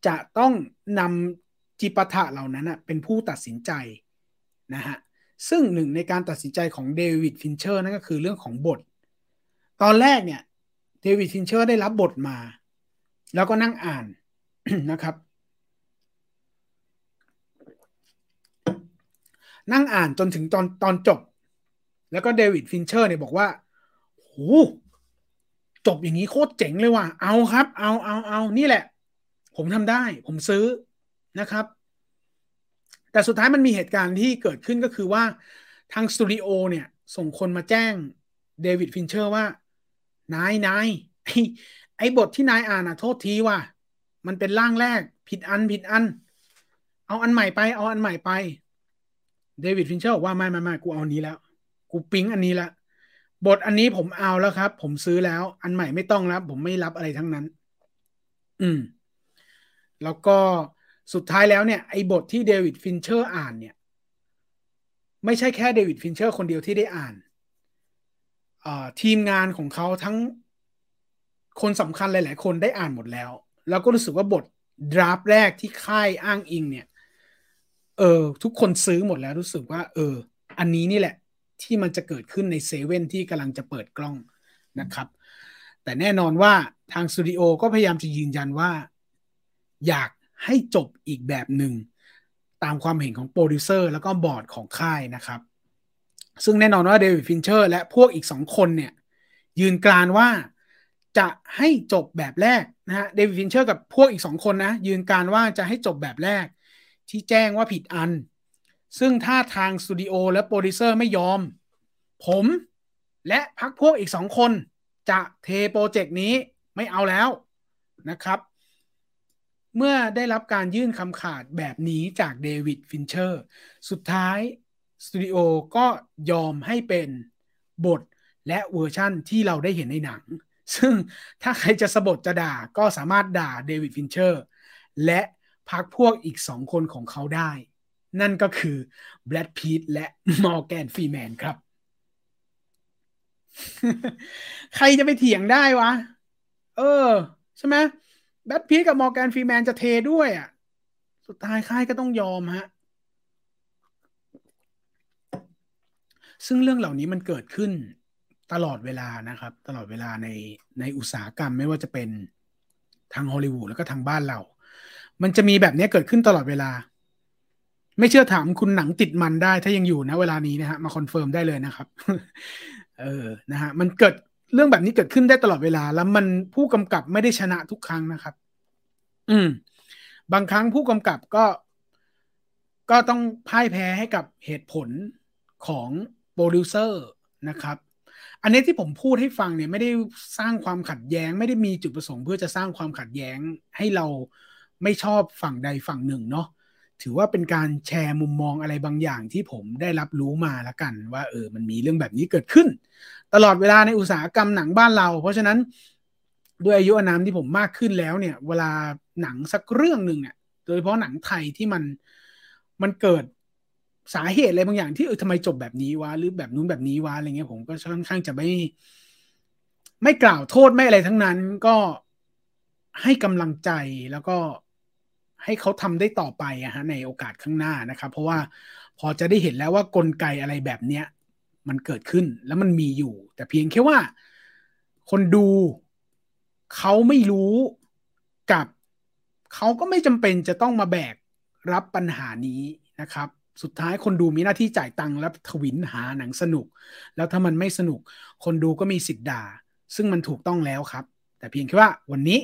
จะต้องนำจิปาถะเหล่านั้นเป็นผู้ตัดสินใจนะฮะซึ่งหนึ่งในการตัดสินใจของเดวิดฟินเชอร์นั่นก็คือเรื่องของบท ตอนแรกเนี่ยเดวิดฟินเชอร์ได้รับบทมา แล้วก็นั่งอ่านนะครับ นั่งอ่านจนถึงตอนตอนจบ แล้วก็เดวิดฟินเชอร์เนี่ยบอกว่าจบอย่างนี้โคตรเจ๋งเลยว่ะ เอาครับ เอาเอาเอานี่แหละ ผมทำได้ ผมซื้อนะครับ แต่สุดท้ายมันมีเหตุการณ์ที่เกิดขึ้นก็คือว่าทางสตูดิโอเนี่ย ส่งคนมาแจ้งเดวิดฟินเชอร์ว่า นายนายไอ้ไอ้บทที่นายอ่านอะโทษทีว่ะ มันเป็นร่างแรก ผิดอันผิดอัน เอาอันใหม่ไป เอาอันใหม่ไป เดวิดฟินเชอร์บอกว่าไม่ไม่ไม่กูเอาอันนี้แล้ว กูปิ๊งอันนี้ละบทอันนี้ผมเอาแล้วครับ ผมซื้อแล้ว อันใหม่ไม่ต้องแล้วผมไม่รับอะไรทั้งนั้น อืม แล้วก็สุดท้ายแล้วเนี่ยไอ้บทที่เดวิดฟินเชอร์อ่านเนี่ย ไม่ใช่แค่เดวิดฟินเชอร์คนเดียวที่ได้อ่านทีมงานของเขาทั้งคนสำคัญหลาย ๆ คนได้อ่านหมดแล้ว แล้วก็รู้สึกว่าบท draft แรกที่ค่ายอ้างอิงเนี่ย เออ ทุกคนซื้อหมดแล้วรู้สึกว่า เออ อันนี้นี่แหละ ที่มันจะเกิดขึ้นในเซเว่นที่กำลังจะเปิดกล้องนะครับ แต่แน่นอนว่าทางสตูดิโอก็พยายามจะยืนยันว่า อยากให้จบอีกแบบหนึ่ง ตามความเห็นของโปรดิวเซอร์แล้วก็บอร์ดของค่ายนะครับ ซึ่งแน่นอนว่าเดวิดฟินเชอร์และพวกอีกสองคนเนี่ย ยืนกรานว่าจะให้จบแบบแรกนะฮะเดวิดฟินเชอร์กับพวกอีกสองคนนะ ยืนกรานว่าจะให้จบแบบแรก ที่แจ้งว่าผิดอัน ซึ่งถ้าทางสตูดิโอและโปรดิวเซอร์ไม่ยอม ผมและพรรคพวกอีกสองคน จะเทโปรเจกต์นี้ไม่เอาแล้วนะครับ เมื่อได้รับการยื่นคำขาดแบบนี้จากเดวิดฟินเชอร์ สุดท้ายสตูดิโอก็ยอมให้เป็นบทและเวอร์ชันที่เราได้เห็นในหนัง ซึ่งถ้าใครจะสบถจะด่าก็สามารถด่าเดวิดฟินเชอร์ และ พรรคพวกอีกสองคนของเขาได้ นั่นก็คือแบรดพิตต์และมอร์แกนฟรีแมนครับ ใครจะไปเถียงได้วะ เออ ใช่ไหมแบรดพิตต์กับมอร์แกนฟรีแมนจะเทด้วยอะ สุดท้ายค่ายก็ต้องยอมฮะ ซึ่งเรื่องเหล่านี้มันเกิดขึ้นตลอดเวลานะครับ ตลอดเวลาในในอุตสาหกรรมไม่ว่าจะเป็นทางฮอลลีวูดแล้วก็ทางบ้านเรา มันจะมีแบบนี้เกิดขึ้นตลอดเวลา ไม่เชื่อถามคุณหนังติดมันส์ได้ ถ้ายังอยู่นะเวลานี้นะฮะมา confirm ได้เลยนะครับ เออนะฮะมันเกิดเรื่องแบบนี้เกิดขึ้นได้ตลอดเวลา แล้วมันผู้กำกับไม่ได้ชนะทุกครั้งนะครับ อืม บางครั้งผู้กำกับก็ก็ต้องพ่ายแพ้ให้กับเหตุผลของโปรดิวเซอร์นะครับ อันนี้ที่ผมพูดให้ฟังเนี่ยไม่ได้สร้างความขัดแย้ง ไม่ได้มีจุดประสงค์เพื่อจะสร้างความขัดแย้งให้เรา ไม่ชอบฝั่งใดฝั่งหนึ่งเนาะถือว่าเป็นการแชร์มุมมองอะไรบางอย่างที่ผมได้รับรู้มาแล้วกัน ว่าเออมันมีเรื่องแบบนี้เกิดขึ้น ตลอดเวลาในอุตสาหกรรมหนังบ้านเรา เพราะฉะนั้นด้วยอายุอานามที่ผมมากขึ้นแล้วเนี่ย เวลาหนังสักเรื่องหนึ่งเนี่ยโดยเฉพาะหนังไทยที่มันมันเกิดสาเหตุอะไรบางอย่างที่เออทำไมจบแบบนี้วะหรือแบบนู้นแบบนี้วะอะไรเงี้ยผมก็ค่อนข้างจะไม่ ไม่กล่าวโทษไม่อะไรทั้งนั้นก็ให้กำลังใจแล้วก็ ให้เขาทำได้ต่อไปอะฮะในโอกาสข้างหน้านะครับ เพราะว่าพอจะได้เห็นแล้วว่ากลไกอะไรแบบเนี้ยมันเกิดขึ้นแล้วมันมีอยู่ แต่เพียงแค่ว่า คนดูเขาไม่รู้กับเขาก็ไม่จำเป็นจะต้องมาแบกรับปัญหานี้นะครับ สุดท้ายคนดูมีหน้าที่จ่ายตังค์แล้วทวินหาหนังสนุก แล้วถ้ามันไม่สนุก คนดูก็มีสิทธิ์ด่า ซึ่งมันถูกต้องแล้วครับ แต่เพียงแค่ว่าวันนี้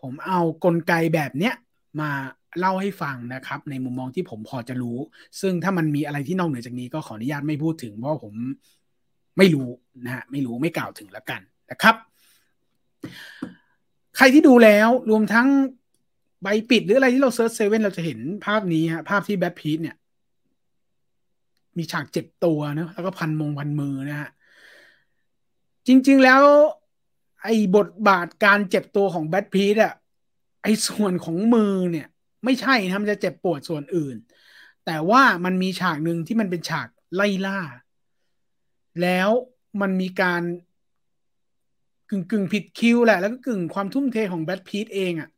ผมเอากลไกแบบเนี้ยมา เล่าให้ฟังนะครับ ในมุมมองที่ผมพอจะรู้ ซึ่งถ้ามันมีอะไรที่นอกเหนือจากนี้ก็ขออนุญาตไม่พูดถึง เพราะผมไม่รู้นะฮะไม่รู้ไม่กล่าวถึงแล้วกันนะครับ ใครที่ดูแล้วรวมทั้งใบปิดหรืออะไรที่เรา search เซเว่นเราจะเห็นภาพนี้ฮะภาพที่แบรดพิตต์เนี่ย มีฉากเจ็บตัวนะแล้วก็พันมงพันมือนะฮะจริง ๆ แล้ว ไอ้บทบาทการเจ็บตัวของแบทพีทอะไอ้ส่วนของมือเนี่ย ไม่ใช่นะมันจะเจ็บปวดส่วนอื่น แต่ว่ามันมีฉากหนึ่งที่มันเป็นฉากไล่ล่า แล้วมันมีการกึ่งกึ่งผิดคิวแหละ แล้วก็กึ่งความทุ่มเทของแบทพีทเองอะ่ะ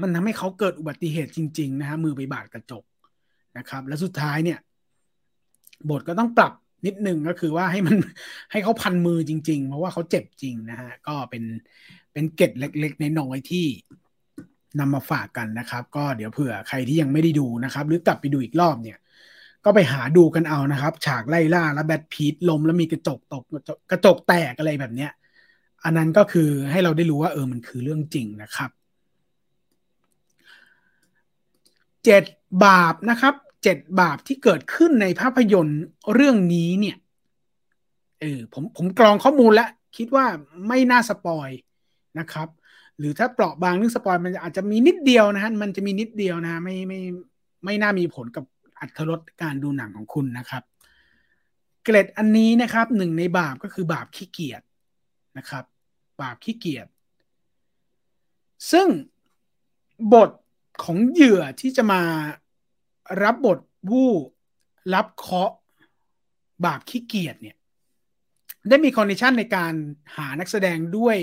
มันทำให้เขาเกิดอุบัติเหตุจริง ๆ นะฮะมือไปบาดกระจกนะครับ แล้วสุดท้ายเนี่ย บทก็ต้องปรับนิดนึงก็คือว่าให้มันให้เขาพันมือจริง ๆ เพราะว่าเขาเจ็บจริงนะฮะ ก็เป็นเป็นเกตเล็ก ๆ ในน้อยที่ นำมาฝากกันนะครับ ก็เดี๋ยวเผื่อใครที่ยังไม่ได้ดูนะครับ หรือกลับไปดูอีกรอบเนี่ย ก็ไปหาดูกันเอานะครับ ฉากไล่ล่าแล้วแบทพีทล้มแล้วมีกระจกตกกระจกแตกอะไรแบบเนี้ย อันนั้นก็คือให้เราได้รู้ว่าเออมันคือเรื่องจริงนะครับเจ็ดบาปนะครับเจ็ดบาปที่เกิดขึ้นในภาพยนตร์เรื่องนี้เนี่ยเออผมผมกรองข้อมูลแล้ว คิดว่าไม่น่าสปอยนะครับ หรือถ้าเปราะบางเรื่องสปอยมันอาจจะมีนิดเดียวนะฮะมันจะมีนิดเดียวนะไม่ไม่ไม่น่ามีผลกับอัตรสการดูหนังของคุณนะครับ เกรดอันนี้นะครับหนึ่งในบาปก็คือบาปขี้เกียจนะครับ บาปขี้เกียจซึ่งบทของเหยื่อที่จะมารับบทผู้รับเคราะห์บาปขี้เกียจเนี่ยได้มี condition ในการหานักแสดงด้วย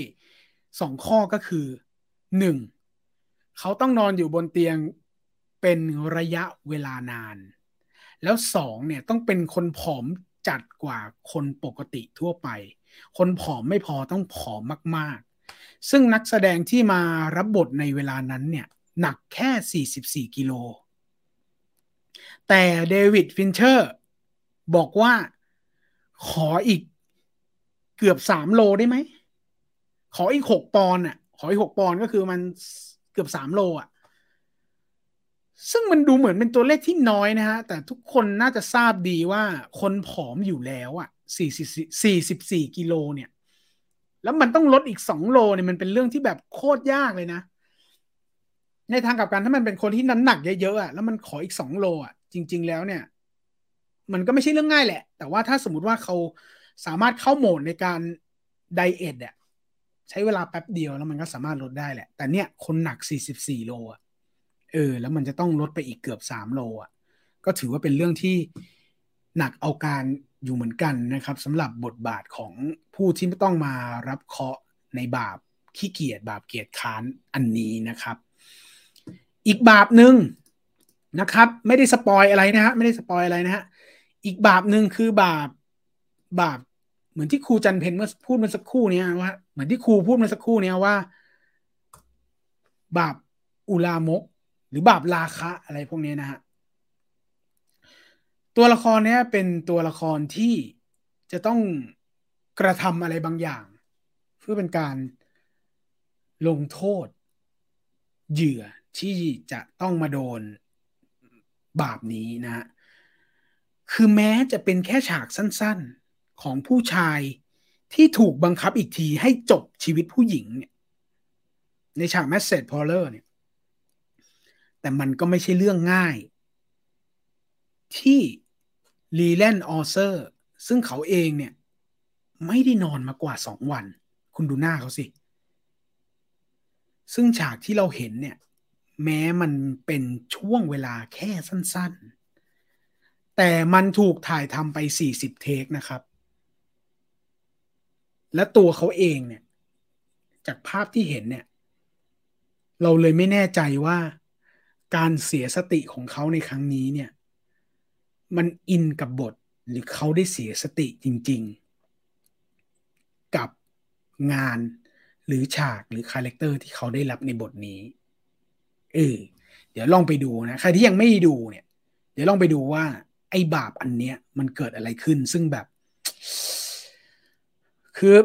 สองข้อก็คือหนึ่งเขาต้องนอนอยู่บนเตียงเป็นระยะเวลานาน แล้วสองเนี่ยต้องเป็นคนผอมจัดกว่าคนปกติทั่วไป คนผอมไม่พอต้องผอมมาก ๆ ซึ่งนักแสดงที่มารับบทในเวลานั้นเนี่ยหนักแค่ 44 กิโล แต่เดวิดฟินเชอร์บอกว่าขออีกเกือบ 3 โลได้ไหม ขออีก6ปอนด์อะ ขออีก6ปอนด์ก็คือมันเกือบ3โลอะ ซึ่งมันดูเหมือนเป็นตัวเลขที่น้อยนะฮะ แต่ทุกคนน่าจะทราบดีว่าคนผอมอยู่แล้วอะ44กิโลเนี่ย แล้วมันต้องลดอีก2โลเนี่ยมันเป็นเรื่องที่แบบโคตรยากเลยนะ ในทางกับการถ้ามันเป็นคนที่น้ำหนักเยอะๆอะแล้วมันขออีกสองโลอะจริง ๆ แล้วเนี่ย มันก็ไม่ใช่เรื่องง่ายแหละ แต่ว่าถ้าสมมติว่าเขาสามารถเข้าโหมดในการไดเอทอะ ใช้เวลาแป๊บเดียวแล้วมันก็สามารถลดได้แหละ แต่เนี่ยคนหนัก 44 โลอะเออ แล้วมันจะต้องลดไปอีกเกือบ 3 โลอะก็ถือว่าเป็นเรื่องที่หนักเอาการอยู่เหมือนกันนะครับสำหรับบทบาทของผู้ที่ไม่ต้องมารับเคราะห์ในบาปขี้เกียจบาปเกียจคร้านอันนี้นะครับ อีกบาปหนึ่งนะครับ ไม่ได้ spoil อะไรนะฮะไม่ได้ spoil อะไรนะฮะอีกบาปหนึ่งคือบาปบาปเหเหมือนที่ครูจันเพนเมื่อพูดเมื่อสักครู่นี้ว่า มือนที่ครูพูดเมื่อสักครู่นี้ว่า บาปอุลามก หรือบาปราคะอะไรพวกนี้นะฮะตัวละครเนี้ยเป็นตัวละครที่จะต้องกระทำอะไรบางอย่าง เพื่อเป็นการลงโทษ เหยื่อที่จะต้องมาโดนบาปนี้นะ คือแม้จะเป็นแค่ฉากสั้นๆของผู้ชาย ที่ถูกบังคับอีกทีให้จบชีวิตผู้หญิงเนี่ยในฉาก massage parlor เนี่ย แต่มันก็ไม่ใช่เรื่องง่าย ที่ลีแลนด์ออร์เซอร์ซึ่งเขาเองเนี่ย ไม่ได้นอนมากว่าสองวัน คุณดูหน้าเขาสิ ซึ่งฉากที่เราเห็นเนี่ย แม้มันเป็นช่วงเวลาแค่สั้น ๆ แต่มันถูกถ่ายทำไป 40 take นะครับ และตัวเขาเองเนี่ย จากภาพที่เห็นเนี่ย เราเลยไม่แน่ใจว่าการเสียสติของเขาในครั้งนี้เนี่ย มันอินกับบทหรือเขาได้เสียสติจริง ๆ กับงานหรือฉากหรือ character ที่เขาได้รับในบทนี้เออเดี๋ยวลองไปดูนะใครที่ยังไม่ดูเนี่ย เดี๋ยวลองไปดูว่า ไอ้บาปอันเนี้ย มันเกิดอะไรขึ้นซึ่งแบบ คือ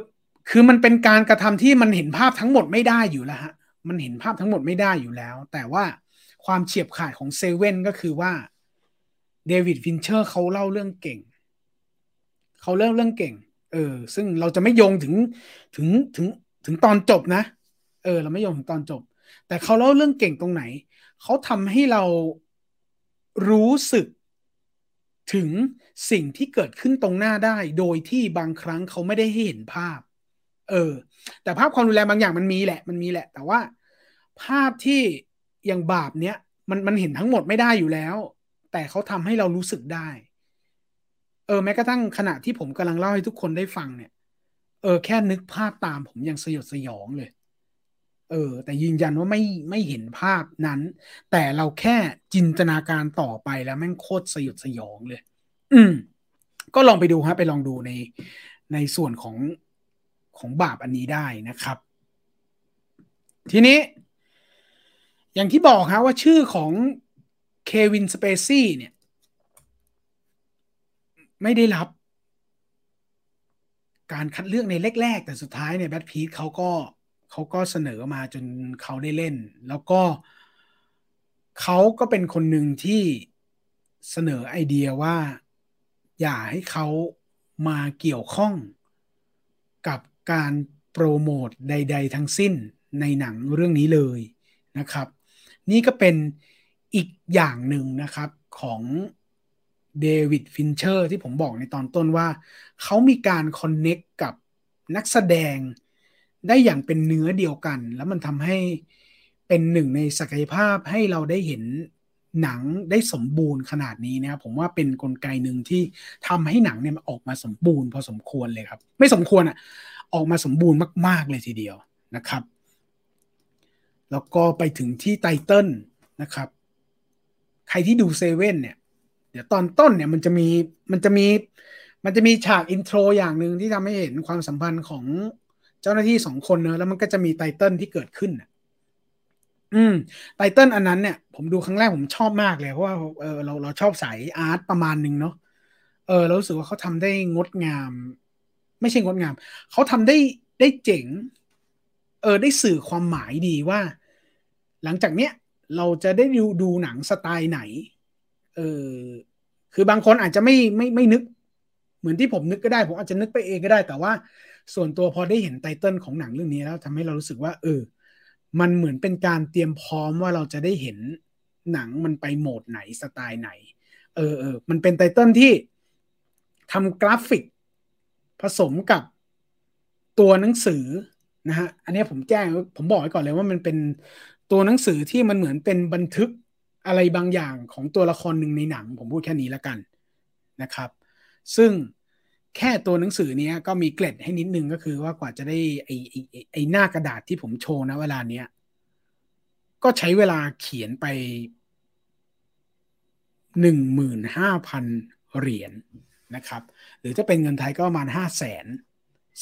คือมันเป็นการกระทำที่มันเห็นภาพทั้งหมดไม่ได้อยู่แล้วฮะมันเห็นภาพทั้งหมดไม่ได้อยู่แล้ว แต่ว่าความเฉียบขาดของเซเว่นก็คือว่าเดวิดฟินเชอร์เขาเล่าเรื่องเก่ง เขาเล่าเรื่องเก่ง เออ ซึ่งเราจะไม่โยงถึงถึงถึงถึงตอนจบนะ เออ เราไม่โยงถึงตอนจบ แต่เขาเล่าเรื่องเก่งตรงไหน เขาทำให้เรารู้สึก ถึงสิ่งที่เกิดขึ้นตรงหน้าได้ โดยที่บางครั้งเขาไม่ได้เห็นภาพ เออ แต่ภาพความรุนแรงบางอย่างมันมีแหละ มันมีแหละ แต่ว่า ภาพที่อย่างบาปเนี้ยมันมันเห็นทั้งหมดไม่ได้อยู่แล้ว แต่เขาทำให้เรารู้สึกได้ เออแม้กระทั่งขณะที่ผมกำลังเล่าให้ทุกคนได้ฟังเนี่ย เออแค่นึกภาพตามผมยังสยดสยองเลย เออ แต่ยืนยันว่าไม่ไม่เห็นภาพนั้น แต่เราแค่จินตนาการต่อไปแล้วแม่งโคตรสยดสยองเลย อืม ก็ลองไปดูฮะ ไปลองดูในในส่วนของของบาปอันนี้ได้นะครับ ทีนี้ อย่างที่บอกฮะว่าชื่อของเควินสเปซี่เนี่ย ไม่ได้รับ การคัดเลือกในแรกๆ แต่สุดท้ายเนี่ยแบทพีทเขาก็ เขาก็เสนอมาจนเขาได้เล่น แล้วก็เขาก็เป็นคนหนึ่งที่เสนอไอเดียว่าอย่าให้เขามาเกี่ยวข้องกับการโปรโมทใด ๆ ทั้งสิ้นในหนังเรื่องนี้เลยนะครับ นี่ก็เป็นอีกอย่างหนึ่งนะครับของเดวิดฟินเชอร์ที่ผมบอกในตอนต้นว่า เขามีการคอนเน็กกับนักแสดง ได้อย่างเป็นเนื้อเดียวกัน แล้วมันทำให้เป็นหนึ่งในศักยภาพให้เราได้เห็นหนังได้สมบูรณ์ขนาดนี้นะครับผมว่าเป็นนกลไกหนึ่งที่ทำให้หนังเนี่ยออกมาสมบูรณ์พอสมควรเลยครับ ไม่สมควรอะออกมาสมบูรณ์มาก ๆ เลยทีเดียวนะครับ แล้วก็ไปถึงที่ไตเติลนะครับ ใครที่ดูเซเว่นเนี่ย เดี๋ยวตอนต้นเนี่ยมันจะมีมันจะมีมันจะมีฉาก intro อย่างหนึ่งที่ทำให้เห็นความสัมพันธ์ของ เจ้าหน้าที่สองคนเนอะแล้วมันก็จะมี title ที่เกิดขึ้นอืม title อันนั้นเนี่ยผมดูครั้งแรกผมชอบมากเลย เพราะว่าเออเราเราชอบสาย art ประมาณหนึ่งเนาะเออเรารู้สึกว่าเขาทำได้งดงาม ไม่ใช่งดงาม เขาทำได้ได้เจ๋ง เออได้สื่อความหมายดีว่า หลังจากเนี้ยเราจะได้ดูดูหนังสไตล์ไหน เออคือบางคนอาจจะไม่ไม่ไม่นึก เหมือนที่ผมนึกก็ได้ ผมอาจจะนึกไปเองก็ได้ แต่ว่า ส่วนตัวพอได้เห็นไตเติลของหนังเรื่องนี้แล้วทำให้เรารู้สึกว่า เออ มันเหมือนเป็นการเตรียมพร้อมว่าเราจะได้เห็นหนังมันไปโหมดไหนสไตล์ไหน เออเออมันเป็นไตเติลที่ทำกราฟิก ผสมกับตัวหนังสือนะฮะอันนี้ผมแจ้งผมบอกไว้ก่อนเลยว่ามันเป็นตัวหนังสือที่มันเหมือนเป็นบันทึกอะไรบางอย่างของตัวละครหนึ่งในหนัง ผมพูดแค่นี้แล้วกันนะครับ ซึ่ง แค่ตัวหนังสือเนี้ยก็มีเกล็ดให้นิดนึงก็คือว่ากว่าจะได้ไอไอไอหน้ากระดาษที่ผมโชว์นะเวลาเนี้ย ก็ใช้เวลาเขียนไปหนึ่งหมื่นห้าพันเหรียญนะครับ หรือจะเป็นเงินไทยก็ประมาณห้าแสน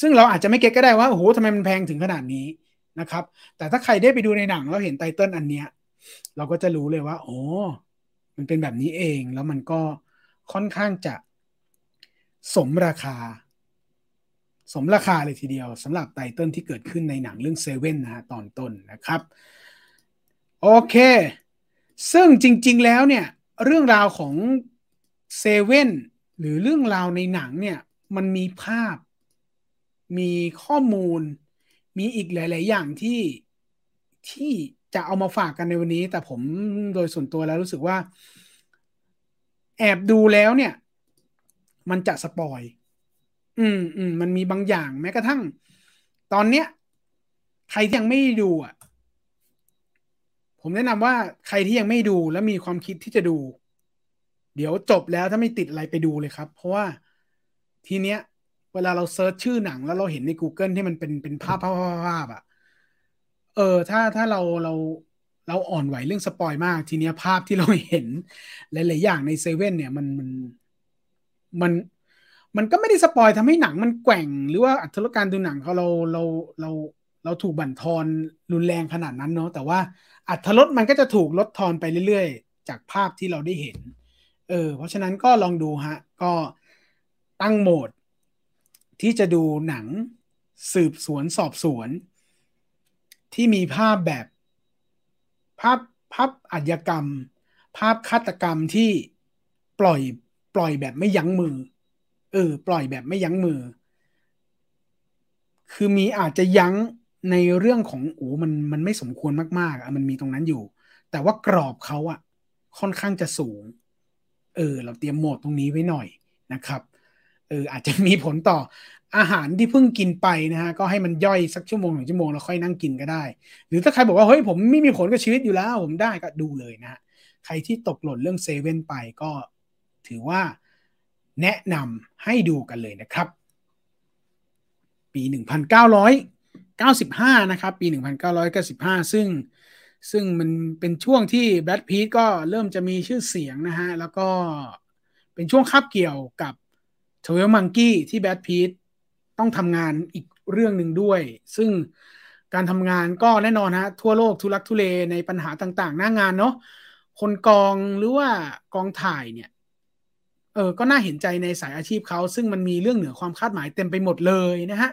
ซึ่งเราอาจจะไม่เก็ตก็ได้ว่าโอ้โหทำไมมันแพงถึงขนาดนี้นะครับ แต่ถ้าใครได้ไปดูในหนังแล้วเห็นไตเติลอันเนี้ย เราก็จะรู้เลยว่า โอ้มันเป็นแบบนี้เองแล้วมันก็ค่อนข้างจะ สมราคา สมราคาเลยทีเดียวสำหรับไตเติลที่เกิดขึ้นในหนังเรื่องเซเว่นนะฮะตอนต้นนะครับ โอเค ซึ่งจริง ๆ แล้วเนี่ย เรื่องราวของเซเว่นหรือเรื่องราวในหนังเนี่ย มันมีภาพมีข้อมูล มีอีกหลาย ๆ อย่างที่ที่จะเอามาฝากกันในวันนี้ แต่ผมโดยส่วนตัวแล้วรู้สึกว่า แอบดูแล้วเนี่ย มันจะสปอย อืมอืมมันมีบางอย่างแม้กระทั่ง ตอนเนี้ย ใครที่ยังไม่ดูอะ ผมแนะนำว่าใครที่ยังไม่ดูแล้วมีความคิดที่จะดู เดี๋ยวจบแล้วถ้าไม่ติดอะไรไปดูเลยครับ เพราะว่าทีเนี้ย เวลาเรา search ชื่อหนังแล้วเราเห็นใน Google ที่มันเป็นเป็นภาพภาพภาพภาพอะ เออ ถ้าถ้าเราเราเราอ่อนไหวเรื่อง spoil มาก ทีเนี้ยภาพที่เราเห็น หลาย ๆ อย่างในเซเว่นเนี่ยมันมัน มันมันก็ไม่ได้ spoil ทำให้หนังมันแกว่ง หรือว่าอรรถรสการดูหนังเขาเราเราเราเราถูกบั่นทอนรุนแรงขนาดนั้นเนาะแต่ว่าอัตรสมันก็จะถูกลดทอนไปเรื่อยๆ จากภาพที่เราได้เห็น เออ เพราะฉะนั้นก็ลองดูฮะ ก็ตั้งโหมด ที่จะดูหนังสืบสวนสอบสวน ที่มีภาพแบบภาพภาพอาชญากรรม ภาพฆาตกรรมที่ปล่อย ปล่อยแบบไม่ยั้งมือ เออ ปล่อยแบบไม่ยั้งมือ คือมีอาจจะยั้งในเรื่องของโอ้มันมันไม่สมควรมากๆอะมันมีตรงนั้นอยู่ แต่ว่ากรอบเขาอะ ค่อนข้างจะสูง เออ เราเตรียมโหมดตรงนี้ไว้หน่อยนะครับ เออ อาจจะมีผลต่ออาหารที่เพิ่งกินไปนะฮะก็ให้มันย่อยสักชั่วโมงหนึ่งชั่วโมงแล้วค่อยนั่งกินก็ได้ หรือถ้าใครบอกว่าเฮ้ยผมไม่มีผลกับชีวิตอยู่แล้ว ผมได้ก็ดูเลยนะฮะใครที่ตกหล่นเรื่องเซเว่นไปก็ ถือว่าแนะนำให้ดูกันเลยนะครับ ปี 1995 นะครับ ปี 1995 ซึ่งซึ่งมันเป็นช่วงที่แบทพีทก็เริ่มจะมีชื่อเสียงนะฮะ แล้วก็เป็นช่วงคาบเกี่ยวกับทเวลมังกี้ที่แบทพีทต้องทำงานอีกเรื่องหนึ่งด้วย ซึ่งการทำงานก็แน่นอนฮะทั่วโลกทุลักทุเลในปัญหาต่างๆ หน้างานเนาะคนกองหรือว่ากองถ่ายเนี่ย เออก็น่าเห็นใจในสายอาชีพเขา ซึ่งมันมีเรื่องเหนือความคาดหมายเต็มไปหมดเลยนะฮะ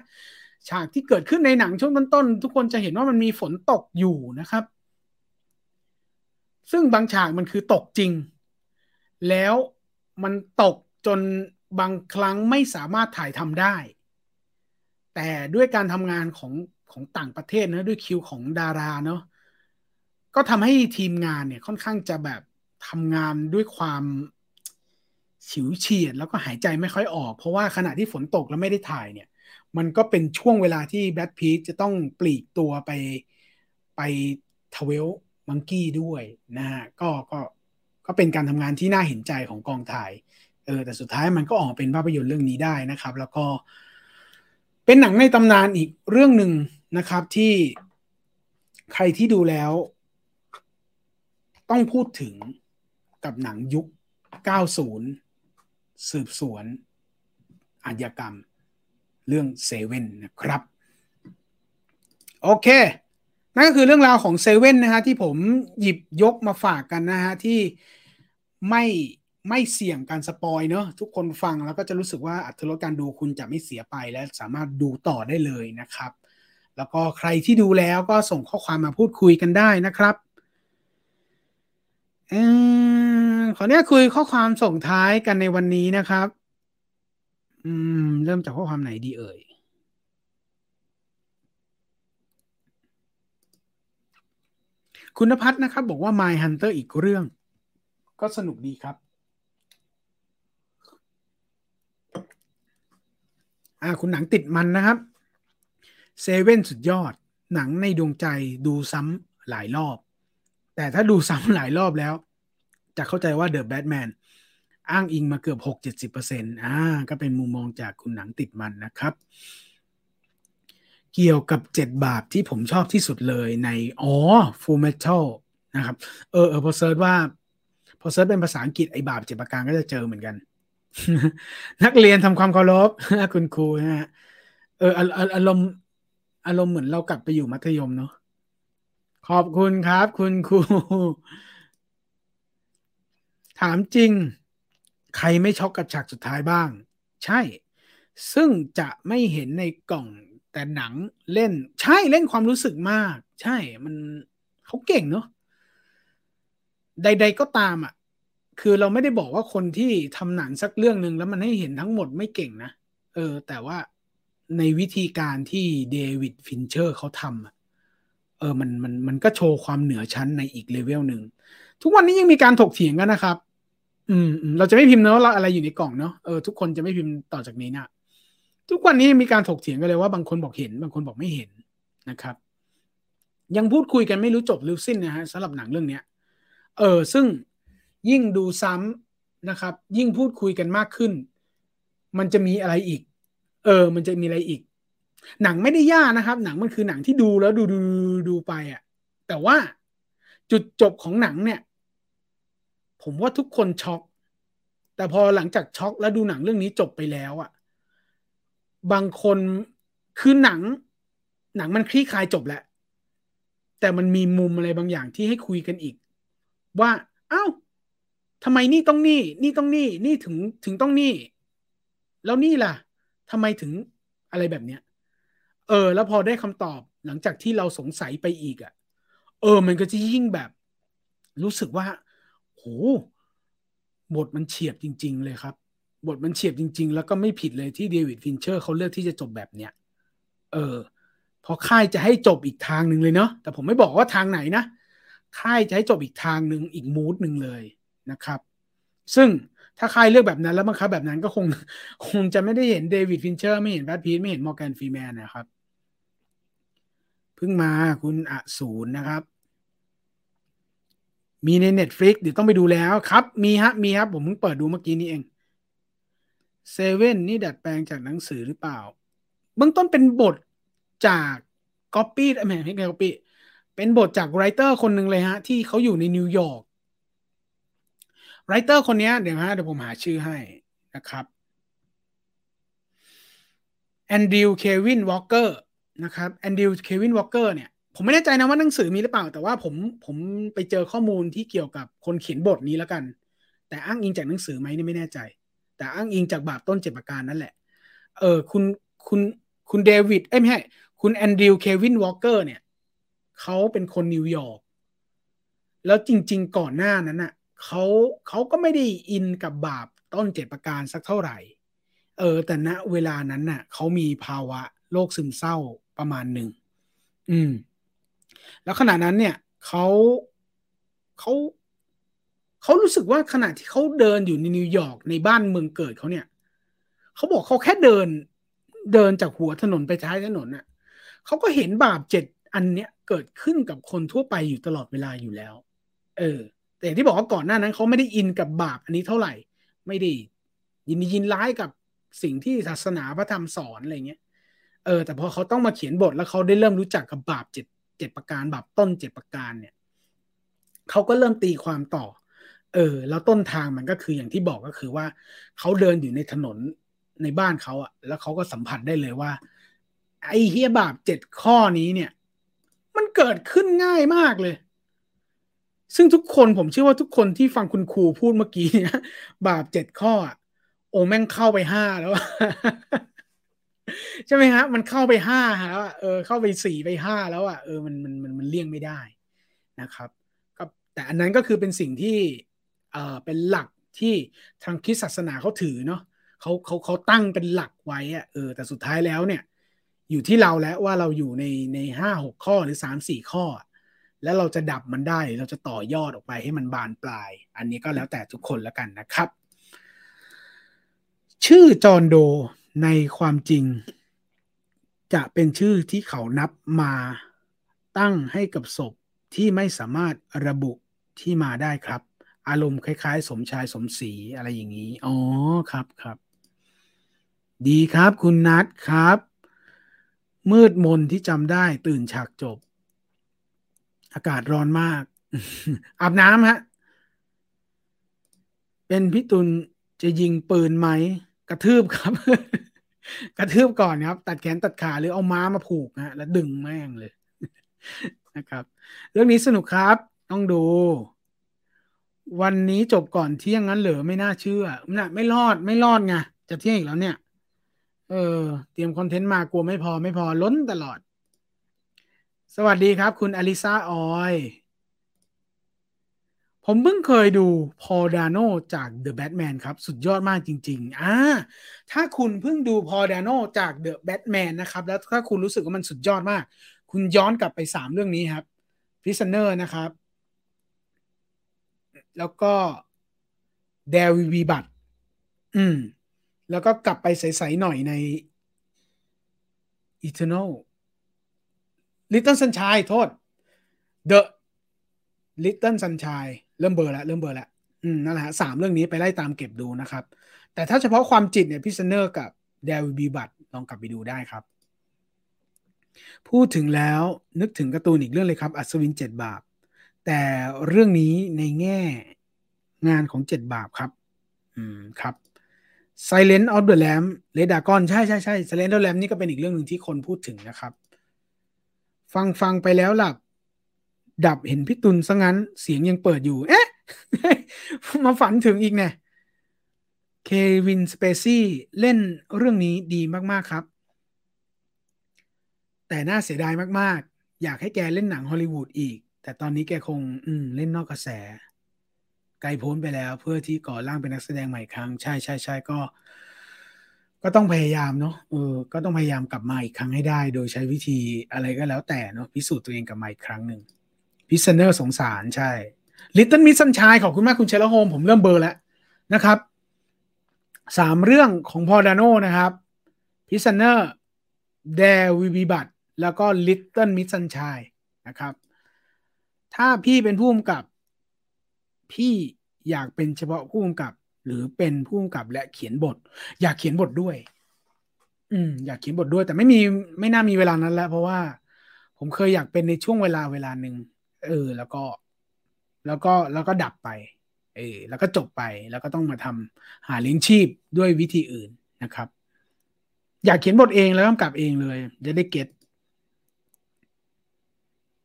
ฉากที่เกิดขึ้นในหนังช่วงต้นๆทุกคนจะเห็นว่ามันมีฝนตกอยู่นะครับ ซึ่งบางฉากมันคือตกจริง แล้วมันตกจนบางครั้งไม่สามารถถ่ายทำได้ แต่ด้วยการทำงานของของต่างประเทศนะด้วยคิวของดาราเนาะก็ทำให้ทีมงานเนี่ยค่อนข้างจะแบบทำงานด้วยความ ฉิวเฉียดแล้วก็หายใจไม่ค่อยออก เพราะว่าขณะที่ฝนตกแล้วไม่ได้ถ่ายเนี่ย มันก็เป็นช่วงเวลาที่แบทพีทจะต้องปลีกตัวไปไปทเวลมังกี้ด้วยนะฮะก็ก็ก็เป็นการทำงานที่น่าเห็นใจของกองถ่ายเออแต่สุดท้ายมันก็ออกเป็นภาพยนตร์เรื่องนี้ได้นะครับ แล้วก็เป็นหนังในตำนานอีกเรื่องหนึ่งนะครับที่ใครที่ดูแล้ว ต้องพูดถึงกับหนังยุค 90 สืบสวนอาชญากรรม เรื่องเซเว่นนะครับ โอเค นั่นก็คือเรื่องราวของเซเว่นนะฮะที่ผมหยิบยกมาฝากกันนะฮะที่ไม่ไม่เสี่ยงการสปอยเนาะทุกคนฟังแล้วก็จะรู้สึกว่าอัตรสการดูคุณจะไม่เสียไปและสามารถดูต่อได้เลยนะครับ แล้วก็ใครที่ดูแล้วก็ส่งข้อความมาพูดคุยกันได้นะครับ อขอเนี้ยคุยข้อความส่งท้ายกันในวันนี้นะครับ อืม เริ่มจากข้อความไหนดีเอ่ยคุณพัฒนะครับ บอกว่า My Hunter อีกเรื่อง ก็สนุกดีครับ อ่า คุณหนังติดมันนะครับเซเว่นสุดยอด หนังในดวงใจดูซ้ำหลายรอบ แต่ถ้าดูซ้ำหลายรอบแล้ว จะเข้าใจว่าเดอะแบทแมนอ้างอิงมาเกือบหกเจ็ดสิบเปอร์เซ็นต์อ่าก็เป็นมุมมองจากคุณหนังติดมันนะครับ เกี่ยวกับเจ็ดบาปที่ผมชอบที่สุดเลยใน อ๋อ Fullmetal นะครับ เออเออพอ search ว่า พอ search เป็นภาษาอังกฤษไอ้บาปเจ็ดประการก็จะเจอเหมือนกัน นักเรียนทำความเคารพคุณครูนะฮะเอออารมณ์อารมณ์เหมือนเรากลับไปอยู่มัธยมเนาะ ขอบคุณครับ คุณครู ถามจริง ใครไม่ช็อกกับฉากสุดท้ายบ้าง ใช่ ซึ่งจะไม่เห็นในกล่องแต่หนังเล่น ใช่เล่นความรู้สึกมาก ใช่มันเขาเก่งเนาะใด ๆก็ตามอะ คือเราไม่ได้บอกว่าคนที่ทำหนังสักเรื่องหนึ่งแล้วมันให้เห็นทั้งหมดไม่เก่งนะเออ แต่ว่าในวิธีการที่เดวิดฟินเชอร์เขาทำอะ เออมันมันมันก็โชว์ความเหนือชั้นในอีกเลเวลหนึ่งทุกวันนี้ยังมีการถกเถียงกันนะครับ อืมเราจะไม่พิมพ์เนาะเราอะไรอยู่ในกล่องเนาะเออทุกคนจะไม่พิมพ์ต่อจากนี้นะทุกวันนี้มีการถกเถียงกันเลยว่าบางคนบอกเห็น บางคนบอกไม่เห็นนะครับ ยังพูดคุยกันไม่รู้จบหรือสิ้นนะฮะสำหรับหนังเรื่องเนี้ย เออซึ่งยิ่งดูซ้ำนะครับ ยิ่งพูดคุยกันมากขึ้น มันจะมีอะไรอีก เออ มันจะมีอะไรอีก หนังไม่ได้ยากนะครับ หนังมันคือหนังที่ดูแล้วดูดูดูไปอะ่ะ แต่ว่าจุดจบของหนังเนี่ย ผมว่าทุกคนช็อก แต่พอหลังจากช็อกแล้วดูหนังเรื่องนี้จบไปแล้วอะ่ะ บางคนคือหนัง หนังมันคลี่คลายจบแล้ว แต่มันมีมุมอะไรบางอย่างที่ให้คุยกันอีก ว่าเอา้าทำไมนี่ต้องนี่ นี่ต้องนี่ นี่ถึงถึงต้องนี่ แล้วนี่ล่ะทำไมถึงอะไรแบบเนี้ย เออ แล้วพอได้คำตอบหลังจากที่เราสงสัยไปอีกอะ่ะ เออ มันก็จะยิ่งแบบ รู้สึกว่าโหบทมันเฉียบจริง ๆ เลยครับ บทมันเฉียบจริง ๆ แล้วก็ไม่ผิดเลยที่เดวิดฟินเชอร์เขาเลือกที่จะจบแบบเนี้ยเออพอค่ายจะให้จบอีกทางหนึ่งเลยเนาะแต่ผมไม่บอกว่าทางไหนนะค่ายจะให้จบอีกทางหนึ่งอีกมูดหนึ่งเลยนะครับ ซึ่งถ้าใครเลือกแบบนั้นแล้วบังคับแบบนั้นก็คงคงจะไม่ได้เห็น David Fincher ไม่เห็น Brad Pitt ไม่เห็น Morgan Freeman นะครับ เพิ่งมาคุณอสูรนะครับ มีใน Netflix เดี๋ยวต้องไปดูแล้วครับ มีฮะ มีครับ ผมเพิ่งเปิดดูเมื่อกี้นี้เองเซเว่นนี่ดัดแปลงจากหนังสือหรือเปล่า เบื้องต้นเป็นบทจากก๊อปปี้ไม่ใช่ก๊อปปี้เป็นบทจาก writer คนหนึ่งเลยฮะ ที่เขาอยู่ในนิวยอร์กwriter คนนี้เดี๋ยวฮะเดี๋ยวผมหาชื่อให้นะครับ Andrew Kevin Walker นะครับ Andrew Kevin Walker เนี่ย ผมไม่แน่ใจนะว่าหนังสือมีหรือเปล่า แต่ว่าผมผมไปเจอข้อมูลที่เกี่ยวกับคนเขียนบทนี้แล้วกัน แต่อ้างอิงจากหนังสือไหมนี่ไม่แน่ใจ แต่อ้างอิงจากบาปต้นเจ็ดประการนั่นแหละ เออคุณคุณคุณ David เอ้ไม่ใช่คุณ Andrew Kevin Walker เนี่ยเขาเป็นคนนิวยอร์กแล้วจริง ๆ ก่อนหน้านั้นน่ะเขาเขาก็ไม่ได้อินกับบาปต้นเจ็ดประการสักเท่าไหร่ เออ แต่ณเวลานั้นน่ะเขามีภาวะโรคซึมเศร้า ประมาณหนึ่งอืม แล้วขณะนั้นเนี่ยเขาเขาเขารู้สึกว่าขณะที่เขาเดินอยู่ในนิวยอร์กในบ้านเมืองเกิดเขาเนี่ยเขาบอกเขาแค่เดิน เดินจากหัวถนนไปท้ายถนนน่ะเขาก็เห็นบาปเจ็ดอันเนี้ยเกิดขึ้นกับคนทั่วไปอยู่ตลอดเวลาอยู่แล้ว เออ แต่ที่บอกว่าก่อนหน้านั้นเขาไม่ได้อินกับบาปอันนี้เท่าไหร่ ไม่ได้ยินยินร้ายกับสิ่งที่ศาสนาพระธรรมสอนอะไรเงี้ย เออแต่พอเขาต้องมาเขียนบทแล้วเขาได้เริ่มรู้จักกับบาปเจ็ดเจ็ดประการบาปต้นเจ็ดประการเนี่ยเขาก็เริ่มตีความต่อ เออ แล้วต้นทางมันก็คืออย่างที่บอกก็คือว่าเขาเดินอยู่ในถนนในบ้านเขาอะแล้วเขาก็สัมผัสได้เลยว่า ไอ้เฮียบาปเจ็ดข้อนี้เนี่ย มันเกิดขึ้นง่ายมากเลย ซึ่งทุกคนผมเชื่อว่าทุกคนที่ฟังคุณครูพูดเมื่อกี้เนี่ย บาปเจ็ดข้อโอแม่งเข้าไปห้าแล้ว ใช่ไหมฮะมันเข้าไปห้าแล้วเออเข้าไปสี่ไปห้าแล้วอะเออมันมันมันมันเลี่ยงไม่ได้นะครับก็แต่อันนั้นก็คือเป็นสิ่งที่เอ่อเป็นหลักที่ทางคริสศาสนาเขาถือเนาะเขาเขาเขาตั้งเป็นหลักไว้อะเออแต่สุดท้ายแล้วเนี่ย อยู่ที่เราแล้วว่าเราอยู่ในในห้าหกข้อหรือสามสี่ข้อ แล้วเราจะดับมันได้เราจะต่อยอดออกไปให้มันบานปลาย อันนี้ก็แล้วแต่ทุกคนแล้วกันนะครับ ชื่อจอร์นโด ในความจริง จะเป็นชื่อที่เขานับมาตั้งให้กับศพที่ไม่สามารถระบุที่มาได้ครับ อารมณ์คล้าย ๆ สมชายสมศรีอะไรอย่างนี้ อ๋อครับครับ ดีครับคุณนัทครับ มืดมนที่จำได้ตื่นฉากจบ อากาศร้อนมาก อาบน้ำฮะ เป็นพี่ตุลจะยิงปืนไหม กระทืบครับ กระทืบก่อนนะครับ ตัดแขนตัดขาหรือเอาม้ามาผูกนะแล้วดึงแม่งเลยนะครับ เรื่องนี้สนุกครับ ต้องดู วันนี้จบก่อนเที่ยงงั้นเหรอไม่น่าเชื่อน่ะไม่รอดไม่รอดไงจะเที่ยงอีกแล้วเนี่ย เออ เตรียมคอนเทนต์มากลัวไม่พอไม่พอล้นตลอด สวัสดีครับ คุณอลิซาออย ผมเพิ่งเคยดูพอดาโนจาก The Batman ครับ สุดยอดมากจริง ๆ อ่า ถ้าคุณเพิ่งดูพอดาโนจาก The Batman นะครับ แล้วถ้าคุณรู้สึกว่ามันสุดยอดมาก คุณย้อนกลับไปสามเรื่องนี้ครับ Prisoner นะครับ แล้วก็ There Will Be Blood อืม แล้วก็กลับไปใส ๆ หน่อยใน Eternal Little Sunshine โทษ The Little Sunshine เริ่มเบอร์แล้วเริ่มเบอร์แล้วอืมนั่นแหละสามเรื่องนี้ไปไล่ตามเก็บดูนะครับ แต่ถ้าเฉพาะความจิตเนี่ยพิซเนอร์กับ d ดวิบีบัตลองกลับไปดูได้ครับ พูดถึงแล้วนึกถึงการ์ตูนอีกเรื่องเลยครับ อัศวินเจ็ดบาป แต่เรื่องนี้ในแง่งานของเจ็ดบาปครับ อืมครับ Silent of the Lamb Red Dragon ใช่ใช่ใช่ Silent of the Lamb นี่ก็เป็นอีกเรื่องหนึ่งที่คนพูดถึงนะครับ ฟังฟังไปแล้วหลับ ดับเห็นพี่ตุลซะงั้นเสียงยังเปิดอยู่ เอ๊ะ มาฝันถึงอีกเนี่ยเควินสเปซี่เล่นเรื่องนี้ดีมาก ๆ ครับ แต่น่าเสียดายมาก ๆ อยากให้แกเล่นหนังฮอลลีวูดอีก แต่ตอนนี้แกคงอืมเล่นนอกกระแส ไกลโพ้นไปแล้วเพื่อที่ก่อร่างเป็นนักแสดงใหม่ครั้ง ใช่ใช่ใช่ก็ ก็ต้องพยายามเนาะเออก็ต้องพยายามกลับมาอีกครั้งให้ได้ โดยใช้วิธีอะไรก็แล้วแต่เนาะพิสูจน์ตัวเองกลับมาอีกครั้งหนึ่ง Prisoners สงสารใช่ Little Miss Sunshine ขอบคุณมากคุณเชลโฮมผมเริ่มเบลอแล้วนะครับสามเรื่องของ Paul Dano นะครับ Prisoners There Will Be Blood แล้วก็ Little Miss Sunshine นะครับ ถ้าพี่เป็นผู้กำกับ พี่อยากเป็นเฉพาะผู้กำกับ หรือเป็นผู้กำกับและเขียนบท อยากเขียนบทด้วย อืม อยากเขียนบทด้วย แต่ไม่มีไม่น่ามีเวลานั้นแล้ว เพราะว่าผมเคยอยากเป็นในช่วงเวลาเวลาหนึ่ง เออ แล้วก็ แล้วก็แล้วก็ดับไปเออแล้วก็จบไปแล้วก็ต้องมาทำหาเลี้ยงชีพด้วยวิธีอื่นนะครับ อยากเขียนบทเองแล้วกำกับเองเลย จะได้เก็ต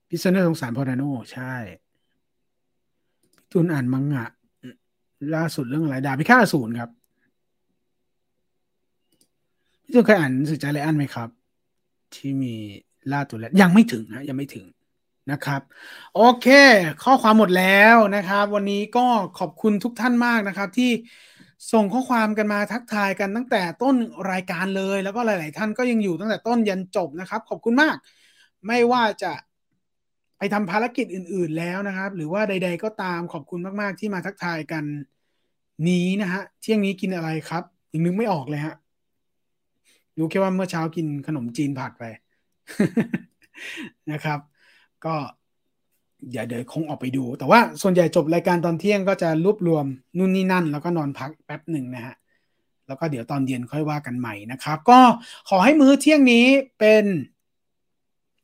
พิซเนอร์สงสารพอดาโนใช่พี่ตุนอ่านมังงะ ล่าสุดเรื่องอะไรดาพิฆาตศูนย์ครับพี่ตุนเคยอ่านหนังสือใจไรอันไหมครับ ที่มีล่าตัวแล้วยังไม่ถึงนะยังไม่ถึง นะครับ โอเค ข้อความหมดแล้วนะครับ วันนี้ก็ขอบคุณทุกท่านมากนะครับ ที่ส่งข้อความกันมาทักทายกันตั้งแต่ต้นรายการเลย แล้วก็หลาย ๆ ท่านก็ยังอยู่ตั้งแต่ต้นยันจบนะครับ ขอบคุณมาก ไม่ว่าจะไปทำภารกิจอื่น ๆ แล้วนะครับ หรือว่าใด ๆ ก็ตามขอบคุณมาก ๆ ที่มาทักทายกันนี้นะฮะเที่ยงนี้กินอะไรครับยังนึกไม่ออกเลยฮะรู้แค่ว่าเมื่อเช้ากินขนมจีนผัดไปนะครับ ก็อย่าเดี๋ยวคงออกไปดู แต่ว่าส่วนใหญ่จบรายการตอนเที่ยงก็จะรวบรวมนู่นนี่นั่น แล้วก็นอนพักแป๊บหนึ่งนะฮะแล้วก็เดี๋ยวตอนเย็นค่อยว่ากันใหม่นะครับ ก็ขอให้มื้อเที่ยงนี้เป็น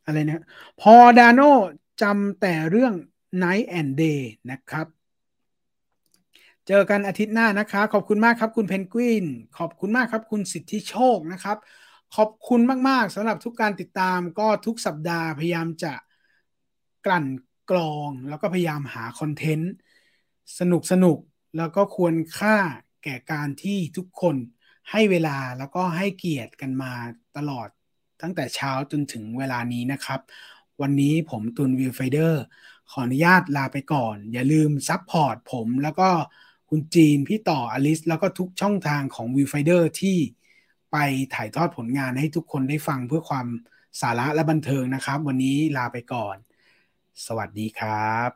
อะไรนะพอดานโนจำแต่เรื่อง Night and Day นะครับ เจอกันอาทิตย์หน้านะคะ ขอบคุณมากครับคุณเพนกวิน ขอบคุณมากครับคุณสิทธิโชคนะครับ ขอบคุณมาก ๆสำหรับทุกการติดตามก็ทุกสัปดาห์พยายามจะ กลั่นกรอง แล้วก็พยายามหาคอนเทนต์สนุกสนุกแล้วก็ควรค่าแก่การที่ทุกคนให้เวลาแล้วก็ให้เกียรติกันมาตลอดตั้งแต่เช้าจนถึงเวลานี้นะครับ วันนี้ผมตุน Viewfinder ขออนุญาตลาไปก่อน อย่าลืม support ผมแล้วก็คุณจีน พี่ต่ออลิส แล้วก็ทุกช่องทางของ Viewfinder ที่ไปถ่ายทอดผลงานให้ทุกคนได้ฟังเพื่อความสาระและบันเทิงนะครับ วันนี้ลาไปก่อน สวัสดีครับ